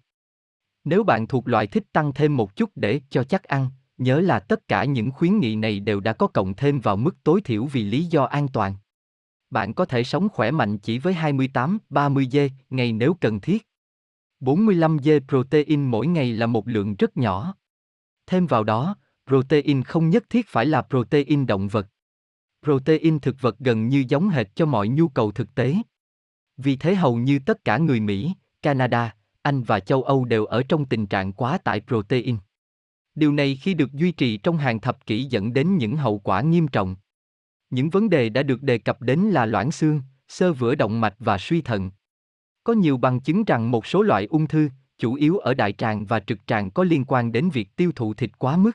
Nếu bạn thuộc loại thích tăng thêm một chút để cho chắc ăn, nhớ là tất cả những khuyến nghị này đều đã có cộng thêm vào mức tối thiểu vì lý do an toàn. Bạn có thể sống khỏe mạnh chỉ với 28-30 g ngày nếu cần thiết. 45 g protein mỗi ngày là một lượng rất nhỏ. Thêm vào đó, protein không nhất thiết phải là protein động vật. Protein thực vật gần như giống hệt cho mọi nhu cầu thực tế. Vì thế hầu như tất cả người Mỹ, Canada, Anh và châu Âu đều ở trong tình trạng quá tải protein. Điều này khi được duy trì trong hàng thập kỷ dẫn đến những hậu quả nghiêm trọng. Những vấn đề đã được đề cập đến là loãng xương, sơ vữa động mạch và suy thận. Có nhiều bằng chứng rằng một số loại ung thư, chủ yếu ở đại tràng và trực tràng có liên quan đến việc tiêu thụ thịt quá mức.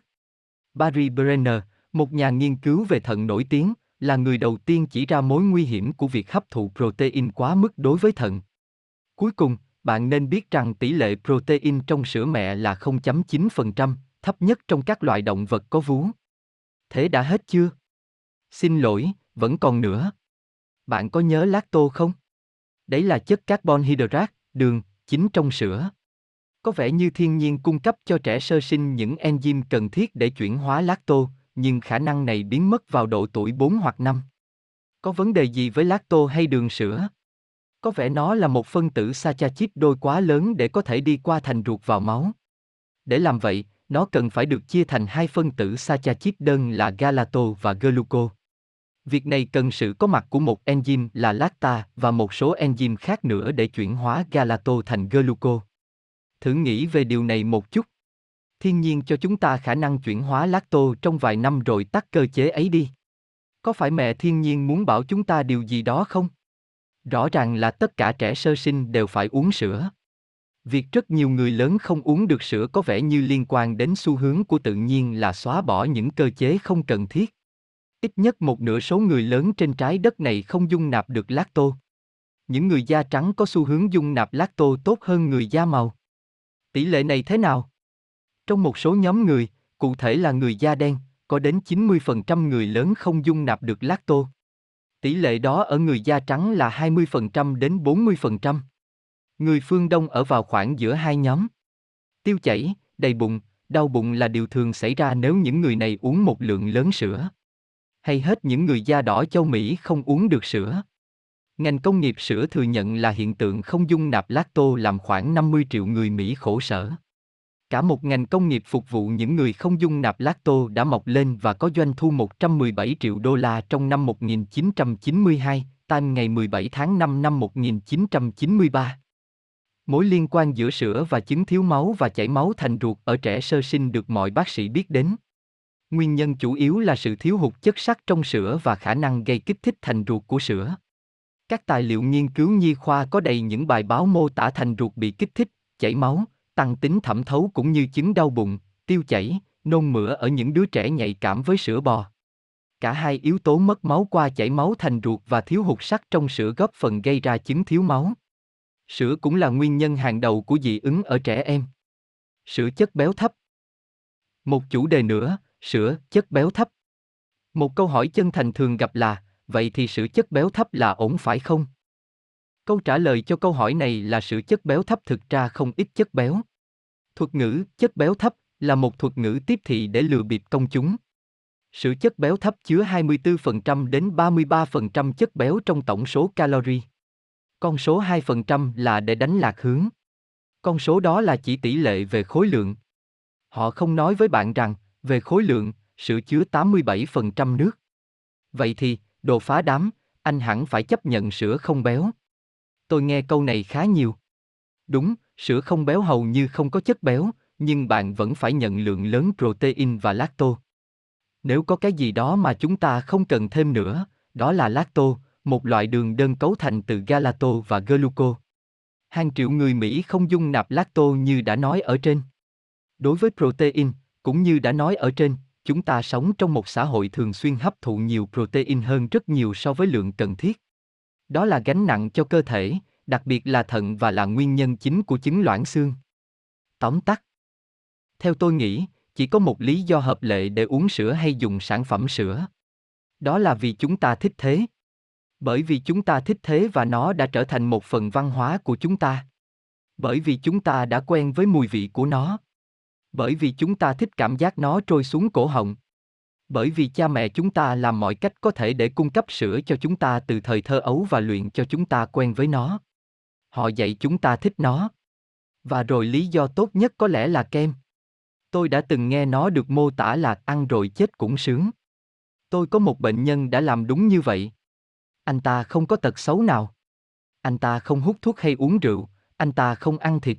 Barry Brenner, một nhà nghiên cứu về thận nổi tiếng, là người đầu tiên chỉ ra mối nguy hiểm của việc hấp thụ protein quá mức đối với thận. Cuối cùng, bạn nên biết rằng tỷ lệ protein trong sữa mẹ là 0.9%, thấp nhất trong các loại động vật có vú. Thế đã hết chưa? Xin lỗi, vẫn còn nữa. Bạn có nhớ lacto không? Đấy là chất carbon hydrate, đường, chính trong sữa. Có vẻ như thiên nhiên cung cấp cho trẻ sơ sinh những enzyme cần thiết để chuyển hóa lacto, nhưng khả năng này biến mất vào độ tuổi 4 hoặc 5. Có vấn đề gì với lacto hay đường sữa? Có vẻ nó là một phân tử sachachit đôi quá lớn để có thể đi qua thành ruột vào máu. Để làm vậy, nó cần phải được chia thành hai phân tử sachachit đơn là galato và gluco. Việc này cần sự có mặt của một enzyme là lacta và một số enzyme khác nữa để chuyển hóa galato thành gluco. Thử nghĩ về điều này một chút. Thiên nhiên cho chúng ta khả năng chuyển hóa lacto trong vài năm rồi tắt cơ chế ấy đi. Có phải mẹ thiên nhiên muốn bảo chúng ta điều gì đó không? Rõ ràng là tất cả trẻ sơ sinh đều phải uống sữa. Việc rất nhiều người lớn không uống được sữa có vẻ như liên quan đến xu hướng của tự nhiên là xóa bỏ những cơ chế không cần thiết. Ít nhất một nửa số người lớn trên trái đất này không dung nạp được lacto. Những người da trắng có xu hướng dung nạp lacto tốt hơn người da màu. Tỷ lệ này thế nào? Trong một số nhóm người, cụ thể là người da đen, có đến 90% người lớn không dung nạp được lacto. Tỷ lệ đó ở người da trắng là 20% đến 40%. Người phương Đông ở vào khoảng giữa hai nhóm. Tiêu chảy, đầy bụng, đau bụng là điều thường xảy ra nếu những người này uống một lượng lớn sữa. Hay hết những người da đỏ châu Mỹ không uống được sữa. Ngành công nghiệp sữa thừa nhận là hiện tượng không dung nạp lacto làm khoảng 50 triệu người Mỹ khổ sở. Cả một ngành công nghiệp phục vụ những người không dung nạp lacto đã mọc lên và có doanh thu 117 triệu đô la trong năm 1992, tan ngày 17 tháng 5 năm 1993. Mối liên quan giữa sữa và chứng thiếu máu và chảy máu thành ruột ở trẻ sơ sinh được mọi bác sĩ biết đến. Nguyên nhân chủ yếu là sự thiếu hụt chất sắt trong sữa và khả năng gây kích thích thành ruột của sữa. Các tài liệu nghiên cứu nhi khoa có đầy những bài báo mô tả thành ruột bị kích thích, chảy máu, tăng tính thẩm thấu cũng như chứng đau bụng, tiêu chảy, nôn mửa ở những đứa trẻ nhạy cảm với sữa bò. Cả hai yếu tố mất máu qua chảy máu thành ruột và thiếu hụt sắt trong sữa góp phần gây ra chứng thiếu máu. Sữa cũng là nguyên nhân hàng đầu của dị ứng ở trẻ em. Sữa chất béo thấp. Một chủ đề nữa, sữa, chất béo thấp. Một câu hỏi chân thành thường gặp là, vậy thì sữa chất béo thấp là ổn phải không? Câu trả lời cho câu hỏi này là sữa chất béo thấp thực ra không ít chất béo. Thuật ngữ chất béo thấp là một thuật ngữ tiếp thị để lừa bịp công chúng. Sữa chất béo thấp chứa 24% đến 33% chất béo trong tổng số calorie. Con số 2% là để đánh lạc hướng. Con số đó là chỉ tỷ lệ về khối lượng. Họ không nói với bạn rằng, về khối lượng, sữa chứa 87% nước. Vậy thì, đồ phá đám, anh hẳn phải chấp nhận sữa không béo. Tôi nghe câu này khá nhiều. Đúng, sữa không béo hầu như không có chất béo, nhưng bạn vẫn phải nhận lượng lớn protein và lacto. Nếu có cái gì đó mà chúng ta không cần thêm nữa, đó là lacto, một loại đường đơn cấu thành từ galato và gluco. Hàng triệu người Mỹ không dung nạp lacto như đã nói ở trên. Đối với protein, cũng như đã nói ở trên, chúng ta sống trong một xã hội thường xuyên hấp thụ nhiều protein hơn rất nhiều so với lượng cần thiết. Đó là gánh nặng cho cơ thể, đặc biệt là thận và là nguyên nhân chính của chứng loãng xương. Tóm tắt. Theo tôi nghĩ, chỉ có một lý do hợp lệ để uống sữa hay dùng sản phẩm sữa. Đó là vì chúng ta thích thế. Bởi vì chúng ta thích thế và nó đã trở thành một phần văn hóa của chúng ta. Bởi vì chúng ta đã quen với mùi vị của nó. Bởi vì chúng ta thích cảm giác nó trôi xuống cổ họng. Bởi vì cha mẹ chúng ta làm mọi cách có thể để cung cấp sữa cho chúng ta từ thời thơ ấu và luyện cho chúng ta quen với nó. Họ dạy chúng ta thích nó. Và rồi lý do tốt nhất có lẽ là kem. Tôi đã từng nghe nó được mô tả là ăn rồi chết cũng sướng. Tôi có một bệnh nhân đã làm đúng như vậy. Anh ta không có tật xấu nào. Anh ta không hút thuốc hay uống rượu, anh ta không ăn thịt.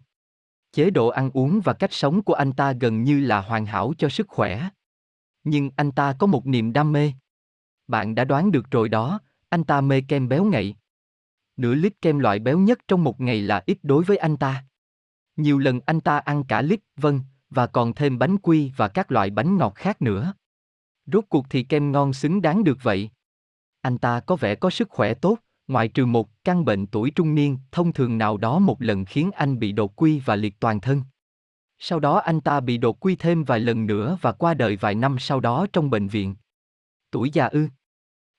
Chế độ ăn uống và cách sống của anh ta gần như là hoàn hảo cho sức khỏe. Nhưng anh ta có một niềm đam mê. Bạn đã đoán được rồi đó, anh ta mê kem béo ngậy. Nửa lít kem loại béo nhất trong một ngày là ít đối với anh ta. Nhiều lần anh ta ăn cả lít, vâng, và còn thêm bánh quy và các loại bánh ngọt khác nữa. Rốt cuộc thì kem ngon xứng đáng được vậy. Anh ta có vẻ có sức khỏe tốt, ngoại trừ một căn bệnh tuổi trung niên thông thường nào đó một lần khiến anh bị đột quy và liệt toàn thân. Sau đó anh ta bị đột quy thêm vài lần nữa và qua đời vài năm sau đó trong bệnh viện. Tuổi già ư?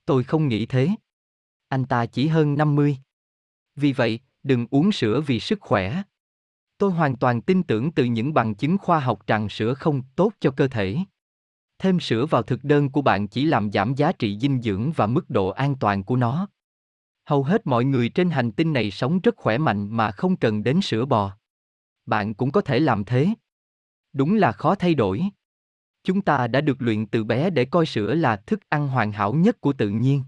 Tôi không nghĩ thế. Anh ta chỉ hơn 50. Vì vậy, đừng uống sữa vì sức khỏe. Tôi hoàn toàn tin tưởng từ những bằng chứng khoa học rằng sữa không tốt cho cơ thể. Thêm sữa vào thực đơn của bạn chỉ làm giảm giá trị dinh dưỡng và mức độ an toàn của nó. Hầu hết mọi người trên hành tinh này sống rất khỏe mạnh mà không cần đến sữa bò. Bạn cũng có thể làm thế. Đúng là khó thay đổi. Chúng ta đã được luyện từ bé để coi sữa là thức ăn hoàn hảo nhất của tự nhiên.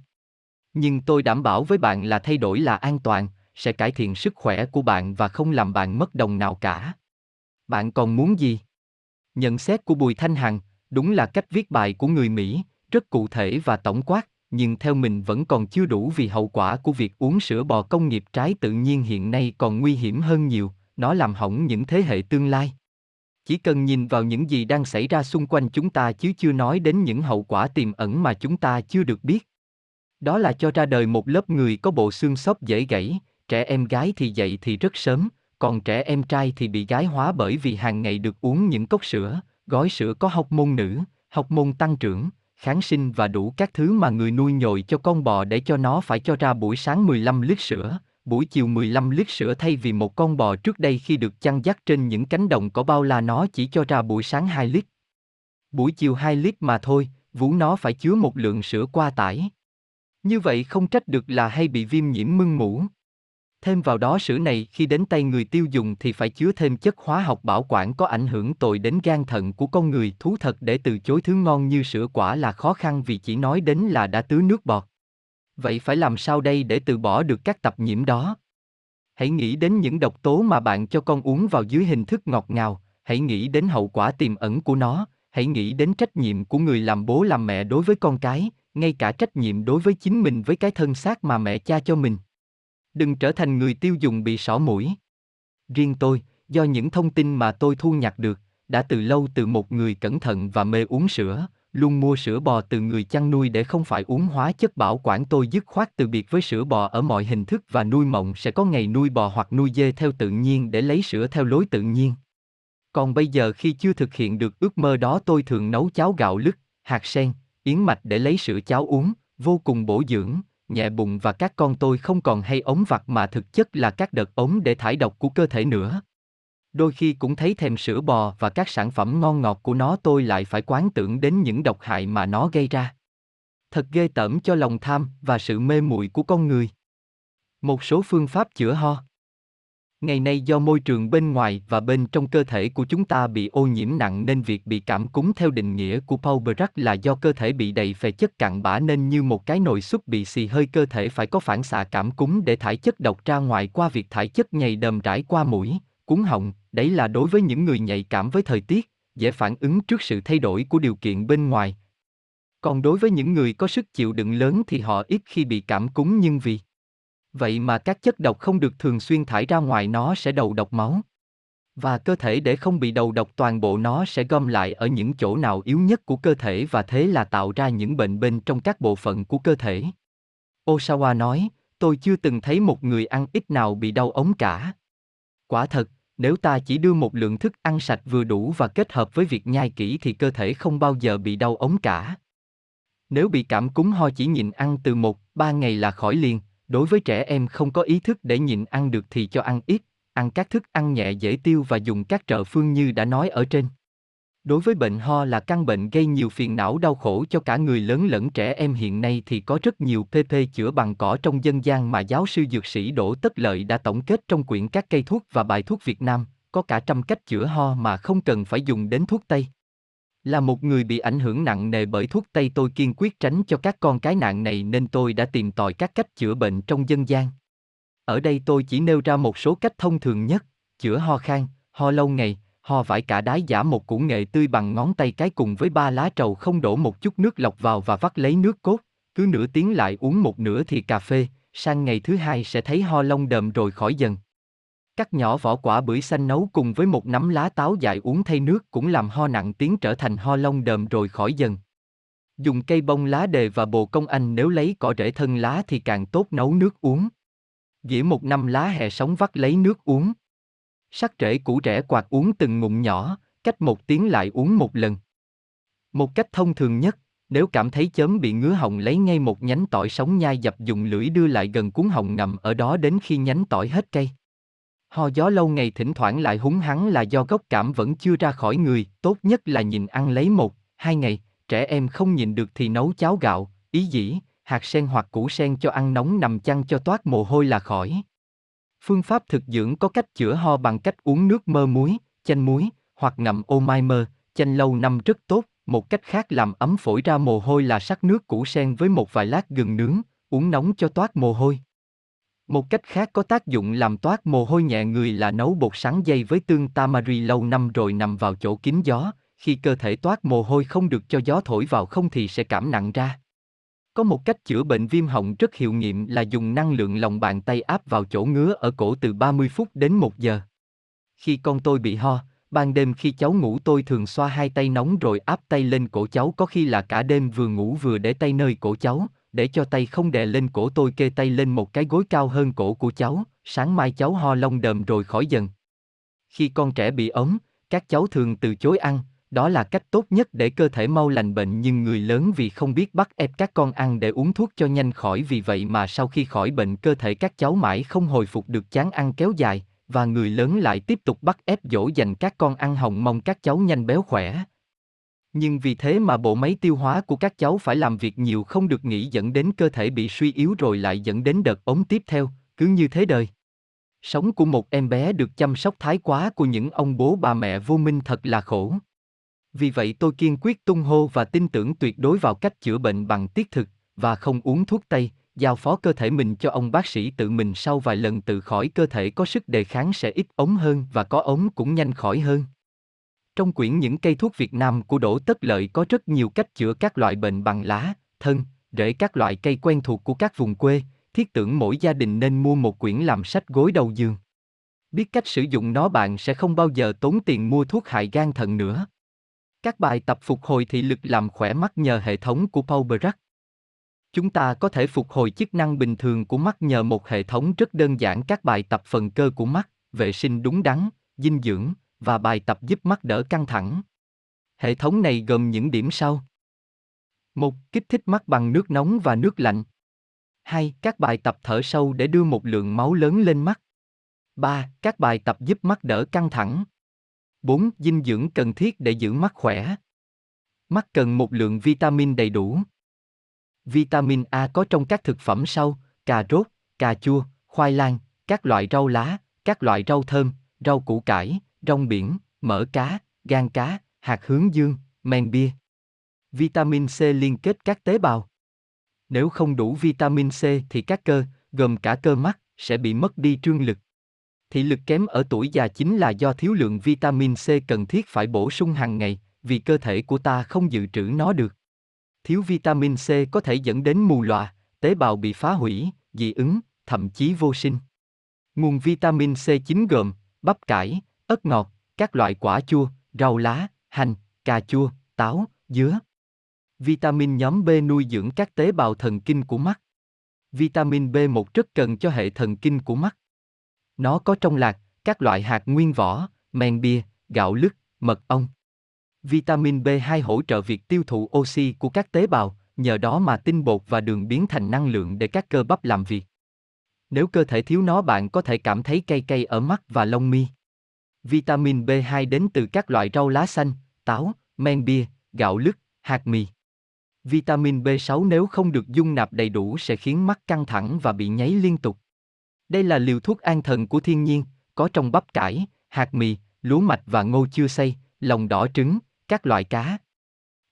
Nhưng tôi đảm bảo với bạn là thay đổi là an toàn, sẽ cải thiện sức khỏe của bạn và không làm bạn mất đồng nào cả. Bạn còn muốn gì? Nhận xét của Bùi Thanh Hằng, đúng là cách viết bài của người Mỹ, rất cụ thể và tổng quát, nhưng theo mình vẫn còn chưa đủ vì hậu quả của việc uống sữa bò công nghiệp trái tự nhiên hiện nay còn nguy hiểm hơn nhiều, nó làm hỏng những thế hệ tương lai. Chỉ cần nhìn vào những gì đang xảy ra xung quanh chúng ta chứ chưa nói đến những hậu quả tiềm ẩn mà chúng ta chưa được biết. Đó là cho ra đời một lớp người có bộ xương xốp dễ gãy, trẻ em gái thì dậy thì rất sớm, còn trẻ em trai thì bị gái hóa bởi vì hàng ngày được uống những cốc sữa, gói sữa có học môn nữ, học môn tăng trưởng, kháng sinh và đủ các thứ mà người nuôi nhồi cho con bò để cho nó phải cho ra buổi sáng 15 lít sữa, buổi chiều 15 lít sữa thay vì một con bò trước đây khi được chăn dắt trên những cánh đồng có bao la nó chỉ cho ra buổi sáng 2 lít. Buổi chiều 2 lít mà thôi, vú nó phải chứa một lượng sữa qua tải. Như vậy không trách được là hay bị viêm nhiễm mưng mũ. Thêm vào đó sữa này khi đến tay người tiêu dùng thì phải chứa thêm chất hóa học bảo quản có ảnh hưởng tồi đến gan thận của con người. Thú thật để từ chối thứ ngon như sữa quả là khó khăn vì chỉ nói đến là đã tứ nước bọt. Vậy phải làm sao đây để từ bỏ được các tập nhiễm đó? Hãy nghĩ đến những độc tố mà bạn cho con uống vào dưới hình thức ngọt ngào, hãy nghĩ đến hậu quả tiềm ẩn của nó, hãy nghĩ đến trách nhiệm của người làm bố làm mẹ đối với con cái, ngay cả trách nhiệm đối với chính mình với cái thân xác mà mẹ cha cho mình. Đừng trở thành người tiêu dùng bị sỏ mũi. Riêng tôi, do những thông tin mà tôi thu nhặt được, đã từ lâu từ một người cẩn thận và mê uống sữa, luôn mua sữa bò từ người chăn nuôi để không phải uống hóa chất bảo quản tôi dứt khoát từ biệt với sữa bò ở mọi hình thức và nuôi mộng sẽ có ngày nuôi bò hoặc nuôi dê theo tự nhiên để lấy sữa theo lối tự nhiên. Còn bây giờ khi chưa thực hiện được ước mơ đó tôi thường nấu cháo gạo lứt, hạt sen, yến mạch để lấy sữa cháo uống, vô cùng bổ dưỡng, nhẹ bụng và các con tôi không còn hay ống vặt mà thực chất là các đợt ống để thải độc của cơ thể nữa. Đôi khi cũng thấy thèm sữa bò và các sản phẩm ngon ngọt của nó tôi lại phải quán tưởng đến những độc hại mà nó gây ra. Thật ghê tởm cho lòng tham và sự mê muội của con người. Một số phương pháp chữa ho Ngày nay do môi trường bên ngoài và bên trong cơ thể của chúng ta bị ô nhiễm nặng nên việc bị cảm cúm theo định nghĩa của Paul Brack là do cơ thể bị đầy phè chất cặn bã nên như một cái nồi súp bị xì hơi cơ thể phải có phản xạ cảm cúm để thải chất độc ra ngoài qua việc thải chất nhầy đờm rải qua mũi, cuốn họng, đấy là đối với những người nhạy cảm với thời tiết, dễ phản ứng trước sự thay đổi của điều kiện bên ngoài. Còn đối với những người có sức chịu đựng lớn thì họ ít khi bị cảm cúm nhưng vì Vậy mà các chất độc không được thường xuyên thải ra ngoài nó sẽ đầu độc máu. Và cơ thể để không bị đầu độc toàn bộ nó sẽ gom lại ở những chỗ nào yếu nhất của cơ thể và thế là tạo ra những bệnh bên trong các bộ phận của cơ thể. Osawa nói, tôi chưa từng thấy một người ăn ít nào bị đau ống cả. Quả thật, nếu ta chỉ đưa một lượng thức ăn sạch vừa đủ và kết hợp với việc nhai kỹ thì cơ thể không bao giờ bị đau ống cả. Nếu bị cảm cúm ho chỉ nhịn ăn từ một, ba ngày là khỏi liền, Đối với trẻ em không có ý thức để nhịn ăn được thì cho ăn ít, ăn các thức ăn nhẹ dễ tiêu và dùng các trợ phương như đã nói ở trên. Đối với bệnh ho là căn bệnh gây nhiều phiền não đau khổ cho cả người lớn lẫn trẻ em hiện nay thì có rất nhiều PP chữa bằng cỏ trong dân gian mà giáo sư dược sĩ Đỗ Tất Lợi đã tổng kết trong quyển các cây thuốc và bài thuốc Việt Nam, có cả trăm cách chữa ho mà không cần phải dùng đến thuốc Tây. Là một người bị ảnh hưởng nặng nề bởi thuốc Tây tôi kiên quyết tránh cho các con cái nạn này nên tôi đã tìm tòi các cách chữa bệnh trong dân gian. Ở đây tôi chỉ nêu ra một số cách thông thường nhất, chữa ho khan, ho lâu ngày, ho vải cả đái giả một củ nghệ tươi bằng ngón tay cái cùng với ba lá trầu không đổ một chút nước lọc vào và vắt lấy nước cốt, cứ nửa tiếng lại uống một nửa thì cà phê, sang ngày thứ hai sẽ thấy ho lông đờm rồi khỏi dần. Cắt nhỏ vỏ quả bưởi xanh nấu cùng với một nắm lá táo dại uống thay nước cũng làm ho nặng tiếng trở thành ho lông đờm rồi khỏi dần. Dùng cây bông lá đề và bồ công anh nếu lấy cỏ rễ thân lá thì càng tốt nấu nước uống. Dĩa một năm lá hè sống vắt lấy nước uống. Sắc rễ củ rẻ quạt uống từng ngụm nhỏ, cách một tiếng lại uống một lần. Một cách thông thường nhất, nếu cảm thấy chớm bị ngứa họng lấy ngay một nhánh tỏi sống nhai dập dùng lưỡi đưa lại gần cuốn họng ngậm ở đó đến khi nhánh tỏi hết cây. Ho gió lâu ngày thỉnh thoảng lại húng hắn là do gốc cảm vẫn chưa ra khỏi người, tốt nhất là nhìn ăn lấy một, hai ngày, trẻ em không nhìn được thì nấu cháo gạo, ý dĩ, hạt sen hoặc củ sen cho ăn nóng nằm chăn cho toát mồ hôi là khỏi. Phương pháp thực dưỡng có cách chữa ho bằng cách uống nước mơ muối, chanh muối, hoặc ngậm ô mai mơ, chanh lâu năm rất tốt, một cách khác làm ấm phổi ra mồ hôi là sắc nước củ sen với một vài lát gừng nướng, uống nóng cho toát mồ hôi. Một cách khác có tác dụng làm toát mồ hôi nhẹ người là nấu bột sắn dây với tương tamari lâu năm rồi nằm vào chỗ kín gió, khi cơ thể toát mồ hôi không được cho gió thổi vào không thì sẽ cảm nặng ra. Có một cách chữa bệnh viêm họng rất hiệu nghiệm là dùng năng lượng lòng bàn tay áp vào chỗ ngứa ở cổ từ 30 phút đến 1 giờ. Khi con tôi bị ho, ban đêm khi cháu ngủ tôi thường xoa hai tay nóng rồi áp tay lên cổ cháu có khi là cả đêm vừa ngủ vừa để tay nơi cổ cháu, để cho tay không đè lên cổ tôi kê tay lên một cái gối cao hơn cổ của cháu, sáng mai cháu ho lông đờm rồi khỏi dần. Khi con trẻ bị ốm, các cháu thường từ chối ăn, đó là cách tốt nhất để cơ thể mau lành bệnh nhưng người lớn vì không biết bắt ép các con ăn để uống thuốc cho nhanh khỏi vì vậy mà sau khi khỏi bệnh cơ thể các cháu mãi không hồi phục được chán ăn kéo dài, và người lớn lại tiếp tục bắt ép dỗ dành các con ăn hồng mong các cháu nhanh béo khỏe. Nhưng vì thế mà bộ máy tiêu hóa của các cháu phải làm việc nhiều không được nghỉ dẫn đến cơ thể bị suy yếu rồi lại dẫn đến đợt ống tiếp theo, cứ như thế đời. Sống của một em bé được chăm sóc thái quá của những ông bố bà mẹ vô minh thật là khổ. Vì vậy tôi kiên quyết tung hô và tin tưởng tuyệt đối vào cách chữa bệnh bằng tiết thực, và không uống thuốc Tây, giao phó cơ thể mình cho ông bác sĩ tự mình sau vài lần tự khỏi cơ thể có sức đề kháng sẽ ít ống hơn và có ống cũng nhanh khỏi hơn. Trong quyển những cây thuốc Việt Nam của Đỗ Tất Lợi có rất nhiều cách chữa các loại bệnh bằng lá, thân, rễ các loại cây quen thuộc của các vùng quê, thiết tưởng mỗi gia đình nên mua một quyển làm sách gối đầu giường. Biết cách sử dụng nó bạn sẽ không bao giờ tốn tiền mua thuốc hại gan thận nữa. Các bài tập phục hồi thị lực làm khỏe mắt nhờ hệ thống của Paul Brack. Chúng ta có thể phục hồi chức năng bình thường của mắt nhờ một hệ thống rất đơn giản các bài tập phần cơ của mắt, vệ sinh đúng đắn, dinh dưỡng và bài tập giúp mắt đỡ căng thẳng. Hệ thống này gồm những điểm sau. 1. Kích thích mắt bằng nước nóng và nước lạnh. 2. Các bài tập thở sâu để đưa một lượng máu lớn lên mắt. 3. Các bài tập giúp mắt đỡ căng thẳng. 4. Dinh dưỡng cần thiết để giữ mắt khỏe. Mắt cần một lượng vitamin đầy đủ. Vitamin A có trong các thực phẩm sau, cà rốt, cà chua, khoai lang, các loại rau lá, các loại rau thơm, rau củ cải, rong biển, mỡ cá, gan cá, hạt hướng dương, men bia. Vitamin C liên kết các tế bào. Nếu không đủ vitamin C thì các cơ, gồm cả cơ mắt, sẽ bị mất đi trương lực. Thị lực kém ở tuổi già chính là do thiếu lượng vitamin C cần thiết phải bổ sung hàng ngày, vì cơ thể của ta không dự trữ nó được. Thiếu vitamin C có thể dẫn đến mù lòa, tế bào bị phá hủy, dị ứng, thậm chí vô sinh. Nguồn vitamin C chính gồm bắp cải, ớt ngọt, các loại quả chua, rau lá, hành, cà chua, táo, dứa. Vitamin nhóm B nuôi dưỡng các tế bào thần kinh của mắt. Vitamin B1 rất cần cho hệ thần kinh của mắt. Nó có trong lạc, các loại hạt nguyên vỏ, men bia, gạo lứt, mật ong. Vitamin B2 hỗ trợ việc tiêu thụ oxy của các tế bào, nhờ đó mà tinh bột và đường biến thành năng lượng để các cơ bắp làm việc. Nếu cơ thể thiếu nó bạn có thể cảm thấy cay cay ở mắt và lông mi. Vitamin B2 đến từ các loại rau lá xanh, táo, men bia, gạo lứt, hạt mì. Vitamin B6 nếu không được dung nạp đầy đủ sẽ khiến mắt căng thẳng và bị nháy liên tục. Đây là liều thuốc an thần của thiên nhiên, có trong bắp cải, hạt mì, lúa mạch và ngô chưa xay, lòng đỏ trứng, các loại cá.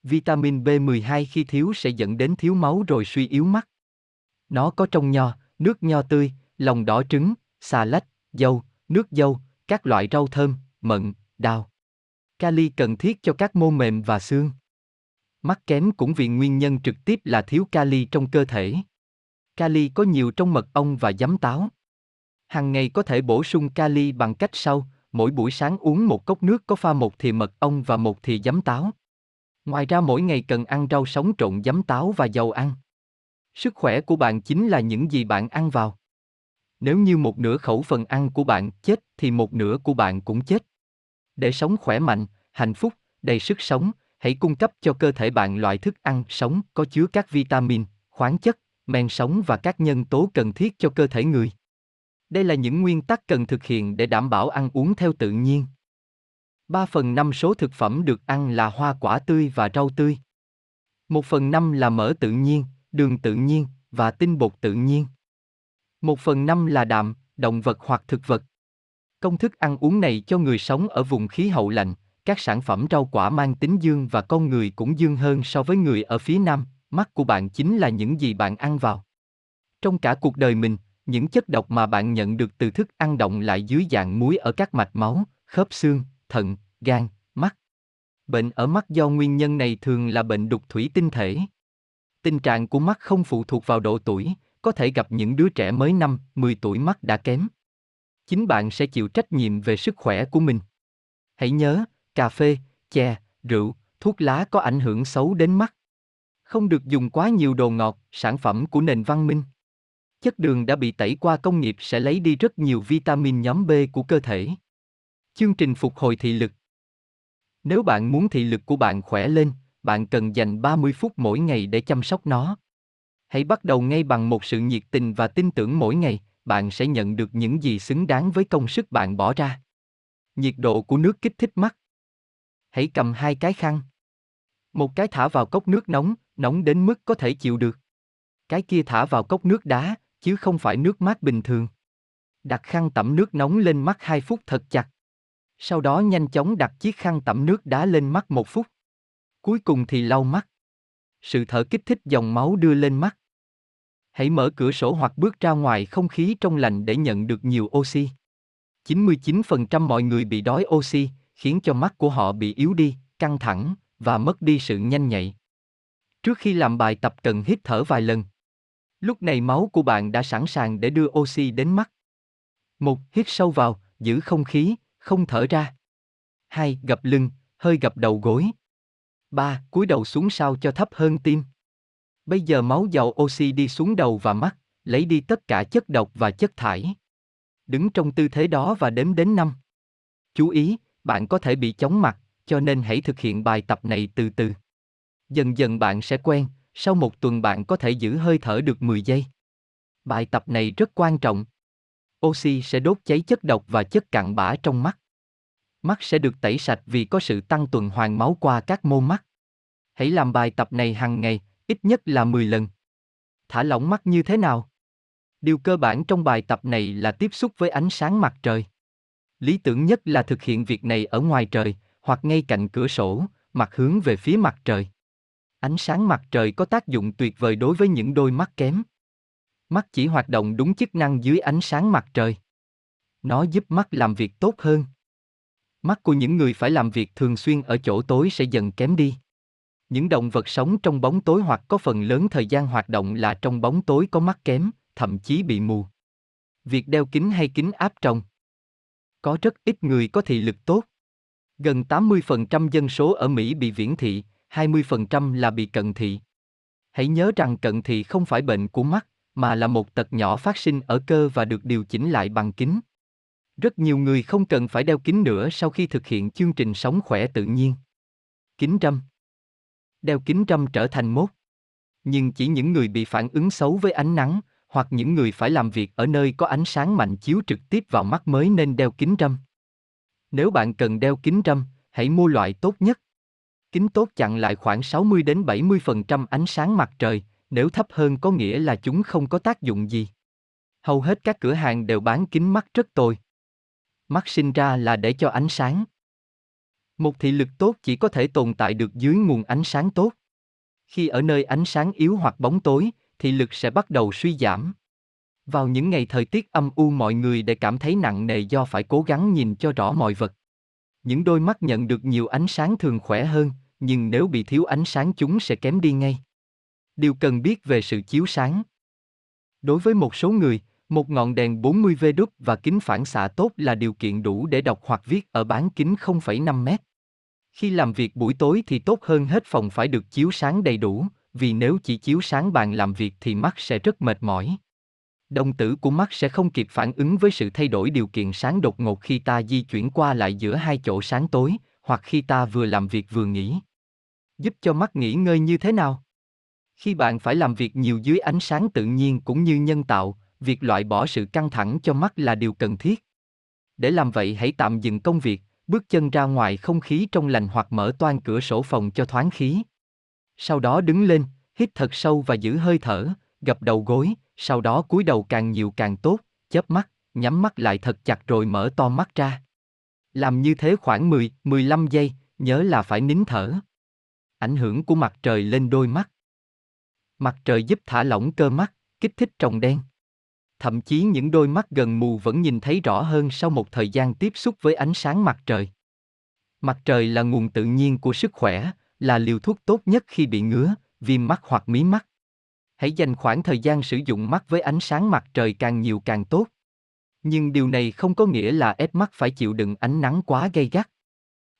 Vitamin B12 khi thiếu sẽ dẫn đến thiếu máu rồi suy yếu mắt. Nó có trong nho, nước nho tươi, lòng đỏ trứng, xà lách, dâu, nước dâu, các loại rau thơm, mận, đào. Kali cần thiết cho các mô mềm và xương. Mắt kém cũng vì nguyên nhân trực tiếp là thiếu kali trong cơ thể. Kali có nhiều trong mật ong và giấm táo. Hàng ngày có thể bổ sung kali bằng cách sau, mỗi buổi sáng uống một cốc nước có pha một thìa mật ong và một thìa giấm táo. Ngoài ra mỗi ngày cần ăn rau sống trộn giấm táo và dầu ăn. Sức khỏe của bạn chính là những gì bạn ăn vào. Nếu như một nửa khẩu phần ăn của bạn chết thì một nửa của bạn cũng chết. Để sống khỏe mạnh, hạnh phúc, đầy sức sống, hãy cung cấp cho cơ thể bạn loại thức ăn sống có chứa các vitamin, khoáng chất, men sống và các nhân tố cần thiết cho cơ thể người. Đây là những nguyên tắc cần thực hiện để đảm bảo ăn uống theo tự nhiên. 3 phần 5 số thực phẩm được ăn là hoa quả tươi và rau tươi. 1 phần 5 là mỡ tự nhiên, đường tự nhiên và tinh bột tự nhiên một phần năm là đạm, động vật hoặc thực vật. Công thức ăn uống này cho người sống ở vùng khí hậu lạnh, các sản phẩm rau quả mang tính dương và con người cũng dương hơn so với người ở phía nam, mắt của bạn chính là những gì bạn ăn vào. Trong cả cuộc đời mình, những chất độc mà bạn nhận được từ thức ăn động lại dưới dạng muối ở các mạch máu, khớp xương, thận, gan, mắt. Bệnh ở mắt do nguyên nhân này thường là bệnh đục thủy tinh thể. Tình trạng của mắt không phụ thuộc vào độ tuổi, có thể gặp những đứa trẻ mới 5, 10 tuổi mắt đã kém. Chính bạn sẽ chịu trách nhiệm về sức khỏe của mình. Hãy nhớ, cà phê, chè, rượu, thuốc lá có ảnh hưởng xấu đến mắt. Không được dùng quá nhiều đồ ngọt, sản phẩm của nền văn minh. Chất đường đã bị tẩy qua công nghiệp sẽ lấy đi rất nhiều vitamin nhóm B của cơ thể. Chương trình phục hồi thị lực Nếu bạn muốn thị lực của bạn khỏe lên, bạn cần dành 30 phút mỗi ngày để chăm sóc nó. Hãy bắt đầu ngay bằng một sự nhiệt tình và tin tưởng mỗi ngày, bạn sẽ nhận được những gì xứng đáng với công sức bạn bỏ ra. Nhiệt độ của nước kích thích mắt. Hãy cầm hai cái khăn. Một cái thả vào cốc nước nóng, nóng đến mức có thể chịu được. Cái kia thả vào cốc nước đá, chứ không phải nước mát bình thường. Đặt khăn tẩm nước nóng lên mắt 2 phút thật chặt. Sau đó nhanh chóng đặt chiếc khăn tẩm nước đá lên mắt 1 phút. Cuối cùng thì lau mắt. Sự thở kích thích dòng máu đưa lên mắt. Hãy mở cửa sổ hoặc bước ra ngoài không khí trong lành để nhận được nhiều oxy. 99% mọi người bị đói oxy, khiến cho mắt của họ bị yếu đi, căng thẳng và mất đi sự nhanh nhạy. Trước khi làm bài tập cần hít thở vài lần. Lúc này máu của bạn đã sẵn sàng để đưa oxy đến mắt. Một, hít sâu vào, giữ không khí, không thở ra. Hai, gập lưng, hơi gập đầu gối. 3. Cúi đầu xuống sao cho thấp hơn tim. Bây giờ máu giàu oxy đi xuống đầu và mắt, lấy đi tất cả chất độc và chất thải. Đứng trong tư thế đó và đếm đến 5. Chú ý, bạn có thể bị chóng mặt, cho nên hãy thực hiện bài tập này từ từ. Dần dần bạn sẽ quen, sau một tuần bạn có thể giữ hơi thở được 10 giây. Bài tập này rất quan trọng. Oxy sẽ đốt cháy chất độc và chất cặn bã trong mắt. Mắt sẽ được tẩy sạch vì có sự tăng tuần hoàn máu qua các mô mắt. Hãy làm bài tập này hàng ngày, ít nhất là 10 lần. Thả lỏng mắt như thế nào? Điều cơ bản trong bài tập này là tiếp xúc với ánh sáng mặt trời. Lý tưởng nhất là thực hiện việc này ở ngoài trời, hoặc ngay cạnh cửa sổ, mặt hướng về phía mặt trời. Ánh sáng mặt trời có tác dụng tuyệt vời đối với những đôi mắt kém. Mắt chỉ hoạt động đúng chức năng dưới ánh sáng mặt trời. Nó giúp mắt làm việc tốt hơn. Mắt của những người phải làm việc thường xuyên ở chỗ tối sẽ dần kém đi. Những động vật sống trong bóng tối hoặc có phần lớn thời gian hoạt động là trong bóng tối có mắt kém, thậm chí bị mù. Việc đeo kính hay kính áp tròng. Có rất ít người có thị lực tốt. Gần 80% dân số ở Mỹ bị viễn thị, 20% là bị cận thị. Hãy nhớ rằng cận thị không phải bệnh của mắt, mà là một tật nhỏ phát sinh ở cơ và được điều chỉnh lại bằng kính. Rất nhiều người không cần phải đeo kính nữa sau khi thực hiện chương trình sống khỏe tự nhiên. Kính râm Đeo kính râm trở thành mốt. Nhưng chỉ những người bị phản ứng xấu với ánh nắng, hoặc những người phải làm việc ở nơi có ánh sáng mạnh chiếu trực tiếp vào mắt mới nên đeo kính râm. Nếu bạn cần đeo kính râm, hãy mua loại tốt nhất. Kính tốt chặn lại khoảng 60 đến 70% ánh sáng mặt trời, nếu thấp hơn có nghĩa là chúng không có tác dụng gì. Hầu hết các cửa hàng đều bán kính mắt rất tồi. Mắt sinh ra là để cho ánh sáng. Một thị lực tốt chỉ có thể tồn tại được dưới nguồn ánh sáng tốt. Khi ở nơi ánh sáng yếu hoặc bóng tối, thị lực sẽ bắt đầu suy giảm. Vào những ngày thời tiết âm u mọi người để cảm thấy nặng nề do phải cố gắng nhìn cho rõ mọi vật. Những đôi mắt nhận được nhiều ánh sáng thường khỏe hơn, nhưng nếu bị thiếu ánh sáng chúng sẽ kém đi ngay. Điều cần biết về sự chiếu sáng. Đối với một số người, một ngọn đèn 40V đúc và kính phản xạ tốt là điều kiện đủ để đọc hoặc viết ở bán kính 0,5m. Khi làm việc buổi tối thì tốt hơn hết phòng phải được chiếu sáng đầy đủ, vì nếu chỉ chiếu sáng bàn làm việc thì mắt sẽ rất mệt mỏi. Đồng tử của mắt sẽ không kịp phản ứng với sự thay đổi điều kiện sáng đột ngột khi ta di chuyển qua lại giữa hai chỗ sáng tối, hoặc khi ta vừa làm việc vừa nghỉ. Giúp cho mắt nghỉ ngơi như thế nào? Khi bạn phải làm việc nhiều dưới ánh sáng tự nhiên cũng như nhân tạo, việc loại bỏ sự căng thẳng cho mắt là điều cần thiết. Để làm vậy hãy tạm dừng công việc, bước chân ra ngoài không khí trong lành hoặc mở toan cửa sổ phòng cho thoáng khí. Sau đó đứng lên, hít thật sâu và giữ hơi thở, gập đầu gối, sau đó cúi đầu càng nhiều càng tốt, chớp mắt, nhắm mắt lại thật chặt rồi mở to mắt ra. Làm như thế khoảng 10, 15 giây, nhớ là phải nín thở. Ảnh hưởng của mặt trời lên đôi mắt. Mặt trời giúp thả lỏng cơ mắt, kích thích tròng đen. Thậm chí những đôi mắt gần mù vẫn nhìn thấy rõ hơn sau một thời gian tiếp xúc với ánh sáng mặt trời. Mặt trời là nguồn tự nhiên của sức khỏe, là liều thuốc tốt nhất khi bị ngứa, viêm mắt hoặc mí mắt. Hãy dành khoảng thời gian sử dụng mắt với ánh sáng mặt trời càng nhiều càng tốt. Nhưng điều này không có nghĩa là ép mắt phải chịu đựng ánh nắng quá gay gắt.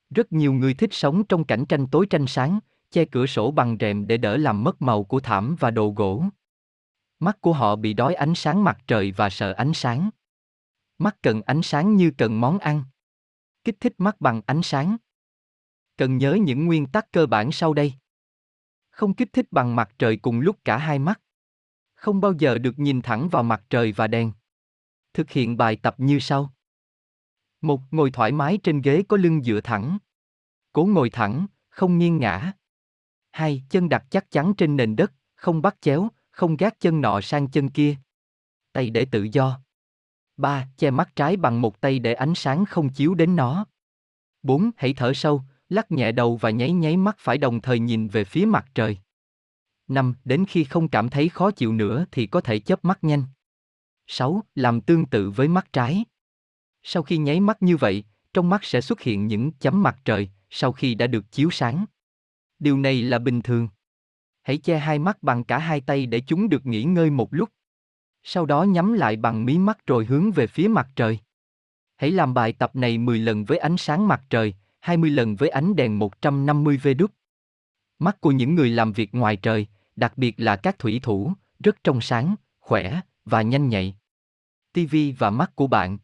Rất nhiều người thích sống trong cảnh tranh tối tranh sáng, che cửa sổ bằng rèm để đỡ làm mất màu của thảm và đồ gỗ. Mắt của họ bị đói ánh sáng mặt trời và sợ ánh sáng. Mắt cần ánh sáng như cần món ăn. Kích thích mắt bằng ánh sáng. Cần nhớ những nguyên tắc cơ bản sau đây. Không kích thích bằng mặt trời cùng lúc cả hai mắt. Không bao giờ được nhìn thẳng vào mặt trời và đèn. Thực hiện bài tập như sau. một Ngồi thoải mái trên ghế có lưng dựa thẳng. Cố ngồi thẳng, không nghiêng ngã. hai Chân đặt chắc chắn trên nền đất, không bắt chéo, không gác chân nọ sang chân kia. Tay để tự do. 3. Che mắt trái bằng một tay để ánh sáng không chiếu đến nó. 4. Hãy thở sâu, lắc nhẹ đầu và nháy nháy mắt phải đồng thời nhìn về phía mặt trời. 5. Đến khi không cảm thấy khó chịu nữa thì có thể chớp mắt nhanh. 6. Làm tương tự với mắt trái. Sau khi nháy mắt như vậy, trong mắt sẽ xuất hiện những chấm mặt trời sau khi đã được chiếu sáng. Điều này là bình thường. Hãy che hai mắt bằng cả hai tay để chúng được nghỉ ngơi một lúc. Sau đó nhắm lại bằng mí mắt rồi hướng về phía mặt trời. Hãy làm bài tập này 10 lần với ánh sáng mặt trời, 20 lần với ánh đèn 150V đúc. Mắt của những người làm việc ngoài trời, đặc biệt là các thủy thủ, rất trong sáng, khỏe và nhanh nhạy. TV và mắt của bạn.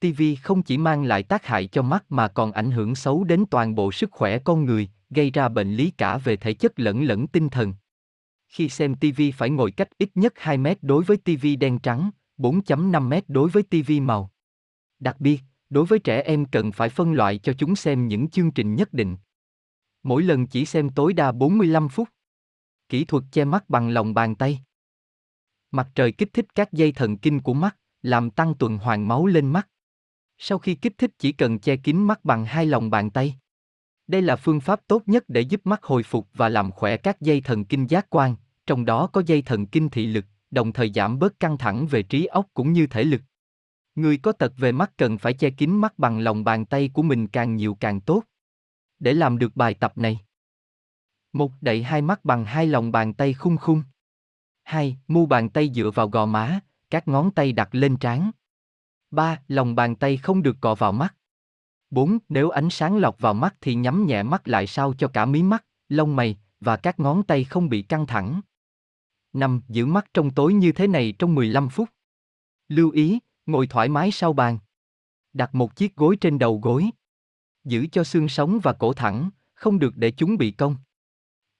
TV không chỉ mang lại tác hại cho mắt mà còn ảnh hưởng xấu đến toàn bộ sức khỏe con người, gây ra bệnh lý cả về thể chất lẫn lẫn tinh thần. Khi xem TV phải ngồi cách ít nhất 2 mét đối với TV đen trắng, 4.5 mét đối với TV màu. Đặc biệt, đối với trẻ em cần phải phân loại cho chúng xem những chương trình nhất định. Mỗi lần chỉ xem tối đa 45 phút. Kỹ thuật che mắt bằng lòng bàn tay. Mặt trời kích thích các dây thần kinh của mắt, làm tăng tuần hoàn máu lên mắt. Sau khi kích thích chỉ cần che kín mắt bằng hai lòng bàn tay. Đây là phương pháp tốt nhất để giúp mắt hồi phục và làm khỏe các dây thần kinh giác quan, trong đó có dây thần kinh thị lực, đồng thời giảm bớt căng thẳng về trí óc cũng như thể lực. Người có tật về mắt cần phải che kín mắt bằng lòng bàn tay của mình càng nhiều càng tốt. Để làm được bài tập này. một Đậy hai mắt bằng hai lòng bàn tay khung khung. 2. Mu bàn tay dựa vào gò má, các ngón tay đặt lên trán. 3. Lòng bàn tay không được cọ vào mắt. 4. Nếu ánh sáng lọt vào mắt thì nhắm nhẹ mắt lại sao cho cả mí mắt, lông mày và các ngón tay không bị căng thẳng. 5. Giữ mắt trong tối như thế này trong 15 phút. Lưu ý, ngồi thoải mái sau bàn. Đặt một chiếc gối trên đầu gối. Giữ cho xương sống và cổ thẳng, không được để chúng bị cong.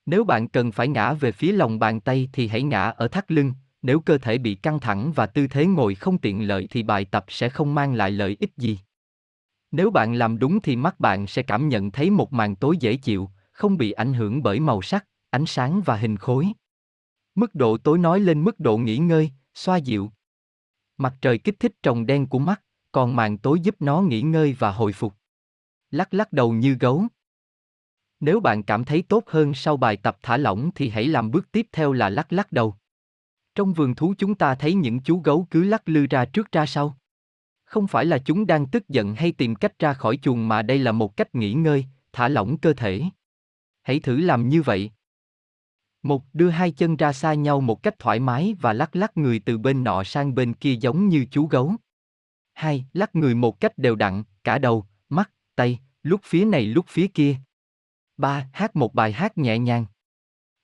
Nếu bạn cần phải ngã về phía lòng bàn tay thì hãy ngã ở thắt lưng, nếu cơ thể bị căng thẳng và tư thế ngồi không tiện lợi thì bài tập sẽ không mang lại lợi ích gì. Nếu bạn làm đúng thì mắt bạn sẽ cảm nhận thấy một màn tối dễ chịu, không bị ảnh hưởng bởi màu sắc, ánh sáng và hình khối. Mức độ tối nói lên mức độ nghỉ ngơi, xoa dịu. Mặt trời kích thích tròng đen của mắt, còn màn tối giúp nó nghỉ ngơi và hồi phục. Lắc lắc đầu như gấu. Nếu bạn cảm thấy tốt hơn sau bài tập thả lỏng thì hãy làm bước tiếp theo là lắc lắc đầu. Trong vườn thú chúng ta thấy những chú gấu cứ lắc lư ra trước ra sau. Không phải là chúng đang tức giận hay tìm cách ra khỏi chuồng mà đây là một cách nghỉ ngơi, thả lỏng cơ thể. Hãy thử làm như vậy. Một, đưa hai chân ra xa nhau một cách thoải mái và lắc lắc người từ bên nọ sang bên kia giống như chú gấu. Hai, lắc người một cách đều đặn, cả đầu, mắt, tay, lúc phía này lúc phía kia. Ba, hát một bài hát nhẹ nhàng.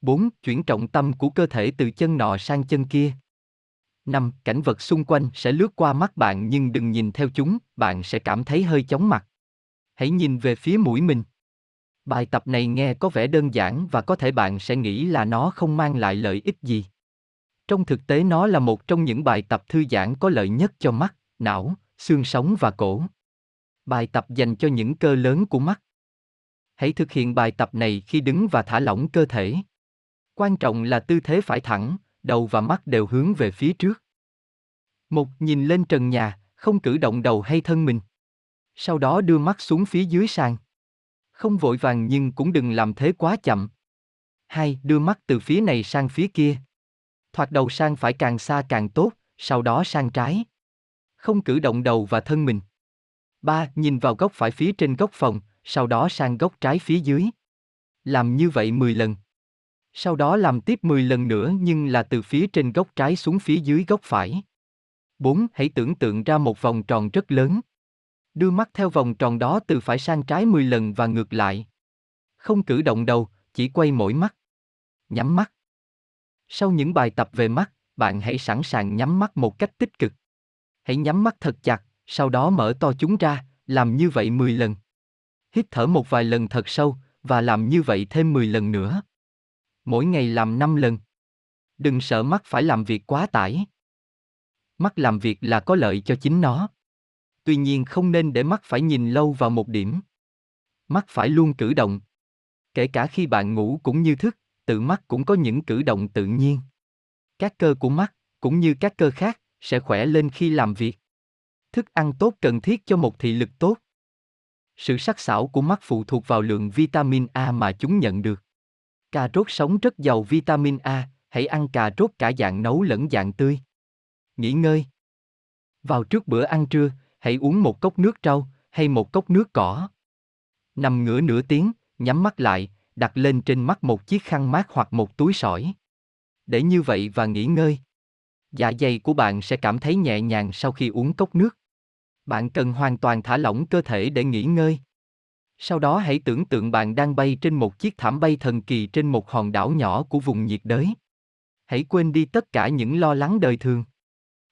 bốn, Chuyển trọng tâm của cơ thể từ chân nọ sang chân kia. 5. Cảnh vật xung quanh sẽ lướt qua mắt bạn nhưng đừng nhìn theo chúng, bạn sẽ cảm thấy hơi chóng mặt. Hãy nhìn về phía mũi mình. Bài tập này nghe có vẻ đơn giản và có thể bạn sẽ nghĩ là nó không mang lại lợi ích gì. Trong thực tế nó là một trong những bài tập thư giãn có lợi nhất cho mắt, não, xương sống và cổ. Bài tập dành cho những cơ lớn của mắt. Hãy thực hiện bài tập này khi đứng và thả lỏng cơ thể. Quan trọng là tư thế phải thẳng, đầu và mắt đều hướng về phía trước. Một, nhìn lên trần nhà, không cử động đầu hay thân mình. Sau đó đưa mắt xuống phía dưới sàn. Không vội vàng nhưng cũng đừng làm thế quá chậm. Hai, đưa mắt từ phía này sang phía kia. Thoạt đầu sang phải càng xa càng tốt, sau đó sang trái. Không cử động đầu và thân mình. Ba, nhìn vào góc phải phía trên góc phòng, sau đó sang góc trái phía dưới. Làm như vậy 10 lần. Sau đó làm tiếp 10 lần nữa nhưng là từ phía trên góc trái xuống phía dưới góc phải. 4. Hãy tưởng tượng ra một vòng tròn rất lớn. Đưa mắt theo vòng tròn đó từ phải sang trái 10 lần và ngược lại. Không cử động đầu, chỉ quay mỗi mắt. Nhắm mắt. Sau những bài tập về mắt, bạn hãy sẵn sàng nhắm mắt một cách tích cực. Hãy nhắm mắt thật chặt, sau đó mở to chúng ra, làm như vậy 10 lần. Hít thở một vài lần thật sâu, và làm như vậy thêm 10 lần nữa. Mỗi ngày làm 5 lần. Đừng sợ mắt phải làm việc quá tải. Mắt làm việc là có lợi cho chính nó. Tuy nhiên không nên để mắt phải nhìn lâu vào một điểm. Mắt phải luôn cử động. Kể cả khi bạn ngủ cũng như thức, tự mắt cũng có những cử động tự nhiên. Các cơ của mắt, cũng như các cơ khác, sẽ khỏe lên khi làm việc. Thức ăn tốt cần thiết cho một thị lực tốt. Sự sắc sảo của mắt phụ thuộc vào lượng vitamin A mà chúng nhận được. Cà rốt sống rất giàu vitamin A, hãy ăn cà rốt cả dạng nấu lẫn dạng tươi. Nghỉ ngơi. Vào trước bữa ăn trưa, hãy uống một cốc nước rau hay một cốc nước cỏ. Nằm ngửa nửa tiếng, nhắm mắt lại, đặt lên trên mắt một chiếc khăn mát hoặc một túi sỏi. Để như vậy và nghỉ ngơi. Dạ dày của bạn sẽ cảm thấy nhẹ nhàng sau khi uống cốc nước. Bạn cần hoàn toàn thả lỏng cơ thể để nghỉ ngơi. Sau đó hãy tưởng tượng bạn đang bay trên một chiếc thảm bay thần kỳ trên một hòn đảo nhỏ của vùng nhiệt đới. Hãy quên đi tất cả những lo lắng đời thường.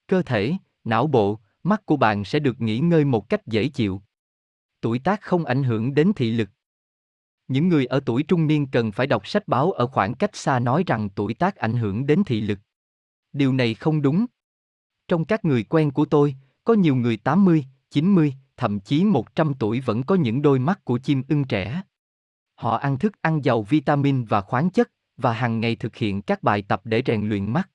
Cơ thể, não bộ, mắt của bạn sẽ được nghỉ ngơi một cách dễ chịu. Tuổi tác không ảnh hưởng đến thị lực. Những người ở tuổi trung niên cần phải đọc sách báo ở khoảng cách xa nói rằng tuổi tác ảnh hưởng đến thị lực. Điều này không đúng. Trong các người quen của tôi, có nhiều người 80, 90, thậm chí 100 tuổi vẫn có những đôi mắt của chim ưng trẻ. Họ ăn thức ăn giàu vitamin và khoáng chất, và hàng ngày thực hiện các bài tập để rèn luyện mắt.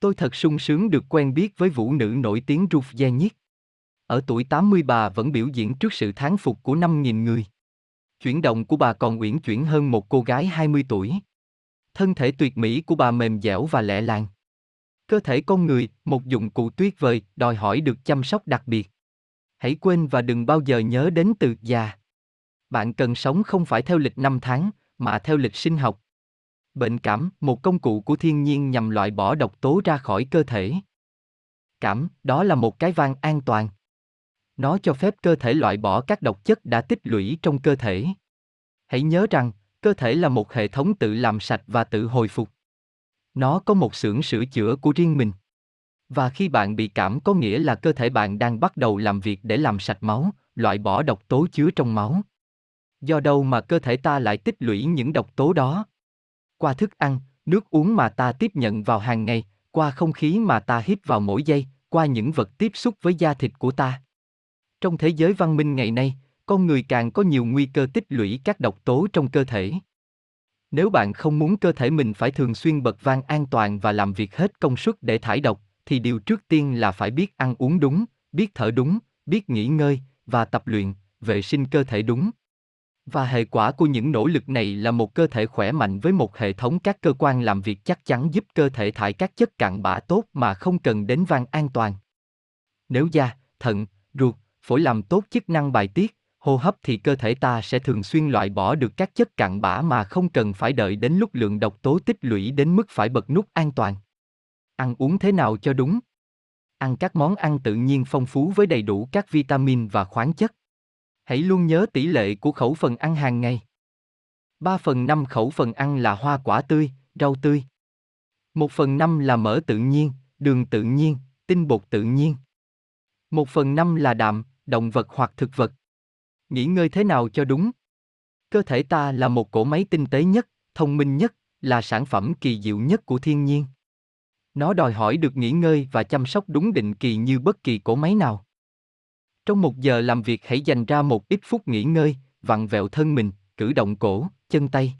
Tôi thật sung sướng được quen biết với vũ nữ nổi tiếng Ruth Zenick. Ở tuổi 80 bà vẫn biểu diễn trước sự thán phục của 5.000 người. Chuyển động của bà còn uyển chuyển hơn một cô gái 20 tuổi. Thân thể tuyệt mỹ của bà mềm dẻo và lẹ làng. Cơ thể con người, một dụng cụ tuyệt vời, đòi hỏi được chăm sóc đặc biệt. Hãy quên và đừng bao giờ nhớ đến từ già. Bạn cần sống không phải theo lịch năm tháng, mà theo lịch sinh học. Bệnh cảm, một công cụ của thiên nhiên nhằm loại bỏ độc tố ra khỏi cơ thể. Cảm, đó là một cái van an toàn. Nó cho phép cơ thể loại bỏ các độc chất đã tích lũy trong cơ thể. Hãy nhớ rằng, cơ thể là một hệ thống tự làm sạch và tự hồi phục. Nó có một xưởng sửa chữa của riêng mình. Và khi bạn bị cảm có nghĩa là cơ thể bạn đang bắt đầu làm việc để làm sạch máu, loại bỏ độc tố chứa trong máu. Do đâu mà cơ thể ta lại tích lũy những độc tố đó? Qua thức ăn, nước uống mà ta tiếp nhận vào hàng ngày, qua không khí mà ta hít vào mỗi giây, qua những vật tiếp xúc với da thịt của ta. Trong thế giới văn minh ngày nay, con người càng có nhiều nguy cơ tích lũy các độc tố trong cơ thể. Nếu bạn không muốn cơ thể mình phải thường xuyên bật vang an toàn và làm việc hết công suất để thải độc, thì điều trước tiên là phải biết ăn uống đúng, biết thở đúng, biết nghỉ ngơi và tập luyện, vệ sinh cơ thể đúng. Và hệ quả của những nỗ lực này là một cơ thể khỏe mạnh với một hệ thống các cơ quan làm việc chắc chắn giúp cơ thể thải các chất cặn bã tốt mà không cần đến van an toàn. Nếu da, thận, ruột, phổi làm tốt chức năng bài tiết, hô hấp thì cơ thể ta sẽ thường xuyên loại bỏ được các chất cặn bã mà không cần phải đợi đến lúc lượng độc tố tích lũy đến mức phải bật nút an toàn. Ăn uống thế nào cho đúng? Ăn các món ăn tự nhiên phong phú với đầy đủ các vitamin và khoáng chất. Hãy luôn nhớ tỷ lệ của khẩu phần ăn hàng ngày. 3 phần 5 khẩu phần ăn là hoa quả tươi, rau tươi. 1 phần 5 là mỡ tự nhiên, đường tự nhiên, tinh bột tự nhiên. 1 phần 5 là đạm, động vật hoặc thực vật. Nghỉ ngơi thế nào cho đúng? Cơ thể ta là một cỗ máy tinh tế nhất, thông minh nhất, là sản phẩm kỳ diệu nhất của thiên nhiên. Nó đòi hỏi được nghỉ ngơi và chăm sóc đúng định kỳ như bất kỳ cỗ máy nào. Trong một giờ làm việc hãy dành ra một ít phút nghỉ ngơi, vặn vẹo thân mình, cử động cổ, chân tay.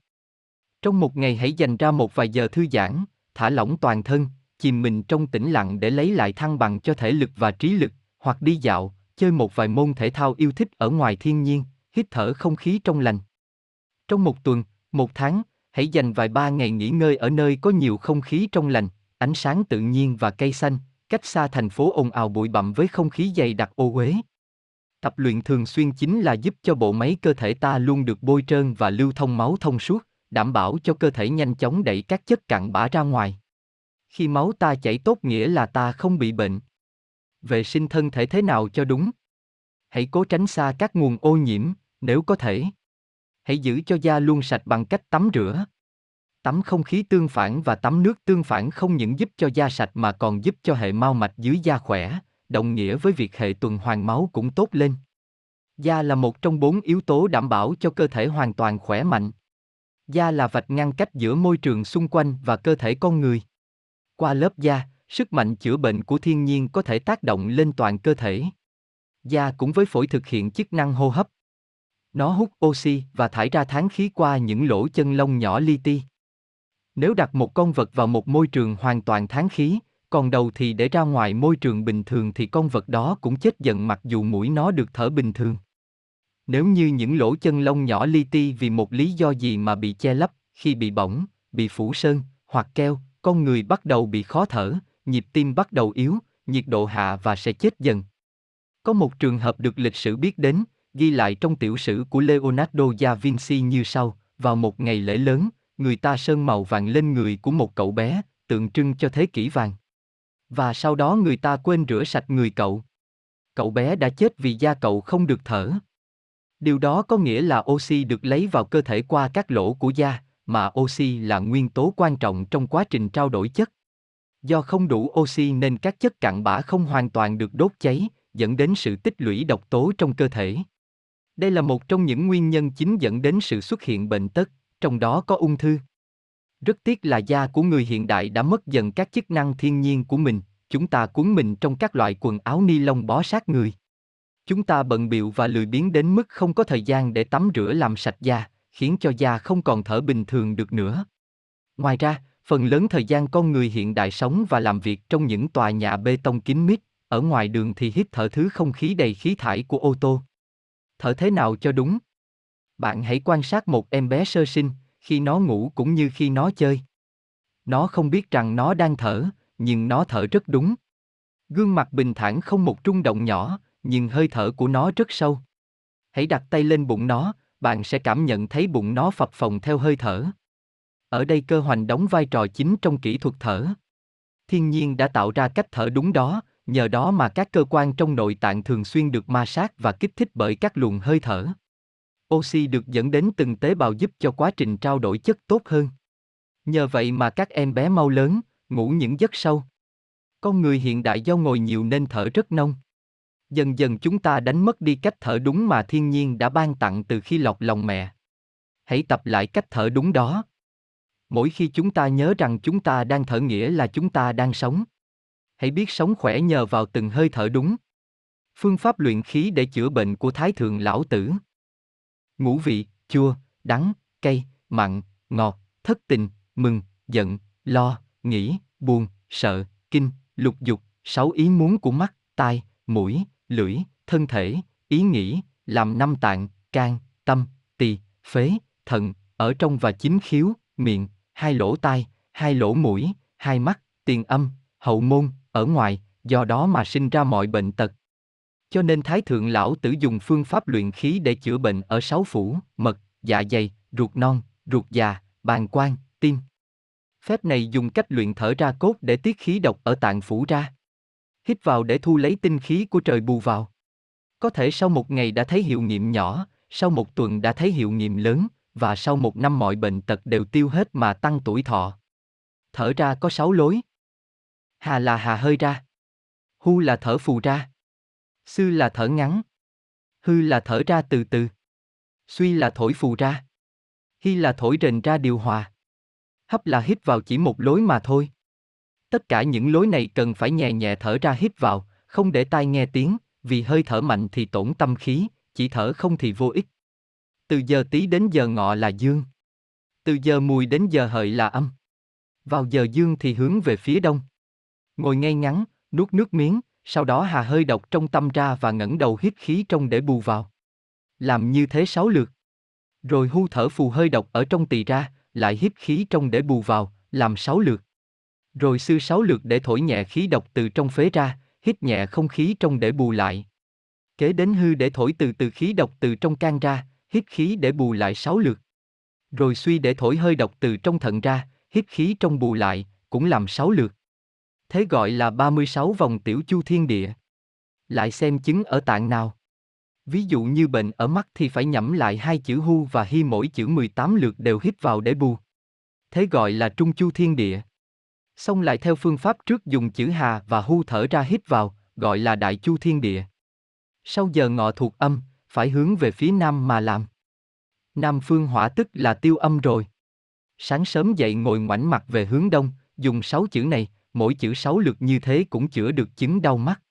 Trong một ngày hãy dành ra một vài giờ thư giãn, thả lỏng toàn thân, chìm mình trong tĩnh lặng để lấy lại thăng bằng cho thể lực và trí lực, hoặc đi dạo, chơi một vài môn thể thao yêu thích ở ngoài thiên nhiên, hít thở không khí trong lành. Trong một tuần, một tháng, hãy dành vài ba ngày nghỉ ngơi ở nơi có nhiều không khí trong lành, ánh sáng tự nhiên và cây xanh, cách xa thành phố ồn ào bụi bặm với không khí dày đặc ô uế. Tập luyện thường xuyên chính là giúp cho bộ máy cơ thể ta luôn được bôi trơn và lưu thông máu thông suốt, đảm bảo cho cơ thể nhanh chóng đẩy các chất cặn bã ra ngoài. Khi máu ta chảy tốt nghĩa là ta không bị bệnh. Vệ sinh thân thể thế nào cho đúng? Hãy cố tránh xa các nguồn ô nhiễm, nếu có thể. Hãy giữ cho da luôn sạch bằng cách tắm rửa. Tắm không khí tương phản và tắm nước tương phản không những giúp cho da sạch mà còn giúp cho hệ mao mạch dưới da khỏe, đồng nghĩa với việc hệ tuần hoàn máu cũng tốt lên. Da là một trong bốn yếu tố đảm bảo cho cơ thể hoàn toàn khỏe mạnh. Da là vạch ngăn cách giữa môi trường xung quanh và cơ thể con người. Qua lớp da, sức mạnh chữa bệnh của thiên nhiên có thể tác động lên toàn cơ thể. Da cũng với phổi thực hiện chức năng hô hấp. Nó hút oxy và thải ra tháng khí qua những lỗ chân lông nhỏ li ti. Nếu đặt một con vật vào một môi trường hoàn toàn tháng khí, còn đầu thì để ra ngoài môi trường bình thường thì con vật đó cũng chết dần mặc dù mũi nó được thở bình thường. Nếu như những lỗ chân lông nhỏ li ti vì một lý do gì mà bị che lấp, khi bị bỏng, bị phủ sơn, hoặc keo, con người bắt đầu bị khó thở, nhịp tim bắt đầu yếu, nhiệt độ hạ và sẽ chết dần. Có một trường hợp được lịch sử biết đến, ghi lại trong tiểu sử của Leonardo da Vinci như sau, vào một ngày lễ lớn, người ta sơn màu vàng lên người của một cậu bé, tượng trưng cho thế kỷ vàng. Và sau đó người ta quên rửa sạch người cậu. Cậu bé đã chết vì da cậu không được thở. Điều đó có nghĩa là oxy được lấy vào cơ thể qua các lỗ của da, mà oxy là nguyên tố quan trọng trong quá trình trao đổi chất. Do không đủ oxy nên các chất cặn bã không hoàn toàn được đốt cháy, dẫn đến sự tích lũy độc tố trong cơ thể. Đây là một trong những nguyên nhân chính dẫn đến sự xuất hiện bệnh tật, trong đó có ung thư. Rất tiếc là da của người hiện đại đã mất dần các chức năng thiên nhiên của mình, chúng ta cuốn mình trong các loại quần áo ni lông bó sát người. Chúng ta bận biệu và lười biếng đến mức không có thời gian để tắm rửa làm sạch da, khiến cho da không còn thở bình thường được nữa. Ngoài ra, phần lớn thời gian con người hiện đại sống và làm việc trong những tòa nhà bê tông kín mít, ở ngoài đường thì hít thở thứ không khí đầy khí thải của ô tô. Thở thế nào cho đúng? Bạn hãy quan sát một em bé sơ sinh, khi nó ngủ cũng như khi nó chơi. Nó không biết rằng nó đang thở, nhưng nó thở rất đúng. Gương mặt bình thản không một rung động nhỏ, nhưng hơi thở của nó rất sâu. Hãy đặt tay lên bụng nó, bạn sẽ cảm nhận thấy bụng nó phập phồng theo hơi thở. Ở đây cơ hoành đóng vai trò chính trong kỹ thuật thở. Thiên nhiên đã tạo ra cách thở đúng đó, nhờ đó mà các cơ quan trong nội tạng thường xuyên được ma sát và kích thích bởi các luồng hơi thở. Oxy được dẫn đến từng tế bào giúp cho quá trình trao đổi chất tốt hơn. Nhờ vậy mà các em bé mau lớn, ngủ những giấc sâu. Con người hiện đại do ngồi nhiều nên thở rất nông. Dần dần chúng ta đánh mất đi cách thở đúng mà thiên nhiên đã ban tặng từ khi lọc lòng mẹ. Hãy tập lại cách thở đúng đó. Mỗi khi chúng ta nhớ rằng chúng ta đang thở nghĩa là chúng ta đang sống. Hãy biết sống khỏe nhờ vào từng hơi thở đúng. Phương pháp luyện khí để chữa bệnh của Thái Thượng Lão Tử. Ngũ vị, chua, đắng, cay, mặn, ngọt, thất tình, mừng, giận, lo, nghĩ, buồn, sợ, kinh, lục dục, sáu ý muốn của mắt, tai, mũi, lưỡi, thân thể, ý nghĩ, làm năm tạng, can, tâm, tỳ, phế, thận, ở trong và chính khiếu, miệng, hai lỗ tai, hai lỗ mũi, hai mắt, tiền âm, hậu môn, ở ngoài, do đó mà sinh ra mọi bệnh tật. Cho nên Thái Thượng Lão Tử dùng phương pháp luyện khí để chữa bệnh ở sáu phủ, mật, dạ dày, ruột non, ruột già, bàn quan tim. Phép này dùng cách luyện thở ra cốt để tiết khí độc ở tạng phủ ra. Hít vào để thu lấy tinh khí của trời bù vào. Có thể sau một ngày đã thấy hiệu nghiệm nhỏ, sau một tuần đã thấy hiệu nghiệm lớn, và sau một năm mọi bệnh tật đều tiêu hết mà tăng tuổi thọ. Thở ra có sáu lối. Hà là hà hơi ra. Hu là thở phù ra. Sư là thở ngắn. Hư là thở ra từ từ. Suy là thổi phù ra. Hy là thổi rền ra điều hòa. Hấp là hít vào chỉ một lối mà thôi. Tất cả những lối này cần phải nhẹ nhẹ thở ra hít vào, không để tai nghe tiếng, vì hơi thở mạnh thì tổn tâm khí, chỉ thở không thì vô ích. Từ giờ tí đến giờ ngọ là dương. Từ giờ mùi đến giờ hợi là âm. Vào giờ dương thì hướng về phía đông. Ngồi ngay ngắn, nuốt nước miếng, sau đó hà hơi độc trong tâm ra và ngẩng đầu hít khí trong để bù vào. Làm như thế sáu lượt. Rồi hu thở phù hơi độc ở trong tỳ ra, lại hít khí trong để bù vào, làm sáu lượt. Rồi sư sáu lượt để thổi nhẹ khí độc từ trong phế ra, hít nhẹ không khí trong để bù lại. Kế đến hư để thổi từ từ khí độc từ trong can ra, hít khí để bù lại sáu lượt. Rồi suy để thổi hơi độc từ trong thận ra, hít khí trong bù lại, cũng làm sáu lượt. Thế gọi là 36 vòng tiểu chu thiên địa. Lại xem chứng ở tạng nào. Ví dụ như bệnh ở mắt thì phải nhẩm lại hai chữ hu và hi mỗi chữ 18 lượt đều hít vào để bù. Thế gọi là trung chu thiên địa. Xong lại theo phương pháp trước dùng chữ hà và hu thở ra hít vào, gọi là đại chu thiên địa. Sau giờ ngọ thuộc âm, phải hướng về phía nam mà làm. Nam phương hỏa tức là tiêu âm rồi. Sáng sớm dậy ngồi ngoảnh mặt về hướng đông, dùng sáu chữ này, mỗi chữ sáu lượt như thế cũng chữa được chứng đau mắt.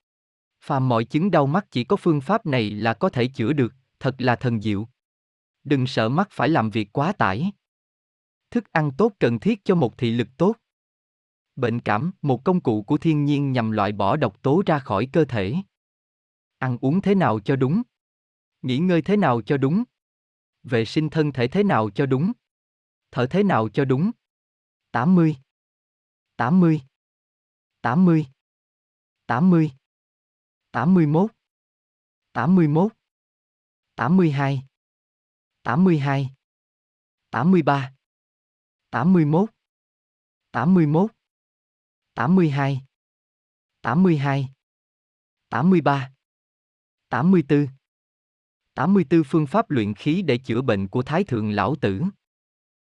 Phàm mọi chứng đau mắt chỉ có phương pháp này là có thể chữa được, thật là thần diệu. Đừng sợ mắt phải làm việc quá tải. Thức ăn tốt cần thiết cho một thị lực tốt. Bệnh cảm, một công cụ của thiên nhiên nhằm loại bỏ độc tố ra khỏi cơ thể. Ăn uống thế nào cho đúng? Nghỉ ngơi thế nào cho đúng? Vệ sinh thân thể thế nào cho đúng? Thở thế nào cho đúng? 80 80 80 80 81 81 82 82 83 81 81 82 82 83 84 84 phương pháp luyện khí để chữa bệnh của Thái thượng lão tử.